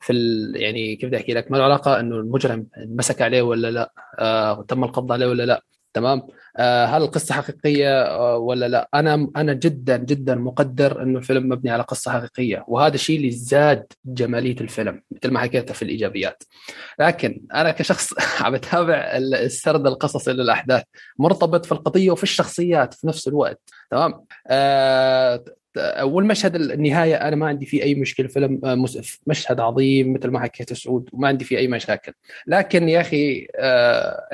Speaker 4: في ال يعني كيف بدي أحكي لك؟ ما له علاقة إنه المجرم مسك عليه ولا لا آه تم القبض عليه ولا لا. تمام؟ آه هل القصة حقيقية آه ولا لا؟ أنا أنا جدا جدا مقدر إنه الفيلم مبني على قصة حقيقية وهذا الشيء اللي زاد جمالية الفيلم مثل ما حكيت في الإيجابيات. لكن أنا كشخص عم بتابع السرد القصصي للاحداث مرتبط في القضية وفي الشخصيات في نفس الوقت تمام؟ آه والمشهد النهاية أنا ما عندي فيه أي مشكلة فيلم آه، مسعف مشهد عظيم مثل ما حكيت سعود وما عندي فيه أي مشاكل. لكن يا أخي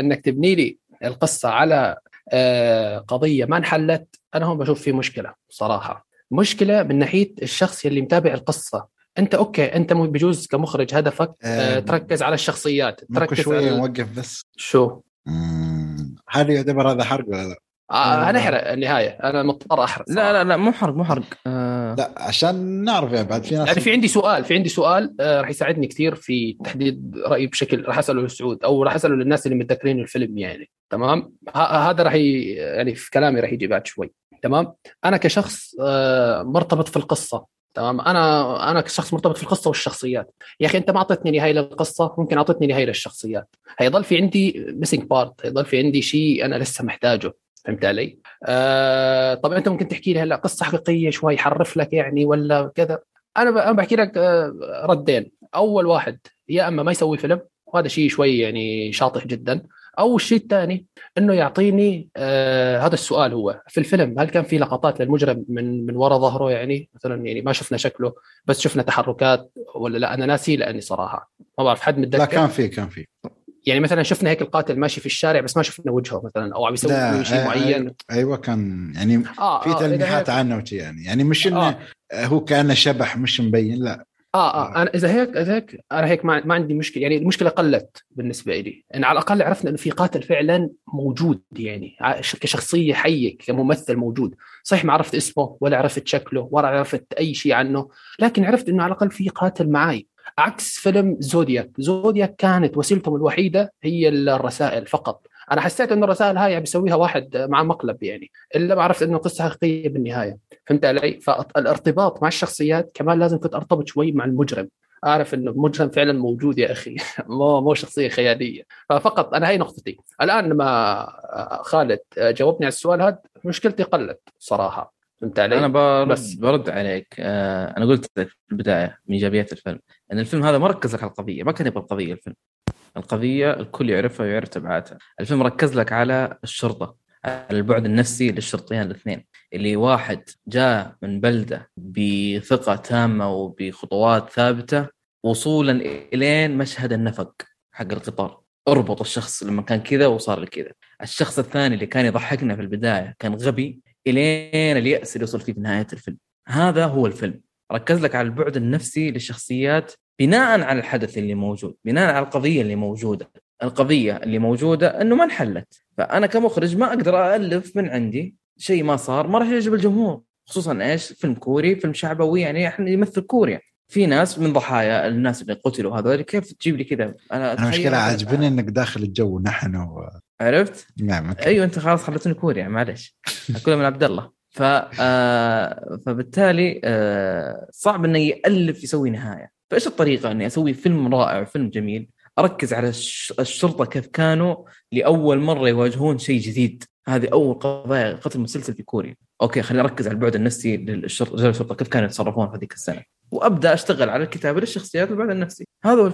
Speaker 4: إنك تبني لي القصة على آه، قضية ما انحلت أنا هون بشوف في مشكلة صراحة. مشكلة من ناحية الشخص اللي متابع القصة. أنت أوكي أنت بجوز كمخرج هدفك آه،
Speaker 3: آه،
Speaker 4: تركز على الشخصيات تركز
Speaker 3: شوية
Speaker 4: على
Speaker 3: نوقف بس.
Speaker 4: شو.
Speaker 3: هل يعتبر هذا حرق ولا لا؟
Speaker 4: آه أنا احرق النهاية. أنا مضطر أحرق
Speaker 1: لا لا لا مو حرق مو حرق. آه.
Speaker 3: لا عشان نعرف يعني بعد في ناس
Speaker 4: يعني في عندي سؤال في عندي سؤال آه، راح يساعدني كثير في تحديد رأيي بشكل راح أسأله لسعود أو راح أسأله للناس اللي متذكرين الفيلم يعني. تمام؟ ه- هذا راح ي... يعني في كلامي راح يجي بعد شوي. تمام؟ أنا كشخص آه، مرتبط في القصة. تمام؟ أنا أنا كشخص مرتبط في القصة والشخصيات. يا أخي أنت ما أعطيتني نهاية للقصة ممكن أعطيتني نهاية للشخصيات. هيضل في عندي missing part هيضل في عندي شيء أنا لسه محتاجه. فهمت علي؟ آه طب أنت ممكن تحكي لي هلا قصة حقيقية شوي حرف لك يعني ولا كذا؟ أنا أنا بحكي لك آه، ردين. أول واحد يا أما ما يسوي فيلم وهذا شيء شوي يعني شاطح جدا. أو الشيء الثاني إنه يعطيني آه هذا السؤال هو في الفيلم هل كان في لقطات للمجرم من من وراء ظهره يعني؟ مثلا يعني ما شفنا شكله بس شفنا تحركات ولا لا؟ أنا ناسي لأني صراحة ما بعرف حد متذكر؟
Speaker 3: لا كان في كان في.
Speaker 4: يعني مثلا شفنا هيك القاتل ماشي في الشارع بس ما شفنا وجهه مثلا أو عم يسوي شيء
Speaker 3: آه،
Speaker 4: معين.
Speaker 3: أيوه كان يعني
Speaker 4: آه
Speaker 3: في
Speaker 4: آه،
Speaker 3: تلميحات عنه يعني. يعني مش إنه
Speaker 4: آه.
Speaker 3: هو كأنه شبح مش مبين لا.
Speaker 4: آه آه أنا إذا هيك إذا هيك أنا هيك ما, ما عندي مشكلة. يعني المشكلة قلت بالنسبة لي ان على الأقل عرفنا إنه في قاتل فعلا موجود يعني كشخصية حية كممثل موجود. صحيح ما عرفت اسمه ولا عرفت شكله ولا عرفت أي شيء عنه لكن عرفت إنه على الأقل في قاتل معي عكس فيلم زودياك. زودياك كانت وسيلتهم الوحيدة هي الرسائل فقط. أنا حسيت انه الرسائل هاي بيسويها واحد مع مقلب يعني. إلا ما عرفت إنه قصة حقيقية بالنهاية. فهمت علي؟ فالارتباط مع الشخصيات كمان لازم كنت أرتبط شوي مع المجرم. أعرف إنه المجرم فعلا موجود يا أخي. مو مو شخصية خيالية. ففقط أنا هي نقطتي. الآن لما خالد جاوبني على السؤال هذا مشكلتي قلت صراحة. فهمت علي؟
Speaker 1: أنا برد
Speaker 4: بس.
Speaker 1: برد عليك. آه أنا قلت لك في البداية من إيجابيات الفيلم إن الفيلم هذا ما ركز لك على القضية ما كان يبغى القضية الفيلم. القضية الكل يعرفها ويعرف تبعاتها. الفيلم ركز لك على الشرطة على البعد النفسي للشرطيين الاثنين. اللي واحد جاء من بلدة بثقة تامة وبخطوات ثابتة وصولا إلين مشهد النفق حق القطار. أربط الشخص لما كان كذا وصار لكذا الشخص الثاني اللي كان يضحكنا في البداية كان غبي الين الياس اللي وصل فيه في نهاية الفيلم. هذا هو الفيلم. ركز لك على البعد النفسي للشخصيات بناء على الحدث اللي موجود بناء على القضية اللي موجودة. القضية اللي موجودة إنه ما انحلت. فأنا كمخرج ما أقدر الف من عندي شيء ما صار ما راح يعجب الجمهور. خصوصا إيش؟ فيلم كوري فيلم شعبوي يعني إحنا يمثل كوريا. في ناس من ضحايا الناس اللي قتلوا هذول كيف تجيب لي كذا؟ أنا
Speaker 3: أنا
Speaker 1: أتخيل-
Speaker 3: مشكله عاجبني إنك داخل الجو نحن و...
Speaker 1: عرفت؟
Speaker 3: نعم.
Speaker 1: أيوه أنت خلاص خلتني كوريا معلش كلها من عبد الله. ف آه فبالتالي آه صعب إنه يألف يسوي نهاية. فإيش الطريقة إني أسوي فيلم رائع فيلم جميل أركز على الش- الشرطة كيف كانوا لأول مرة يواجهون شيء جديد؟ هذه أول قضايا قتل مسلسل في كوريا. أوكي خليني أركز على البعد النفسي للشرطة كيف كانوا يتصرفون في هذيك السنة. وأبدأ أشتغل على الكتابة للشخصيات والبعد النفسي. هذا هو.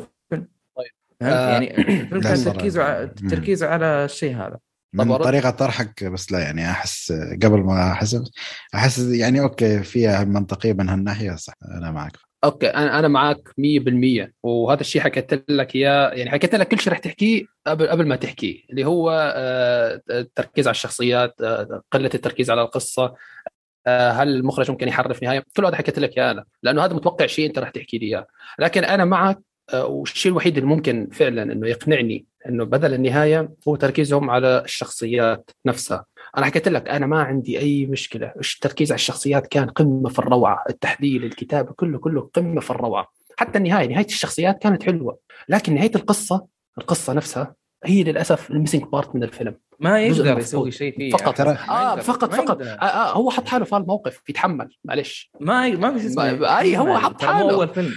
Speaker 1: فهمت؟
Speaker 4: آه،
Speaker 1: يعني كان. تركيزه. تركيزه على الشيء هذا
Speaker 3: من؟ طريقة طرحك بس لا يعني أحس قبل ما أحس أحس يعني أوكي فيها منطقيه من هالناحية صح أنا معك
Speaker 4: أوكي أنا أنا معك 100% وهذا الشيء حكيت لك إياه يعني حكيت لك كل شيء رح تحكيه قبل قبل ما تحكيه اللي هو آه، التركيز على الشخصيات آه، قلة التركيز على القصة هل المخرج ممكن يحرف نهاية كل هذا حكيت لك اياه أنا لأنه هذا متوقع شيء أنت رح تحكي لي إياه لكن أنا معك والشيء الوحيد اللي ممكن فعلا إنه يقنعني إنه بدل النهاية هو تركيزهم على الشخصيات نفسها. أنا حكيت لك أنا ما عندي أي مشكلة. التركيز على الشخصيات كان قمة في الروعة. التحليل الكتابة كله كله قمة في الروعة. حتى النهاية نهاية الشخصيات كانت حلوة. لكن نهاية القصة القصة نفسها هي للأسف ال missing part من الفيلم
Speaker 1: ما يقدر. يسوي شيء فيه
Speaker 4: فقط.
Speaker 3: ترى-
Speaker 1: ما آه.
Speaker 4: فقط فقط. آه آه هو حط حاله في الموقف يتحمل معلش
Speaker 1: ما ما في اسمه
Speaker 4: أي هو. حط
Speaker 1: ترى مو
Speaker 4: حاله.
Speaker 1: أول فيلم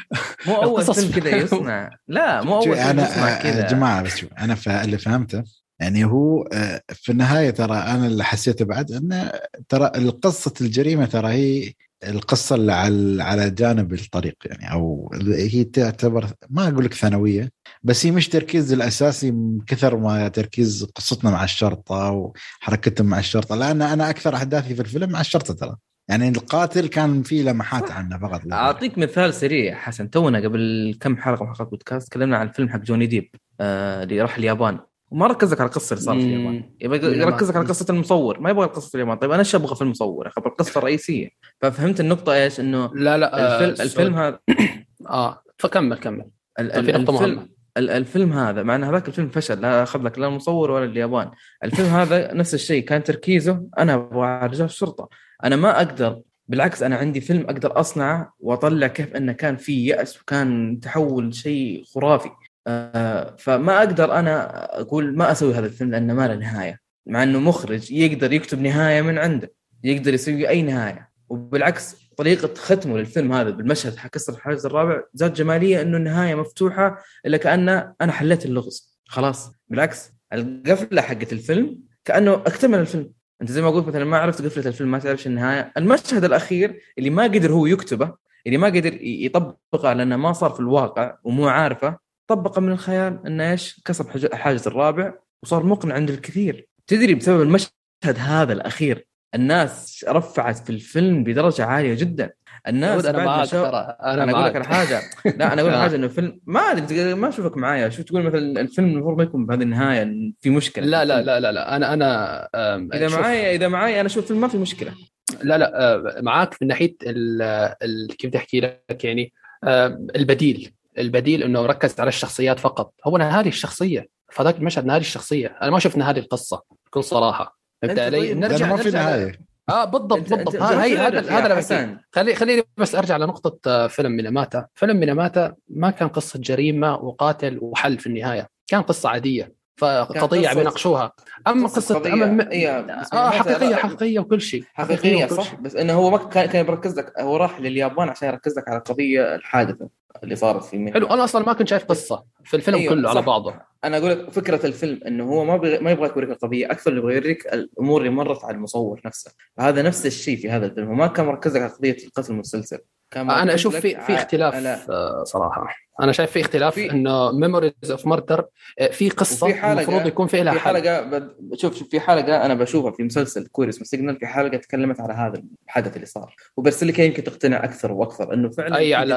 Speaker 1: مو
Speaker 4: أول
Speaker 1: فيلم كذا يصنع لا مو
Speaker 3: أول
Speaker 1: فيلم يصنع كذا
Speaker 3: يا جماعة بس شوف أنا ف- اللي فهمته يعني هو آه، في النهاية ترى أنا اللي حسيته بعد إنه ترى القصة الجريمة ترى هي القصة اللي على على جانب الطريق يعني أو هي تعتبر ما أقول لك ثانوية بس هي مش تركيز الأساسي من كثر ما تركيز قصتنا مع الشرطة وحركتهم مع الشرطة لأن أنا أكثر أحداثي في الفيلم مع الشرطة ترى. يعني القاتل كان في لمحات عنه فقط.
Speaker 1: أعطيك مثال سريع حسن تونا قبل كم حلقة من حلقات بودكاست تكلمنا عن الفيلم حق جوني ديب آه اللي راح اليابان. وما ركزك على القصة اللي صارت في اليابان. يبغى
Speaker 4: اليابان.
Speaker 1: يركزك على قصة المصور. ما يبغى قصة اليابان طيب أنا إيش أبغى في المصور؟ أبغى القصة الرئيسية. ففهمت النقطة إيش؟ إنه
Speaker 4: لا لا آه،
Speaker 1: الفيلم الفيلم هذا
Speaker 4: آه فكمل كمل
Speaker 1: ال-
Speaker 4: طيب، في
Speaker 1: ال- الفيلم
Speaker 4: مهمة.
Speaker 1: ال- الفيلم هذا مع إن هذاك الفيلم فشل لا أخذ لك لا المصور ولا اليابان. الفيلم هذا نفس الشيء كان تركيزه أنا أبغى رجال الشرطة. أنا ما أقدر بالعكس أنا عندي فيلم أقدر أصنعه وأطلع كيف إنه كان في يأس وكان تحول شيء خرافي. فما أقدر أنا أقول ما أسوي هذا الفيلم لأنه ما له نهاية. مع إنه مخرج يقدر يكتب نهاية من عنده يقدر يسوي أي نهاية. وبالعكس طريقة ختمه للفيلم هذا بالمشهد حق كسر الحاجز الرابع ذات جمالية إنه النهاية مفتوحة إلا كانه أنا حليت اللغز. خلاص. بالعكس القفلة حقت الفيلم كأنه أكتمل الفيلم. أنت زي ما قلت مثلا ما عرفت قفلة الفيلم ما تعرفش النهاية. المشهد الأخير اللي ما قدر هو يكتبه اللي ما قدر يطبقه لأنه ما صار في الواقع ومو عارفه طبقه من الخيال انه إيش؟ كسر حج- الحاجز الرابع وصار مقنع عند الكثير. تدري بسبب المشهد هذا الأخير الناس رفعت في الفيلم بدرجة عالية جدا. الناس أنا
Speaker 4: معاك ترى أنا
Speaker 1: أنا أقول لك على
Speaker 4: معاك.
Speaker 1: حاجة لا أنا أقول لك. حاجة انه الفيلم ما أدري ما أشوفك معايا. شو تقول مثلا الفيلم المفروض ما يكون بهذه النهاية في مشكلة؟
Speaker 4: لا لا. لا لا لا. أنا أنا
Speaker 1: إذا
Speaker 4: شوف،
Speaker 1: معايا إذا معايا أنا أشوف الفيلم ما في مشكلة.
Speaker 4: لا لا معاك من ناحية ال- ال- كيف بدي أحكي لك يعني؟ البديل. البديل إنه ركز على الشخصيات فقط. هو أنا هذه الشخصية. فذاك المشهد هذه الشخصية. أنا ما شفنا هذه القصة بكل صراحة. فهمت علي؟
Speaker 1: طيب،
Speaker 4: نرجع
Speaker 3: ما في نهاية.
Speaker 4: آه بالضبط بالضبط.
Speaker 1: جربت
Speaker 4: هذا هذا
Speaker 1: حسن.
Speaker 4: خلي خليني بس أرجع لنقطة آه، فيلم Minamata. فيلم Minamata ما كان قصة جريمة وقاتل وحل في النهاية. كان قصة عادية. فقضية
Speaker 1: قصة-
Speaker 4: عم يناقشوها أما
Speaker 1: قصة
Speaker 4: قصه
Speaker 1: قضية. أما بس
Speaker 4: آه
Speaker 1: حقيقية
Speaker 4: حقيقية وكل شيء.
Speaker 1: حقيقية
Speaker 4: وكل
Speaker 1: صح؟
Speaker 4: شيء.
Speaker 1: بس إنه هو ما كان كان يركز لك هو راح لليابان عشان يركز لك على القضية الحادثة. اللي صارت في.
Speaker 4: حلو أنا أصلا ما كنت شايف قصة في الفيلم
Speaker 1: أيوة،
Speaker 4: كله على
Speaker 1: صح.
Speaker 4: بعضه.
Speaker 1: أنا أقول لك فكرة الفيلم إنه هو ما بغ... ما يبغى يوريك القضية أكثر اللي يبغى يوريك الأمور اللي مرت على المصور نفسه. فهذا نفس الشيء في هذا الفيلم هو ما كان مركز لك على قضية القتل المسلسل. كان
Speaker 4: أنا
Speaker 1: أشوف
Speaker 4: في في اختلاف
Speaker 1: على-
Speaker 4: آه، صراحة. أنا شايف في اختلاف
Speaker 1: في-
Speaker 4: إنه Memories of Murder في قصة
Speaker 1: وفي حلقة-
Speaker 4: المفروض يكون في لها
Speaker 1: في
Speaker 4: حل.
Speaker 1: حلقة بد... شوف شوف في حلقة أنا بشوفها في مسلسل كوري اسمه Signal في حلقة تكلمت على هذا الحدث اللي صار. وبرسل لك يمكن تقتنع أكثر وأكثر إنه فعلا
Speaker 4: أي
Speaker 1: في
Speaker 4: على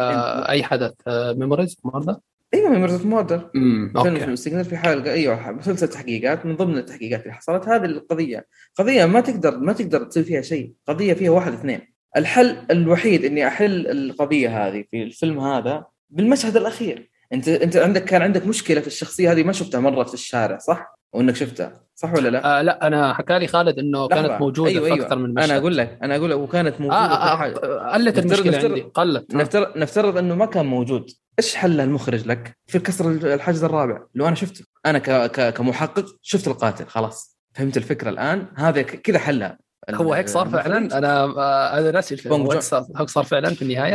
Speaker 4: أي حدث؟ Memories Murder
Speaker 1: أيوه Memories of Murder
Speaker 4: امم
Speaker 1: فيلم Signal في حلقة أيوه مسلسل تحقيقات. من ضمن التحقيقات اللي حصلت هذه القضية. قضية ما تقدر ما تقدر تسوي فيها شيء. قضية فيها واحد اثنين. الحل الوحيد إني أحل القضية هذه في الفيلم هذا بالمشهد الأخير. انت أنت عندك كان عندك مشكلة في الشخصية هذه ما شفتها مرة في الشارع صح؟ وانك شفتها صح ولا لا؟
Speaker 4: آه لا أنا حكى لي خالد إنه
Speaker 1: لحظة.
Speaker 4: كانت موجودة
Speaker 1: أيوة
Speaker 4: في
Speaker 1: أيوة.
Speaker 4: أكثر من مشهد.
Speaker 1: أنا أقول لك أنا أقول لك وكانت
Speaker 4: آه
Speaker 1: موجودة
Speaker 4: آه
Speaker 1: حاجة.
Speaker 4: آه قلت المشكلة
Speaker 1: نفترض-
Speaker 4: عندي. قلت. آه.
Speaker 1: نفترض نفترض إنه ما كان موجود. إيش حل المخرج لك في كسر الحاجز الرابع؟ لو أنا شفته. أنا ك... ك... كمحقق شفت القاتل خلاص. فهمت الفكرة الآن؟ هذا كذا حلها.
Speaker 4: هو هيك صار. فعلا أنا آه، أنا ناسي الفيلم. هيك صار هيك صار فعلا في
Speaker 1: النهاية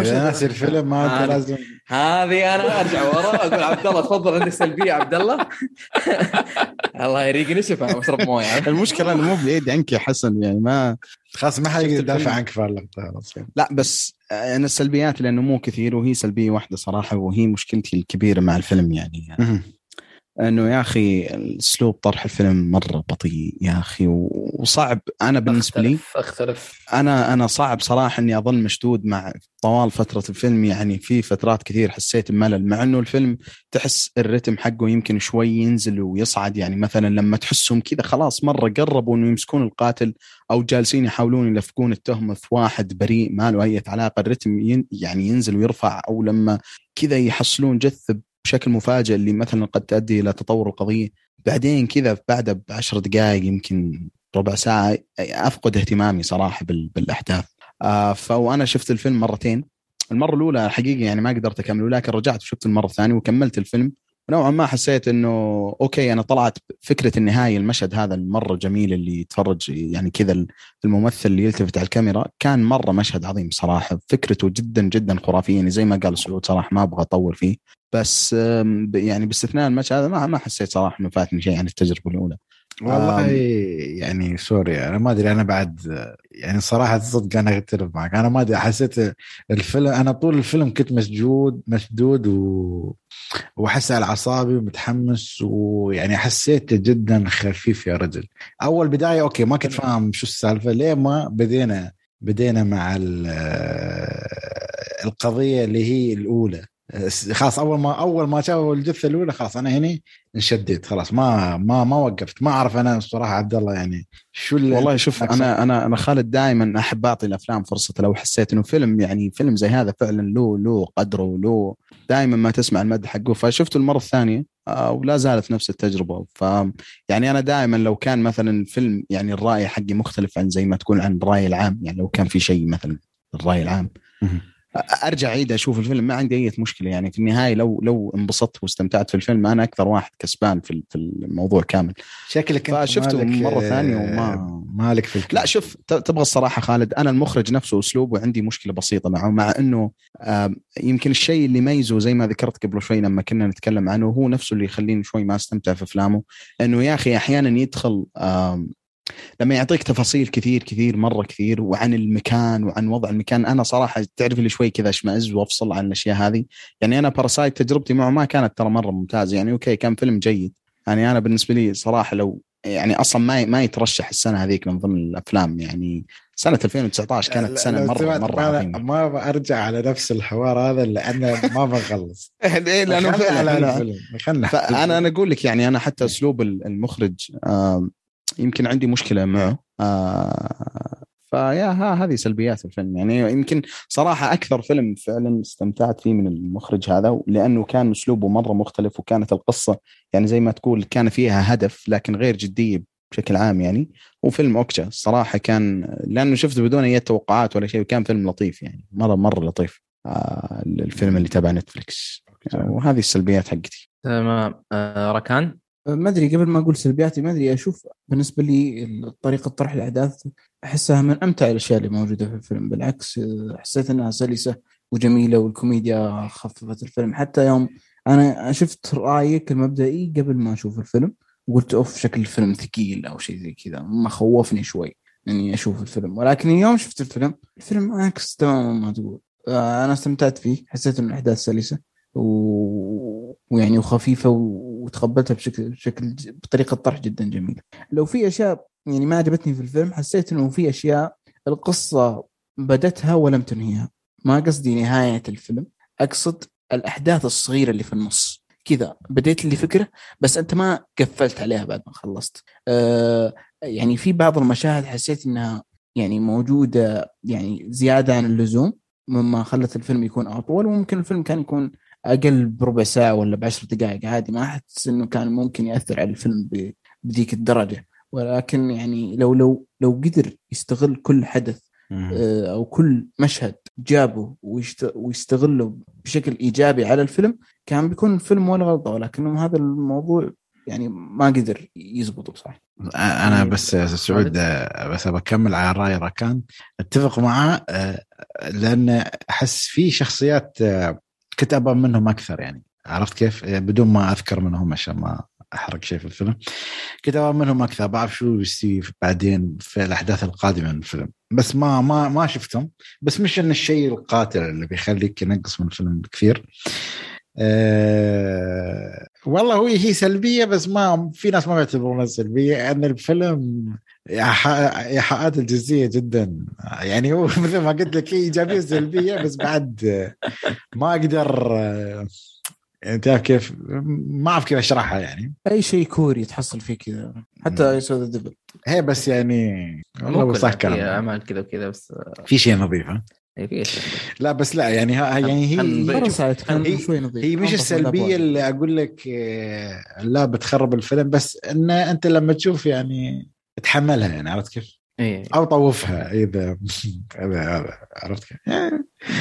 Speaker 3: إذا ناسي. الفيلم ما
Speaker 1: هذا.
Speaker 3: انت لازم
Speaker 1: هذه أنا أرجع ورا أقول عبد الله تفضل عندك سلبية عبد الله الله يريقني شوف اشرب موية
Speaker 5: المشكلة إنه مو بعيد عنك يا حسن يعني ما
Speaker 3: خلاص ما حد يقدر يدافع
Speaker 5: الفيلم؟
Speaker 3: عنك في اللقطه خلاص.
Speaker 5: لا بس أنا السلبيات لأنه مو كثير وهي سلبية واحدة صراحة وهي مشكلتي الكبيرة مع الفيلم يعني, يعني. انه يا أخي اسلوب طرح الفيلم مرة بطيء يا أخي وصعب. أنا بالنسبة لي
Speaker 4: أختلف أختلف.
Speaker 5: أنا أنا صعب صراحة إني أظل مشدود مع طوال فترة الفيلم. يعني في فترات كثير حسيت بملل مع إنه الفيلم تحس الرتم حقه يمكن شوي ينزل ويصعد. يعني مثلا لما تحسهم كذا خلاص مرة قربوا إنه يمسكون القاتل أو جالسين يحاولون يلفقون التهمه في واحد بريء ما له أي علاقة. الرتم يعني ينزل ويرفع أو لما كذا يحصلون جثه بشكل مفاجئ اللي مثلا قد تؤدي إلى تطور القضية بعدين كذا بعد بعشر دقائق يمكن ربع ساعة أفقد اهتمامي صراحة بال- بالأحداث. آه فأنا شفت الفيلم مرتين. المرة الأولى حقيقة يعني ما قدرت أكمله لكن رجعت وشفت المرة الثانية وكملت الفيلم. ونوعا ما حسيت إنه أوكي أنا طلعت فكرة النهاية المشهد هذا المرة جميل اللي يتفرج يعني كذا الممثل اللي يلتفت على الكاميرا كان مرة مشهد عظيم صراحة فكرته جدا جدا خرافية يعني زي ما قال سعود صراحة ما أبغى أطول فيه. بس يعني باستثناء المشهد هذا ما ما حسيت صراحة إنه فاتني شيء عن التجربة الأولى.
Speaker 3: والله. يعني sorry أنا ما أدري أنا بعد يعني صراحة صدق أنا أختلف معك. أنا ما أدري حسيت الفيلم أنا طول الفيلم كنت مشدود مشدود و وأحس على أعصابي ومتحمس ويعني حسيته جدا خفيف يا رجل. أول بداية أوكي ما كنت فاهم شو السالفة ليه ما بدينا بدينا مع ال- القضية اللي هي الأولى. خلاص أول ما أول ما شافوا الجثة الأولى خلاص أنا هنا انشديت خلاص ما ما ما وقفت ما أعرف أنا الصراحه عبد الله يعني شو اللي
Speaker 5: والله شوف؟ أنا أنا أنا خالد دائما أحب أعطي الأفلام فرصة لو حسيت إنه فيلم يعني فيلم زي هذا فعلا له له قدره وله دائما ما تسمع المدح حقه فشفته المرة الثانية آه، ولا زالت نفس التجربة ف يعني أنا دائما لو كان مثلا فيلم يعني الرأي حقي مختلف عن زي ما تقول عن الرأي العام يعني لو كان في شيء مثلا الرأي العام. أرجع أعيد أشوف الفيلم. ما عندي أي مشكلة يعني. في النهاية لو لو انبسطت واستمتعت في الفيلم أنا أكثر واحد كسبان في في الموضوع كامل.
Speaker 3: شكلك أنت
Speaker 5: فشفته
Speaker 3: مالك،
Speaker 5: مرة
Speaker 3: آه،
Speaker 5: ثانية وما-
Speaker 3: مالك في الكلام.
Speaker 5: لا شوف تبغى الصراحة خالد أنا المخرج نفسه أسلوبه عندي مشكلة بسيطة معه مع إنه يمكن الشيء اللي يميزه زي ما ذكرت قبل شوي لما كنا نتكلم عنه هو نفسه اللي يخليني شوي ما أستمتع في أفلامه. إنه يا أخي أحيانا يدخل لما يعطيك تفاصيل كثير كثير مرة كثير وعن المكان وعن وضع المكان. أنا صراحة تعرف لي شوي كذا أشمئز وأفصل عن الأشياء هذه. يعني أنا Parasite تجربتي معه ما كانت ترى مرة ممتازة. يعني أوكي كان فيلم جيد. يعني أنا بالنسبة لي صراحة لو يعني أصلا ما ما يترشح السنة هذيك من ضمن الأفلام. يعني سنة 2019 كانت
Speaker 3: سنة
Speaker 5: مرة
Speaker 3: مرة
Speaker 5: عظيمة.
Speaker 3: ما برجع على نفس الحوار هذا لأن ما بنخلص
Speaker 5: إيه، لأنه
Speaker 3: خلنا خلنا
Speaker 5: فأنا أنا أقول لك يعني أنا حتى أسلوب المخرج يمكن عندي مشكلة معه. آه، فيا ها هذه سلبيات الفيلم. يعني يمكن صراحة أكثر فيلم فعلا استمتعت فيه من المخرج هذا لأنه كان أسلوبه مرة مختلف وكانت القصة يعني زي ما تقول كان فيها هدف لكن غير جديه بشكل عام يعني. وفيلم اوكشا الصراحه كان لأنه شفته بدون أي توقعات ولا شيء وكان فيلم لطيف يعني مرة مرة لطيف. آه، الفيلم اللي تبع نتفلكس وهذه السلبيات حقتي.
Speaker 1: تمام. آه ركان؟
Speaker 2: ما أدري قبل ما أقول سلبياتي ما أدري أشوف بالنسبة لي طريقة طرح الأحداث أحسها من أمتع الأشياء اللي موجودة في الفيلم. بالعكس حسيت إنها سلسة وجميلة والكوميديا خففت الفيلم. حتى يوم أنا شفت رايك المبدئي قبل ما أشوف الفيلم وقلت أوف شكل الفيلم ثقيل أو شيء زي كذا. ما خوفني شوي إني أشوف الفيلم. ولكن يوم شفت الفيلم الفيلم عكس تماما ما تقول. آه، أنا استمتعت فيه حسيت ان الأحداث سلسة و... ويعني وخفيفة و... وتقبلتها بشكل بشكل بطريقة طرح جدا جميلة. لو في أشياء يعني ما عجبتني في الفيلم حسيت إنه في أشياء القصة بدتها ولم تنهيها. ما قصدي نهاية الفيلم، أقصد الأحداث الصغيرة اللي في النص. كذا بديت لي فكرة بس أنت ما قفلت عليها بعد ما خلصت. آه يعني في بعض المشاهد حسيت إنها يعني موجودة يعني زيادة عن اللزوم مما خلت الفيلم يكون أطول وممكن الفيلم كان يكون أقل بربع ساعة ولا بعشر دقائق. عادي ما أحس إنه كان ممكن يأثر على الفيلم بذيك الدرجة. ولكن يعني لو لو لو قدر يستغل كل حدث آه، أو كل مشهد جابه ويشت- ويستغله بشكل إيجابي على الفيلم كان بيكون الفيلم ولا غلطة. ولكنه هذا الموضوع يعني ما قدر يزبطه بصراحه
Speaker 3: أنا بس سعود آه، بس بكمل على رأي ركان. أتفق معاه آه، لأن أحس في شخصيات كنت أبغى منهم أكثر يعني. عرفت كيف؟ آه، بدون ما أذكر منهم عشان ما أحرق شيء في الفيلم. كنت أبغى منهم أكثر. بعرف شو بيصير بعدين في الأحداث القادمة من الفيلم. بس ما ما ما شفتهم. بس مش إن الشيء القاتل اللي بيخليك ينقص من الفيلم كثير. أه والله هو هي سلبية بس ما في ناس ما بيعتبرونها سلبية. إن الفيلم إيحاءات الجنسيه جدا. يعني هو مثل ما قلت لك هي إيجابية سلبية بس بعد ما أقدر يعني تعرف كيف؟ ما أعرف كيف أشرحها يعني.
Speaker 2: أي شيء كوري تحصل فيه كذا. حتى اي سودا ديفل.
Speaker 3: هي بس يعني والله صح كلام
Speaker 1: أعمال كذا وكذا بس
Speaker 3: في شيء نظيف ها؟
Speaker 1: في اشياء
Speaker 3: لا بس لا يعني ها يعني هي هي, مش
Speaker 2: السلبية.
Speaker 3: اللي أقول لك آه، لا بتخرب الفيلم بس إن أنت لما تشوف يعني تحملها يعني عرفت كيف؟
Speaker 1: إيه.
Speaker 3: أو طوفها إذا إذا عرفت كيف؟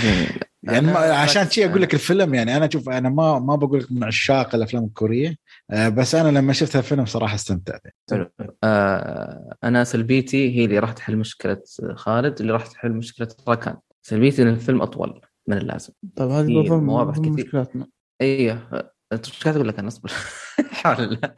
Speaker 1: جميل
Speaker 3: يعني ما
Speaker 1: أنا
Speaker 3: عشان شيء أقول لك الفيلم يعني أنا أشوف أنا ما ما بقول لك من عشاق الأفلام الكورية آه، بس أنا لما شفت الفيلم صراحة استمتعت.
Speaker 1: حلو. آه أنا سلبيتي هي اللي راح تحل مشكلة خالد اللي راح تحل مشكلة ركان سلبيتي إن الفيلم أطول من اللازم.
Speaker 2: طيب هذه
Speaker 1: مواضح كثير.
Speaker 2: مشكلاتنا.
Speaker 1: أيوه أنت إيش قاعد أقول لك أنا أصبر. حول الله.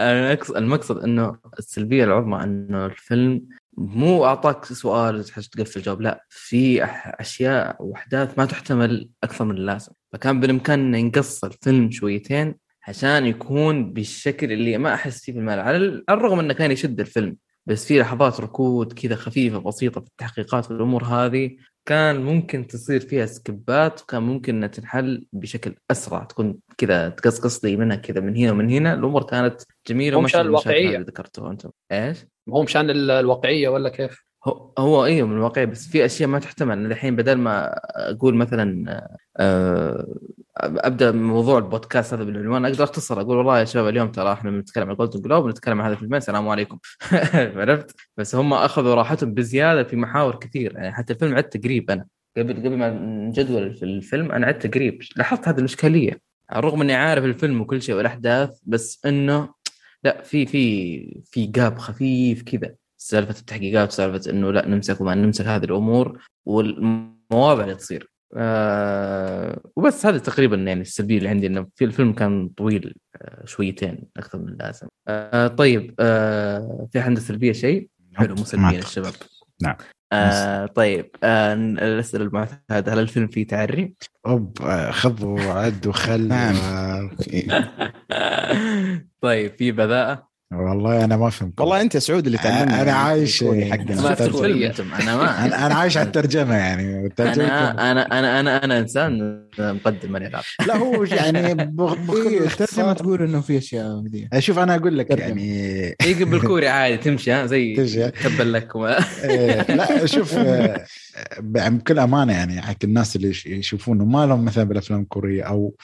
Speaker 1: المقصد إنه السلبية العظمى إنه الفيلم مو أعطاك سؤال تحتاج تقفل جواب لا في أشياء وأحداث ما تحتمل أكثر من اللازم. فكان بالإمكان ينقص الفيلم شويتين عشان يكون بالشكل اللي ما أحس فيه في المال على ال- على الرغم إنه كان يشد الفيلم بس في لحظات ركود كذا خفيفة بسيطة في التحقيقات والامور هذه كان ممكن تصير فيها سكبات وكان ممكن إنها تنحل بشكل أسرع تكون كذا تقصقص لي منها كذا من هنا ومن هنا الأمور كانت
Speaker 4: جميلة
Speaker 1: وما
Speaker 4: مشان.
Speaker 1: اللي ذكرتوها أنتم إيش؟
Speaker 4: هو مشان ال- الواقعية ولا كيف؟
Speaker 1: هو هو أيوه من الواقع بس في أشياء ما تحتمل. الحين بدل ما أقول مثلا آه، أبدأ موضوع البودكاست هذا بالعنوان أقدر أختصر أقول والله يا شباب اليوم ترى إحنا بنتكلم عن Golden Globe بنتكلم عن هذا الفيلمين السلام عليكم. عرفت؟ بس هم أخذوا راحتهم بزيادة في محاور كثير. يعني حتى الفيلم عدت تقريب أنا قبل قبل ما نجدول في الفيلم أنا عدت تقريب لاحظت هذه الإشكالية. على الرغم إني عارف الفيلم وكل شيء والأحداث بس إنه لا في في في gap خفيف كذا. سالفة التحقيقات وسالفة إنه لا نمسك وما نمسك هذه الأمور والمواضع اللي تصير آه وبس هذا تقريبا يعني السلبية اللي عندي إنه في الفيلم كان طويل آه شويتين أكثر من اللازم آه طيب آه في عندنا سلبية شيء حلو مو
Speaker 3: سلبية.
Speaker 1: للشباب
Speaker 3: نعم.
Speaker 1: آه طيب آه الأسئلة المعتادة هل الفيلم فيه تعري؟
Speaker 3: أوب آه، خذ وعد وخل
Speaker 5: نعم.
Speaker 3: و-
Speaker 1: طيب في بذاءة
Speaker 3: والله أنا ما فهمت
Speaker 5: والله أنت سعود اللي تعلمنا
Speaker 3: أنا عايش-
Speaker 5: حقنا.
Speaker 1: أنتم أنا ما
Speaker 3: أنا أنا عايش على الترجمة يعني الترجمة
Speaker 1: أنا أنا أنا أنا أنا إنسان مقدم ماني عارف
Speaker 3: لا هو يعني
Speaker 2: الترجمه تقول إنه في أشياء كذي
Speaker 3: شوف أنا أقول لك. يعني
Speaker 1: يقبل بالكوري عادي تمشي ها زي
Speaker 3: تمشي.
Speaker 1: تبا لك
Speaker 3: إيه، لا شوف آه، بكل أمانة يعني حق الناس اللي يش- يشوفونه ما لهم مثلا بالأفلام الكورية أو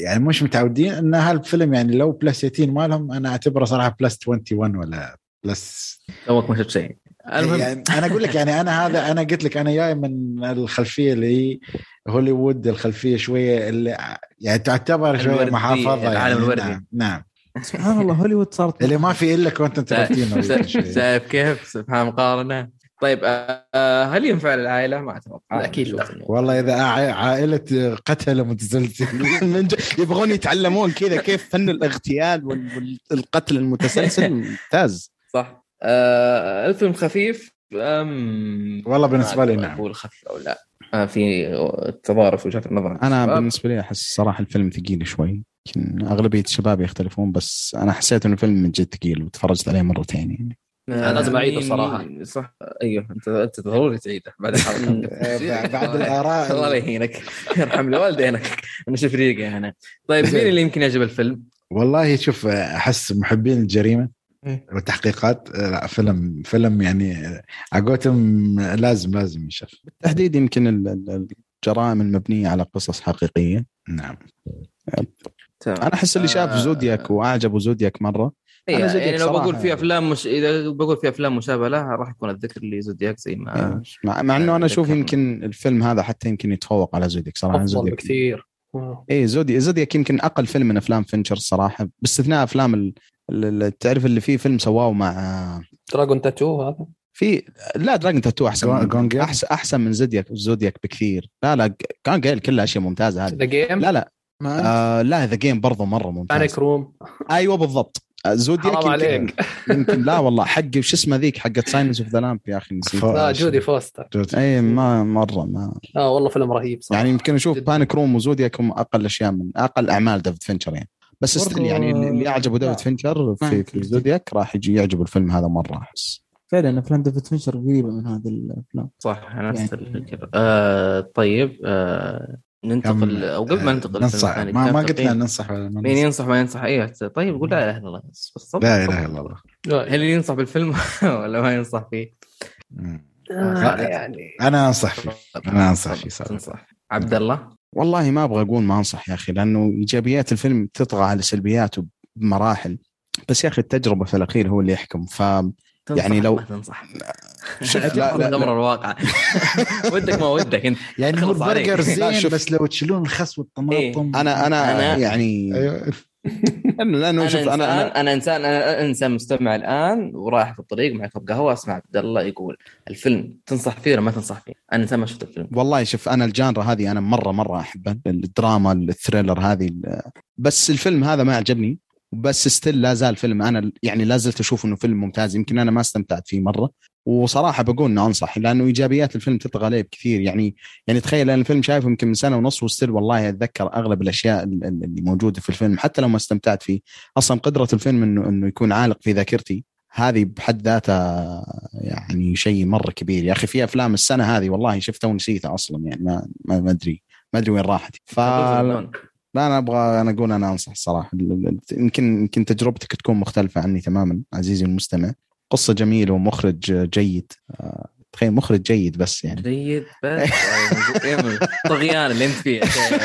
Speaker 3: يعني مش متعودين إن هالفيلم يعني لو بلس 18 ما لهم أنا أعتبره صراحة بلس 21 ولا بلس
Speaker 1: توك ما شفت شيء المهم.
Speaker 3: يعني أنا أقول لك يعني أنا هذا أنا قلت لك أنا جاي من الخلفية اللي هي هوليوود الخلفية شوية اللي يعني تعتبر شوية
Speaker 1: الوردي،
Speaker 3: محافظة
Speaker 1: العالم
Speaker 3: يعني
Speaker 1: الوردي.
Speaker 3: نعم, نعم.
Speaker 2: سبحان الله هوليوود صارت
Speaker 3: اللي ما في إلا content
Speaker 1: شايف كيف؟ سبحان مقارنة. طيب آه، هل ينفع للعائلة؟ ما أتوقع.
Speaker 4: أكيد لا.
Speaker 3: والله إذا عا- عائلة قتله متسلسل
Speaker 5: يبغون يتعلمون كذا كيف فن الاغتيال وال- والقتل المتسلسل ممتاز.
Speaker 1: صح. آه الفيلم خفيف؟ أم
Speaker 3: والله بالنسبة لي نعم.
Speaker 1: أقول خفيف أو لا. آه في تضارب وجهات النظر.
Speaker 5: أنا
Speaker 1: الشباب.
Speaker 5: بالنسبة لي أحس صراحة الفيلم ثقيل شوي. يمكن أغلبية الشباب يختلفون بس أنا حسيت إنه الفيلم من جد ثقيل وتفرجت عليه مرتين يعني.
Speaker 1: آه،
Speaker 4: لازم صراحة.
Speaker 1: مين- صح أيوه انت أنت ضروري تعيده بعد
Speaker 3: الحلقة بعد الآراء.
Speaker 1: الله يهينك يرحم لي والدينك أنا شفريقه هنا طيب مين اللي يمكن يعجب الفيلم؟
Speaker 3: والله شوف أحس محبين الجريمة
Speaker 1: إيه.
Speaker 3: والتحقيقات لا فيلم فيلم يعني عقوتهم لازم لازم ينشاف
Speaker 5: بالتحديد يمكن ال- ال- الجرائم المبنية على قصص حقيقية
Speaker 3: نعم
Speaker 1: تمام.
Speaker 5: أنا أحس اللي شاف زودياك وأعجبه زودياك مرة
Speaker 1: إيه يعني لو بقول في أفلام مش إذا بقول في أفلام مشابهة لها راح يكون الذكر اللي زودياك زي ما
Speaker 5: مع, مع إنه أنا أشوف
Speaker 1: ذكرنا.
Speaker 5: يمكن الفيلم هذا حتى يمكن يتفوق على زودياك صراحة
Speaker 4: أفضل
Speaker 5: زودياك
Speaker 4: بكثير. آه.
Speaker 5: إيه زودي زودياك يمكن أقل فيلم من أفلام فينشر الصراحه باستثناء أفلام ال- ال- ال- تعرف اللي فيه فيلم سواه مع
Speaker 4: Dragon Tattoo هذا؟
Speaker 5: في لا Dragon Tattoo أحسن
Speaker 3: جون-؟
Speaker 5: احسن أحسن من زودياك زودياك بكثير. لا لا كان قايل كلها أشياء ممتازة هذه.
Speaker 4: The Game
Speaker 5: لا لا.
Speaker 2: ما
Speaker 5: آه لا The Game برضه مرة ممتاز.
Speaker 4: Panic Room
Speaker 5: أيوه بالضبط. زودياك
Speaker 4: حرام
Speaker 5: يمكن,
Speaker 4: عليك.
Speaker 5: يمكن لا والله حق وش اسمه ذيك حقت Silence of the Lambs يا أخي نسيت.
Speaker 4: لا جودي فوستر.
Speaker 3: جود.
Speaker 5: اي ما مرة ما
Speaker 4: آه والله فيلم رهيب صراحة.
Speaker 5: يعني يمكن أشوف
Speaker 4: جداً.
Speaker 5: Panic Room وزودياك هم أقل أشياء من أقل أعمال ديفيد فينشر يعني. بس still يعني اللي
Speaker 2: لا.
Speaker 5: ديفيد فينشر في. في زودياك راح يجي يعجبه الفيلم هذا مرة أحس.
Speaker 2: فعلا أفلام ديفيد فينشر قريبة من هذه الأفلام.
Speaker 1: صح أنا نفس
Speaker 2: يعني-
Speaker 1: الفكرة. آه طيب آه ننتقل أو قبل ما ننتقل
Speaker 3: ننصح. ما, ما قلت. لنا ننصح ولا ما
Speaker 1: مين. ينصح ما ينصح؟ أيوه طيب قول لا إله إلا الله.
Speaker 3: لا. إله إلا الله.
Speaker 1: هل ينصح بالفيلم ولا ما ينصح فيه؟
Speaker 3: مم.
Speaker 4: آه، يعني.
Speaker 3: أنا أنصح فيه. أنا أنصح فيه صراحة.
Speaker 1: تنصح. عبد الله؟
Speaker 5: والله ما أبغى أقول ما أنصح يا أخي لأنه إيجابيات الفيلم تطغى على سلبياته بمراحل بس يا أخي التجربة في الأخير هو اللي يحكم ف يعني لو-
Speaker 1: ما تنصح.
Speaker 5: لا لا,
Speaker 1: لا
Speaker 5: لا.
Speaker 1: أمر الواقع ودك ما ودك انت
Speaker 3: يعني هو. البرجر زين. بس لو تشيلون الخس والطماطم
Speaker 5: أنا أنا,
Speaker 1: أنا-
Speaker 5: يعني
Speaker 3: أيوه
Speaker 5: لأنه لأنه
Speaker 1: أنا
Speaker 5: شوف أنا
Speaker 1: أنا,
Speaker 5: أنا
Speaker 1: انسان أنا إنسان مستمع الآن ورايح في الطريق مع كوب قهوة أسمع عبد الله يقول الفيلم تنصح فيه ولا ما تنصح فيه؟ أنا إنسان ما شفت الفيلم
Speaker 5: والله شوف أنا ال genre هذه أنا مره مرة احبها الدراما ال thriller هذه بس الفيلم هذا ما عجبني بس still لا زال فيلم أنا يعني لا زلت أشوف إنه فيلم ممتاز يمكن أنا ما استمتعت فيه مرة وصراحة بقول إنه أنصح لأنه إيجابيات الفيلم تطغى عليه بكثير يعني يعني تخيل أنا الفيلم شايفه يمكن من سنة ونص و still والله أتذكر أغلب الأشياء ال- ال- اللي موجودة في الفيلم حتى لو ما استمتعت فيه. أصلا قدرة الفيلم إنه إنه يكون عالق في ذاكرتي هذه بحد ذاتها يعني شيء مرة كبير. يا أخي في أفلام السنة هذه والله شفتها ونسيتها أصلا يعني ما ما ما أدري ما أدري وين راحت. ف لا أنا أبغى أنا أقول أنا أنصح الصراحه يمكن يمكن تجربتك تكون مختلفة عني تماما عزيزي المستمع. قصة جميلة ومخرج جيد. تخيل مخرج جيد بس يعني.
Speaker 1: جيد بس؟ طغيان اللي أنت فيه.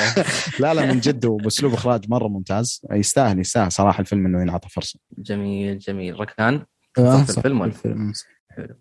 Speaker 5: لا لا من جد وبأسلوب إخراج مرة ممتاز. يستاهل يستاهل صراحة الفيلم إنه ينعطى فرصة.
Speaker 1: جميل جميل. ركان؟
Speaker 2: آه،
Speaker 1: الفيلم ولا؟
Speaker 2: الفيلم.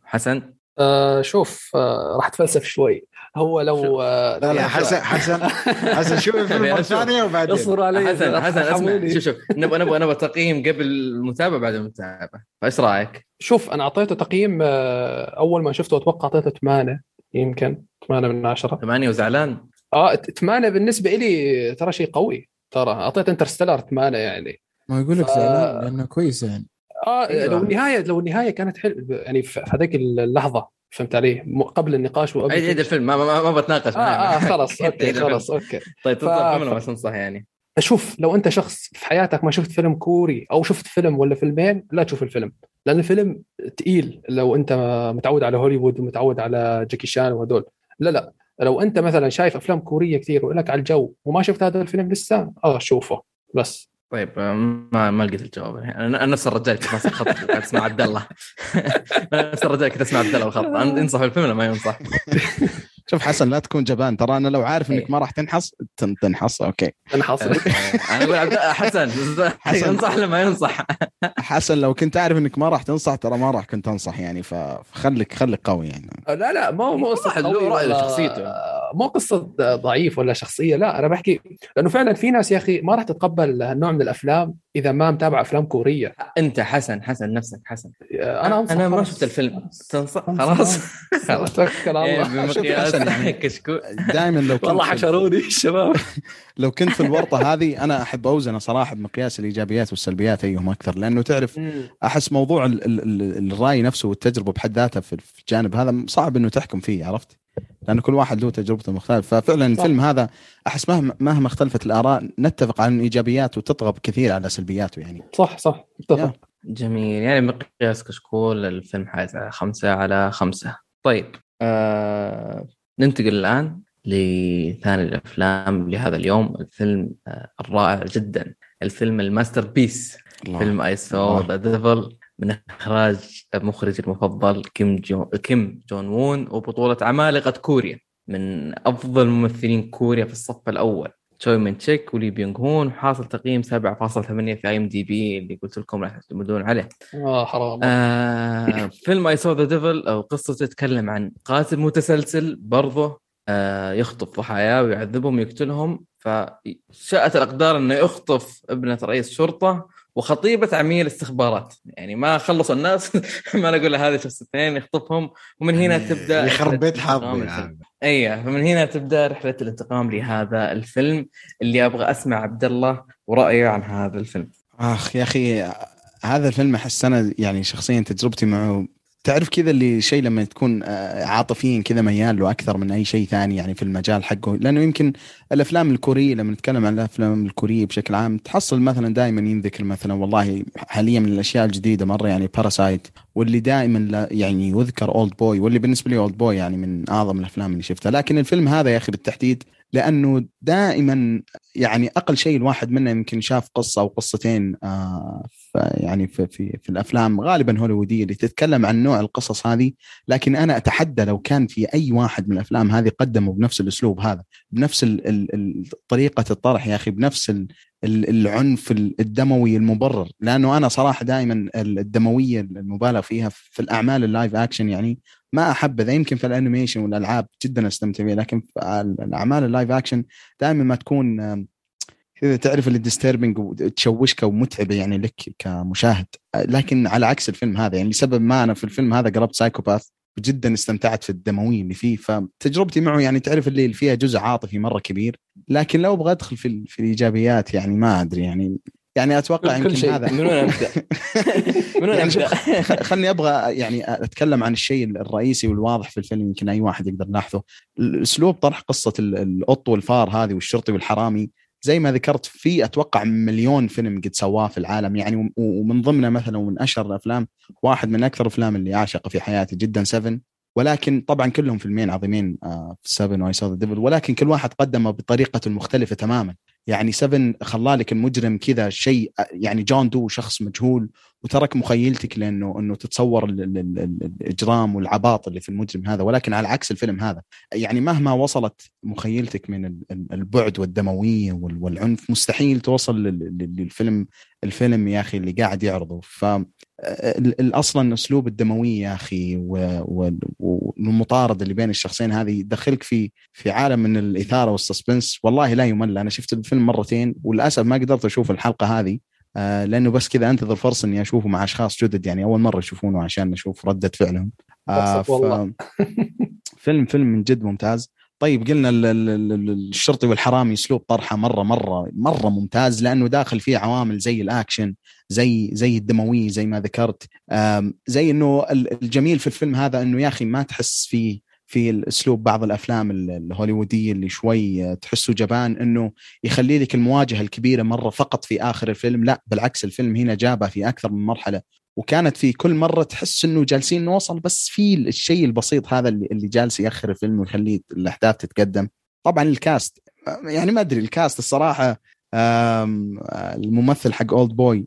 Speaker 1: حسن؟
Speaker 4: آه شوف آه راح اتفلسف شوي. هو لو آه
Speaker 3: لا لا
Speaker 1: يا
Speaker 3: حسن حسن حسن شوف الفيلم
Speaker 1: مرة.
Speaker 3: ثانية وبعدين.
Speaker 4: اصبروا علي.
Speaker 1: حسن حسن اسمع. شوف شوف نبغى نبغى نبغى تقييم قبل المتابعة بعد المتابعة. فايش رأيك؟
Speaker 4: شوف أنا أعطيته تقييم آه أول ما شفته أتوقع أعطيته 8 يمكن 8 من 10
Speaker 1: ثمانية وزعلان؟
Speaker 4: آه 8 بالنسبة لي ترى شيء قوي. ترى اعطيت انترستيلر 8 يعني.
Speaker 2: ما يقول لك
Speaker 4: ف-
Speaker 2: زعلان لأنه كويس يعني.
Speaker 4: آه
Speaker 1: أيوة.
Speaker 4: لو النهاية لو النهاية كانت حلو يعني في هذيك اللحظة. فهمت علي؟ قبل النقاش وقبل
Speaker 1: عيد عيد الفيلم؟ ما, ما, ما بتناقش
Speaker 4: آه آه خلاص
Speaker 1: أوكي.
Speaker 4: خلاص أوكي.
Speaker 1: طيب
Speaker 4: ف-
Speaker 1: فيلم ولا ما تنصح يعني؟
Speaker 4: شوف لو أنت شخص في حياتك ما شفت فيلم كوري أو شفت فيلم ولا فيلمين لا تشوف الفيلم لأن الفيلم تقيل لو أنت متعود على هوليوود ومتعود على جاكي شان وهدول. لا لا لو أنت مثلا شايف أفلام كورية كثير ولك على الجو وما شفت هذا الفيلم لسه آه شوفه بس.
Speaker 1: طيب ما ما لقيت الجواب أنا أنا نفس الرجال كنت ماسك خط قاعد أسمع عبد الله نفس الرجال كنت أسمع عبد الله الخط ينصح الفيلم ولا ما ينصح؟
Speaker 5: شوف حسن لا تكون جبان ترى أنا لو عارف إنك
Speaker 1: إيه.
Speaker 5: ما راح تنحص تن- تنحص
Speaker 4: أوكي حاصل
Speaker 1: أنا أقول عبد الله حسن
Speaker 5: حسن.
Speaker 1: ينصح ولا ما ينصح؟
Speaker 5: حسن لو كنت عارف إنك ما راح تنصح ترى ما راح كنت أنصح يعني فخليك خليك قوي يعني
Speaker 4: لا لا مو مو قصه
Speaker 1: واحد له
Speaker 4: ولا-
Speaker 1: لشخصيته.
Speaker 4: مو قصة ضعيف ولا شخصية لا أنا بحكي لأنه فعلا في ناس يا أخي ما راح تتقبل هالنوع من الأفلام إذا ما متابع أفلام كورية.
Speaker 1: أنت حسن حسن نفسك حسن.
Speaker 4: أنا
Speaker 1: أنا ما. شفت الفيلم. تنصح. خلاص. خلاص.
Speaker 4: توكل على
Speaker 1: إيه،
Speaker 4: الله
Speaker 1: بمقياس.
Speaker 5: حسن يعني.
Speaker 1: كشكول
Speaker 5: دائما لو كنت
Speaker 4: والله حشروني الشباب
Speaker 5: لو كنت في الورطة هذه أنا أحب اوزنه صراحة بمقياس الإيجابيات والسلبيات أيهم أكثر. لأنه تعرف أحس موضوع ال ال ال الرأي نفسه والتجربة بحد ذاتها في في الجانب هذا صعب إنه تحكم فيه عرفت؟ لأنه كل واحد له تجربته مختلفة. ففعلا الفيلم هذا أحس مهما مهما اختلفت الآراء نتفق على الإيجابيات وتطغى كثير على سلبياته يعني.
Speaker 4: صح صح. اتفق.
Speaker 1: جميل. يعني مقياس كشكول الفيلم حايز على خمسة على خمسة. طيب آه ننتقل الآن لثاني الأفلام لهذا اليوم. الفيلم آه الرائع جدا. الفيلم ال masterpiece.
Speaker 5: الله.
Speaker 1: فيلم I Saw the Devil من إخراج مخرجي المفضل كيم جو كيم جون وون وبطولة عمالقة كوريا من أفضل ممثلين كوريا في الصف الأول. تشوي من تشيك ولي بيونغ هون وحاصل تقييم 7.8 في IMDb اللي قلت لكم راح تعتمدون عليه.
Speaker 4: آه حرام
Speaker 1: آه فيلم I Saw the Devil أو قصته تتكلم عن قاتل متسلسل برضه آه يخطف ضحاياه ويعذبهم ويقتلهم فشاءت الأقدار إنه يخطف ابنة رئيس شرطة وخطيبة عميل استخبارات يعني ما خلصوا الناس ما نقول هذه شخص اثنين يخطفهم ومن هنا تبدأ
Speaker 3: يخرب
Speaker 1: رحلة
Speaker 3: بيت
Speaker 1: انتقام
Speaker 3: حظي. يعني.
Speaker 1: أيوه فمن هنا تبدأ رحلة الانتقام لهذا الفيلم اللي أبغى أسمع عبد الله ورأيه عن هذا الفيلم
Speaker 5: أخ يا أخي هذا الفيلم أحس أنا يعني شخصيا تجربتي معه تعرف كذا اللي شيء لما تكون آه، عاطفيا كذا ميال له أكثر من أي شيء ثاني يعني في المجال حقه. لأنه يمكن الأفلام الكورية لما نتكلم عن الأفلام الكورية بشكل عام تحصل مثلا دائما ينذكر مثلا والله حاليا من الأشياء الجديدة مرة يعني باراسايت واللي دائما يعني يذكر Oldboy واللي بالنسبة لي Oldboy يعني من أعظم الأفلام اللي شفتها. لكن الفيلم هذا يا أخي بالتحديد لأنه دائما يعني أقل شيء الواحد منا يمكن شاف قصة أو قصتين آه يعني في, في في الأفلام غالبا هوليوودية اللي تتكلم عن نوع القصص هذه. لكن أنا أتحدى لو كان في أي واحد من الأفلام هذه قدموا بنفس الأسلوب هذا بنفس طريقة الطرح يا أخي بنفس ال ال- العنف الدموي المبرر. لأنه أنا صراحة دائما الدموية المبالغ فيها في الأعمال ال live action يعني ما احبذ يمكن في ال animation والألعاب جدا أستمتع فيها لكن في الأعمال ال live action دائما ما تكون كذا تعرف اللي disturbing وتشوشك ومتعبه يعني لك كمشاهد. لكن على عكس الفيلم هذا يعني لسبب ما أنا في الفيلم هذا قربت psychopath جدا استمتعت في الدموية اللي فيه. فتجربتي معه يعني تعرف اللي فيها جزء عاطفي مرة كبير لكن لو أبغى أدخل في في الإيجابيات يعني ما أدري يعني يعني
Speaker 4: أتوقع
Speaker 5: يمكن. هذا.
Speaker 1: من وين أبدأ؟ من وين
Speaker 5: يعني أبدأ؟ خلني أبغى يعني أتكلم عن الشيء الرئيسي والواضح في الفيلم يمكن أي واحد يقدر يلاحظه اسلوب طرح قصة ال- القط والفار هذه والشرطي والحرامي. زي ما ذكرت في أتوقع مليون فيلم قد سواه في العالم. يعني ومن ضمنه مثلا ومن أشهر الأفلام واحد من أكثر الأفلام اللي اعشقه في حياتي جدا 7 ولكن طبعا كلهم فيلمين عظيمين آه، في 7 و I Saw the Devil ولكن كل واحد قدمه بطريقة مختلفة تماما. يعني 7 خلالك المجرم كذا شيء يعني جون دو شخص مجهول وترك مخيلتك لأنه إنه تتصور ال- ال- ال- الإجرام والعباط اللي في المجرم هذا. ولكن على عكس الفيلم هذا يعني مهما وصلت مخيلتك من ال- ال- البعد والدموية وال- والعنف مستحيل توصل لل- لل- للفيلم الفيلم يا أخي اللي قاعد يعرضه. ف أصلا اسلوب الدموية يا أخي والمطارده اللي بين الشخصين هذه يدخلك في في عالم من الإثارة وال suspense. والله لا يمل. أنا شفت الفيلم مرتين وللأسف ما قدرت أشوف الحلقة هذه آه، لأنه بس كذا أنتظر فرصه إني أشوفه مع أشخاص جدد. يعني أول مرة يشوفونه عشان نشوف ردة فعلهم. آه،
Speaker 4: والله.
Speaker 5: فيلم فيلم من جد ممتاز. طيب قلنا ال- ال- ال- الشرطي والحرامي أسلوب طرحه مره مره مرة ممتاز لأنه داخل فيه عوامل زي الأكشن زي زي الدمويه زي ما ذكرت. زي إنه ال- الجميل في الفيلم هذا إنه يا أخي ما تحس فيه في الأسلوب بعض الأفلام ال- الهوليوودية اللي شوي تحسه جبان إنه يخلي لك المواجهة الكبيرة مرة فقط في آخر الفيلم لا بالعكس الفيلم هنا جابها في أكثر من مرحلة. وكانت في كل مرة تحس إنه جالسين نوصل بس في الشيء البسيط هذا اللي, اللي جالس يأخر الفيلم ويخليه الأحداث تتقدم. طبعا ال cast يعني ما أدري ال cast الصراحة الممثل حق Old Boy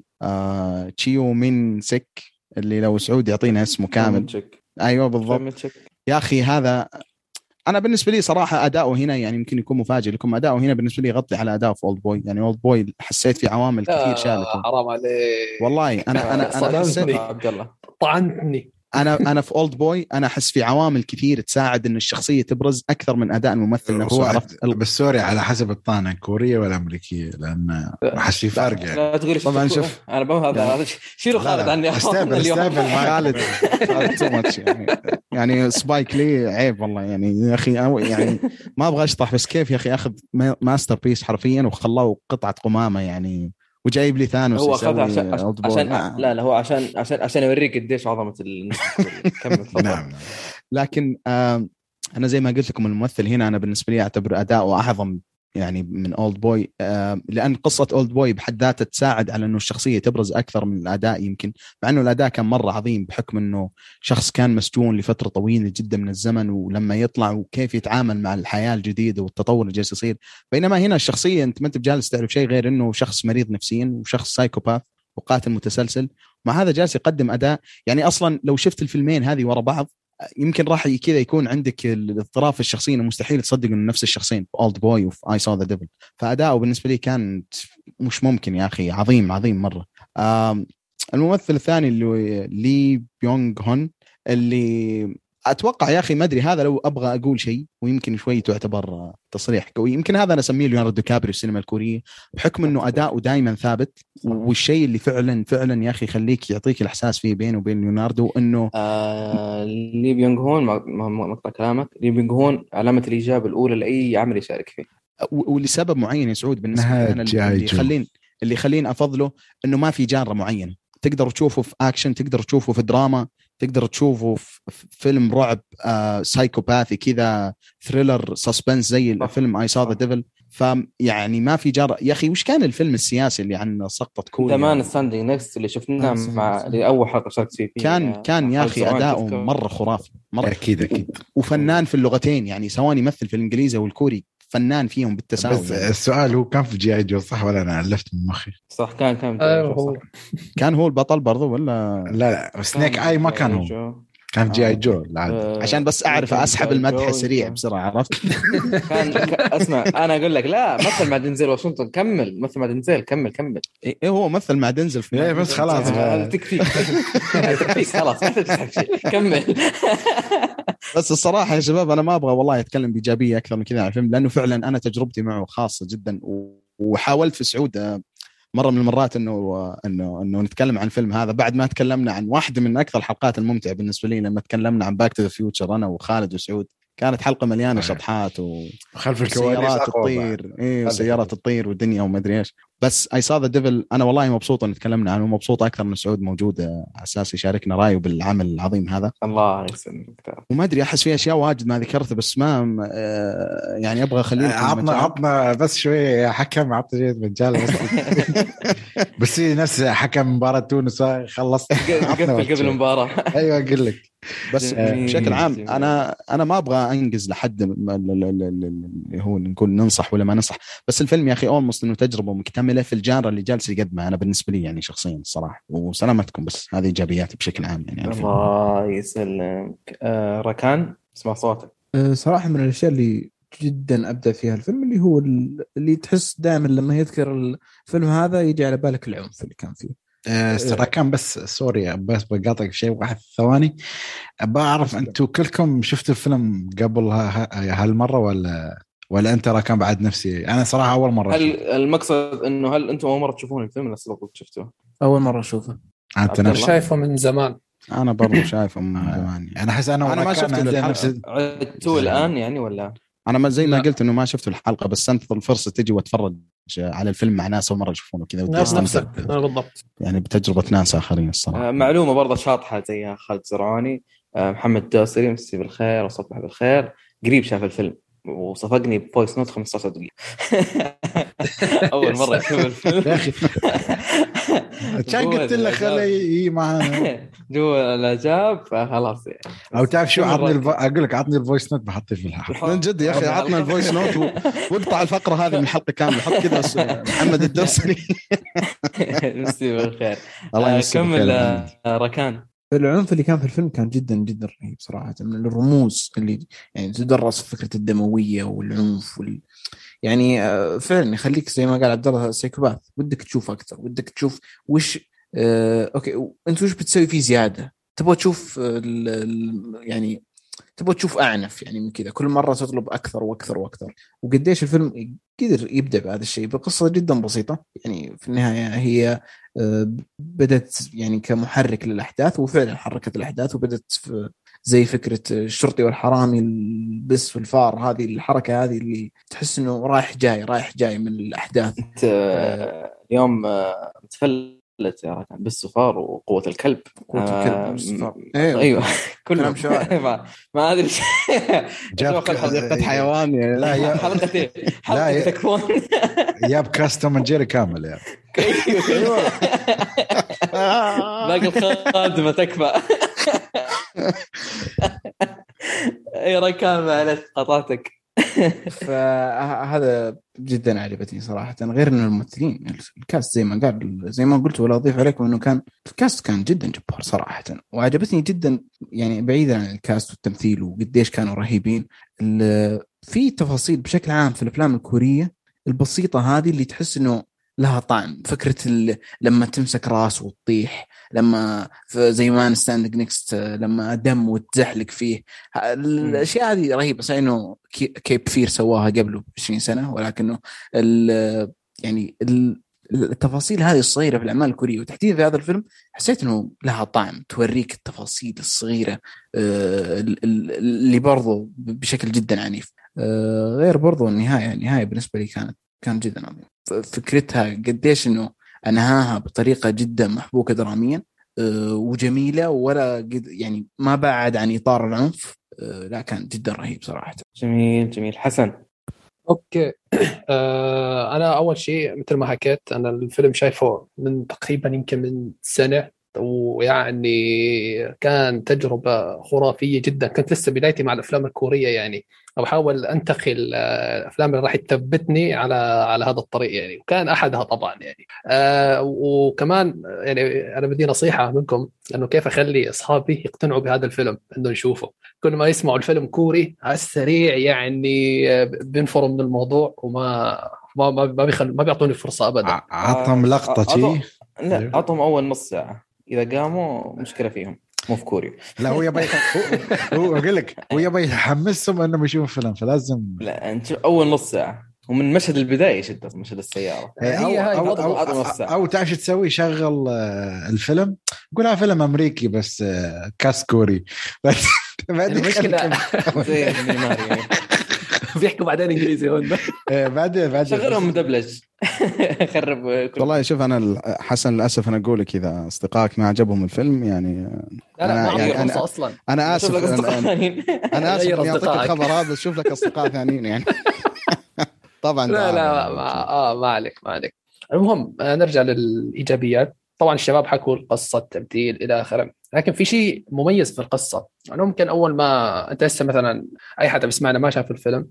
Speaker 5: تشيو مين سك اللي لو سعود يعطينا اسمه كامل. أيوه بالضبط. يا أخي هذا أنا بالنسبة لي صراحة أداؤه هنا يعني يمكن يكون مفاجئ لكم. أداؤه هنا بالنسبة لي يغطي على اداؤه في Old Boy يعني Old Boy حسيت في عوامل كثير شالته
Speaker 4: حرام عليك.
Speaker 5: والله أنا أنا
Speaker 4: أنا.
Speaker 5: حسيت
Speaker 1: عبد الله.
Speaker 4: طعنتني.
Speaker 5: أنا أنا في Old Boy أنا أحس في عوامل كثير تساعد إن الشخصية تبرز أكثر من أداء الممثل نفسه
Speaker 3: هو
Speaker 5: عرفت
Speaker 3: بس sorry على حسب الطانة كوريه ولا امريكيه لأن أحس في فرق يعني.
Speaker 1: لا تقول
Speaker 5: طبعاً شوف.
Speaker 1: أنا بم هذا هذا شيلوا خالد عني.
Speaker 3: استقبل
Speaker 1: اليوم.
Speaker 3: استقبل.
Speaker 5: خالد خالد too much يعني. يعني سبايك لي عيب والله يعني يا أخي أو- يعني ما أبغى أشطح بس كيف يا أخي أخذ ما- masterpiece حرفيا وخلاه قطعة قمامة يعني. وجايب لي ثانوس
Speaker 1: هو اخذها عشان
Speaker 5: بوي.
Speaker 1: عشان
Speaker 5: لا.
Speaker 1: لا لا هو عشان عشان عشان يوريك قديش عظمة كمل تفضل.
Speaker 3: نعم
Speaker 5: لكن أنا زي ما قلت لكم الممثل هنا أنا بالنسبة لي أعتبر اداؤه أعظم يعني من Old Boy لأن قصة Old Boy بحد ذاتها تساعد على إنه الشخصية تبرز أكثر من الأداء يمكن مع إنه الأداء كان مرة عظيم بحكم إنه شخص كان مسجون لفترة طويلة جدا من الزمن ولما يطلع وكيف يتعامل مع الحياة الجديدة والتطور اللي جالس يصير. بينما هنا الشخصية أنت ما أنت بجالس تعرف شيء غير إنه شخص مريض نفسيا وشخص psychopath وقاتل متسلسل مع هذا جالس يقدم أداء. يعني أصلا لو شفت الفيلمين هذه ورا بعض يمكن راح كذا يكون عندك الاضطراب في الشخصين مستحيل تصدق إنه نفس الشخصين. في Old Boy وفي I Saw the Devil فأداؤه بالنسبة لي كان مش ممكن يا أخي عظيم عظيم مرة. الممثل الثاني اللي لي بيونغ هون اللي أتوقع يا أخي ما أدري هذا لو أبغى أقول شيء ويمكن شوي تعتبر تصريح قوي. يمكن هذا أنا أسميه ليوناردو كابريو السينما الكورية بحكم إنه أداؤه دائما ثابت. والشيء اللي فعلا فعلا يا أخي يخليك يعطيك الإحساس فيه بينه وبين ليوناردو إنه
Speaker 1: آه لي بيونغ هون مقطع كلامك. لي بيونغ هون علامة الجودة الأولى لأي عمل يشارك فيه.
Speaker 5: ولسبب معين يا سعود
Speaker 3: بالنسبة
Speaker 5: لي أنا اللي
Speaker 3: جاي
Speaker 5: اللي
Speaker 3: جو.
Speaker 5: يخلين اللي يخليني أفضله إنه ما في genre معينه تقدر تشوفه في أكشن تقدر تشوفه في دراما. تقدر تشوفه في في فيلم رعب آه psychopathy كذا thriller suspense زي. الفيلم I Saw
Speaker 1: the.
Speaker 5: Devil فيعني ما في genre يا أخي وش كان الفيلم السياسي اللي عن
Speaker 1: سقطة
Speaker 5: كوريا
Speaker 1: Man Standing Next اللي شفناه
Speaker 5: آه،
Speaker 1: مع
Speaker 5: صح.
Speaker 1: اللي أول حلقة شاركت فيه
Speaker 5: كان
Speaker 1: آه،
Speaker 5: كان يا أخي
Speaker 1: زمان أداؤه.
Speaker 5: مرة خرافي مرة
Speaker 3: أكيد أكيد
Speaker 5: وفنان في اللغتين يعني سواء يمثل في الإنجليزي والكوري فنان فيهم بالتساوي
Speaker 3: بس
Speaker 5: يعني.
Speaker 3: السؤال هو كان في G.I. Joe صح ولا أنا ألفت من مخي؟
Speaker 1: صح كان كان
Speaker 4: أيوه هو
Speaker 1: صح.
Speaker 5: كان هو البطل برضو ولا
Speaker 3: لا لا Snake Eye ما كان هو
Speaker 1: جو.
Speaker 3: كان في G.I.
Speaker 5: آه.
Speaker 3: جو
Speaker 1: آه،
Speaker 5: عشان بس أعرف
Speaker 1: أسحب
Speaker 5: المدح سريع بسرعة عرفت؟
Speaker 1: كان أسمع أنا أقول لك لا مثل مع دنزل واشنطن كمل مثل مع دنزل كمل كمل.
Speaker 5: إيه هو مثل مع دنزل في
Speaker 3: إيه، بس خلاص.
Speaker 1: هذا تكفيك تكفيك خلاص ما تحتاج تسحب شيء. كمل.
Speaker 5: بس الصراحة يا شباب أنا ما أبغى والله أتكلم بإيجابية أكثر من كذا عن الفيلم لأنه فعلا أنا تجربتي معه خاصة جدا و- وحاولت في سعود آه، مرة من المرات إنه إنه إنه نتكلم عن الفيلم هذا بعد ما تكلمنا عن واحدة من أكثر الحلقات الممتعة بالنسبة لي لما تكلمنا عن Back to the Future أنا وخالد وسعود كانت حلقة
Speaker 3: مليانة.
Speaker 5: شطحات و...
Speaker 3: خلف الكواليس.
Speaker 5: تطير
Speaker 3: خلف
Speaker 5: وسيارات. تطير والدنيا وما أدري إيش بس I Saw the Devil أنا والله مبسوط إن تكلمنا عنه. ومبسوط أكثر إن سعود موجود. آه، على أساس يشاركنا رأيه بالعمل العظيم هذا.
Speaker 1: الله يسلمك.
Speaker 5: وما أدري أحس في أشياء واجد ما ذكرتها بس ما آه، يعني أبغى اخليه
Speaker 3: عطنا عطنا بس شوي حكم عطنا شوية مجال. بس نفس حكم مباراة تونس خلصت.
Speaker 1: قفل قبل المباراة.
Speaker 3: أيوه أقول لك.
Speaker 5: بس بشكل عام. أنا أنا ما أبغى انجز لحد ما- ال- ال- ال- ال- اللي هو نقول ننصح ولا ما ننصح. بس الفيلم يا أخي almost إنه تجربة مكتملة في ال genre اللي جالس يقدمها أنا بالنسبة لي يعني شخصيا الصراحه وسلامتكم بس. هذه إيجابياتي بشكل عام يعني.
Speaker 1: الله يسلمك. آه ركان اسمع صوتك.
Speaker 2: أه، صراحة من الأشياء اللي جدا ابدع فيها الفيلم اللي هو ال- اللي تحس دائما لما يذكر الفيلم هذا يجي على بالك العنف اللي كان فيه.
Speaker 3: آه، كان بس سوري بس بقاطعك شيء واحد ثواني. بعرف أنتم كلكم شفتوا الفيلم قبل هالمرة ولا ولا أنت راكان بعد نفسي؟ أنا صراحة أول مرة
Speaker 1: هل
Speaker 3: أشوف.
Speaker 1: إنه هل أنتم أول مرة تشوفون الفيلم ولا سبق شفتوه؟
Speaker 3: أول
Speaker 1: مرة
Speaker 3: أشوفه.
Speaker 1: أنت.
Speaker 4: شايفه من زمان.
Speaker 5: أنا برضو شايفه من زمان.
Speaker 3: أنا أحس أنا
Speaker 5: أنا ما شفته
Speaker 1: عدتوا الآن يعني ولا؟
Speaker 5: أنا ما زي ما
Speaker 4: لا.
Speaker 5: قلت إنه ما شفت الحلقة بس أنتظر الفرصة تجي وأتفرج على الفيلم مع ناس أول مرة يشوفونه كذا ودي
Speaker 4: آه، بالضبط.
Speaker 5: يعني بتجربة ناس آخرين الصراحة.
Speaker 1: آه معلومة برضه شاطحة زيها خالد زرعوني آه محمد دوسري مسي بالخير وصبح بالخير. قريب شاف الفيلم. وصفقني بفويس نوت 15 دقيقة. أول مرة يشوف الفيلم.
Speaker 3: يا أخي. كان قلت له خليه يجي معنا
Speaker 1: جوا الاجاب فخلاص يعني.
Speaker 3: أو تعرف شو
Speaker 1: مرة-
Speaker 3: عطني. أقول لك عطني ال voice note بحطه في الحلقة.
Speaker 5: من جد يا أخي عطنا ال voice note و- واقطع الفقرة هذه من الحلقة كاملة. حط كذا محمد الدوسري
Speaker 1: مسي بالخير.
Speaker 5: الله
Speaker 1: آه،
Speaker 5: يمسيه
Speaker 1: كمل. آه، ركان.
Speaker 2: العنف اللي كان في الفيلم كان جدا جدا رهيب صراحة. من الرموز اللي يعني تدرس فكرة الدموية والعنف وال يعني آه، فعلا يخليك زي ما قال عبد الله psychopath ودك تشوف أكثر ودك تشوف وش آه okay أنت وش بتسوي فيه زيادة؟ تبغى تشوف آه، ال- ال- يعني تبغى تشوف أعنف يعني من كذا. كل مرة تطلب أكثر وأكثر وأكثر. وقديش الفيلم قدر يبدع بهذا الشيء؟ بقصة جدا بسيطة. يعني في النهاية هي بدأت يعني كمحرك للأحداث وفعلا حركت الأحداث وبدأت في زي فكرة الشرطي والحرامي البس في الفار هذه الحركة هذه اللي تحس إنه رايح جاي رايح جاي من الأحداث.
Speaker 1: أنت آه، اليوم آه، متفلت يا ركان بالسفار وقوة الكلب.
Speaker 2: قوة
Speaker 1: آه،
Speaker 2: الكلب والسفار.
Speaker 1: م-
Speaker 2: أيوه
Speaker 1: أيوه كلهم. ما, ما أدري.
Speaker 3: جاب
Speaker 5: حديقة حيوان يعني.
Speaker 3: لا يا
Speaker 1: حلقتين حلقه تكفون
Speaker 3: جاب كاستم جيري كامل يا.
Speaker 1: أيوه. باقي الخادمة تكفى. اي ركان معلش قطعتك.
Speaker 2: فهذا جدا عجبتني صراحة غير إنه الممثلين الكاست زي ما قال زي ما قلت ولا أضيف عليكم إنه كان الكاست كان جدا جبار صراحة. وعجبتني جدا يعني بعيدا عن الكاست والتمثيل وقديش كانوا رهيبين في تفاصيل بشكل عام في الأفلام الكورية البسيطة هذه اللي تحس إنه لها طعم. فكرة لما تمسك راس وتطيح لما في زي ما standing next لما دم وتزحلق فيه. الأشياء هذه رهيبة. صحيح إنه Ca- Cape Fear سواها قبله ب 20 سنة ولكنه ال يعني ال التفاصيل هذه الصغيرة في الأعمال الكورية وتحديدا في هذا الفيلم حسيت إنه لها طعم. توريك التفاصيل الصغيرة آه، ال- ال- اللي برضو بشكل جدا عنيف. آه، غير برضو النهاية النهايه بالنسبة لي كانت كانت جدا عظيمه ف- فكرتها قديش إنه أنهاها بطريقة جدا محبوكة دراميا آه، وجميلة ولا قد يعني ما بعد عن إطار العنف آه، لا كان جدا رهيب صراحة.
Speaker 1: جميل جميل. حسن.
Speaker 4: أوكي. آه أنا أول شيء مثل ما حكيت أنا الفيلم شايفه من تقريبا يمكن من سنة ويعني كان تجربة خرافية جدا. كنت لسه بدايتي مع الأفلام الكورية يعني. بحاول أنتقل آه، الأفلام اللي راح تثبتني على على هذا الطريق يعني. وكان أحدها طبعا يعني. آه وكمان يعني أنا بدي نصيحة منكم إنه كيف أخلي أصحابي يقتنعوا بهذا الفيلم إنه يشوفه. كل ما يسمعوا الفيلم كوري على السريع يعني آه، بينفروا من الموضوع وما ما ما ما, بيخل ما بيعطوني فرصة ابدا.
Speaker 3: عطهم لقطة
Speaker 1: عطهم-
Speaker 3: شي؟
Speaker 1: لا
Speaker 3: أيوه.
Speaker 1: أعطهم أول نص ساعة. إذا قاموا مشكلة فيهم مو في كوريا.
Speaker 3: لا هو يبي هو هو أقول لك هو يبي يحمسهم إنهم يشوفوا فيلم فلازم
Speaker 1: لا أنت أول نص ساعة. ومن مشهد البداية شدت مشهد
Speaker 3: السيارة.
Speaker 4: هي
Speaker 3: أو
Speaker 4: هاي
Speaker 3: أو
Speaker 1: أو,
Speaker 3: أو,
Speaker 1: نص ساعة.
Speaker 3: أو تعرف شو تسوي؟ شغل آه، الفيلم. قولها فيلم أمريكي بس آه، كاس كوري.
Speaker 1: المشكلة
Speaker 4: بيحكوا بعدين إنجليزي هون.
Speaker 3: إيه، بعدين بعدين
Speaker 1: شغلهم مدبلج. خرب كل
Speaker 5: والله شوف أنا حسن للأسف أنا أقول لك إذا أصدقائك ما عجبهم الفيلم يعني
Speaker 4: لا لا ما
Speaker 5: أنا-
Speaker 4: يعني فرصه
Speaker 5: أصلا. أنا
Speaker 1: آسف لك
Speaker 5: أنا- أنا-.
Speaker 4: أنا
Speaker 5: آسف إني
Speaker 4: أعطيك.
Speaker 5: الخبر هذا بس شوف لك أصدقاء ثانيين يعني. طبعا
Speaker 4: لا لا. ما, آه ما عليك ما عليك. المهم آه، نرجع للإيجابيات. طبعا الشباب حكوا القصة التمثيل إلى آخره. لكن في شيء مميز في القصة. انه ممكن أول ما أنت هسه مثلا أي حدا بيسمعنا ما شاف الفيلم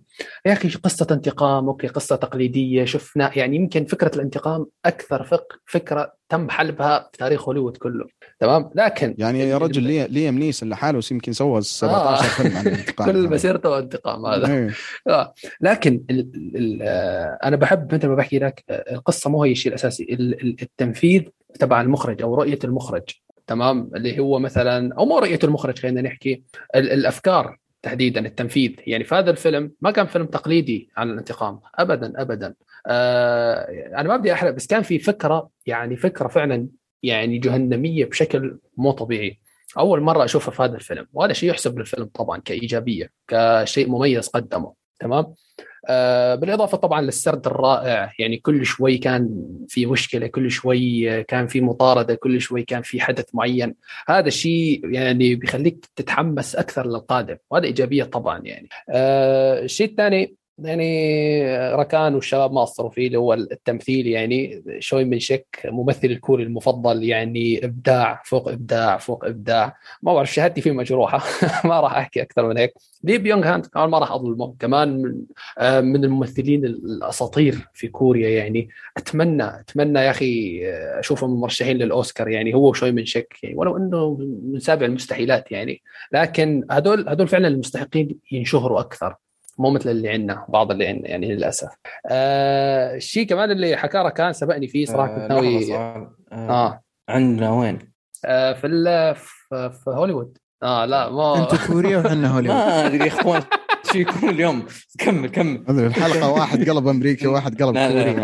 Speaker 4: يا أخي قصة انتقام أوكي قصة تقليدية شفنا يعني يمكن فكرة الانتقام أكثر فك فكرة تم حلبها في تاريخ هوليوود كله. تمام؟ لكن
Speaker 5: يعني يا رجل لي ليام نيسن لحاله يمكن سوى 17
Speaker 4: آه.
Speaker 5: فيلم عن الانتقام
Speaker 4: كل مسيرته انتقام هذا.
Speaker 5: إيه.
Speaker 4: آه. لكن ال ال آه، أنا بحب مثل ما بحكي لك آه، القصة مو هي الشيء الأساسي. ال- ال- التنفيذ تبع المخرج أو رؤية المخرج. تمام؟ اللي هو مثلا أو مو رؤيه المخرج خلينا نحكي ال- الأفكار تحديدا التنفيذ. يعني في هذا الفيلم ما كان فيلم تقليدي عن الانتقام ابدا ابدا. آه أنا ما بدي أحرق بس كان في فكرة يعني فكرة فعلا يعني جهنمية بشكل مو طبيعي. أول مرة أشوفها في هذا الفيلم وهذا شيء يحسب للفيلم طبعا كإيجابية كشيء مميز قدمه. تمام؟ آه بالإضافة طبعا للسرد الرائع يعني كل شوي كان في مشكلة كل شوي كان في مطاردة كل شوي كان في حدث معين. هذا الشيء يعني بيخليك تتحمس أكثر للقادم وهذا إيجابية طبعا يعني. آه الشيء الثاني يعني ركان والشباب ما قصروا فيه اللي هو التمثيل يعني شوي من شك ممثل الكوري المفضل يعني إبداع فوق إبداع فوق إبداع. ما بعرف شهادتي فيه مجروحة. ما راح أحكي أكثر من هيك. لي بيونغ هاند كمان ما راح أظلمه. كمان من آه، من الممثلين الأساطير في كوريا يعني. أتمنى أتمنى يا أخي آه، أشوفهم مرشحين للأوسكار يعني. هو شوي من شك يعني. ولو إنه من سابع المستحيلات يعني. لكن هدول هدول فعلا المستحقين ينشهروا أكثر. مو مثل اللي عندنا بعض اللي عندنا يعني للأسف آه الشيء كمان اللي حكاه كان سبقني فيه صراحة كنت
Speaker 1: آه، لحظة
Speaker 4: ناوي.
Speaker 1: آه.
Speaker 4: آه
Speaker 1: عندنا وين؟
Speaker 4: آه، في ال- في في هوليوود آه لا ما
Speaker 2: انت كوريا وحنا هوليوود
Speaker 1: ما أدري يا أخوان يكون اليوم. كمل كمل.
Speaker 5: الحلقة واحد قلب أمريكا واحد قلب كوري.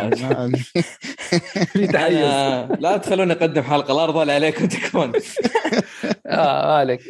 Speaker 1: لا. لا. تخلوني اقدم حلقة لا ارضى عليكم تكفون
Speaker 4: آه مالك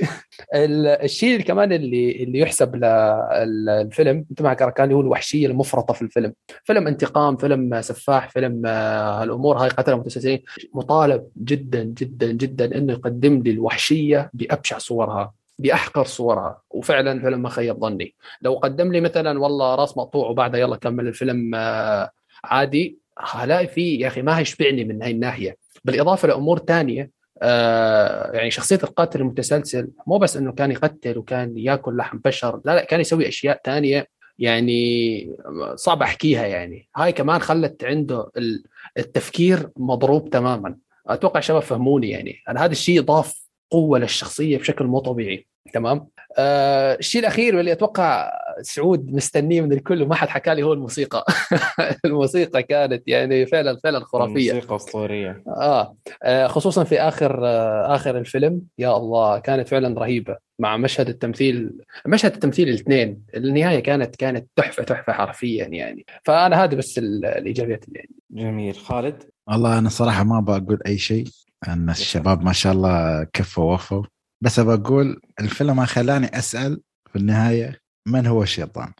Speaker 4: ال- الشيء اللي كمان اللي اللي يحسب للفيلم أنت معك كان هو الوحشية المفرطة في الفيلم. فيلم انتقام فيلم سفاح فيلم آه، الأمور هاي قتلة متسلسلين. مطالب جدا جدا جدا إنه يقدم لي الوحشية بأبشع صورها. بأحقر صورها. وفعلا الفيلم ما خيب ظني لو قدم لي مثلا والله راس مقطوع وبعدها يلا كمل الفيلم آه، عادي هلاقي فيه يا أخي ما هيشبعني من هاي الناحية. بالإضافة لأمور تانية آه يعني شخصية القاتل المتسلسل مو بس إنه كان يقتل وكان يأكل لحم بشر لا لا كان يسوي أشياء تانية يعني صعب أحكيها يعني. هاي كمان خلت عنده ال- التفكير مضروب تماما. أتوقع شباب فهموني يعني. أنا هذا الشيء ضاف قوه للشخصية بشكل مو طبيعي. تمام؟ آه الشيء الأخير واللي أتوقع سعود مستنيه من الكل وما حد حكى لي هو الموسيقى. الموسيقى كانت يعني فعلا فعلا خرافية.
Speaker 1: موسيقى أسطورية.
Speaker 4: آه. آه خصوصا في آخر آه آخر الفيلم يا الله كانت فعلا رهيبة مع مشهد التمثيل مشهد التمثيل الاثنين. النهاية كانت كانت تحفه تحفة حرفيا يعني. فأنا هذه بس ال- الإيجابيات اللي عندي.
Speaker 1: جميل. خالد؟
Speaker 3: والله أنا صراحة ما بقول أي شيء. أن الشباب ما شاء الله كفوا ووفوا. بس بقول الفيلم ما خلاني أسأل في النهاية من هو الشيطان؟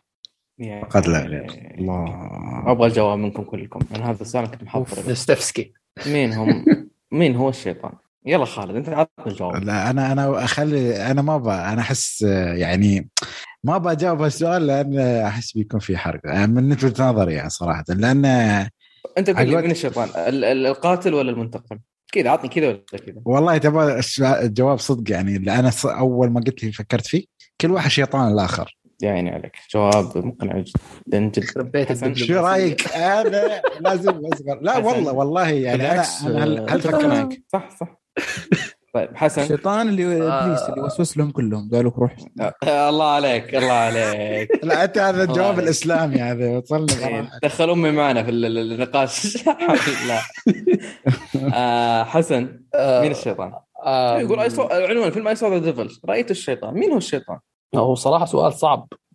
Speaker 1: يعني
Speaker 3: فقط لا. غير.
Speaker 5: الله.
Speaker 1: أبغى الجواب منكم كلكم. أنا هذا السؤال كنت محضر.
Speaker 4: نستفسكي
Speaker 1: مين هم مين هو الشيطان؟ يلا خالد أنت عطنا الجواب.
Speaker 3: لا أنا أنا اخلي أنا ما ب... أنا أحس يعني ما بجاوب السؤال لأن أحس بيكون في حرق. آه، من وجهة نظري يعني صراحة. لأن
Speaker 1: أنت قول مين الشيطان ال- ال- القاتل ولا المنتقم؟ كذا عطني كذا ولا كذا؟
Speaker 3: والله تبغى الجواب صدق يعني اللي أنا أول ما قلت لي فكرت فيه كل واحد شيطان الآخر.
Speaker 1: يا عيني عليك. جواب مقنع جدا جدا.
Speaker 3: شو رأيك؟ أنا لازم أصغر. لا. والله والله يعني
Speaker 1: أنا
Speaker 3: أنا هل, هل فكرت معك؟
Speaker 1: صح صح. طيب حسن
Speaker 2: الشيطان اللي
Speaker 4: آه.
Speaker 2: إبليس اللي وسوس لهم كلهم قالوا لك روح
Speaker 1: آه، الله عليك الله عليك
Speaker 3: لا أنت هذا الجواب. الإسلامي هذا وصلنا
Speaker 1: إيه، دخل أمي معنا في ال- ال- النقاش لا آه، حسن
Speaker 4: آه،
Speaker 1: مين الشيطان؟
Speaker 4: آه،
Speaker 1: يقول. عنوان الفيلم I Saw the Devil رأيت الشيطان مين هو الشيطان؟
Speaker 4: هو صراحة سؤال صعب آه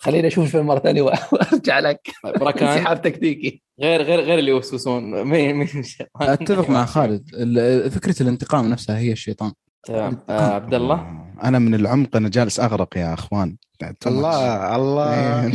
Speaker 4: خليني أشوف الفيلم مرة ثانية وأرجع لك.
Speaker 1: طيب، ركان
Speaker 4: انسحاب تكتيكي.
Speaker 1: غير غير غير اللي يوسوسون. مين مين الشيطان؟
Speaker 2: أتفق مع خالد. ال- فكرة الانتقام نفسها هي الشيطان.
Speaker 1: تمام آه عبد الله
Speaker 5: أنا من العمق أنا جالس أغرق يا أخوان.
Speaker 3: الله الله.
Speaker 5: إيه.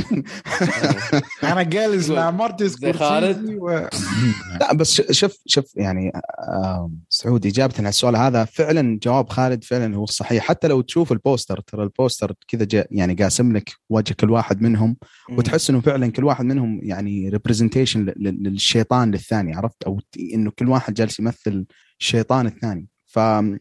Speaker 3: أنا جالس مع مارتن
Speaker 1: خالد.
Speaker 3: سكورسيزي و...
Speaker 5: لا بس شوف شوف يعني آه، سعود اجابه على السؤال هذا فعلا جواب خالد فعلا هو الصحيح حتى لو تشوف البوستر ترى البوستر كذا يعني قاسم لك وجه كل واحد منهم وتحس إنه فعلا كل واحد منهم يعني representation للشيطان للثاني عرفت؟ أو إنه كل واحد جالس يمثل الشيطان الثاني. ف آه،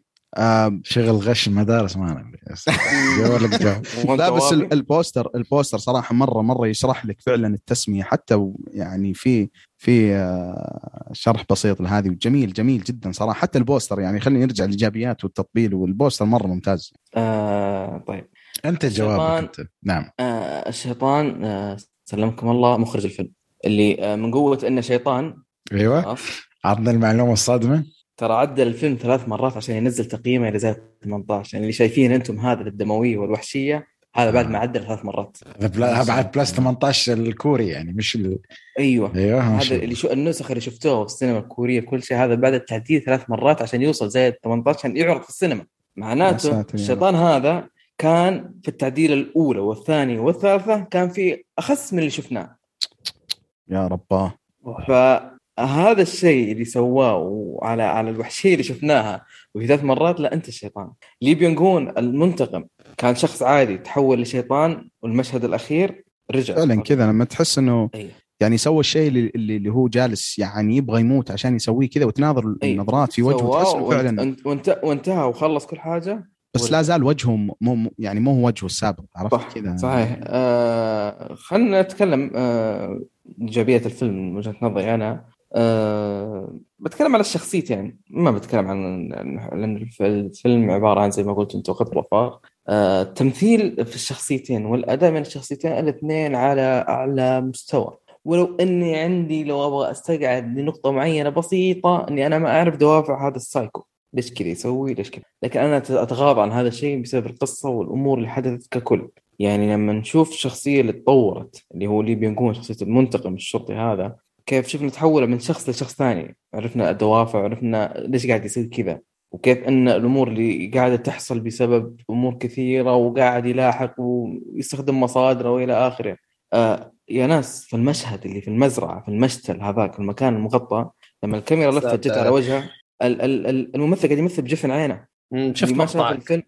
Speaker 3: شغل غش المدارس ما
Speaker 1: أنا
Speaker 5: لا بس البوستر البوستر صراحة مرة مرة يشرح لك فعلا التسمية حتى يعني في في آه، شرح بسيط لهذه. وجميل جميل جدا صراحة. حتى البوستر يعني خلينا نرجع للإيجابيات والتطبيل والبوستر مرة ممتاز.
Speaker 1: آه طيب.
Speaker 3: أنت جوابك أنت. نعم.
Speaker 1: آه الشيطان آه سلمكم الله مخرج الفيلم. اللي آه من قوة انه شيطان. أيوه.
Speaker 3: عطنا المعلومة الصادمة.
Speaker 1: ترى عدل الفيلم ثلاث مرات عشان ينزل تقييمه إلى زائد 18 يعني اللي شايفين أنتم هذا الدمويه والوحشية هذا بعد ما عدل ثلاث مرات.
Speaker 3: هذا بعد بلس 18 الكوري يعني مش ال... أيوه. أيوه
Speaker 1: هذا اللي شو النسخ اللي شفتوها في السينما الكورية كل شيء هذا بعد التعديل ثلاث مرات عشان يوصل زائد 18 عشان يعرض في السينما. معناته. الشيطان هذا كان في التعديل الأولى والثانية والثالثة كان في أخس من اللي شفناه.
Speaker 5: يا رباه.
Speaker 1: فهذا الشيء اللي سواه وعلى على الوحشية اللي شفناها وهي ثلاث مرات لا أنت الشيطان. لي بيونغ هون المنتقم كان شخص عادي تحول لشيطان والمشهد الأخير رجع.
Speaker 5: فعلا كذا. لما تحس إنه
Speaker 1: أيوه.
Speaker 5: يعني سوى الشيء اللي, اللي هو جالس يعني يبغى يموت عشان يسويه كذا وتناظر
Speaker 1: أيوه.
Speaker 5: النظرات في وجهه تحس
Speaker 1: إنه
Speaker 5: فعلا
Speaker 1: وانت- وانت- وانتهى وخلص كل حاجة
Speaker 5: بس لا زال وجهه مو يعني مو هو وجهه السابق عرفت
Speaker 1: صح
Speaker 5: كذا؟
Speaker 1: صحيح. آه خلينا نتكلم آه ايجابيات الفيلم من وجهة نظري أنا. آه بتكلم على الشخصيتين ما بتكلم عن الف- الفيلم عبارة عن زي ما قلت انت خط رفاق. آه التمثيل في الشخصيتين والأداء من الشخصيتين الاثنين على أعلى مستوى. ولو إني عندي لو أبغى أستقعد لنقطة معينة بسيطة إني أنا ما أعرف دوافع هذا السايكو. ليش كذا يسوي؟ ليش كذا لكن أنا أتغاضى عن هذا الشيء بسبب القصة والأمور اللي حدثت ككل. يعني لما نشوف الشخصيه اللي تطورت اللي هو لي بينكون شخصية المنتقم الشرطي هذا كيف شفنا تحوله من شخص لشخص ثاني. عرفنا الدوافع عرفنا ليش قاعد يصير كذا. وكيف إن الأمور اللي قاعدة تحصل بسبب أمور كثيرة وقاعد يلاحق ويستخدم مصادره وإلى آخره. آه يا ناس في المشهد اللي في المزرعة في المشتل هذاك المكان المغطى لما الكاميرا لفت جت على وجهه ال- ال- ال- الممثل قاعد يمثل بجفن عينه.
Speaker 4: شفت
Speaker 1: اللي ما شاف الفيلم.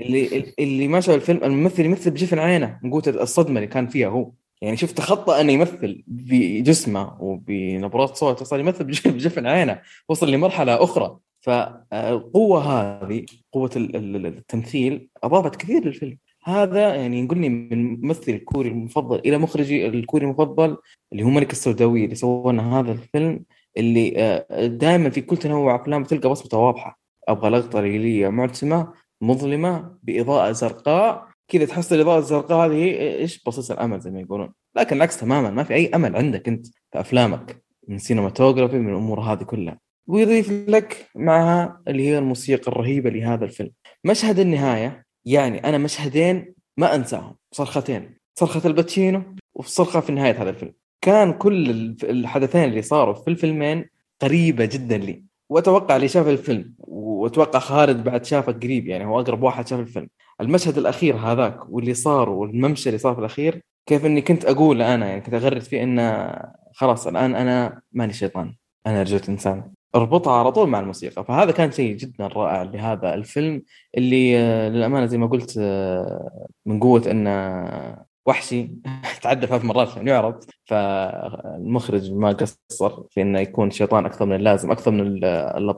Speaker 1: اللي اللي ما شاف الفيلم الممثل يمثل بجفن عينه. من قوه الصدمة اللي كان فيها هو. يعني شفت خطأ إنه يمثل بجسمه وبنبرات صوته صار يمثل بج- بجفن عينه وصل لمرحلة أخرى. فالقوة هذه قوة ال- ال- التمثيل أضافت كثير للفيلم. هذا يعني ينقلني من ممثل الكوري المفضل إلى مخرجي الكوري المفضل اللي هو ملك السوداوي اللي سوى لنا هذا الفيلم اللي دائما في كل تنوع أفلام تلقى بصمته واضحة. أبغى لقطة ليلية معتمه مظلمة بإضاءة زرقاء كذا تحس الاضاءه الزرقاء هذه إيش؟ بصيص الأمل زي ما يقولون. لكن العكس تماما ما في أي أمل عندك أنت في أفلامك من cinematography من الأمور هذه كلها. ويضيف لك معها اللي هي الموسيقى الرهيبة لهذا الفيلم. مشهد النهاية يعني أنا مشهدين ما أنساهم. صرختين. صرخة الباتشينو وصرخة في نهاية هذا الفيلم. كان كل الحدثين اللي صاروا في الفيلمين قريبة جدا لي. واتوقع اللي شاف الفيلم واتوقع خالد بعد شافه قريب يعني هو أقرب واحد شاف الفيلم. المشهد الأخير هذاك واللي صار والممشى اللي صار في الأخير كيف إني كنت أقول أنا يعني كنت اغرد فيه إنه خلاص الآن أنا ماني شيطان أنا رجعت إنسان. اربطها على طول مع الموسيقى. فهذا كان شيء جدا رائع لهذا الفيلم اللي آه، للأمانة زي ما قلت آه، من قوة إنه وحشي. تعدى ثلاث مرات عشان يعرض فالمخرج ما قصر في إنه يكون شيطان أكثر من اللازم أكثر من ال-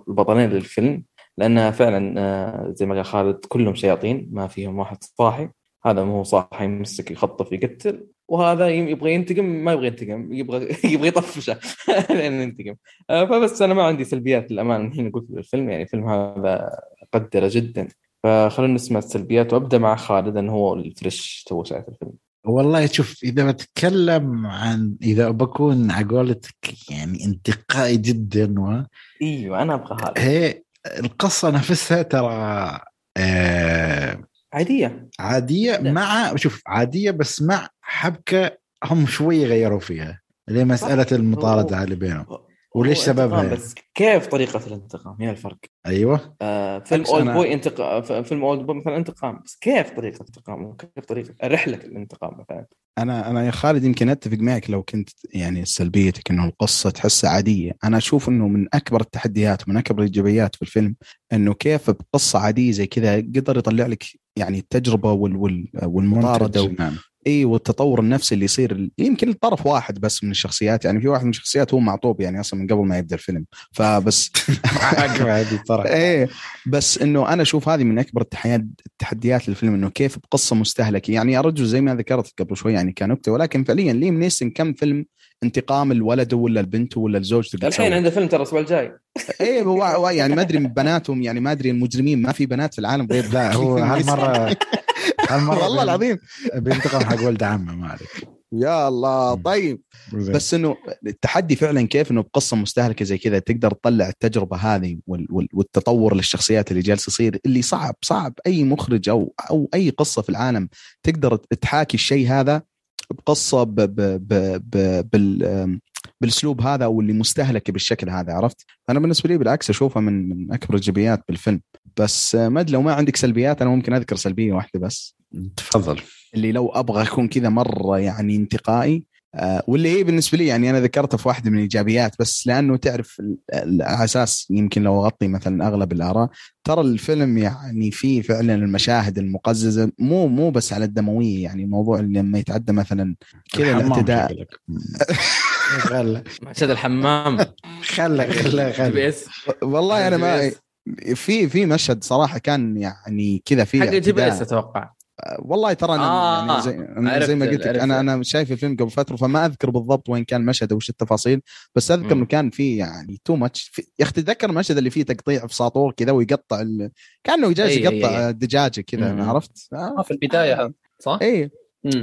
Speaker 1: البطلين للفيلم. لانها فعلا آه، زي ما قال خالد كلهم شياطين ما فيهم واحد صاحي. هذا مو صاحي يمسك يخطف يقتل. وهذا يبغى ينتقم ما يبغى ينتقم. يبغى يبغى يطفشه لين ينتقم. آه، فبس أنا ما عندي سلبيات للأمانة الحين قلت الفيلم يعني الفيلم هذا اقدره جدا. فخلونا نسمع السلبيات وأبدأ مع خالد انه هو الفريش تو شايف الفيلم.
Speaker 3: والله شوف إذا بتكلم عن إذا بكون على قولتك يعني انتقائي جدا و
Speaker 1: إيوه أنا أبغى هذا.
Speaker 3: هي القصة نفسها ترى آه
Speaker 1: عادية.
Speaker 3: عادية
Speaker 1: لا.
Speaker 3: مع شوف عادية بس مع حبكة هم شوية غيروا فيها اللي مسألة المطاردة اللي بينهم. وليش سببها
Speaker 1: انتقام
Speaker 3: يعني؟
Speaker 1: بس كيف طريقة الانتقام؟ هنا الفرق.
Speaker 3: أيوه.
Speaker 1: آه فيلم أولد
Speaker 3: أنا-
Speaker 1: بوي انتقام فيلم أولد بوي مثلا انتقام. بس كيف طريقة الانتقام؟ وكيف طريقة رحلة الانتقام مثلا؟
Speaker 5: أنا أنا يا خالد يمكن أتفق معك لو كنت يعني سلبيتك إنه القصة تحسها عادية، أنا أشوف إنه من أكبر التحديات ومن أكبر الإيجابيات في الفيلم إنه كيف بقصة عادية زي كذا قدر يطلع لك يعني التجربة وال وال والمطارده
Speaker 3: نعم.
Speaker 5: اي والتطور النفسي اللي يصير يمكن لطرف واحد بس من الشخصيات يعني في واحد من الشخصيات هو معطوب يعني أصلا من قبل ما يبدأ الفيلم. فبس إيه بس إنه أنا أشوف هذه من أكبر التحديات التحديات للفيلم إنه كيف بقصة مستهلكة. يعني يا رجل زي ما ذكرت قبل شوي يعني كنكته ولكن فعليا ليم نيسن كم فيلم انتقام الولد ولا البنت ولا لزوجته قد
Speaker 1: الحين. عنده فيلم ترى الأسبوع الجاي.
Speaker 5: إيه هو- هو يعني ما أدري بناتهم يعني ما أدري المجرمين ما في بنات في العالم غير
Speaker 3: لا هو هالمرة
Speaker 5: والله العظيم.
Speaker 3: بينتقم حق ولد عمه ما عليك.
Speaker 5: يا الله طيب. بس إنه التحدي فعلا كيف إنه بقصة مستهلكة زي كذا تقدر تطلع التجربة هذه وال- وال- والتطور للشخصيات اللي جالس يصير اللي صعب صعب. أي مخرج أو أو أي قصة في العالم تقدر تحاكي الشيء هذا بقصة ب ب ب ب بال بالاسلوب هذا أو اللي مستهلكة بالشكل هذا عرفت؟ أنا بالنسبة لي بالعكس أشوفها من من أكبر الايجابيات بالفيلم. بس ما لو ما عندك سلبيات أنا ممكن أذكر سلبية واحدة بس.
Speaker 3: تفضل.
Speaker 5: اللي لو أبغى أكون كذا مرة يعني انتقائي واللي هي بالنسبة لي يعني أنا ذكرتها في واحدة من الإيجابيات بس لأنه تعرف على أساس يمكن لو أغطي مثلا أغلب الآراء ترى الفيلم يعني فيه فعلا المشاهد المقززة مو مو بس على الدموية يعني موضوع اللي لما يتعدى مثلا كذا الاعتداء.
Speaker 3: خله
Speaker 1: مشهد الحمام
Speaker 3: خله خله خله
Speaker 5: والله أنا ما. في في مشهد صراحة كان يعني كذا في
Speaker 1: حق
Speaker 5: GPS.
Speaker 1: أتوقع
Speaker 5: والله ترى أنا
Speaker 1: آه،
Speaker 5: يعني زي, أنا
Speaker 1: عرفت-
Speaker 5: زي ما قلت لك. أنا أنا شايف الفيلم قبل فترة فما أذكر بالضبط وين كان المشهد وش التفاصيل بس
Speaker 1: أذكر.
Speaker 5: إنه كان في يعني too much يا أخي تتذكر المشهد اللي فيه تقطيع في ساطور كذا ويقطع ال... كأنه جالس يقطع. دجاجة كذا. عرفت؟ آه.
Speaker 4: آه، في البداية هذا صح؟
Speaker 5: اي.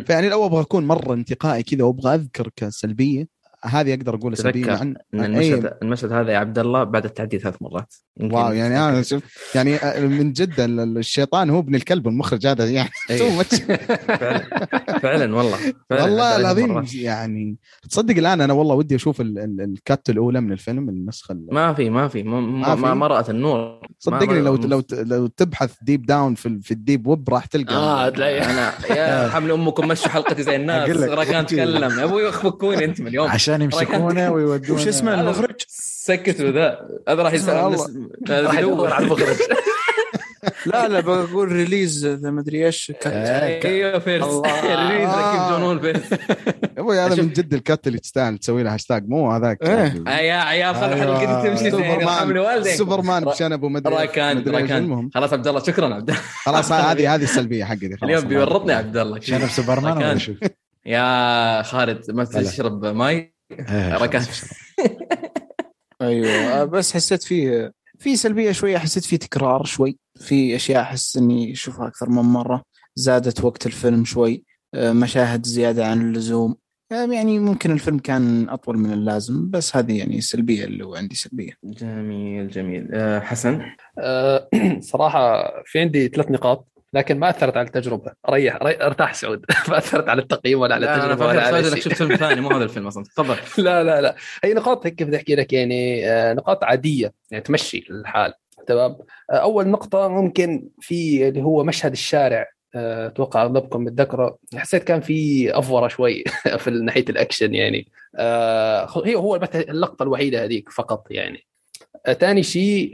Speaker 5: فيعني لو أبغى أكون مرة انتقائي كذا وأبغى أذكر كسلبية هذه أقدر أقول سلبيه
Speaker 1: تذكر
Speaker 5: مع إن-
Speaker 1: ان. المشهد المشهد هذا يا عبد الله بعد التعدي ثلاث مرات
Speaker 5: واو يعني أنا شوف يعني من جد ال- الشيطان هو ابن الكلب المخرج هذا يعني
Speaker 1: إيه. فعلا فعلا والله فعلا
Speaker 5: والله العظيم. يعني تصدق الآن أنا والله ودي أشوف ال- ال- الكات الأولى من الفيلم النسخة ال-
Speaker 1: ما في ما في ما,
Speaker 5: ما
Speaker 1: ما, رأت النور
Speaker 5: صدقني لو لو لو تبحث ديب داون في في الديب ويب راح تلقى
Speaker 4: آه تلاقي
Speaker 1: أنا يا حمل أمكم مشوا حلقتي زي الناس. راكان تكلم يا أبوي يخفكوني أنت من اليوم
Speaker 3: عشان يمسكونه ويودونه.
Speaker 2: وش اسمه؟ المخرج؟
Speaker 1: سكتوا ذا. هذا راح يسأل
Speaker 4: راح يدور على المخرج.
Speaker 2: لا لا بقول ريليز ذا مدري إيش. كات.
Speaker 1: إيوه فيرس. ركب جون هول فيرس.
Speaker 5: أبوي هذا. من جد الكات اللي تستاهل تسوي له هاشتاج مو هذاك.
Speaker 2: إيه.
Speaker 1: آه يا عيال خلوا
Speaker 3: أيوة.
Speaker 1: حلقتي تمشي
Speaker 5: سوبرمان. سوبرمان بشنب
Speaker 1: راكان
Speaker 5: مدري إيش.
Speaker 1: راكان
Speaker 5: المهم.
Speaker 1: خلاص عبد الله شكرا عبد الله.
Speaker 5: خلاص هذه هذه السلبية حقتي
Speaker 1: اليوم بيورطني عبد الله.
Speaker 3: شنب سوبرمان ولا
Speaker 1: راكان.
Speaker 3: شو؟
Speaker 1: يا خالد ما. تشرب ماي.
Speaker 3: إيه،
Speaker 2: أيوه بس حسيت فيه في سلبية شوية حسيت فيه تكرار شوي. في أشياء أحس إني أشوفها أكثر من مرة. زادت وقت الفيلم شوي آه، مشاهد زيادة عن اللزوم. آه، يعني ممكن الفيلم كان أطول من اللازم بس هذه يعني السلبيه اللي هو عندي سلبية.
Speaker 1: جميل جميل. آه، حسن؟
Speaker 4: آه، صراحة في عندي ثلاث نقاط. لكن ما أثرت على التجربة. ريح ري- ارتاح سعود. ما أثرت على التقييم ولا على التجربة ولا
Speaker 1: فاكر
Speaker 4: على شيء.
Speaker 1: شفت فيلم ثاني مو هذا الفيلم أصلا. تفضل.
Speaker 4: لا لا لا. هي نقاط هيك بدي أحكي لك يعني آه، نقاط عادية. يعني تمشي الحال. تمام؟ آه، أول نقطة ممكن في اللي هو مشهد الشارع آه، أتوقع أغلبكم متذكره حسيت كان في أفورة شوي في ناحية الأكشن يعني. هي هو اللقطة الوحيدة هذيك فقط يعني. ثاني شيء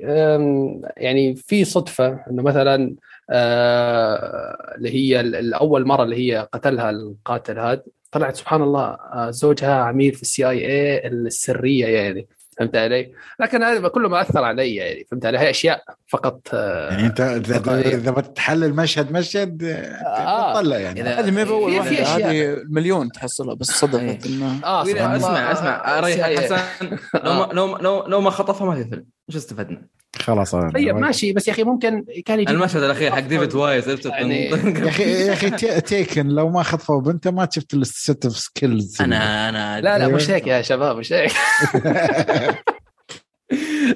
Speaker 4: يعني في صدفة إنه مثلا اللي هي ال- الأول مرة اللي هي قتلها القاتل هذا طلعت سبحان الله آه، زوجها عميل في ال CIA السرية يعني فهمت علي؟ لكن هذا كله ما أثر علي يعني فهمت علي؟ هي أشياء فقط آه،
Speaker 3: يعني أنت إذا إذا بتحلل مشهد مشهد
Speaker 4: آه.
Speaker 3: تطلع يعني
Speaker 2: هذه ما هي اول
Speaker 1: في-
Speaker 4: واحدة.
Speaker 2: هذه المليون تحصلها بس صدفت
Speaker 1: إيه.
Speaker 2: انه
Speaker 4: آه
Speaker 1: أسمع أسمع
Speaker 4: آه،
Speaker 1: اريح
Speaker 4: CIA.
Speaker 1: حسن لو ما لو ما خطفها ما في فيلم وش استفدنا؟
Speaker 3: خلاص أنا-
Speaker 4: طيب ماشي. بس يا أخي ممكن كان يجيب
Speaker 1: المشهد الأخير حق ديفيد وايز
Speaker 4: يعني-
Speaker 3: يا أخي يا أخي Ta- Taken لو ما خطفوا بنته ما شفت ال set of
Speaker 1: skills أنا
Speaker 4: أنا لا
Speaker 3: لا.
Speaker 4: مش هيك يا شباب مش هيك.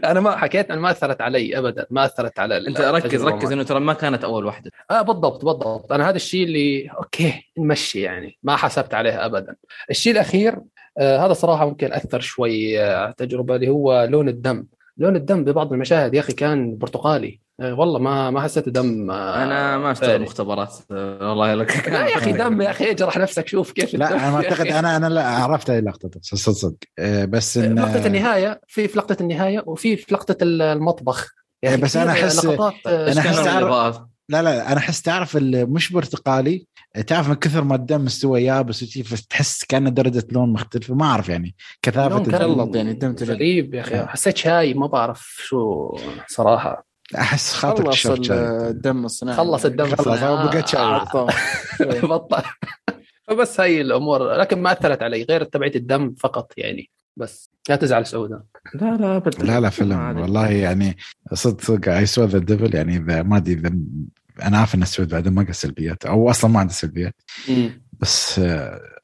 Speaker 4: أنا ما حكيت أنا ما أثرت علي ابدا ما أثرت على
Speaker 1: أنت ركز ركز إنه ترى ما كانت أول واحدة.
Speaker 4: آه بالضبط بالضبط. أنا هذا الشيء اللي okay نمشي يعني. ما حسبت عليه ابدا. الشيء الأخير آه هذا صراحة ممكن أثر شوي آه، على التجربه اللي هو لون الدم. لون الدم ببعض المشاهد يا أخي كان برتقالي آه والله ما ما حسيت دم آه
Speaker 1: أنا ما اشتغل. مختبرات آه، والله لك
Speaker 4: لا يا أخي دم يا أخي اجرح نفسك شوف كيف
Speaker 3: لا أنا
Speaker 4: يا أعتقد.
Speaker 3: أنا أنا لا عرفت اي لقطه صدق صدق بس
Speaker 4: في
Speaker 3: إن
Speaker 4: لقطة النهاية في في لقطة النهاية وفي في لقطة المطبخ
Speaker 3: إيه، بس أحس
Speaker 1: كانوا
Speaker 3: تعرف-
Speaker 1: الإضاءات.
Speaker 3: لا لا أنا أحس تعرف مش برتقالي تعرف من كثر ما الدم مستوى يابس وشي فتحس كأنه درجة لون مختلفة ما أعرف يعني كثافة
Speaker 4: لون كان
Speaker 3: الدم
Speaker 2: تجلط يعني الدم تجلط.
Speaker 4: غريب يا أخي
Speaker 3: آه.
Speaker 4: حسيت شاي ما بعرف شو صراحة
Speaker 3: أحس خاطر
Speaker 2: خلص. الدم الصناعي
Speaker 4: خلص الدم
Speaker 3: خلص
Speaker 4: الصناعي.
Speaker 3: هو بقيت شاي
Speaker 2: عطاه.
Speaker 4: بطل فبس هاي الأمور لكن ما أثرت علي غير تبعت الدم فقط يعني بس لا تزعل سعودة
Speaker 1: لا لا ابدا
Speaker 3: لا لا فيلم. والله يعني صدق صدق I Saw the Devil يعني إذا ما أدري إذا أنا عارف إن السعود بعد ما عنده سلبيات أو أصلا ما عنده سلبيات. بس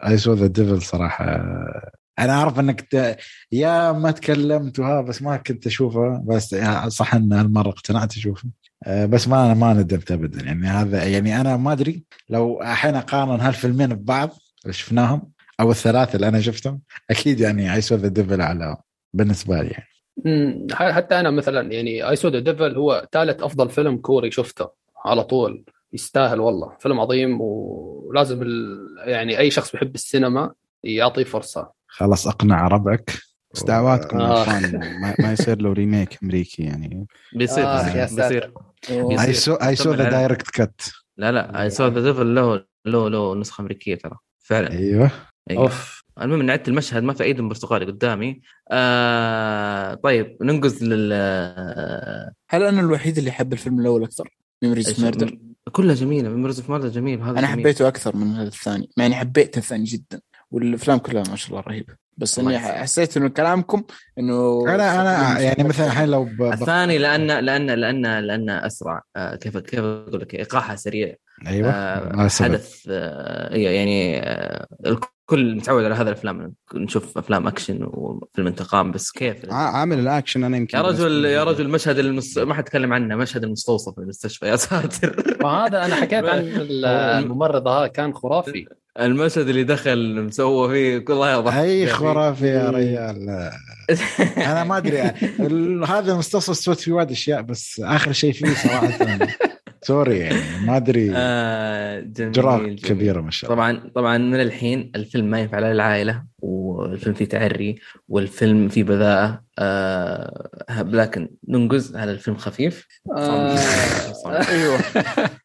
Speaker 3: I Saw the Devil صراحة. آه، أنا أعرف إنك ت... يا ما تكلمت وها بس ما كنت أشوفه. بس يعني صح إن هالمرة اقتنعت أشوفه. آه، بس ما أنا ما ندمت ابدا. يعني هذا يعني أنا ما أدري لو الحين أقارن هالفيلمين ببعض اللي شفناهم أو الثلاثة اللي أنا شفتهم أكيد يعني I Saw the Devil على بالنسبة لي يعني.
Speaker 4: حتى أنا مثلا يعني I Saw the Devil هو ثالث أفضل فيلم كوري شفته. على طول يستاهل والله. فيلم عظيم ولازم ال... يعني أي شخص بيحب السينما يعطيه فرصة.
Speaker 3: خلاص أقنع ربعك.
Speaker 5: بس دعواتكم
Speaker 4: آه.
Speaker 5: ما, ما يصير له remake أمريكي يعني.
Speaker 1: بيصير
Speaker 4: آه،
Speaker 1: بيصير, بيصير.
Speaker 3: I Saw I Saw
Speaker 1: the.
Speaker 3: director's cut
Speaker 1: لا لا I Saw the Devil له له له نسخة أمريكية ترى. فعلا.
Speaker 3: أيوه.
Speaker 1: أيوة.
Speaker 4: أوف.
Speaker 1: المهم إن عدت المشهد ما في اي دم برتقالي قدامي. آه طيب ننقز لل
Speaker 2: هل أنا الوحيد اللي حب الفيلم الأول أكثر؟ Memories
Speaker 1: إيش-
Speaker 2: Murder
Speaker 1: كلها جميلة. Memories of Murder جميل. هذا
Speaker 2: أنا
Speaker 1: جميل.
Speaker 2: حبيته أكثر من هذا الثاني مع إني حبيت الثاني جدا والأفلام كلها ما شاء الله رهيبة. بس
Speaker 1: إني.
Speaker 2: حسيت إنه كلامكم إنه
Speaker 3: أنا أنا يعني مثلا الحين لو ب...
Speaker 1: الثاني لأن لأن لأن لأن أسرع. آه كيف كيف أقول لك؟ إيقاعها سريع.
Speaker 3: أيوه
Speaker 1: آه. حدث آه إيه، يعني آه الكل متعود على هذا الأفلام. نشوف أفلام أكشن وفيلم انتقام بس كيف؟
Speaker 5: ع- عامل الأكشن. أنا يمكن
Speaker 1: يا رجل يا رجل مشهد المس... ما حتكلم عنه. مشهد المستوصف في المستشفى. يا ساتر.
Speaker 4: وهذا أنا حكيت عن ال- الممرضة هذا كان خرافي.
Speaker 1: المشهد اللي دخل مسوى فيه كل الله يضحك
Speaker 3: أي خرافي يا ريال. أنا ما أدري. هذا المستصل سويت فيه وايد أشياء بس آخر شيء فيه صراحة. سوري يعني ما أدري.
Speaker 1: آه جميل
Speaker 3: جرار
Speaker 1: جميل.
Speaker 3: كبيره ما شاء الله.
Speaker 1: طبعا طبعا من الحين الفيلم ما ينفع للعائلة والفيلم فيه تعري والفيلم فيه بذاءة. آه لكن ننقز على الفيلم خفيف؟
Speaker 4: آه.
Speaker 2: أيوه.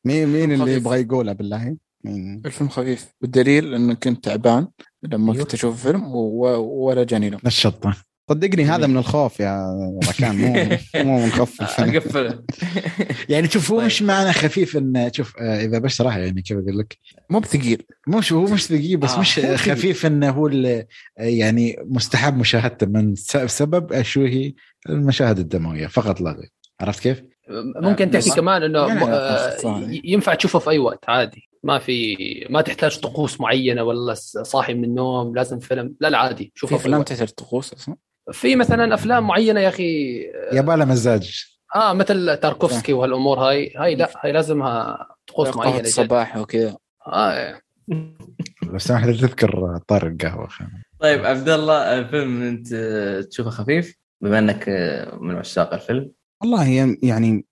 Speaker 5: مين مين اللي. يبغى يقولها بالله؟
Speaker 2: الفيلم خفيف. بالدليل إنه كنت تعبان لما
Speaker 1: أيوه.
Speaker 2: كنت أشوف الفيلم ولا جاني نوم.
Speaker 3: الشطه
Speaker 5: صدقني هذا من الخوف يا ركان. مو مو من خف
Speaker 1: أقفل.
Speaker 3: يعني شوف هو
Speaker 1: طيب.
Speaker 3: مش معنى خفيف ان شوف آه، إذا بس صراحة يعني كيف أقول لك؟
Speaker 2: مو بثقيل.
Speaker 3: مش هو مش ثقيل بس
Speaker 1: آه،
Speaker 3: مش
Speaker 2: مو.
Speaker 3: خفيف انه هو يعني مستحب مشاهدته من سبب شو هي المشاهد الدموية فقط لا غير. عرفت كيف؟
Speaker 4: ممكن تحكي
Speaker 2: بس-
Speaker 4: كمان إنه
Speaker 2: يعني
Speaker 4: آه، ينفع تشوفه في أي وقت عادي. ما في ما تحتاج طقوس معينة ولا صاحي من النوم لازم فيلم. لا لا عادي.
Speaker 2: في افلام. تحتاج طقوس أصلا؟
Speaker 4: في مثلا أفلام معينة يا أخي
Speaker 3: يبغى مزاج.
Speaker 4: آه مثل تاركوفسكي وهالأمور هاي. هاي لا هاي لازمها طقوس معينة.
Speaker 2: الصباح وكذا.
Speaker 4: آه
Speaker 3: لو سمحت تذكر طار القهوة خلنا.
Speaker 1: طيب عبد الله الفيلم أنت تشوفه خفيف بما إنك من عشاق الفيلم.
Speaker 5: والله هي يعني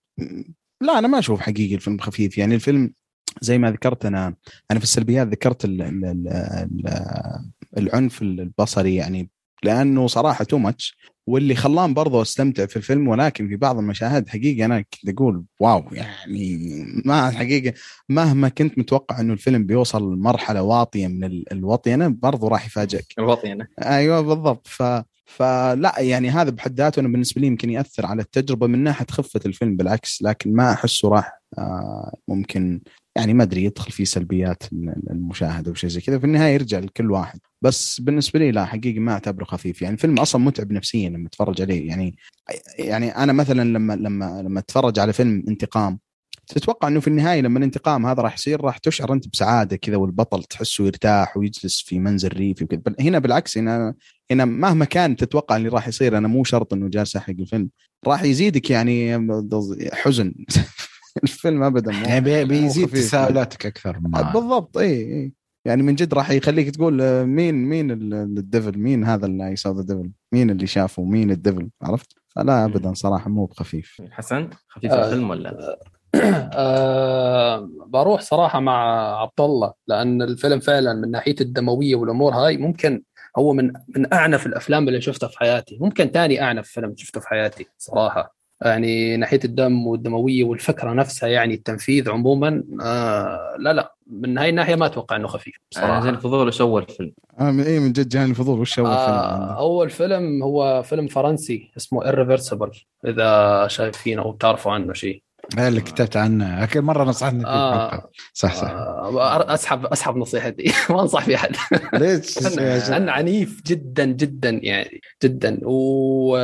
Speaker 5: لا أنا ما أشوف حقيقي الفيلم خفيف. يعني الفيلم زي ما ذكرت أنا أنا في السلبيات ذكرت ال ال ال ال العنف البصري يعني لأنه صراحة too much واللي خلاني برضه أستمتع في الفيلم ولكن في بعض المشاهد حقيقة أنا كنت أقول wow يعني ما حقيقة مهما كنت متوقع إنه الفيلم بيوصل لمرحلة واطية من ال- الوطينه برضه راح يفاجئك.
Speaker 1: الوطي أنا
Speaker 5: أيوه بالضبط. ف فلا يعني هذا بحد ذاته أنا بالنسبة لي يمكن يأثر على التجربة من ناحية خفة الفيلم بالعكس لكن ما أحسه راح آه، ممكن يعني ما أدري يدخل فيه سلبيات المشاهدة وشيء زي كذا في النهاية يرجع لكل واحد. بس بالنسبة لي لا حقيقي ما أعتبره خفيف. يعني الفيلم أصلا متعب نفسيا لما تتفرج عليه. يعني يعني أنا مثلا لما لما لما أتفرج على فيلم انتقام تتوقع إنه في النهاية لما الانتقام هذا راح يصير راح تشعر أنت بسعادة كذا والبطل تحسه يرتاح ويجلس في منزل ريفي وكذا. هنا بالعكس هنا هنا مهما كان تتوقع اللي راح يصير أنا مو شرط إنه جالس أحرق الفيلم. راح يزيدك يعني حزن. الفيلم ابدا مو-
Speaker 3: يعني بيزيد
Speaker 5: خفيف.
Speaker 3: تساؤلاتك أكثر ما
Speaker 5: بالضبط. إي إي. يعني من جد راح يخليك تقول آه، مين مين ال- ال devil؟ مين هذا اللي the devil مين اللي شافه؟ مين ال devil؟ عرفت؟ فلا ابدا صراحة مو بخفيف.
Speaker 1: حسن خفيف
Speaker 4: آه.
Speaker 1: الفيلم ولا؟
Speaker 4: آه بروح صراحة مع عبد الله لأن الفيلم فعلا من ناحية الدموية والأمور هاي ممكن هو من من أعنف الأفلام اللي شفتها في حياتي. ممكن ثاني أعنف فيلم شفته في حياتي صراحة. يعني ناحية الدم والدموية والفكرة نفسها يعني التنفيذ عموما آه لا لا من هاي الناحية ما أتوقع إنه خفيف
Speaker 1: أنا
Speaker 4: صراحة
Speaker 1: جاني فضول وش أول فيلم؟
Speaker 5: أنا من اي من جد جاني الفضول وش أول فيلم؟
Speaker 4: آه
Speaker 5: عنده؟
Speaker 4: أول فيلم هو فيلم فرنسي اسمه irreversible إذا شايفينه أو بتعرفوا عنه شيء.
Speaker 3: هذا اللي كتبت عنه. اكل مرة نصحتني فيه
Speaker 4: آه.
Speaker 3: صح صح.
Speaker 4: آه اسحب أسحب نصيحتي. ما أنصح في أحد.
Speaker 3: ليش؟
Speaker 4: لأنه عنيف جدا جدا يعني جدا. و...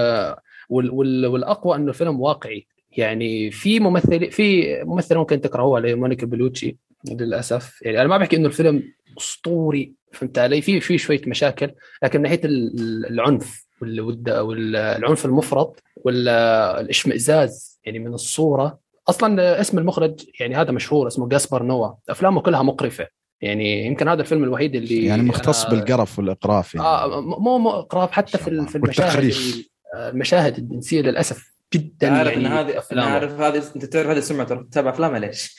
Speaker 4: وال... وال... والأقوى أنه الفيلم واقعي. يعني في ممثل في ممثلة ممكن تكرهوها اللي مونيكا بلوتشي للأسف. يعني أنا ما بحكي إنه الفيلم أسطوري فهمت علي؟ في في شوية مشاكل لكن من ناحية ال- العنف والعنف المفرط والاشمئزاز يعني من الصورة. أصلا اسم المخرج يعني هذا مشهور اسمه جاسبر نوا أفلامه كلها مقرفة. يعني يمكن هذا الفيلم الوحيد اللي
Speaker 5: يعني مختص
Speaker 4: أنا-
Speaker 5: بالقرف والإقراف يعني.
Speaker 4: آه مو مو إقراف حتى في في المشاهد. المشاهد الجنسية للأسف جدا
Speaker 1: عارف
Speaker 4: يعني
Speaker 1: ان هذه
Speaker 4: أنا.
Speaker 1: عارف هذه أنت تعرف هذه سمعه ترى تتابع افلامها ليش؟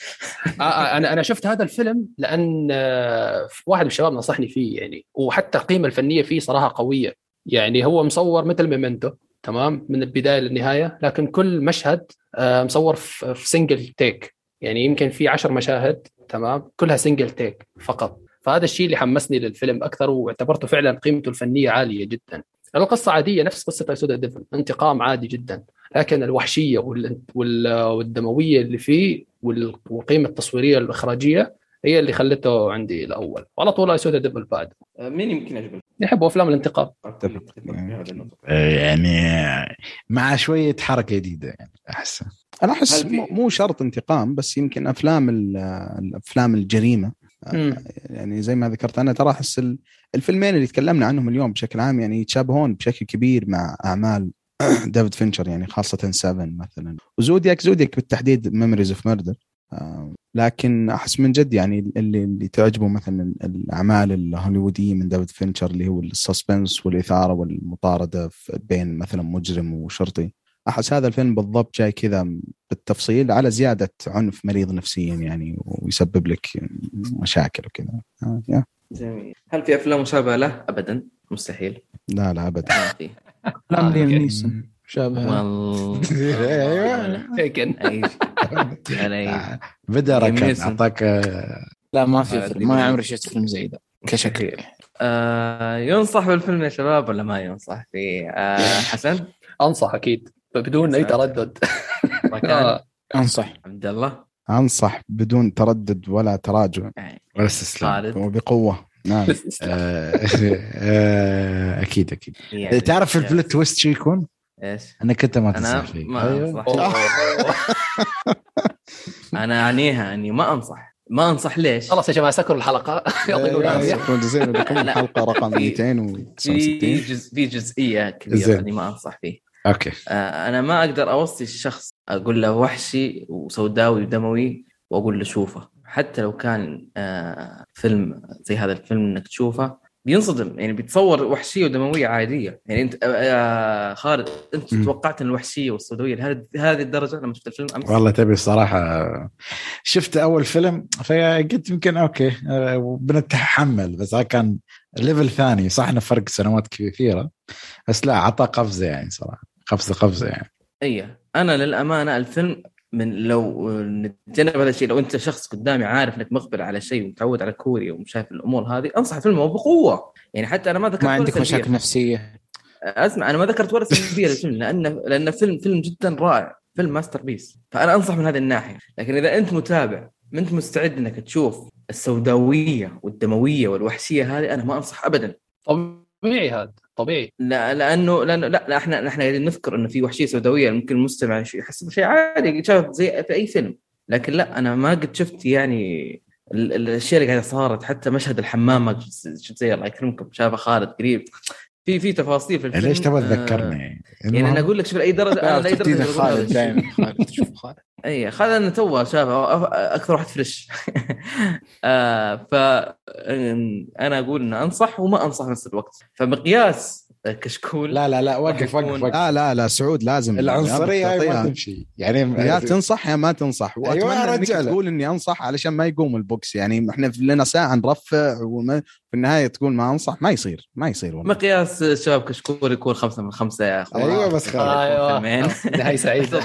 Speaker 4: آه آه أنا أنا شفت هذا الفيلم لأن آه، واحد من الشباب نصحني فيه يعني وحتى القيمة الفنية فيه صراحة قوية. يعني هو مصور مثل ميمنتو تمام؟ من البداية للنهاية لكن كل مشهد آه، مصور في في single take يعني يمكن في عشر مشاهد تمام؟ كلها single take فقط. فهذا الشيء اللي حمسني للفيلم أكثر واعتبرته فعلا قيمته الفنية عالية جدا. القصة عادية نفس قصة I Saw the Devil انتقام عادي جدا. لكن الوحشية وال- وال- والدموية اللي فيه وال- والقيمة التصويرية الإخراجية هي اللي خلته عندي الأول. وعلى طول ايسودا ديفل بعد
Speaker 1: آه، مين يمكن يعجبك؟
Speaker 4: يحبوا أفلام الانتقام.
Speaker 3: يعني مع شوية حركة جديدة يعني احس
Speaker 1: أنا أحس
Speaker 5: مو- شرط انتقام بس يمكن أفلام ال- الأفلام الجريمة
Speaker 4: مم.
Speaker 5: يعني زي ما ذكرت أنا ترى أحس ال- الفيلمين اللي تكلمنا عنهم اليوم بشكل عام يعني يتشابهون بشكل كبير مع أعمال ديفيد فينشر يعني خاصة 7 مثلا. وزودياك زودياك بالتحديد Memories of Murder لكن أحس من جد يعني اللي اللي تعجبه مثلا الأعمال الهوليوودية من ديفيد فينشر اللي هو ال suspense والإثارة والمطاردة بين مثلا مجرم وشرطي. أحس هذا الفيلم بالضبط جاي كذا بالتفصيل على زيادة عنف مريض نفسيا يعني ويسبب لك مشاكل وكذا. آه،.
Speaker 1: جميل. هل في أفلام مشابهة له؟ ابدا. مستحيل.
Speaker 5: لا لا ابدا.
Speaker 1: ما في.
Speaker 2: أفلام
Speaker 1: آه،
Speaker 2: ليام. نيسون. شابه
Speaker 1: والله.
Speaker 4: أيوه
Speaker 1: أي. شيء. علي.
Speaker 3: بدأ ركن
Speaker 1: يميسن.
Speaker 3: أعطاك آه،
Speaker 2: لا ما في ما عمري شفت فيلم زي ذا كشكل.
Speaker 1: آه ينصح بالفيلم يا شباب ولا ما ينصح فيه؟ آه حسن؟
Speaker 4: أنصح أكيد. بدون أي تردد. آه.
Speaker 2: أنصح.
Speaker 1: عبد الله؟
Speaker 5: أنصح بدون تردد ولا تراجع.
Speaker 1: يعني
Speaker 3: ولا استسلام.
Speaker 5: وبقوة. نعم.
Speaker 3: آه، آه، أكيد أكيد.
Speaker 1: يعني
Speaker 3: تعرف ال plot twist شو يكون؟
Speaker 1: إيش؟
Speaker 3: انك انت ما
Speaker 1: أنا
Speaker 3: تنصح فيه.
Speaker 1: ما
Speaker 3: أيوه.
Speaker 1: أنا أعنيها أني ما أنصح. ما أنصح ليش؟
Speaker 4: خلاص يا جماعة سكروا الحلقة. يعطيكم العافيه
Speaker 5: شكرا جزيلا لكم
Speaker 1: لا.
Speaker 5: الحلقة رقم
Speaker 1: في-
Speaker 5: 269
Speaker 1: في جز... في جزئية
Speaker 3: كبيرة.
Speaker 1: أني ما أنصح فيه.
Speaker 3: okay.
Speaker 1: آه أنا ما أقدر أوصي الشخص أقول له وحشي وسوداوي ودموي وأقول له شوفه. حتى لو كان آه فيلم زي هذا الفيلم إنك تشوفه بينصدم. يعني بيتصور وحشية ودموية عادية. يعني أنت آه آه خالد
Speaker 3: أنت.
Speaker 1: توقعت إن الوحشية والسوداويه لهذه هذه الدرجة؟ لما شفت الفيلم أمس.
Speaker 3: والله تبي الصراحة شفت أول فيلم فقلت يمكن okay بنتحمل. بس هذا كان level ثاني. صح انه فرق سنوات كثيرة. بس لا عطى قفزة يعني صراحة. قفزة قفزة يعني.
Speaker 1: إيه أنا للأمانة الفيلم من لو نتجنب هذا الشيء لو أنت شخص قدامي عارف إنك مقبل على شيء ومتعود على كوريا وشايف الأمور هذه أنصح الفيلم وبقوه يعني حتى أنا ما ذكرت
Speaker 2: ما عندك
Speaker 1: سلبية.
Speaker 2: مشاكل نفسية.
Speaker 1: أسمع أنا ما ذكرت ولا سلبيه للفيلم لأن لأن فيلم فيلم جدا رائع. فيلم masterpiece. فأنا أنصح من هذه الناحية. لكن إذا أنت تتابع ما أنت مستعد إنك تشوف السوداوية والدموية والوحشية هذه أنا ما أنصح ابدا.
Speaker 4: طبيعي هذا. طبيعي.
Speaker 1: لا لأنه لأنه لا, لا إحنا إحنا قاعدين نذكر إنه في وحشية سوداوية ممكن المستمع يش- يحسب شيء عادي شاف زي في أي فيلم. لكن لا أنا ما قد شفت يعني ال- ال- الأشياء اللي قاعدة صارت حتى مشهد الحمام ما قد شفت زي الله يكرمكم شافه خالد قريب. في في تفاصيل في الفيلم
Speaker 3: ليش تبغى
Speaker 1: آه،
Speaker 3: تذكرني؟
Speaker 1: يعني أنا أقول لك شوف لاي درجه أنا لاي درجة
Speaker 2: خالد. دائما خالد خالد
Speaker 1: أي خالد تو شاف أكثر واحد fresh آه ف أنا أقول ان أنصح وما أنصح في نفس الوقت فمقياس كشكول.
Speaker 3: لا لا لا وقف وقف وقف.
Speaker 5: لا لا لا سعود لازم.
Speaker 3: العنصرية هاي ما تمشي يعني
Speaker 5: يا تنصح يا ما تنصح.
Speaker 3: أيوة
Speaker 5: وأتمنى
Speaker 3: يا إنك.
Speaker 5: تقول إني أنصح علشان ما يقوم البوكس. يعني إحنا لنا ساعة نرفع وما في النهاية تقول ما أنصح ما يصير ما يصير والله.
Speaker 1: مقياس شباب كشكول يكون خمسة من خمسة يا أخوان.
Speaker 3: أيوه بس خلاص
Speaker 4: أيوه.
Speaker 1: فيلمين.
Speaker 4: نهايه سعيده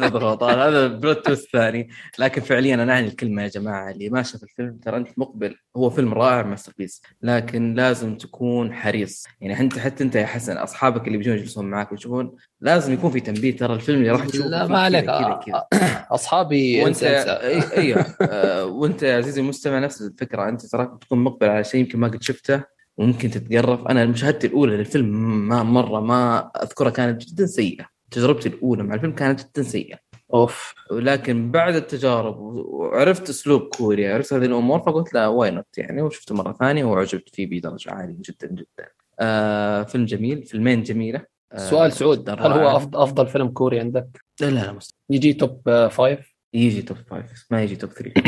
Speaker 1: الضغوطات هذا ال plot twist الثاني لكن فعليا أنا أعني الكلمة يا جماعة. اللي ما شاف الفيلم ترى أنت مقبل. هو فيلم رائع masterpiece لكن لازم تكون حريص. يعني أنت حتى أنت يا حسن أصحابك اللي بيجون يجلسون معك ويشوفون لازم يكون في تنبيه. ترى الفيلم اللي راح تشوفه
Speaker 4: لا ما عليك.
Speaker 1: كذا كذا كذا. أصحابي وأنت أيوه وأنت يا عزيزي المستمع نفس الفكرة. أنت تراك بتكون مقبل على شيء يمكن ما قد شفته وممكن تتقرف. أنا مشاهدتي الأولى للفيلم ما مرة ما أذكرها كانت جدا سيئة. تجربتي الأولى مع الفيلم كانت جدا سيئه
Speaker 4: أوف.
Speaker 1: ولكن بعد التجارب وعرفت أسلوب كوريا عرفت هذه الأمور فقلت لا why not يعني؟ وشفته مرة ثانية وعجبت فيه بدرجة عالية جدا جدا. آه فيلم جميل فيلمين جميلة. آه
Speaker 4: سؤال سعود هل هو أفضل فيلم كوري عندك؟
Speaker 1: لا لا لا مست...
Speaker 4: يجي top five
Speaker 1: يجي top five ما يجي top
Speaker 4: three.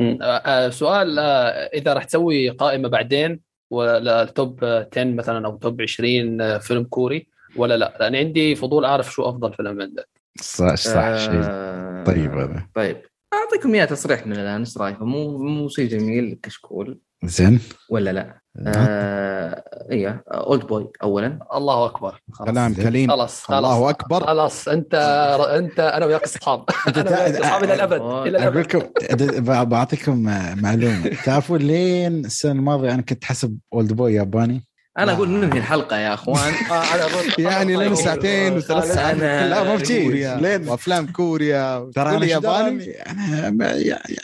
Speaker 4: آه، آه، سؤال آه، إذا راح تسوي قائمة بعدين ولا top آه، 10 مثلا أو top 20 آه، فيلم كوري؟ ولا لا؟ لأن عندي فضول أعرف شو أفضل فيلم عندك.
Speaker 3: صح صح شيء.
Speaker 1: آه
Speaker 3: طيب هذا.
Speaker 1: طيب. أعطيكم إياه تصريح من الآن إيش رأيكم؟ مو مو شيء جميل كشكول.
Speaker 3: زين.
Speaker 1: ولا لا؟ آه إيه Oldboy اولا.
Speaker 4: الله أكبر. خلاص.
Speaker 5: كلام كليم.
Speaker 4: خلاص خلاص.
Speaker 5: الله أكبر.
Speaker 4: خلاص أنت أنت أنا وياك أصحاب. أنا أصحاب إلى الأبد إلى
Speaker 3: أقول
Speaker 4: الابد
Speaker 3: لكم ب- بعطيكم معلومة. تعرفون لين السنة الماضية أنا كنت حسب Oldboy ياباني؟
Speaker 1: أنا أقول ننهي الحلقة يا أخوان.
Speaker 4: آه،
Speaker 5: يعني. لنا ساعتين وثلاث
Speaker 1: أنا-
Speaker 5: ساعات.
Speaker 3: لا، ما.
Speaker 5: كوريا.
Speaker 3: لين-
Speaker 5: وأفلام كوريا.
Speaker 3: ترى أنا
Speaker 5: ياباني.
Speaker 3: أنا ما-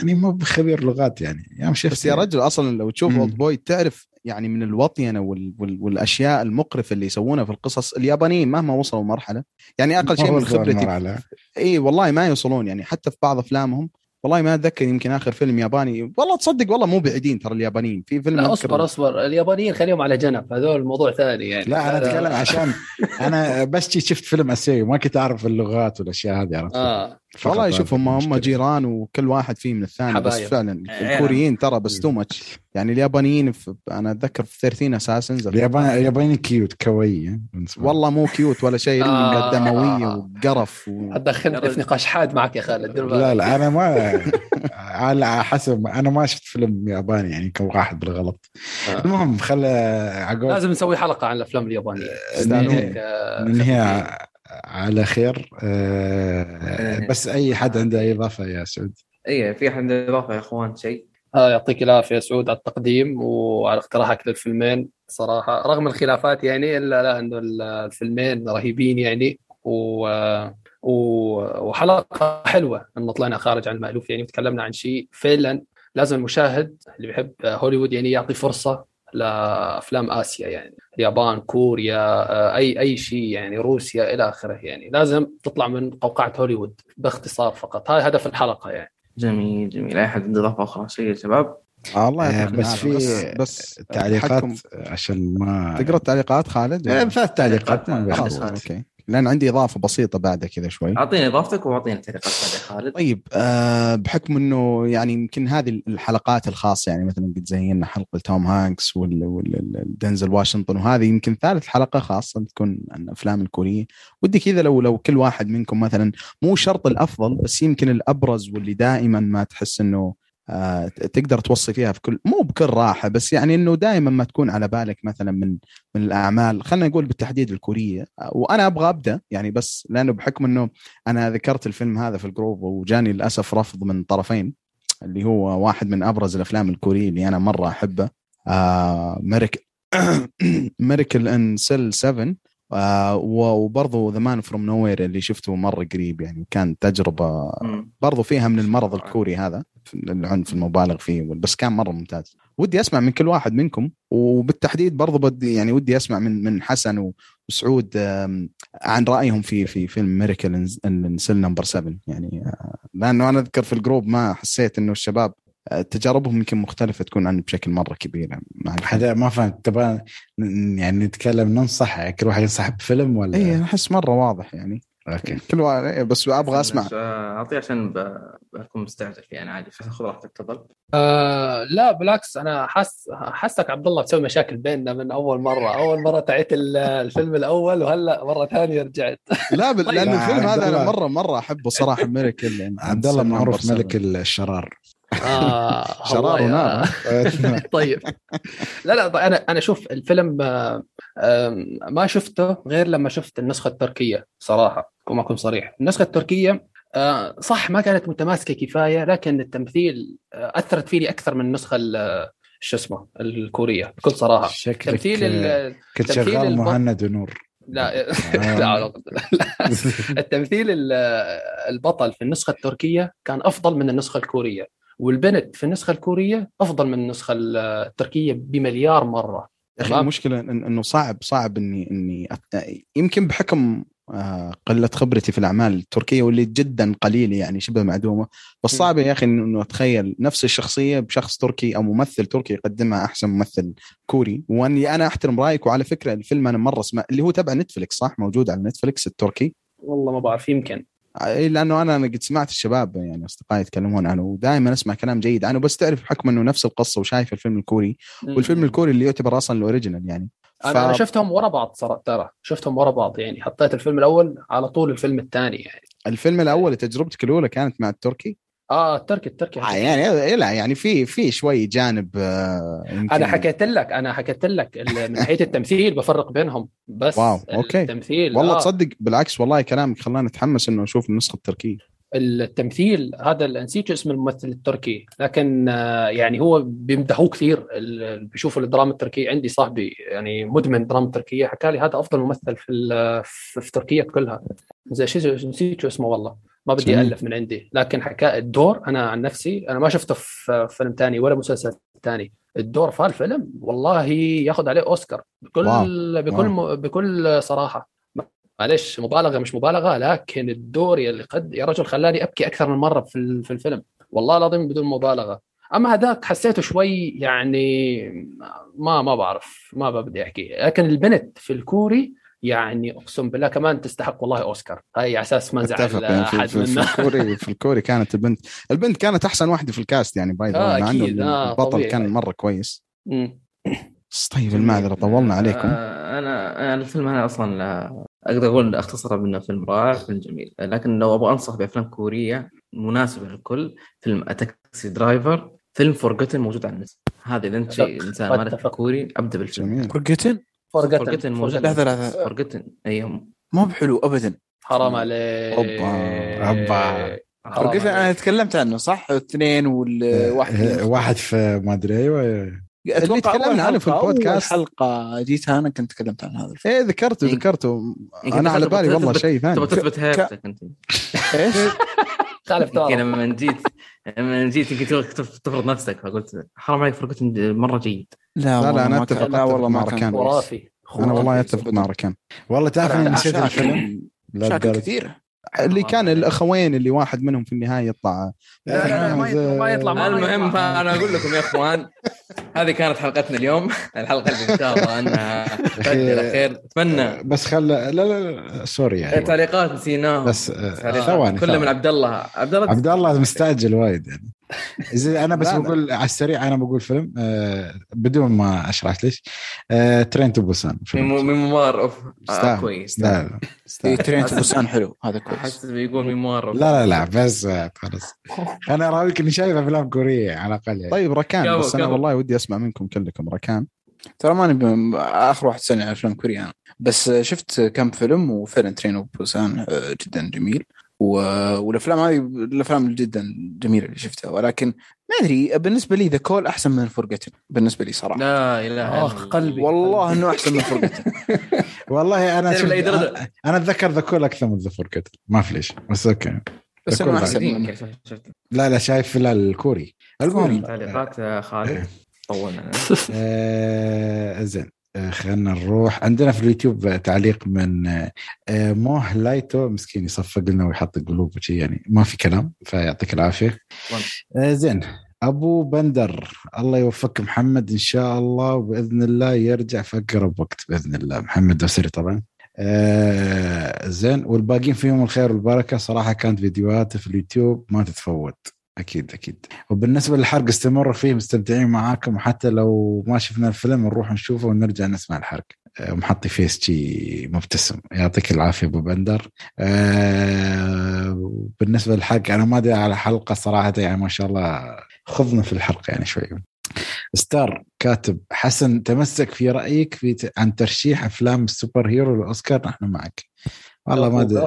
Speaker 3: يعني مو بخبير لغات يعني. يوم شفت
Speaker 5: بس يا رجل أصلا لو تشوف. Oldboy تعرف يعني من الوطينه وال... وال... والأشياء المقرفة اللي يسوونها في القصص. اليابانيين مهما وصلوا مرحلة يعني أقل شيء من خبرتي. إي والله ما يوصلون يعني. حتى في بعض أفلامهم والله ما أتذكر يمكن آخر فيلم ياباني. والله تصدق والله مو بعيدين ترى اليابانيين. في فيلم
Speaker 4: لا أصبر أصبر. اليابانيين خليهم على جنب. هذول موضوع ثاني يعني.
Speaker 3: لا أنا أتكلم عشان أنا بس شفت فيلم أسيوي ما كنت أعرف اللغات والأشياء هذه عرفت؟ آه.
Speaker 5: والله شوف هم هم. جيران وكل واحد فيه من الثاني بس
Speaker 4: حبايب.
Speaker 5: فعلا
Speaker 1: عيال.
Speaker 5: الكوريين ترى بس too much يعني اليابانيين في أنا أتذكر في 13 Assassins
Speaker 3: اليابان اليابانيين كيوت كوي لي.
Speaker 5: والله مو كيوت ولا شيء
Speaker 4: آه.
Speaker 5: دمويه وقرف و...
Speaker 4: هتدخلني في نقاش حاد معك يا خالد.
Speaker 3: لا لا أنا ما على حسب أنا ما شفت فيلم ياباني يعني كم واحد بالغلط
Speaker 4: آه.
Speaker 3: المهم خل عقول
Speaker 4: لازم نسوي حلقة عن الأفلام اليابانية
Speaker 5: يستاهلون.
Speaker 3: على خير. آه، بس أي حد عنده أي إضافة يا سعود؟
Speaker 1: إيه في حد إضافة يا إخوان؟ شيء؟
Speaker 4: آه يعطيك العافية سعود على التقديم وعلى اقتراحك للفيلمين. صراحة رغم الخلافات يعني إلا لا إنه الفيلمين رهيبين يعني و و- وحلقة حلوة. إنه طلعنا خارج عن المألوف يعني وتكلمنا عن شيء فعلا لازم المشاهد اللي بيحب هوليوود يعني يعطي فرصة لأفلام آسيا يعني اليابان كوريا آه، أي أي شيء يعني روسيا إلى آخره يعني. لازم تطلع من قوقعة هوليوود باختصار فقط. هذا هدف الحلقة يعني.
Speaker 1: جميل جميل. أي حد عنده إضافة أخرى؟ شيء يا شباب؟
Speaker 5: الله
Speaker 3: آه،
Speaker 5: يعطيك
Speaker 3: بس. في
Speaker 5: بس, بس
Speaker 3: تعليقات عشان ما
Speaker 5: تقرأ التعليقات خالد؟
Speaker 3: آه، ثلاث تعليقات ما
Speaker 1: خلاص.
Speaker 5: أوكي. لأن عندي إضافة بسيطة بعد كذا شوي.
Speaker 1: أعطيني إضافتك وأعطيني تعليقات بعد خالد.
Speaker 5: طيب آه بحكم إنه يعني يمكن هذه الحلقات الخاصة يعني مثلا قد زينا حلقة توم هانكس ودنزل واشنطن وهذه يمكن ثالث حلقة خاصة تكون عن الأفلام الكورية. ودي كذا لو لو كل واحد منكم مثلا مو شرط الأفضل بس يمكن الأبرز واللي دائما ما تحس إنه تقدر توصي فيها في كل مو بكل راحة بس يعني إنه دائما ما تكون على بالك مثلا من من الأعمال. خلينا نقول بالتحديد الكورية. آه، وأنا أبغى أبدأ يعني بس لأنه بحكم إنه أنا ذكرت الفيلم هذا في ال group وجاني للأسف رفض من طرفين اللي هو واحد من أبرز الأفلام الكورية اللي أنا مرة أحبه آه Mirac Miracle in Cell 7 آه وبرضه The Man from No اللي شفته مرة قريب يعني كان تجربة
Speaker 1: مم.
Speaker 5: برضو فيها من المرض الكوري هذا. العنف المبالغ فيه بس كان مرة ممتاز. ودي أسمع من كل واحد منكم وبالتحديد برضو بدي يعني ودي أسمع من من حسن وسعود عن رأيهم في في فيلم Miracle in Cell Number 7 يعني آه، لأنه أنا أذكر في ال group ما حسيت إنه الشباب آه، تجاربهم يمكن مختلفة تكون عني بشكل مرة كبير.
Speaker 3: حدا ما فهمت. تبغى يعني نتكلم ننصح كل واحد ينصح بفيلم ولا؟
Speaker 5: اي أحس مرة واضح يعني.
Speaker 3: أوكي.
Speaker 5: كل واحد إيه، بس أبغى أسمع.
Speaker 1: اعطيه عشان بكون مستعجل يعني عادي. خذ راحتك تفضل.
Speaker 4: آه لا بالعكس أنا حاس حاسك عبد الله تسوي مشاكل بيننا من أول مرة. أول مرة تعيت ال- الفيلم الأول وهلأ مرة ثانية رجعت.
Speaker 5: لا ب- لأن
Speaker 3: لا،
Speaker 5: الفيلم هذا
Speaker 3: أنا.
Speaker 5: مرة مرة أحبه صراحة ميركل يعني
Speaker 3: عبد الله معروف. ملك الشرار.
Speaker 4: آه
Speaker 5: شرار ونار
Speaker 4: طيب. لا لا أنا أنا شوف الفيلم آه، ما شفته غير لما شفت النسخة التركية صراحة وما أكون صريح. النسخة التركية آه، صح ما كانت متماسكة كفاية لكن التمثيل آه، أثرت فيني أكثر من النسخة ال- شو اسمه الكورية بكل صراحة.
Speaker 3: شكلك
Speaker 4: تمثيل
Speaker 3: كنت شغال مهند ونور.
Speaker 4: لا. لا علاقة. التمثيل ال- البطل في النسخة التركية كان أفضل من النسخة الكورية. والبنت في النسخة الكورية أفضل من النسخة التركية بمليار مرة
Speaker 5: يا أخي. المشكلة إنه صعب صعب اني إني. يمكن بحكم آه، قلة خبرتي في الأعمال التركية واللي جدا قليلة يعني شبه معدومة بس. صعب يا أخي انه أتخيل نفس الشخصية بشخص تركي أو ممثل تركي يقدمها أحسن ممثل كوري وإني أنا أحترم رأيك وعلى فكرة الفيلم أنا مرة اسمع اللي هو تبع نتفلكس صح موجود على نتفلكس التركي
Speaker 4: والله ما بعرف يمكن
Speaker 5: لأنه أنا قد سمعت الشباب يعني أصدقائي يتكلمون عنه ودائما أسمع كلام جيد. عنه بس تعرف بحكم إنه نفس القصة وشايف الفيلم الكوري والفيلم الكوري اللي يعتبر أصلا ال original يعني.
Speaker 4: أنا أنا شفتهم ورا بعض ترى شفتهم ورا بعض يعني. حطيت الفيلم الأول على طول الفيلم الثاني يعني.
Speaker 5: الفيلم الأول تجربتك الأولى كانت مع التركي؟
Speaker 4: آه التركي التركي
Speaker 5: آه يعني إيه لا يعني في في شوي جانب آه،
Speaker 4: أنا حكيت لك أنا حكيت لك من ناحيه التمثيل بفرق بينهم بس
Speaker 5: wow، okay.
Speaker 4: التمثيل
Speaker 5: والله
Speaker 4: آه.
Speaker 5: تصدق بالعكس والله كلامك خلاني أتحمس إنه أشوف النسخة التركية.
Speaker 4: التمثيل هذا نسيت اسم الممثل التركي لكن آه، يعني هو بيمدحوه كثير بيشوفوا الدراما التركية. عندي صاحبي يعني مدمن دراما تركية حكى لي هذا أفضل ممثل في في تركيا كلها. زي شو نسيت اسمه والله. ما بدي
Speaker 5: جميل.
Speaker 4: ألف من عندي. لكن حكى الدور أنا عن نفسي أنا ما شفته في فيلم ثاني ولا مسلسل ثاني الدور في الفيلم والله ياخذ عليه أوسكار بكل
Speaker 5: واو.
Speaker 4: بكل م- بكل صراحة. معلش مبالغة مش مبالغة لكن الدور يلي قد يا رجل خلاني أبكي أكثر من مرة في الفيلم. والله العظيم بدون مبالغة. أما هذاك حسيته شوي يعني ما ما بعرف ما بدي أحكي. لكن البنت في الكوري يعني اقسم بالله كمان تستحق والله أوسكار. هاي على أساس ما
Speaker 5: أتفق
Speaker 4: نزعل
Speaker 5: يعني في,
Speaker 4: أحد
Speaker 5: في, في
Speaker 4: منا.
Speaker 5: الكوري في الكوري كانت البنت البنت كانت أحسن واحدة في ال cast يعني by the
Speaker 4: آه،
Speaker 5: way، مع إنه
Speaker 4: أكيد، آه،
Speaker 5: البطل
Speaker 4: طبيعي.
Speaker 5: كان مرة كويس. طيب المعذرة طولنا عليكم.
Speaker 1: آه، أنا أنا الفيلم هذا أصلا آه، أقدر أقول أختصره بأنه فيلم رائع فيلم جميل. لكن لو أبغى أنصح بأفلام كورية مناسبة للكل فيلم Taxi Driver فيلم Forgotten موجود على النت. هذا إذا أنت إنسان ما. كوري أبدأ بالفيلم.
Speaker 5: جميل.
Speaker 4: Forgotten
Speaker 1: Forgotten موجود
Speaker 2: لحظه لحظه
Speaker 1: Forgotten أيوه.
Speaker 2: مو بحلو ابدا.
Speaker 4: حرام عليك.
Speaker 5: أوبا.
Speaker 4: حرام
Speaker 2: Forgotten
Speaker 4: أنا.
Speaker 2: تكلمت عنه صح؟ اثنين والواحد
Speaker 3: آه، واحد في ما أدري أيوه
Speaker 2: أتوقع
Speaker 5: تكلمنا عنه في البودكاست.
Speaker 2: حلقة جيتها أنا كنت تكلمت عن هذا الفيلم.
Speaker 5: إيه ذكرته
Speaker 1: يمكن-
Speaker 5: ذكرته.
Speaker 1: يمكن
Speaker 5: أنا على بالي والله شيء ثاني.
Speaker 1: تبغى تثبت هيبتك أنت.
Speaker 2: إيش؟
Speaker 4: خالف
Speaker 1: يمكن
Speaker 4: ترى.
Speaker 1: لما جيت لما جيت تبغى تف- تفرض نفسك فقلت حرام عليك فرقتن مرة جيد.
Speaker 2: لا
Speaker 5: لا،
Speaker 2: والله
Speaker 5: أنا
Speaker 2: ما
Speaker 5: أتفق-
Speaker 2: كان- لا والله
Speaker 5: مع
Speaker 2: ما كان
Speaker 5: ركان.
Speaker 4: خرافي
Speaker 5: أنا والله أتفق مع ركان.
Speaker 3: والله تعرف إني نسيت الفيلم؟
Speaker 2: مشاكل كثيرة.
Speaker 5: اللي كان الأخوين اللي واحد منهم في النهاية يطلع.
Speaker 4: لا لا ما يطلع
Speaker 1: المهم. فانا أقول لكم يا إخوان هذه كانت حلقتنا اليوم. الحلقة اللي إن شاء الله إنها تؤدي خير. اتمنى
Speaker 3: بس خل لا لا لا sorry يعني.
Speaker 1: تعليقات نسيناها
Speaker 3: بس آه،. ثواني
Speaker 1: كلها من. عبد الله. عبد الله
Speaker 3: عبد الله مستعجل وايد يعني. اذا أنا بس. بقول على السريع أنا بقول فيلم آه بدون ما أشرح ليش آه Train
Speaker 1: to
Speaker 3: Busan.
Speaker 1: Memoir of آه. كويس
Speaker 3: لا لا
Speaker 2: في Train to Busan حلو هذا كويس
Speaker 1: أحس بيقول Memoir
Speaker 3: لا لا, لا بس آه، خلاص أنا اراويك إني شايف أفلام كورية على الأقل يعني.
Speaker 5: طيب ركان بس
Speaker 1: أنا.
Speaker 5: والله ودي أسمع منكم كلكم ركان
Speaker 2: ترى ماني آخر واحد سنة على أفلام كورية أنا. بس شفت كم فيلم وفعلا Train of Busan آه، جدا جميل. والأفلام هذه الأفلام جدا جميلة اللي شفتها. ولكن ما أدري بالنسبة لي The Call أحسن من Forgotten بالنسبة لي صراحة.
Speaker 1: لا إله إلا
Speaker 4: أخ
Speaker 1: الله.
Speaker 4: قلبي
Speaker 2: والله إنه أحسن من Forgotten
Speaker 3: والله
Speaker 1: أنا
Speaker 3: شفت؟ أنا أنا أتذكر The Call أكثر من The Forgot ما في ليش بس أوكي.
Speaker 2: بس
Speaker 3: بعد.
Speaker 1: أحسن
Speaker 3: لا لا شايف في الكوري. المهم
Speaker 1: تعليقات خالد. طولنا.
Speaker 3: آه زين. آه خلينا نروح. عندنا في اليوتيوب تعليق من آه آه، موه لايتو مسكين يصفق لنا ويحط قلوب وشي يعني ما في كلام فيعطيك العافية. آه زين. أبو بندر الله يوفقك محمد إن شاء الله وباذن الله يرجع في أقرب وقت بإذن الله. محمد دوسري طبعا. آه زين. والباقيين فيهم الخير والبركة. صراحة كانت فيديوهات في اليوتيوب ما تتفوت. أكيد أكيد. وبالنسبة للحرق استمروا فيه مستمتعين معاكم. وحتى لو ما شفنا الفيلم نروح نشوفه ونرجع نسمع الحرق. آه، محطي face شي مبتسم. يعطيك العافية أبو بندر. آه بالنسبة للحرق أنا ما أدري على حلقة صراحة يعني ما شاء الله خضنا في الحلقة يعني شوي. ستار كاتب حسن تمسك في رأيك في عن ترشيح أفلام ال super hero للأوسكار؟ نحن معك. والله ما
Speaker 4: أدري.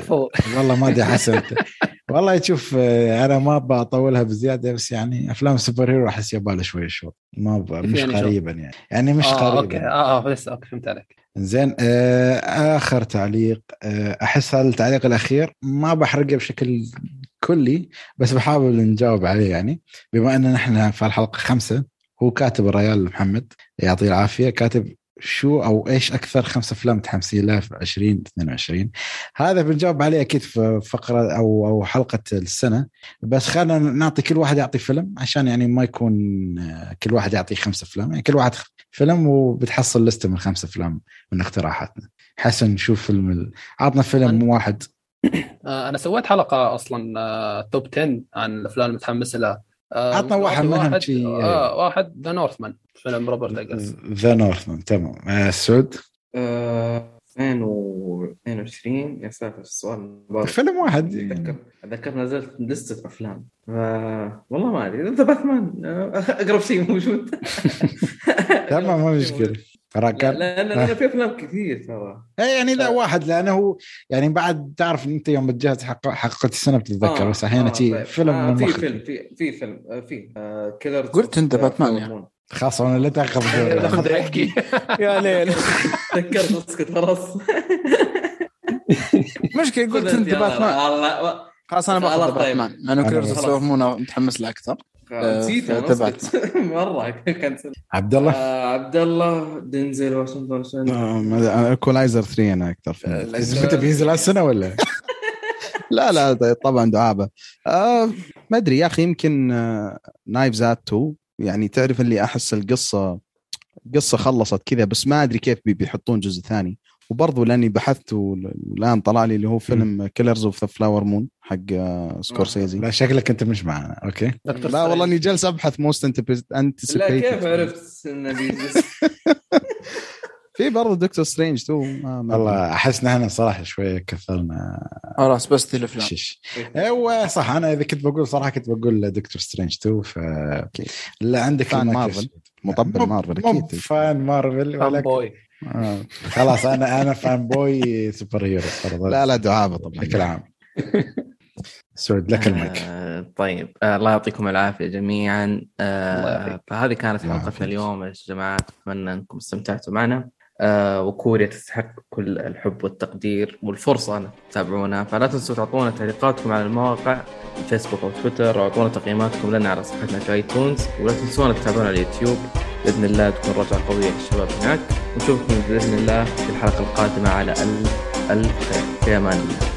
Speaker 3: والله ما أدري حسن. والله تشوف آه، أنا ما بطولها بزيادة بس يعني أفلام ال super hero أحس يبالي شوية شغل ما. مش
Speaker 4: يعني؟
Speaker 3: قريبا يعني. يعني مش
Speaker 4: أوكي.
Speaker 3: قريبا.
Speaker 4: آه آه بس أوكي فهمت عليك.
Speaker 3: زين آه آخر تعليق آه أحس هذا التعليق الأخير ما بحرقه بشكل كلي بس بحاول نجاوب عليه يعني. بما أن نحن في الحلقة خمسة هو كاتب الريال محمد يعطيه العافية. كاتب شو أو إيش أكثر خمس أفلام متحمسين لها في 2022 هذا بنجاوب عليه أكيد في فقرة أو أو حلقة السنة. بس خلينا نعطي كل واحد يعطي فيلم عشان يعني ما يكون آه، كل واحد يعطي خمس أفلام. يعني كل واحد فيلم وبتحصل لستة من خمس أفلام من اقتراحاتنا. حسن شوف فيلم ال- عطنا فيلم واحد.
Speaker 4: آه أنا سويت حلقة أصلا آه top 10 عن الأفلام المتحمس لها. آه
Speaker 3: عطنا واحد منهم
Speaker 4: واحد
Speaker 3: شي-
Speaker 4: آه واحد The Northman فيلم روبرت اجرز
Speaker 3: The Northman تمام. آه، سعود؟
Speaker 1: آه، 2022 يا ساتر السؤال.
Speaker 3: فيلم واحد.
Speaker 1: اتذكر أتذكر نزلت لستة أفلام. ف... والله ما أدري. The Batman. آه، أقرب شيء موجود.
Speaker 3: تمام ما مشكلة.
Speaker 1: لا
Speaker 3: راكان
Speaker 1: لا لا, لا في أفلام كثير ترى.
Speaker 3: إيه يعني لا واحد لأنه هو يعني بعد تعرف إن أنت يوم تجهز حق السنة بتتذكر بس أحيانا تي
Speaker 1: طيب.
Speaker 3: فيلم
Speaker 1: آه في. فيلم في في فيلم آه، في آه Killer
Speaker 2: قلت أنت باتمان يعني.
Speaker 3: خلاص أنا لا تأخذ
Speaker 4: خذ حقي.
Speaker 2: يا ليل.
Speaker 1: تذكرت أسكت خلاص
Speaker 2: مشكلة قلت أنت باتمان. خلاص أنا
Speaker 1: بأخذ طيب.
Speaker 2: باتمان. لأنه مون متحمس له أكثر.
Speaker 1: نسيت
Speaker 2: آه،.
Speaker 1: مرة كان.
Speaker 3: عبد الله
Speaker 1: آه عبد الله دينزل واشنطن عشان
Speaker 5: Equalizer 3 أنا أكثر.
Speaker 3: آه، متى بينزل هالسنه ولا؟
Speaker 5: لا لا طبعا دعابة آه ما أدري يا أخي يمكن Knives Out 2 يعني تعرف اللي أحس القصة قصة خلصت كذا بس ما أدري كيف بي- بيحطون جزء ثاني وبرضه لأني بحثت وال- والآن طلع لي اللي هو فيلم Killers of the Flower Moon حق آه، سكورسيزي.
Speaker 3: لا شكلك أنت مش معنا أوكي؟
Speaker 5: لا والله إني جالس أبحث most
Speaker 1: لا كيف عرفت إنه
Speaker 5: في برضه Doctor Strange 2 ما- ما أدري.
Speaker 3: والله أحس نحن صراحة شوية كثرنا
Speaker 2: خلاص بس دي الأفلام.
Speaker 3: شش أيوه صح أنا إذا كنت بقول صراحة كنت بقول Doctor Strange 2 ف لا عندك fan
Speaker 5: مارفل. مطبل مارفل أكيد.
Speaker 3: fan مارفل
Speaker 4: fan
Speaker 3: ولكن
Speaker 4: boy
Speaker 5: آه.
Speaker 3: خلاص أنا أنا fan boy super hero.
Speaker 5: لا لا دعابة طبعا
Speaker 3: بشكل عام سعود لك المايك
Speaker 1: آه طيب آه الله يعطيكم العافية جميعا آه. فهذه كانت حلقتنا. اليوم يا جماعة أتمنى أنكم استمتعتوا معنا وكوريا تستحق كل الحب والتقدير والفرصة. ان تتابعونا فلا تنسوا تعطونا تعليقاتكم على المواقع فيسبوك أو تويتر واعطونا تقييماتكم لنا على صفحتنا في ايتونز ولا تنسونا تتابعونا على اليوتيوب. بإذن الله تكون رجعه قويه للشباب هناك. ونشوفكم بإذن الله في الحلقة القادمة على ألف ألف خير. في أمان الله.